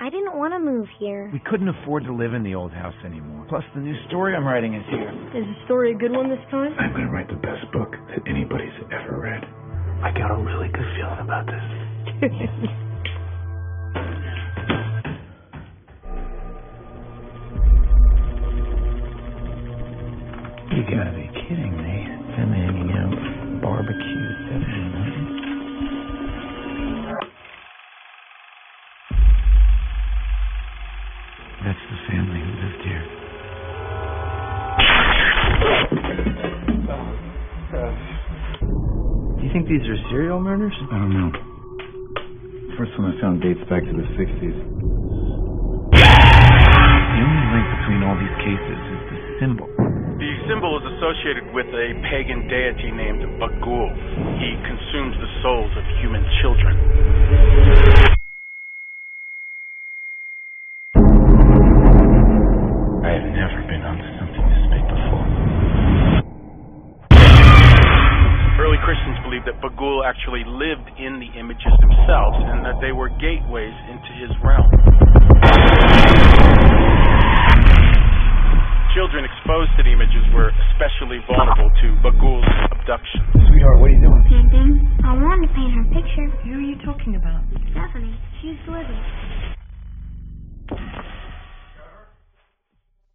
I didn't want to move here. We couldn't afford to live in the old house anymore. Plus, the new story I'm writing is here. Is the story a good one this time? I'm going to write the best book that anybody's ever read. I got a really good feeling about this. you gotta be kidding me. Them hanging out, barbecue, Saturday night. That's the family who lived here. Do you think these are serial murders? I don't know. First one I found dates back to the 60s. The only link between all these cases is the symbol. The symbol is associated with a pagan deity named Bagul. He consumes the souls of human children. I have never been onto something this big before. Early Christians believed that Bagul actually lived in the images themselves and that they were gateways into his realm. Children exposed to the images were especially vulnerable to Bagul's abduction. Sweetheart, what are you doing? Painting. I wanted to paint her picture. Who are you talking about? Stephanie. She's living.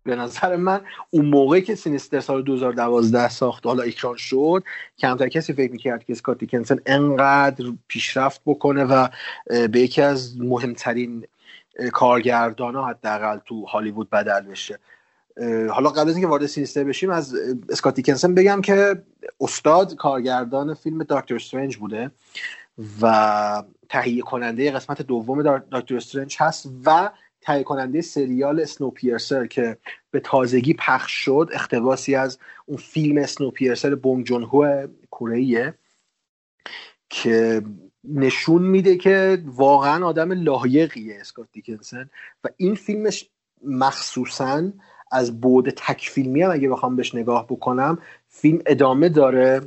به نظر من اون موقعی که سینیستر سال 2012 ساخت حالا اکران شد کمتر کسی فکر می‌کرد که اسکات دیکنسن انقدر پیشرفت بکنه و به یکی از مهمترین کارگردان ها حداقل تو هالیوود بدل بشه حالا قبل از اینکه وارد سینیستر بشیم از اسکات دیکنسن بگم که استاد کارگردان فیلم دکتر استرنج بوده و تهیه کننده قسمت دوم دکتر استرنج هست و تهیه کننده سریال اسنوپیرسر که به تازگی پخش شد اختباسی از اون فیلم اسنوپیرسر بونگ جون هو کره که نشون میده که واقعا آدم لایقیه اسکات دیکنسن و این فیلمش مخصوصا از بود تک فیلمی هم اگه بخوام بهش نگاه بکنم فیلم ادامه داره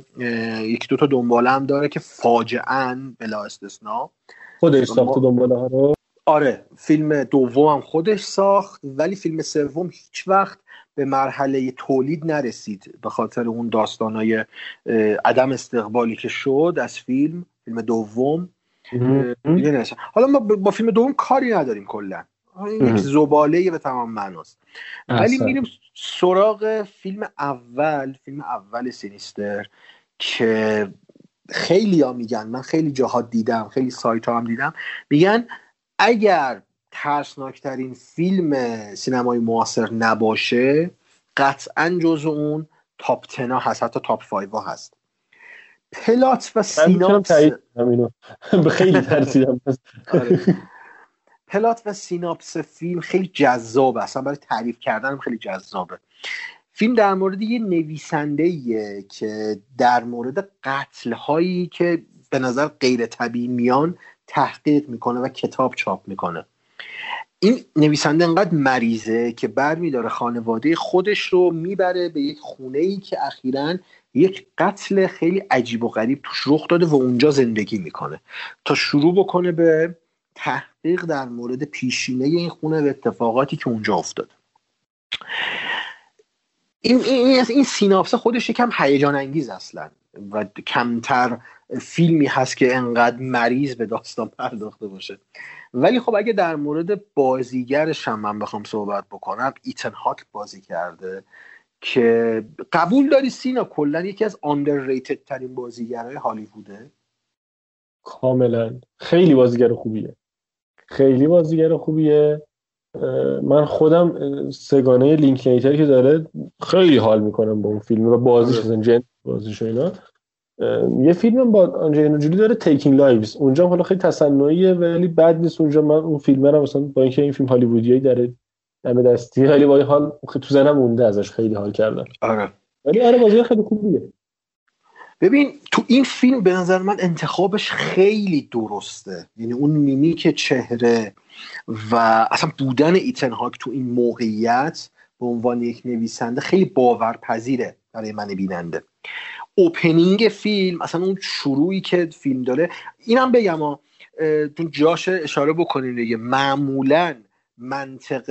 یک دو تا دنباله هم داره که فاجعا بلا استثنا. خودش ساخته دنباله ها رو؟ آره فیلم دوم هم خودش ساخت ولی فیلم سوم هیچ وقت به مرحله تولید نرسید به خاطر اون داستانای عدم استقبالی که شد از فیلم فیلم دوم. حالا ما با فیلم دوم کاری نداریم کلا. یک زباله به تمام معناست. ولی میریم سراغ فیلم اول فیلم اول سینیستر که خیلی ها میگن. من خیلی جاها دیدم خیلی سایت ها هم دیدم. میگن اگر ترسناکترین فیلم سینمای معاصر نباشه قطعا جز اون top ten ا هست حتی top five ا هست. plot و synopsis [laughs] خیلی ترسیدم. plot و synopsis فیلم خیلی جذابه. اصلا برای تعریف کردن خیلی جذابه. فیلم در مورد یه نویسنده که در مورد قتل هایی که به نظر غیر طبیعی میان تحقیق می‌کنه و کتاب چاپ می‌کنه. این نویسنده انقدر مریضه که برمیداره خانواده خودش رو می‌بره به یک خونه ای که اخیرا یک قتل خیلی عجیب و غریب توش رخ داده و اونجا زندگی می‌کنه. تا شروع بکنه به تحقیق در مورد پیشینه این خونه و اتفاقاتی که اونجا افتاد. این, این, این سیناپس خودش یکم هیجان انگیز اصلا و کمتر فیلمی هست که انقدر مریض به داستان پرداخته باشه. ولی خب اگه در مورد بازیگرش هم من بخوام صحبت بکنم ایتن هاک بازی کرده که قبول داری سینا کلا یکی از underrated ترین بازیگرهای هالیووده؟ کاملا. خیلی بازیگر خوبیه. خیلی بازیگر خوبیه. من خودم سگانه لینک نیتر که داره خیلی حال می‌کنم با اون فیلم و بازیش مثلا جن بازیش اینا. یه فیلم با آنجلینا جولی داره Taking Lives اونجا حالا خیلی تصنعیه ولی بد نیست اونجا. من اون فیلم رو مثلا با اینکه این فیلم هالیوودیایی داره دم دستی ولی با حال تو ذهنم مونده ازش خیلی حال کردم. آره. ولی آره بازی خیلی خوبیه. ببین تو این فیلم به نظر من انتخابش خیلی درسته. یعنی اون میمیک چهره و اصلا بودن ایتن هاک تو این موقعیت به عنوان یک نویسنده خیلی باورپذیره برای من بیننده. اوپنینگ فیلم اصلا اون شروعی که فیلم داره اینم بگم ها جاش اشاره بکنین دیگه. معمولا منطق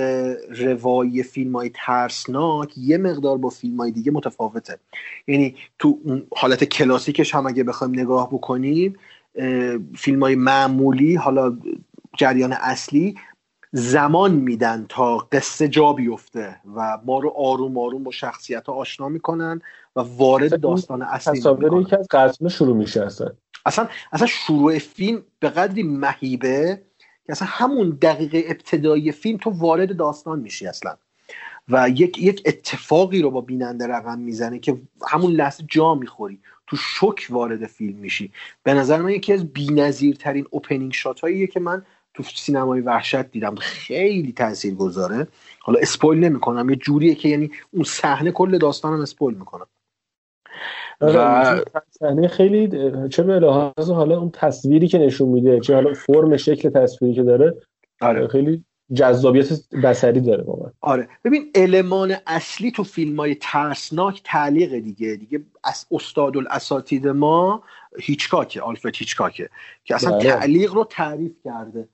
روایی فیلم های ترسناک یه مقدار با فیلم های دیگه متفاوته. یعنی تو حالت کلاسیکش هم اگه بخوایم نگاه بکنیم فیلم های معمولی حالا جریان اصلی زمان میدن تا قصه جا بیفته و ما رو آروم آروم با شخصیت ها آشنا می‌کنن و وارد داستان اصلی تصاویر یکی از قتل شروع میشه اصلا. اصلا اصلا شروع فیلم به قدری مهیبه که اصلا همون دقیقه ابتدایی فیلم تو وارد داستان میشی اصلا. و یک یک اتفاقی رو با بیننده رقم می‌زنه که همون لحظه جا می‌خوری. تو شک وارد فیلم میشی. به نظر من یکی از بی‌نظیرترین اوپنینگ شات هاییه که من تو سینمای وحشت دیدم. خیلی تاثیر گذاره حالا اسپویل نمی‌کنم. یه جوریه که یعنی اون صحنه کل داستانم اسپویل می‌کنم و صحنه خیلی چه به لحاظ حالا اون تصویری که نشون میده چه حالا فرم شکل تصویری که داره آره. خیلی جذابیت بسری داره واقعا آره ببین المان اصلی تو فیلم های ترسناک تعلیق دیگه دیگه از استاد الاساتید ما هیچکاکه آلفرد هیچکاکه که اصلا بله. تعلیق رو تعریف کرده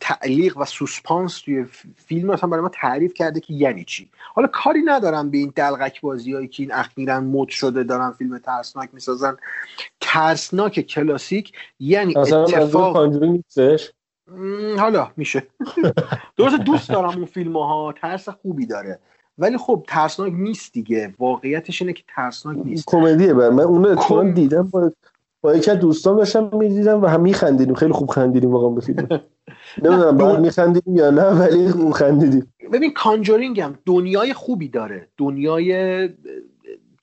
تعلیق و سوسپانس توی فیلم اصلا برای ما تعریف کرده که یعنی چی. حالا کاری ندارم به این دلغک بازی هایی که این اخیرا مد شده دارن فیلم ترسناک می‌سازن. ترسناک کلاسیک یعنی اتفاق نیستش؟ حالا میشه. [laughs] درست دوست دارم اون فیلم ها ترس خوبی داره. ولی خب ترسناک نیست دیگه. واقعیتش اینه که ترسناک نیست. کمدیه بر من اون دیدم با, یکی از دوستان داشتم می‌دیدم و هم میخندیدیم خیلی خوب خندیدیم واقعا به فیلم. نمی‌دونم بعد میخندیدیم یا نه ولی خوب خندیدیم. ببین کانجورینگ هم دنیای خوبی داره. دنیای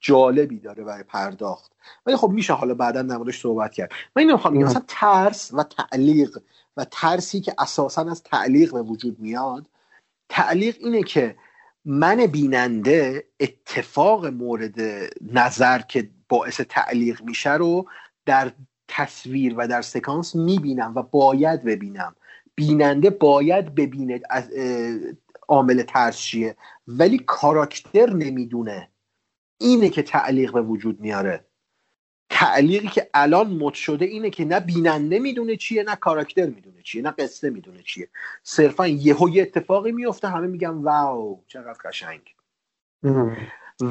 جالبی داره برای پرداخت. ولی خب میشه حالا بعدا در موردش صحبت کرد. من اینو می‌خوام مثلا ترس و تعلیق و ترسی که اساسا از تعلیق به وجود میاد تعلیق اینه که من بیننده اتفاق مورد نظر که باعث تعلیق میشه رو در تصویر و در سکانس می‌بینم و باید ببینم. بیننده باید ببینه از عامل ترس چیه. ولی کاراکتر نمی‌دونه. اینه که تعلیق به وجود میاره. تعلیقی که الان مد شده اینه که نه بیننده می‌دونه چیه نه کاراکتر می‌دونه چیه نه قصه می‌دونه چیه. صرفا یهو یه اتفاقی میفته همه میگن واو چقدر قشنگ.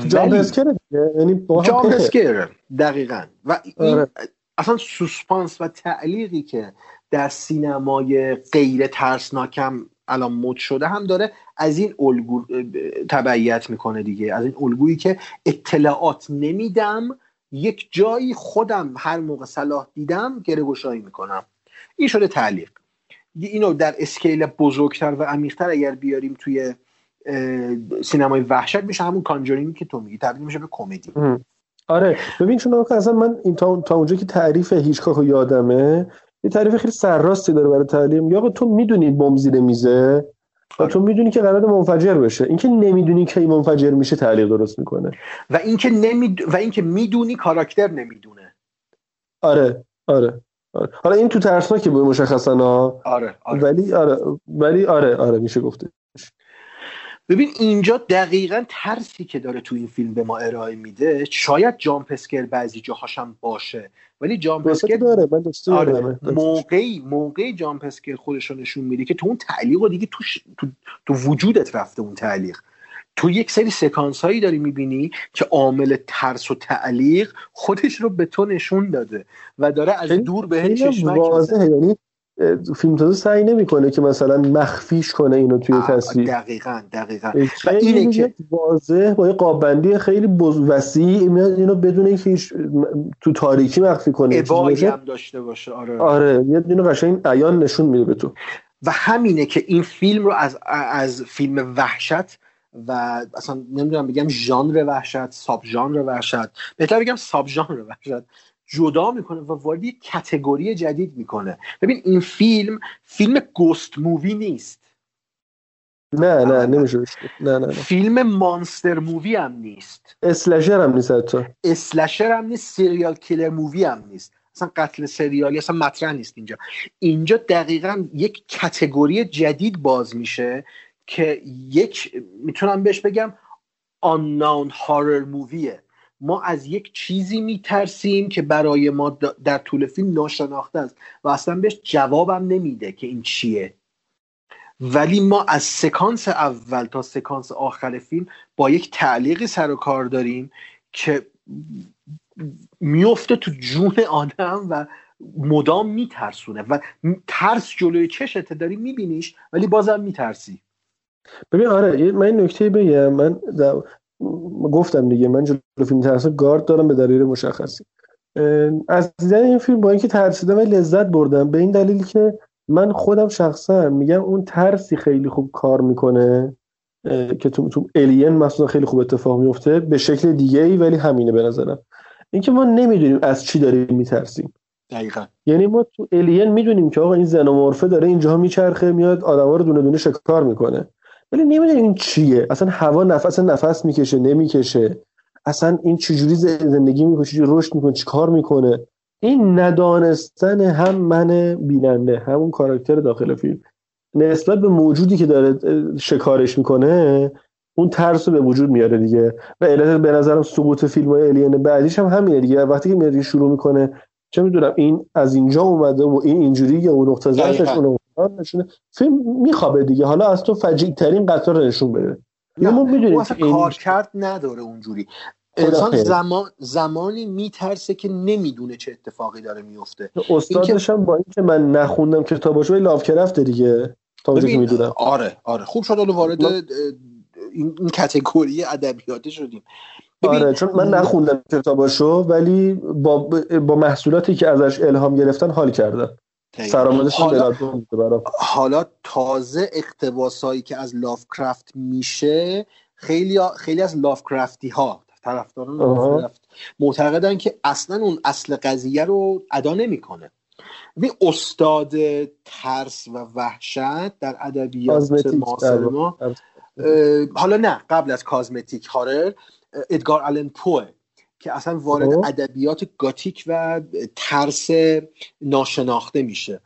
jump scare یعنی jump scare دقیقا. و این آره. اصلا سوسپانس و تعلیقی که در سینمای غیر ترسناکم الان مد شده هم داره از این الگو تبعیت می‌کنه دیگه. از این الگویی که اطلاعات نمیدم یک جایی خودم هر موقع صلاح دیدم گره گشایی می‌کنم. این شده تعلیق. اینو در scale بزرگتر و عمیقتر اگر بیاریم توی سینمای وحشت میشه همون کانجورینگی که تو میگی تبدیل میشه به کمدی. آره ببین چون اصلا من این تا, تا اونجا که تعریف هیچکاک رو یادمه یه تعریف خیلی سرراستی داره برای تعلیم. یا تو می‌دونی بم زیر میزه؟ و تو می‌دونی که قرار منفجر بشه. اینکه نمی‌دونی کی منفجر میشه تعلیق درست می‌کنه. و اینکه نمی و اینکه می‌دونی کاراکتر نمی‌دونه. آره آره آره. حالا این تو ترسناکه بود مشخصا آره, آره. ولی آره ولی آره آره میشه گفته ببین اینجا دقیقا ترسی که داره تو این فیلم به ما ارائه میده شاید جامپسکر بعضی جاهاشم باشه ولی جامپسکر داره من آره موقعی موقعی جامپسکر خودش رو نشون میده که تو اون تعلیق و دیگه تو, تو... تو وجودت رفته اون تعلیق. تو یک سری سکانس هایی داری می‌بینی که عامل ترس و تعلیق خودش رو به تو نشون داده و داره از دور به چشمک یعنی فیلم سعی نمی‌کنه که مثلا مخفیش کنه اینو توی تصویر. دقیقا دقیقا. و اینه که واضح با یه قابندی خیلی بز... وسیع میاد اینو بدون اینکه هیچ تو تاریکی مخفی کنه ابایی هم داشته باشه آره. آره میاد اینو قشنگ عیان نشون میده به تو. و همینه که این فیلم رو از از فیلم وحشت و اصلا نمی‌دونم بگم ژانر وحشت ساب ژانر وحشت. بهتر بگم sub ژانر وحشت. جدا می‌کنه و وارد یک category جدید می‌کنه. ببین این فیلم فیلم ghost movie نیست. نه نه نمیشه نه نه, فیلم monster movie هم نیست. slasher هم نیست حتی. slasher هم نیست serial killer movie هم نیست. اصلا قتل سریالی اصلا مطرح نیست اینجا. اینجا دقیقا یک category جدید باز میشه که یک می‌تونم بهش بگم unknown horror موویه ما از یک چیزی میترسیم که برای ما در طول فیلم ناشناخته است. و اصلا بهش جوابم نمیده که این چیه. ولی ما از سکانس اول تا سکانس آخر فیلم با یک تعلیقی سر و کار داریم که میفته تو جون آدم و مدام میترسونه. و ترس جلوی چشته داری میبینیش ولی بازم میترسی. ببین آره من نکته بگم. من گفتم دیگه من جلو فیلم ترس گارد دارم به دلیل مشخصی. از دیدن این فیلم با اینکه ترسیدم و لذت بردم. به این دلیل که من خودم شخصا میگم اون ترسی خیلی خوب کار می‌کنه که تو تو الین مثلا خیلی خوب اتفاق میفته به شکل دیگه ای ولی همینه به نظرم. اینکه ما نمی‌دونیم از چی داریم میترسیم. دقیقا. یعنی ما تو الین می‌دونیم که آقا این زنومورفه داره اینجا میچرخه میاد آدما رو دونه دونه شکار می‌کنه. ولی نمی‌دونیم این چیه. اصلا هوا نفس نفس می‌کشه نمی‌کشه. اصلا این چجوری زندگی می‌کنه چجوری رشد می‌کنه چیکار می‌کنه. این ندانستن هم من بیننده همون کاراکتر داخل فیلم. نسبت به موجودی که داره شکارش می‌کنه اون ترس رو به وجود میاره دیگه. و علت به نظرم سقوط فیلم های الین بعدیش هم همینه دیگه. وقتی که میاد شروع می‌کنه چه می‌دونم این از اینجا اومده و این اینجوری یا اون نقطه ضعفش اون نشونه. فیلم میخوابه دیگه. حالا از تو فجیع ترین قطار رو نشون بده. ما می‌دونیم اصلا کار کرد نداره اونجوری. انسان زمان زمانی میترسه که نمی‌دونه چه اتفاقی داره میفته استادش هم با اینکه من نخوندم کتاباشو لاوکرافت دیگه. تا می‌دونم. آره آره. خوب شد وارد این, این کتگوری ادبیاتی شدیم. آره چون من نخوندم کتاباشو ولی با با محصولاتی که ازش الهام گرفتن حال کردم. حالا, حالا تازه اقتباسایی که از لافکرافت میشه خیلی خیلی از لافکرافتی ها طرفداران لافکرافت معتقدن که اصلا اون اصل قضیه رو ادا نمی‌کنه. ببین استاد ترس و وحشت در ادبیات معاصر ما حالا نه قبل از کازمتیک هارر ادگار آلن پوه که اصلا وارد خب. ادبیات گاتیک و ترس ناشناخته میشه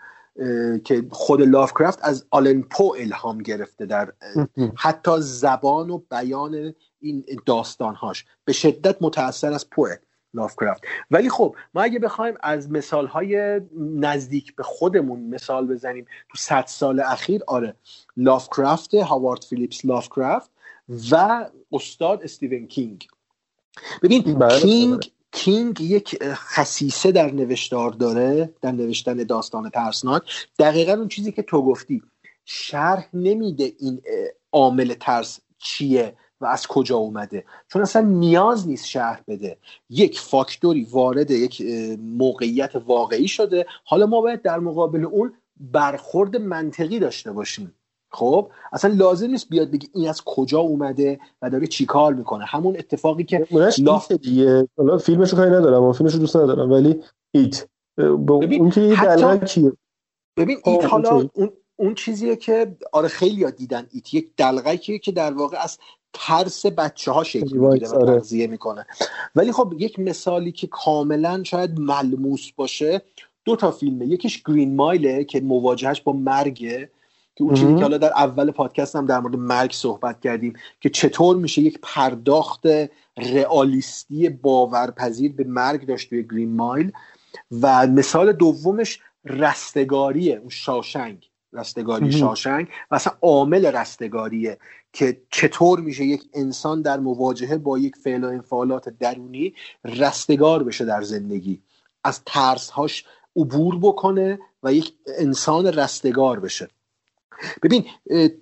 که خود لافکرافت از آلن پو الهام گرفته در [laughs] حتی زبان و بیان این داستانهاش. به شدت متاثر از پوه لافکرافت. ولی خب ما اگه بخوایم از مثال های نزدیک به خودمون مثال بزنیم تو صد سال اخیر آره لافکرافت هاوارد فیلیپس لافکرافت و استاد استیون کینگ. ببین کینگ. کینگ یک خصیصه در نوشتار داره در نوشتن داستان ترسناک. دقیقا اون چیزی که تو گفتی. شرح نمیده این عامل ترس چیه و از کجا اومده. چون اصلا نیاز نیست شرح بده. یک فاکتوری وارد یک موقعیت واقعی شده. حالا ما باید در مقابل اون برخورد منطقی داشته باشیم. خب اصلا لازم نیست بیاد بگی این از کجا اومده و داره چیکار می‌کنه. همون اتفاقی که لا- دیگه. حالا فیلمشو کاری ندارم اما فیلمشو دوست ندارم ولی ایت. ببین، اون که حتی- کیه؟ ببین خب، ایت حالا. اون اون چیزیه که آره خیلی ها دیدن ایت. یک دلغکیه که در واقع از ترس بچه ها شکل می‌گیره و آره. تغذیه می‌کنه. ولی خب یک مثالی که کاملا شاید ملموس باشه دو تا فیلمه. یکیش گرین مایله که مواجهش با مرگه که اون چیزی. که حالا در اول پادکست هم در مورد مرگ صحبت کردیم که چطور میشه یک پرداخت رئالیستی باورپذیر به مرگ داشت توی گرین مایل و مثال دومش رستگاریه اون شاشنگ رستگاری. شاشنگ و اصلا عامل رستگاریه که چطور میشه یک انسان در مواجهه با یک فعل و انفعالات درونی رستگار بشه در زندگی از ترسهاش عبور بکنه و یک انسان رستگار بشه ببین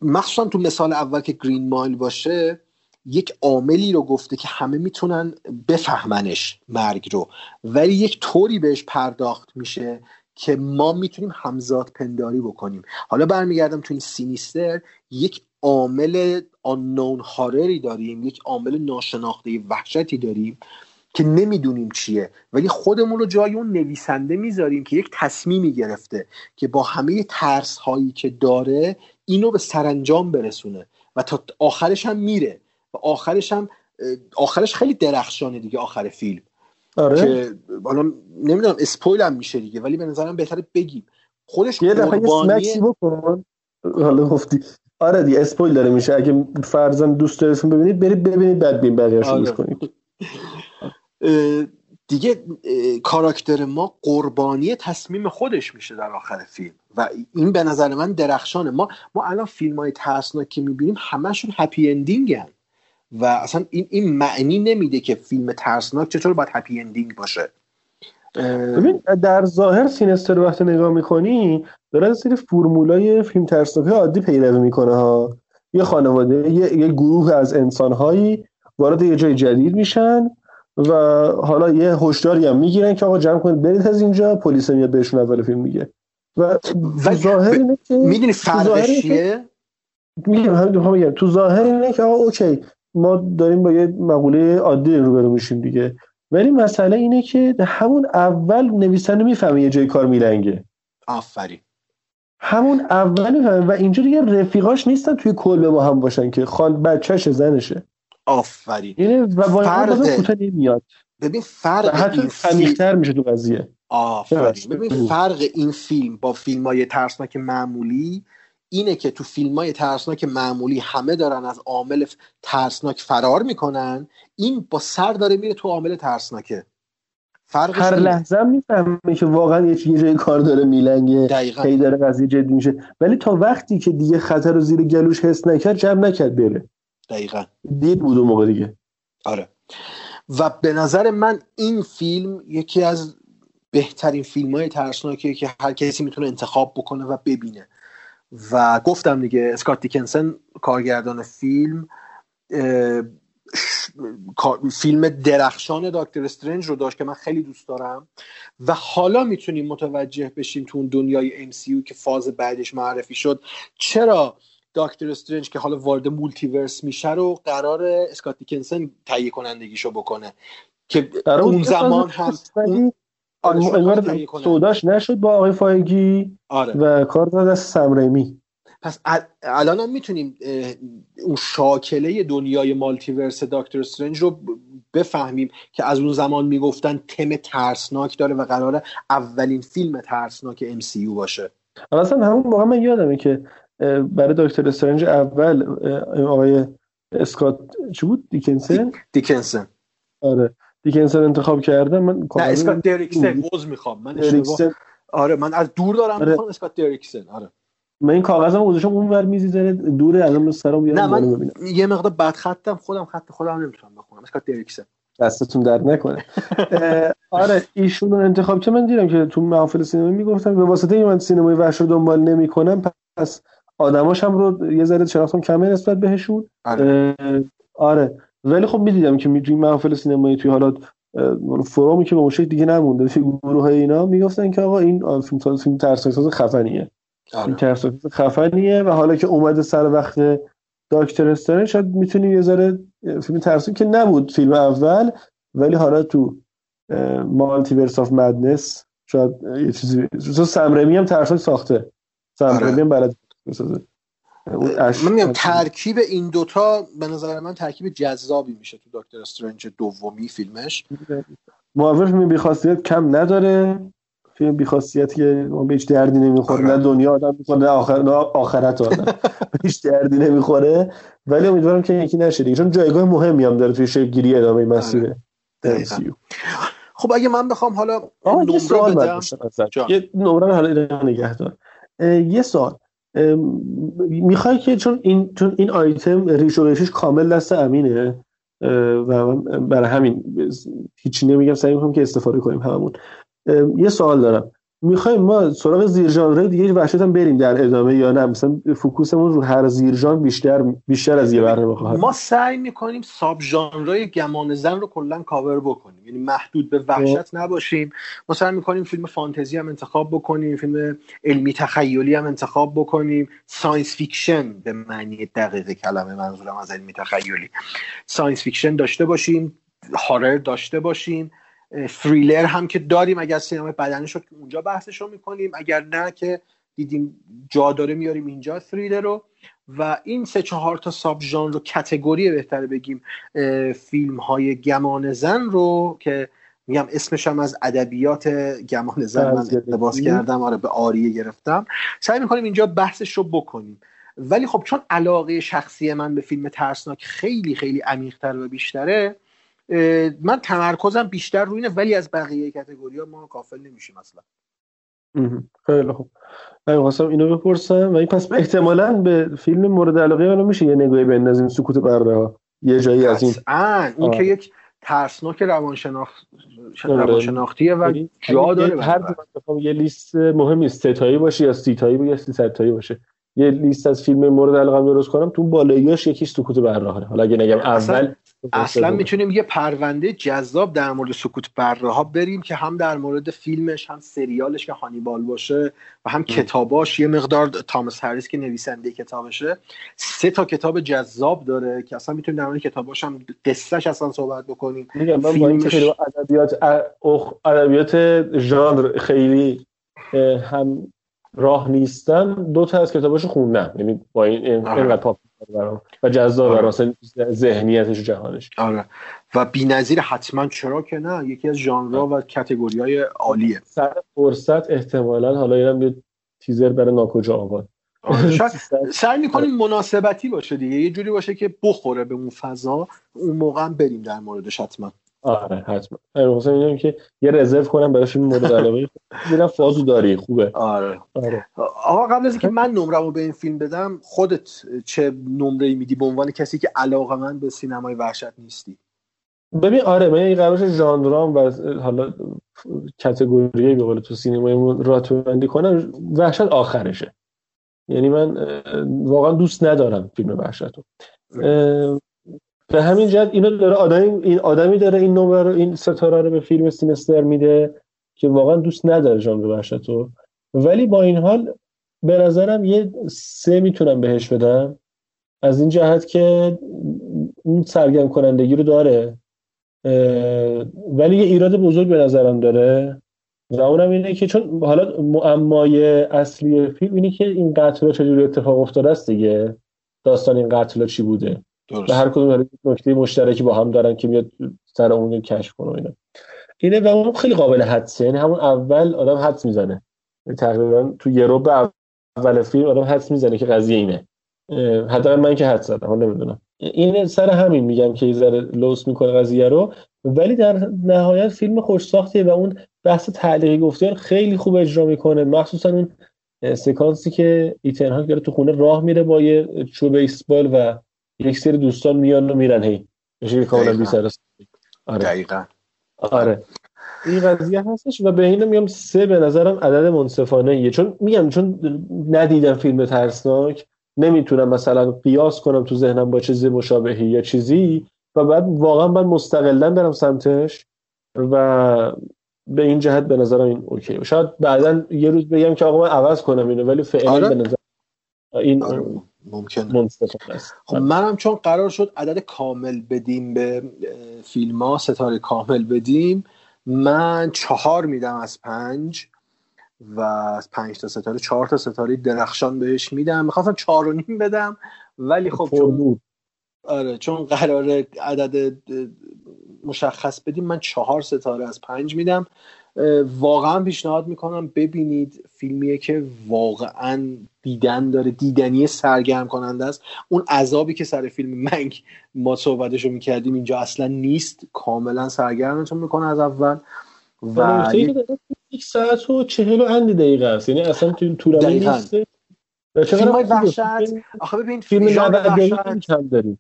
مخصوصا تو مثال اول که گرین مایل باشه یک عاملی رو گفته که همه می‌تونن بفهمنش مرگ رو. ولی یک طوری بهش پرداخت میشه که ما می‌تونیم همزاد پنداری بکنیم. حالا برمیگردم تو این سینیستر یک عامل آنون هارری داریم یک عامل ناشناخته وحشتی داریم. که نمی‌دونیم چیه. ولی خودمون رو جای اون نویسنده می‌ذاریم که یک تصمیمی گرفته که با همه ترس هایی که داره اینو به سرانجام برسونه و تا آخرش هم میره و آخرش هم آخرش خیلی درخشانه دیگه آخر فیلم. آره. که حالا نمی‌دونم اسپویل هم میشه دیگه ولی به نظرم بهتره بگیم. خودش یه دفعه سمکسی بکن. حالا گفتی. آره دیگه اسپویل داره میشه. اگه فرزن دوست دارتون ببینید برید ببینید بعد بین بقیه‌اشو آره. گوش کنید. [laughs] دیگه کاراکتر ما قربانی تصمیم خودش میشه در آخر فیلم. و این به نظر من درخشانه. ما ما الان فیلم های ترسناک می‌بینیم همشون happy ending هن. و اصلا این این معنی نمیده که فیلم ترسناک چطور باید happy ending باشه. ببین در ظاهر Sinister وقتی نگاه می‌کنی داره از سری فرمولای فیلم ترسناک عادی پیروی می‌کنه ها. یه خانواده یه, یه گروه از انسانهایی وارد یه جای جدید میشن. و حالا یه هشداری هم می‌گیرن که آقا جمع کنید برید از اینجا پلیس میاد بهشون اول فیلم میگه. و ظاهر اینه که می‌دونی فرقش چیه؟ میگم همین می‌خوام بگم. تو ظاهر اینه که آقا اوکی ما داریم با یه مقوله عادی روبرو میشیم دیگه. ولی مسئله اینه که همون اول نویسنده می‌فهمه یه جای کار میلنگه. آفرین. همون اول می‌فهمه و اینجا دیگه رفیقاش نیستن توی کلبه با هم باشن که خان بچهش زنشه. آفرین. اینه و با فرق- کوتاه نمیاد. ببین فرق حتی این فیلم عمیق‌تر میشه تو قضیه. آفرین. ببین فرق این فیلم با فیلم های ترسناک معمولی اینه که تو فیلم های ترسناک معمولی همه دارن از عامل ترسناک فرار می‌کنن. این با سر داره میره تو عامل ترسناکه. فرقش هر. لحظه هم می‌فهمه که واقعا یه جای کار داره میلنگه. هی داره قضیه جدی میشه. ولی تا وقتی که دیگه خطر رو زیر گلوش حس نکرد جمع نکرد بره. دقیقا. دید بود اون موقع دیگه. آره. و به نظر من این فیلم یکی از بهترین فیلم های ترسناکیه که هر کسی می‌تونه انتخاب بکنه و ببینه. و گفتم دیگه اسکات دیکنسن کارگردان فیلم فیلم درخشان داکتر استرنج رو داشت که من خیلی دوست دارم. و حالا می‌تونیم متوجه بشیم تو اون دنیای MCU که فاز بعدش معرفی شد چرا داکتر استرنج که حالا وارد multiverse میشه رو قرار اسکات دریکسون تهیه کنندگیشو بکنه که اون زمان هم اون- آره،. سوداش نشد با آقای فایگی آره. و کار داد از سم ریمی پس ال- الان هم می‌تونیم اون شاکله دنیای multiverse داکتر استرنج رو بفهمیم که از اون زمان می‌گفتن تم ترسناک داره و قراره اولین فیلم ترسناک MCU باشه اصلا همون موقع من یادمه که برای دکتر استرنج اول آقای اسکات چی بود؟ دیکنسن؟ دیکنسن. آره. دیکنسن انتخاب کردم من نه اسکات دریکسن عذر می‌خوام. من دریکسن. آره من از دور دارم آره. می‌خوام اسکات دریکسن آره. من این کاغذم گذاشتم اون ور میزی داره دوره از اون سرم نه من یه مقدار بد خطم خودم خط خودم نمی‌تونم بخونم. اسکات دریکسن. دستتون درد نکنه. آره ایشون رو انتخاب که من دیدم که تو محافل سینما می‌گفتم به واسطه این من سینمای وحش رو دنبال نمی‌کنم پس آدماش هم رو یه ذره شناختم کمه نسبت بهشون آره, آره. ولی خب می‌دیدم که توی محافل سینمایی توی حالات فرومی که به مشکل دیگه نمونده توی گروه های اینا می‌گفتن که آقا این فیلم ساز فیلم ترسناک خفنیه آره. فیلم خفنیه و حالا که اومده سر وقت داکتر استرنج شاید می‌تونیم یه ذره فیلم ترسناک که نبود فیلم اول ولی حالا تو Multiverse of Madness شاید یه چیزی تو سم ریمی هم ترسناک ساخته سم ریمی آره. هم بلد بسازه من میگم ترکیب این دوتا به نظر من ترکیب جذابی میشه تو دکتر استرنج دومی فیلمش. موافق فیلم بیخاصیت کم نداره. فیلم بیخاصیت که به هیچ دردی نمی‌خوره. آره. نه دنیا آدم می‌خوره نه, آخر... نه آخرت آدم. [laughs] هیچ دردی نمی‌خوره. ولی امیدوارم که یکی نشه دیگه چون جایگاه مهمی هم داره توی شکل گیری ادامه مسیر آره. خب اگه من بخوام حالا نمره بدم. یه نمره حالا نگه دار. یه سال می‌خوای که چون این چون این آیتم ریش و کامل دست امینه و برای همین هیچی نمیگم سعی می‌کنم که استفاده کنیم هممون. یه سوال دارم. می‌خوایم ما سراغ زیر ژانر دیگه وحشت هم بریم در ادامه یا نه. مثلا focus مون رو هر زیر ژانر بیشتر بیشتر از یه برنامه خواهد ما سعی می‌کنیم subgenre های گمانه‌زن رو کلا کاور بکنیم. یعنی محدود به وحشت نباشیم. ما سعی می‌کنیم فیلم فانتزی هم انتخاب بکنیم فیلم علمی تخیلی هم انتخاب بکنیم. science fiction به معنی دقیق کلمه منظورم از علمی تخیلی. science fiction داشته باشیم هارر داشته باشیم. فریلر هم که داریم. اگر سینما بدنی شد که اونجا بحثش رو می‌کنیم. اگر نه که دیدیم جا داره میاریم اینجا فریلر رو. و این سه چهار تا ساب ژانر رو کتگوری بهتره بگیم فیلم های گمان زن رو که میگم اسمش هم از ادبیات گمان زن من اقتباس کردم. آره به آریه گرفتم. سعی می‌کنیم اینجا بحثش رو بکنیم. ولی خب چون علاقه شخصی من به فیلم ترسناک خیلی خیلی عمیقتر و بیشتره من تمرکزم بیشتر روی اینه ولی از بقیه کتگوری ها ما کافل نمیشیم اصلا. خیلی خوب. من خواستم اینو بپرسم. و این پس احتمالا به فیلم مورد علاقه من میشه یه نگاهی بندازیم سکوت برده ها یه جایی از این. این که یک ترسناک روانشناخت. روانشناختیه و یعنی جا داره هر یه لیست مهم ستایی باشه یا سیتایی یا سی باشه. یه لیست از فیلم مورد علاقه درست کنم تو بالاییاش یکیش سکوت برده حالا اگه نگم اول اصلا می‌تونیم یه پرونده جذاب در مورد سکوت بره ها بریم که هم در مورد فیلمش هم سریالش که هانیبال باشه و هم کتاباش. یه مقدار تامس هریس که نویسنده کتابشه. سه تا کتاب جذاب داره که اصلا می‌تونیم در مورد کتاباش هم قصهش اصلا صحبت بکنیم. میگم من فیلمش... ادبیات ادبیات ژانر خیلی هم راه نیستن دو تا از کتاباشو خوندم. یعنی با این اینقدر پاپ و جذاب آره. اصلا ذهنیتش و جهانش. آره. و بی‌نظیر حتما چرا که نه؟ یکی از ژانرها و کتگوری های عالیه. سر فرصت احتمالا حالا اینم یه تیزر برای ناکجا آباد. آره. [laughs] سعی می‌کنیم مناسبتی باشه دیگه. یه جوری باشه که بخوره به اون فضا. اون موقع هم بریم در موردش حتما. آره حتما. حسین میگم که یه رزرو کنم برای فیلم مورد علاقه. دیدم فازو داری خوبه. آره. آره. آقا قبل از اینکه من نمرمو به این فیلم بدم خودت چه نمره میدی به عنوان کسی که علاقه من به سینمای وحشت نیستی؟ ببین آره من این قرارش ژانرام و حالا کاتگوری به قول تو سینمای راتبندی کنم وحشت آخرشه. یعنی من واقعا دوست ندارم فیلم وحشت رو به همین جهت اینو داره آدمی این آدمی داره این نمره رو این ستاره رو به فیلم سینستر میده که واقعا دوست نداره ژانر رو ولی با این حال به نظرم یه سه می‌تونم بهش بدم. از این جهت که اون سرگرم کنندگی رو داره. ولی یه ایراد بزرگ به نظرم داره. و اونم اینه که چون حالا معمای اصلی فیلم اینه که این قتل چجوری اتفاق افتاده است دیگه. داستان این قتل چی بوده. به هر کدوم نکته مشترکی با هم دارن که میاد سر اون کشف کنه اینا. اینه و اون خیلی قابل حدسه. یعنی همون اول آدم حدس می‌زنه. یعنی تقریبا تو یه رو اول فیلم آدم حدس می‌زنه که قضیه اینه. حتی من که حدس زدم نمی‌دونم. این سر همین میگم که یه ذره لوس می‌کنه قضیه رو. ولی در نهایت فیلم خوش ساختیه و اون بحث تعلیقی گفتیان خیلی خوب اجرا می‌کنه. مخصوصا اون سکانسی که ایتن داره تو خونه راه میره با یه چوب بیسبال و یک سری دوستان میان و میرن هی. میشه کاملا بی سر آره. دقیقا. آره. این قضیه هستش و به اینم میگم سه به نظرم عدد منصفانه ایه چون میگم چون ندیدم فیلم ترسناک نمی‌تونم مثلا قیاس کنم تو ذهنم با چیزی مشابهی یا چیزی و بعد واقعا من مستقلا برم سمتش و به این جهت به نظرم این اوکی شاید بعدا یه روز بگم که آقا من عوض کنم اینو ولی فعلا آره. به نظر این آره. ممکن خب منم چون قرار شد عدد کامل بدیم به فیلم ها ستاره کامل بدیم من چهار میدم از پنج و از پنج تا ستاره چهار تا ستاره درخشان بهش میدم. می‌خواستم چهار و نیم بدم ولی خب چون آره چون قرار عدد مشخص بدیم من چهار ستاره از پنج میدم. واقعا پیشنهاد می‌کنم ببینید فیلمیه که واقعا دیدن داره دیدنی سرگرم کننده است. اون عذابی که سر فیلم منگ ما صحبتشو می‌کردیم اینجا اصلا نیست. کاملا سرگرمتون می‌کنه از اول. و یک ساعت و چهل و اندی دقیقه است. یعنی اصلا تو طولانی نیست. فیلم های وحشت. آخه ببین فیلم کم داریم.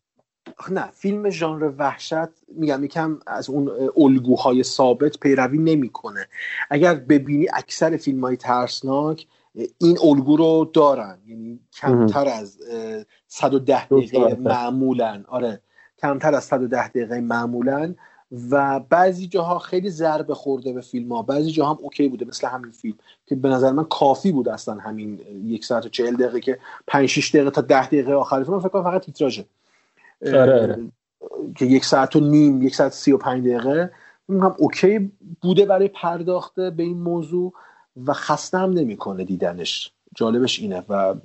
نه فیلم ژانر وحشت میگم یکم از اون الگوهای ثابت پیروی نمی‌کنه. اگر ببینی اکثر فیلم های ترسناک این الگو رو دارن. یعنی کمتر از 110 دقیقه معمولا. آره کمتر از 110 دقیقه معمولا. و بعضی جاها خیلی ضربه خورده به فیلم ها بعضی جاها هم OK بوده مثل همین فیلم که به نظر من کافی بود اصلا همین یک ساعت و چهل دقیقه که 5 6 دقیقه تا 10 دقیقه آخر فیلم. فکر کنم فقط تیتراژه. آره آره. که یک ساعت و نیم یک ساعت سی و پنج دقیقه. هم OK بوده برای پرداخته به این موضوع و خسته هم نمی‌کنه دیدنش. جالبش اینه و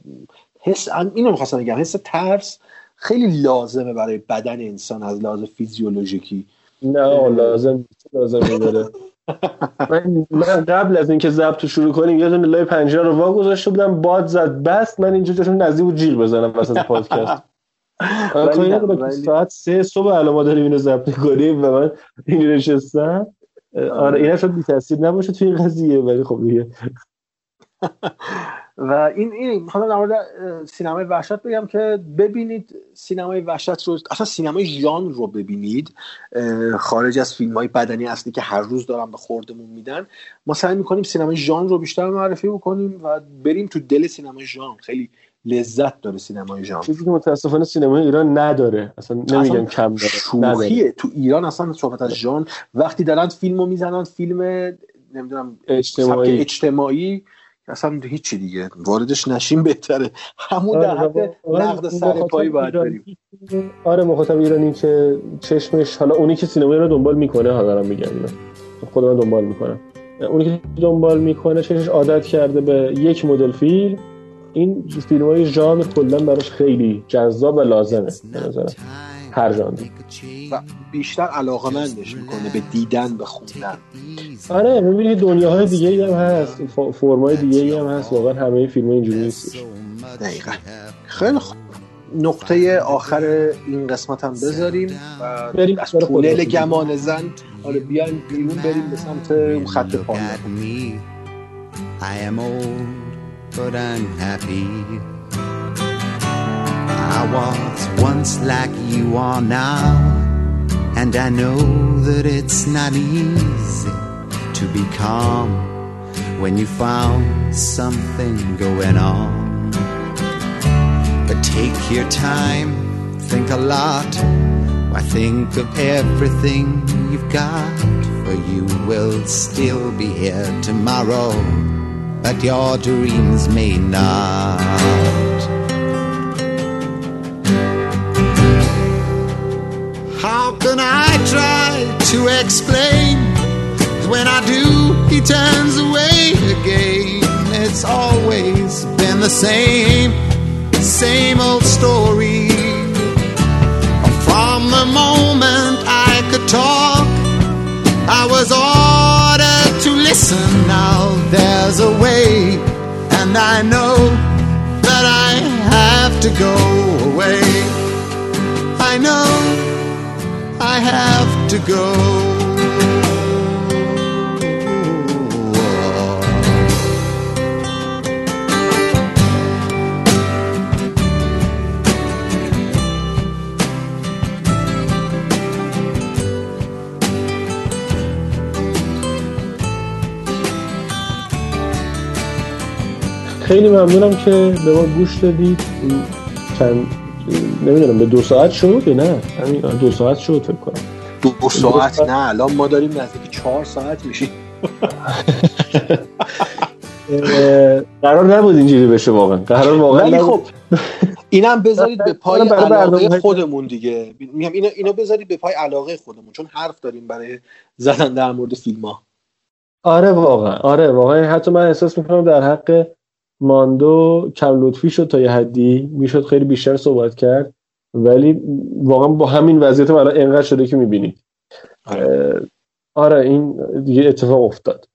حس اینو می‌خواستم بگم حس ترس خیلی لازمه برای بدن انسان از لحاظ فیزیولوژیکی. نه لازم لازم میداره [laughs] من, من قبل از اینکه ضبط شروع کنیم یه دونه لای پنجره رو وا گذاشته بودم باد زد بست من اینجا جاشون نزدیک بود جیغ بزنم وسط پادکست. [laughs] ولی ساعت سه صبح الان ما داریم اینو ضبط کنیم و من این نشستم. آره این شاید بی تاثیر نباشه توی قضیه ولی خب دیگه. [laughs] و این این می‌خوام در مورد سینمای وحشت بگم که ببینید سینمای وحشت رو اصلا سینمای ژان رو ببینید خارج از فیلم های بدنی اصلی که هر روز دارن به خوردمون میدن ما سعی می‌کنیم سینمای ژان رو بیشتر معرفی بکنیم و بریم تو دل سینمای ژان. خیلی لذت داره سینمای ژان چیزی که متاسفانه سینمای ایران نداره. اصلا نمیگم کم داره شوخیه. تو ایران اصلا صحبت از ژان وقتی دارن فیلمو می‌زنن فیلم نمی‌دونم اجتماعی. اجتماعی اصلا هیچی دیگه. واردش نشیم بهتره. همون در حد نقد سر پایی باید بریم. آره مخاطب ایرانی که چشمش حالا اونی که سینمایی رو دنبال می‌کنه حالا دارم میگم خود من دنبال می‌کنم. اونی که دنبال می‌کنه چشمش عادت کرده به یک مدل فیلم این فیلم های ژانر کلا براش خیلی جذاب و لازمه به هر ژانری و بیشتر علاقه مندش می‌کنه به دیدن به خوندن. آره می‌بینی دنیاهای دیگه ای هم هست فرمای دیگه ای هم هست واقعا همه فیلم اینجوری نیستش. دقیقا. خیلی خوب. نقطه آخر این قسمت هم بذاریم و بریم از تونل گمان زن. آره بیایم بیرون بریم به سمت اون خط پایان but unhappy. I was once like you are now, and I know that it's not easy to be calm when you found something going on. But take your time, think a lot. Why think of everything you've got? For you will still be here tomorrow but your dreams may not. How can I try to explain? When I do, he turns away again. It's always been the same, same old story. From the moment I could talk, I was listen now there's a way, and I know that I have to go away. I know I have to go. خیلی ممنونم که به ما گوش دادید. چند نمی‌دونم به دو ساعت شد یا نه؟ همین دو ساعت شد فکر کنم. دو ساعت نه الان ما داریم نزدیک چهار ساعت میشیم. [laughs] قرار نبود اینجوری بشه واقعا. قرار واقعا خب اینم بذارید به پای علاقه خودمون دیگه. میگم اینو اینو بذارید به پای علاقه خودمون چون حرف داریم برای زدن در مورد فیلم ها آره واقعا. آره واقعا. حتی من احساس می‌کنم در حق ماندو کم لطفی شد تا یه حدی. می‌شد خیلی بیشتر صحبت کرد. ولی واقعا با همین وضعیت الان انقدر شده که می‌بینید آره. آره این دیگه اتفاق افتاد.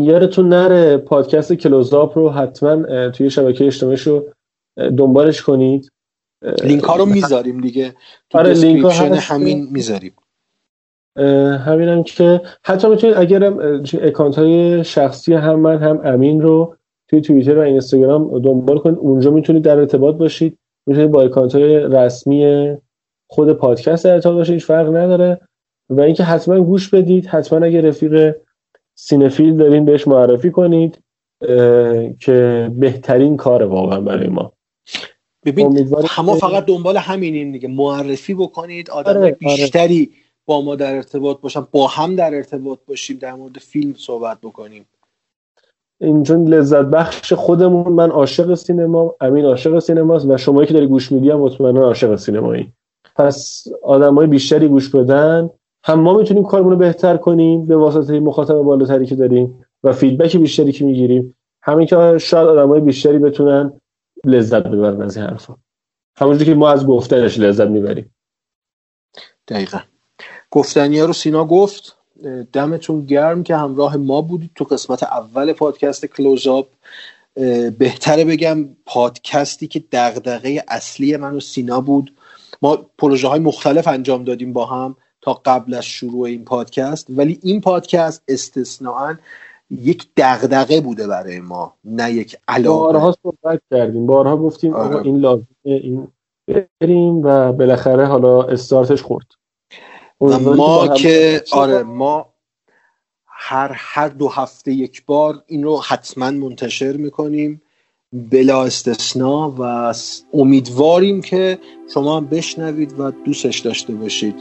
یارتون نره پادکست کلوزاپ رو حتما توی شبکه اجتماعیش رو دنبالش کنید. لینک ها رو می‌ذاریم دیگه. تو آره لینک همین می‌ذاریم. همینم که حتی می‌تونید اگر اکانت های شخصی هم من هم امین رو توی توییتر و اینستاگرام دنبال کنید. اونجا می‌تونید در ارتباط باشید. می‌تونید با اکانت های رسمی خود پادکست در ارتباط باشید. فرق نداره. و اینکه حتما گوش بدید. حتما اگه رفیق cinephile دارین بهش معرفی کنید که بهترین کار واقعا برای ما. ببین همه فقط دنبال همینیم دیگه. معرفی بکنید. آدم آره، آره. بیشتری با ما در ارتباط باشن. با هم در ارتباط باشیم. در مورد فیلم صحبت بکنیم. این چون لذت بخش خودمون من عاشق سینما امین عاشق سینماست و شما که داری گوش میدی هم مطمئنا عاشق سینمایی. پس آدمای بیشتری گوش بدن. هم ما می‌تونیم کارمون رو بهتر کنیم به واسطه مخاطب بالاتری که داریم و فیدبک بیشتری که می‌گیریم. همین که شاید آدمای بیشتری بتونن لذت ببرن از این حرفا. همونجوری که ما از گفتنش لذت می‌بریم. دقیقا. گفتنی رو سینا گفت. دمتون گرم که همراه ما بودید تو قسمت اول پادکست کلوزآپ بهتره بگم پادکستی که دغدغه اصلی من و سینا بود. ما پروژه های مختلف انجام دادیم با هم تا قبل از شروع این پادکست. ولی این پادکست استثناا یک دغدغه بوده برای ما نه یک علاقه. بارها صحبت کردیم. بارها گفتیم آره. این لازمه این بریم و بالاخره حالا استارتش خورد. ما که آره ما هر هر دو هفته یک بار این رو حتما منتشر می‌کنیم بلا استثنا و امیدواریم که شما هم بشنوید و دوستش داشته باشید.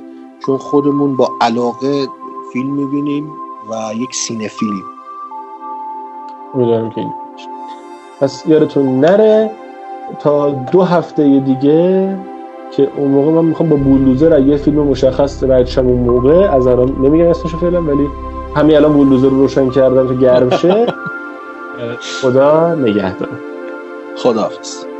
چون خودمون با علاقه فیلم می‌بینیم و یک سینه فیلم امیدوارم که پس یارتون نره تا دو هفته دیگه که اون موقع من می‌خوام با بولدوزر یه فیلم مشخص رد اون موقع از الان نمیگم اسمشو فعلا ولی همین الان بولدوزر رو روشن کردم که گرم شه. [laughs] خدا نگهدار. خداحافظ.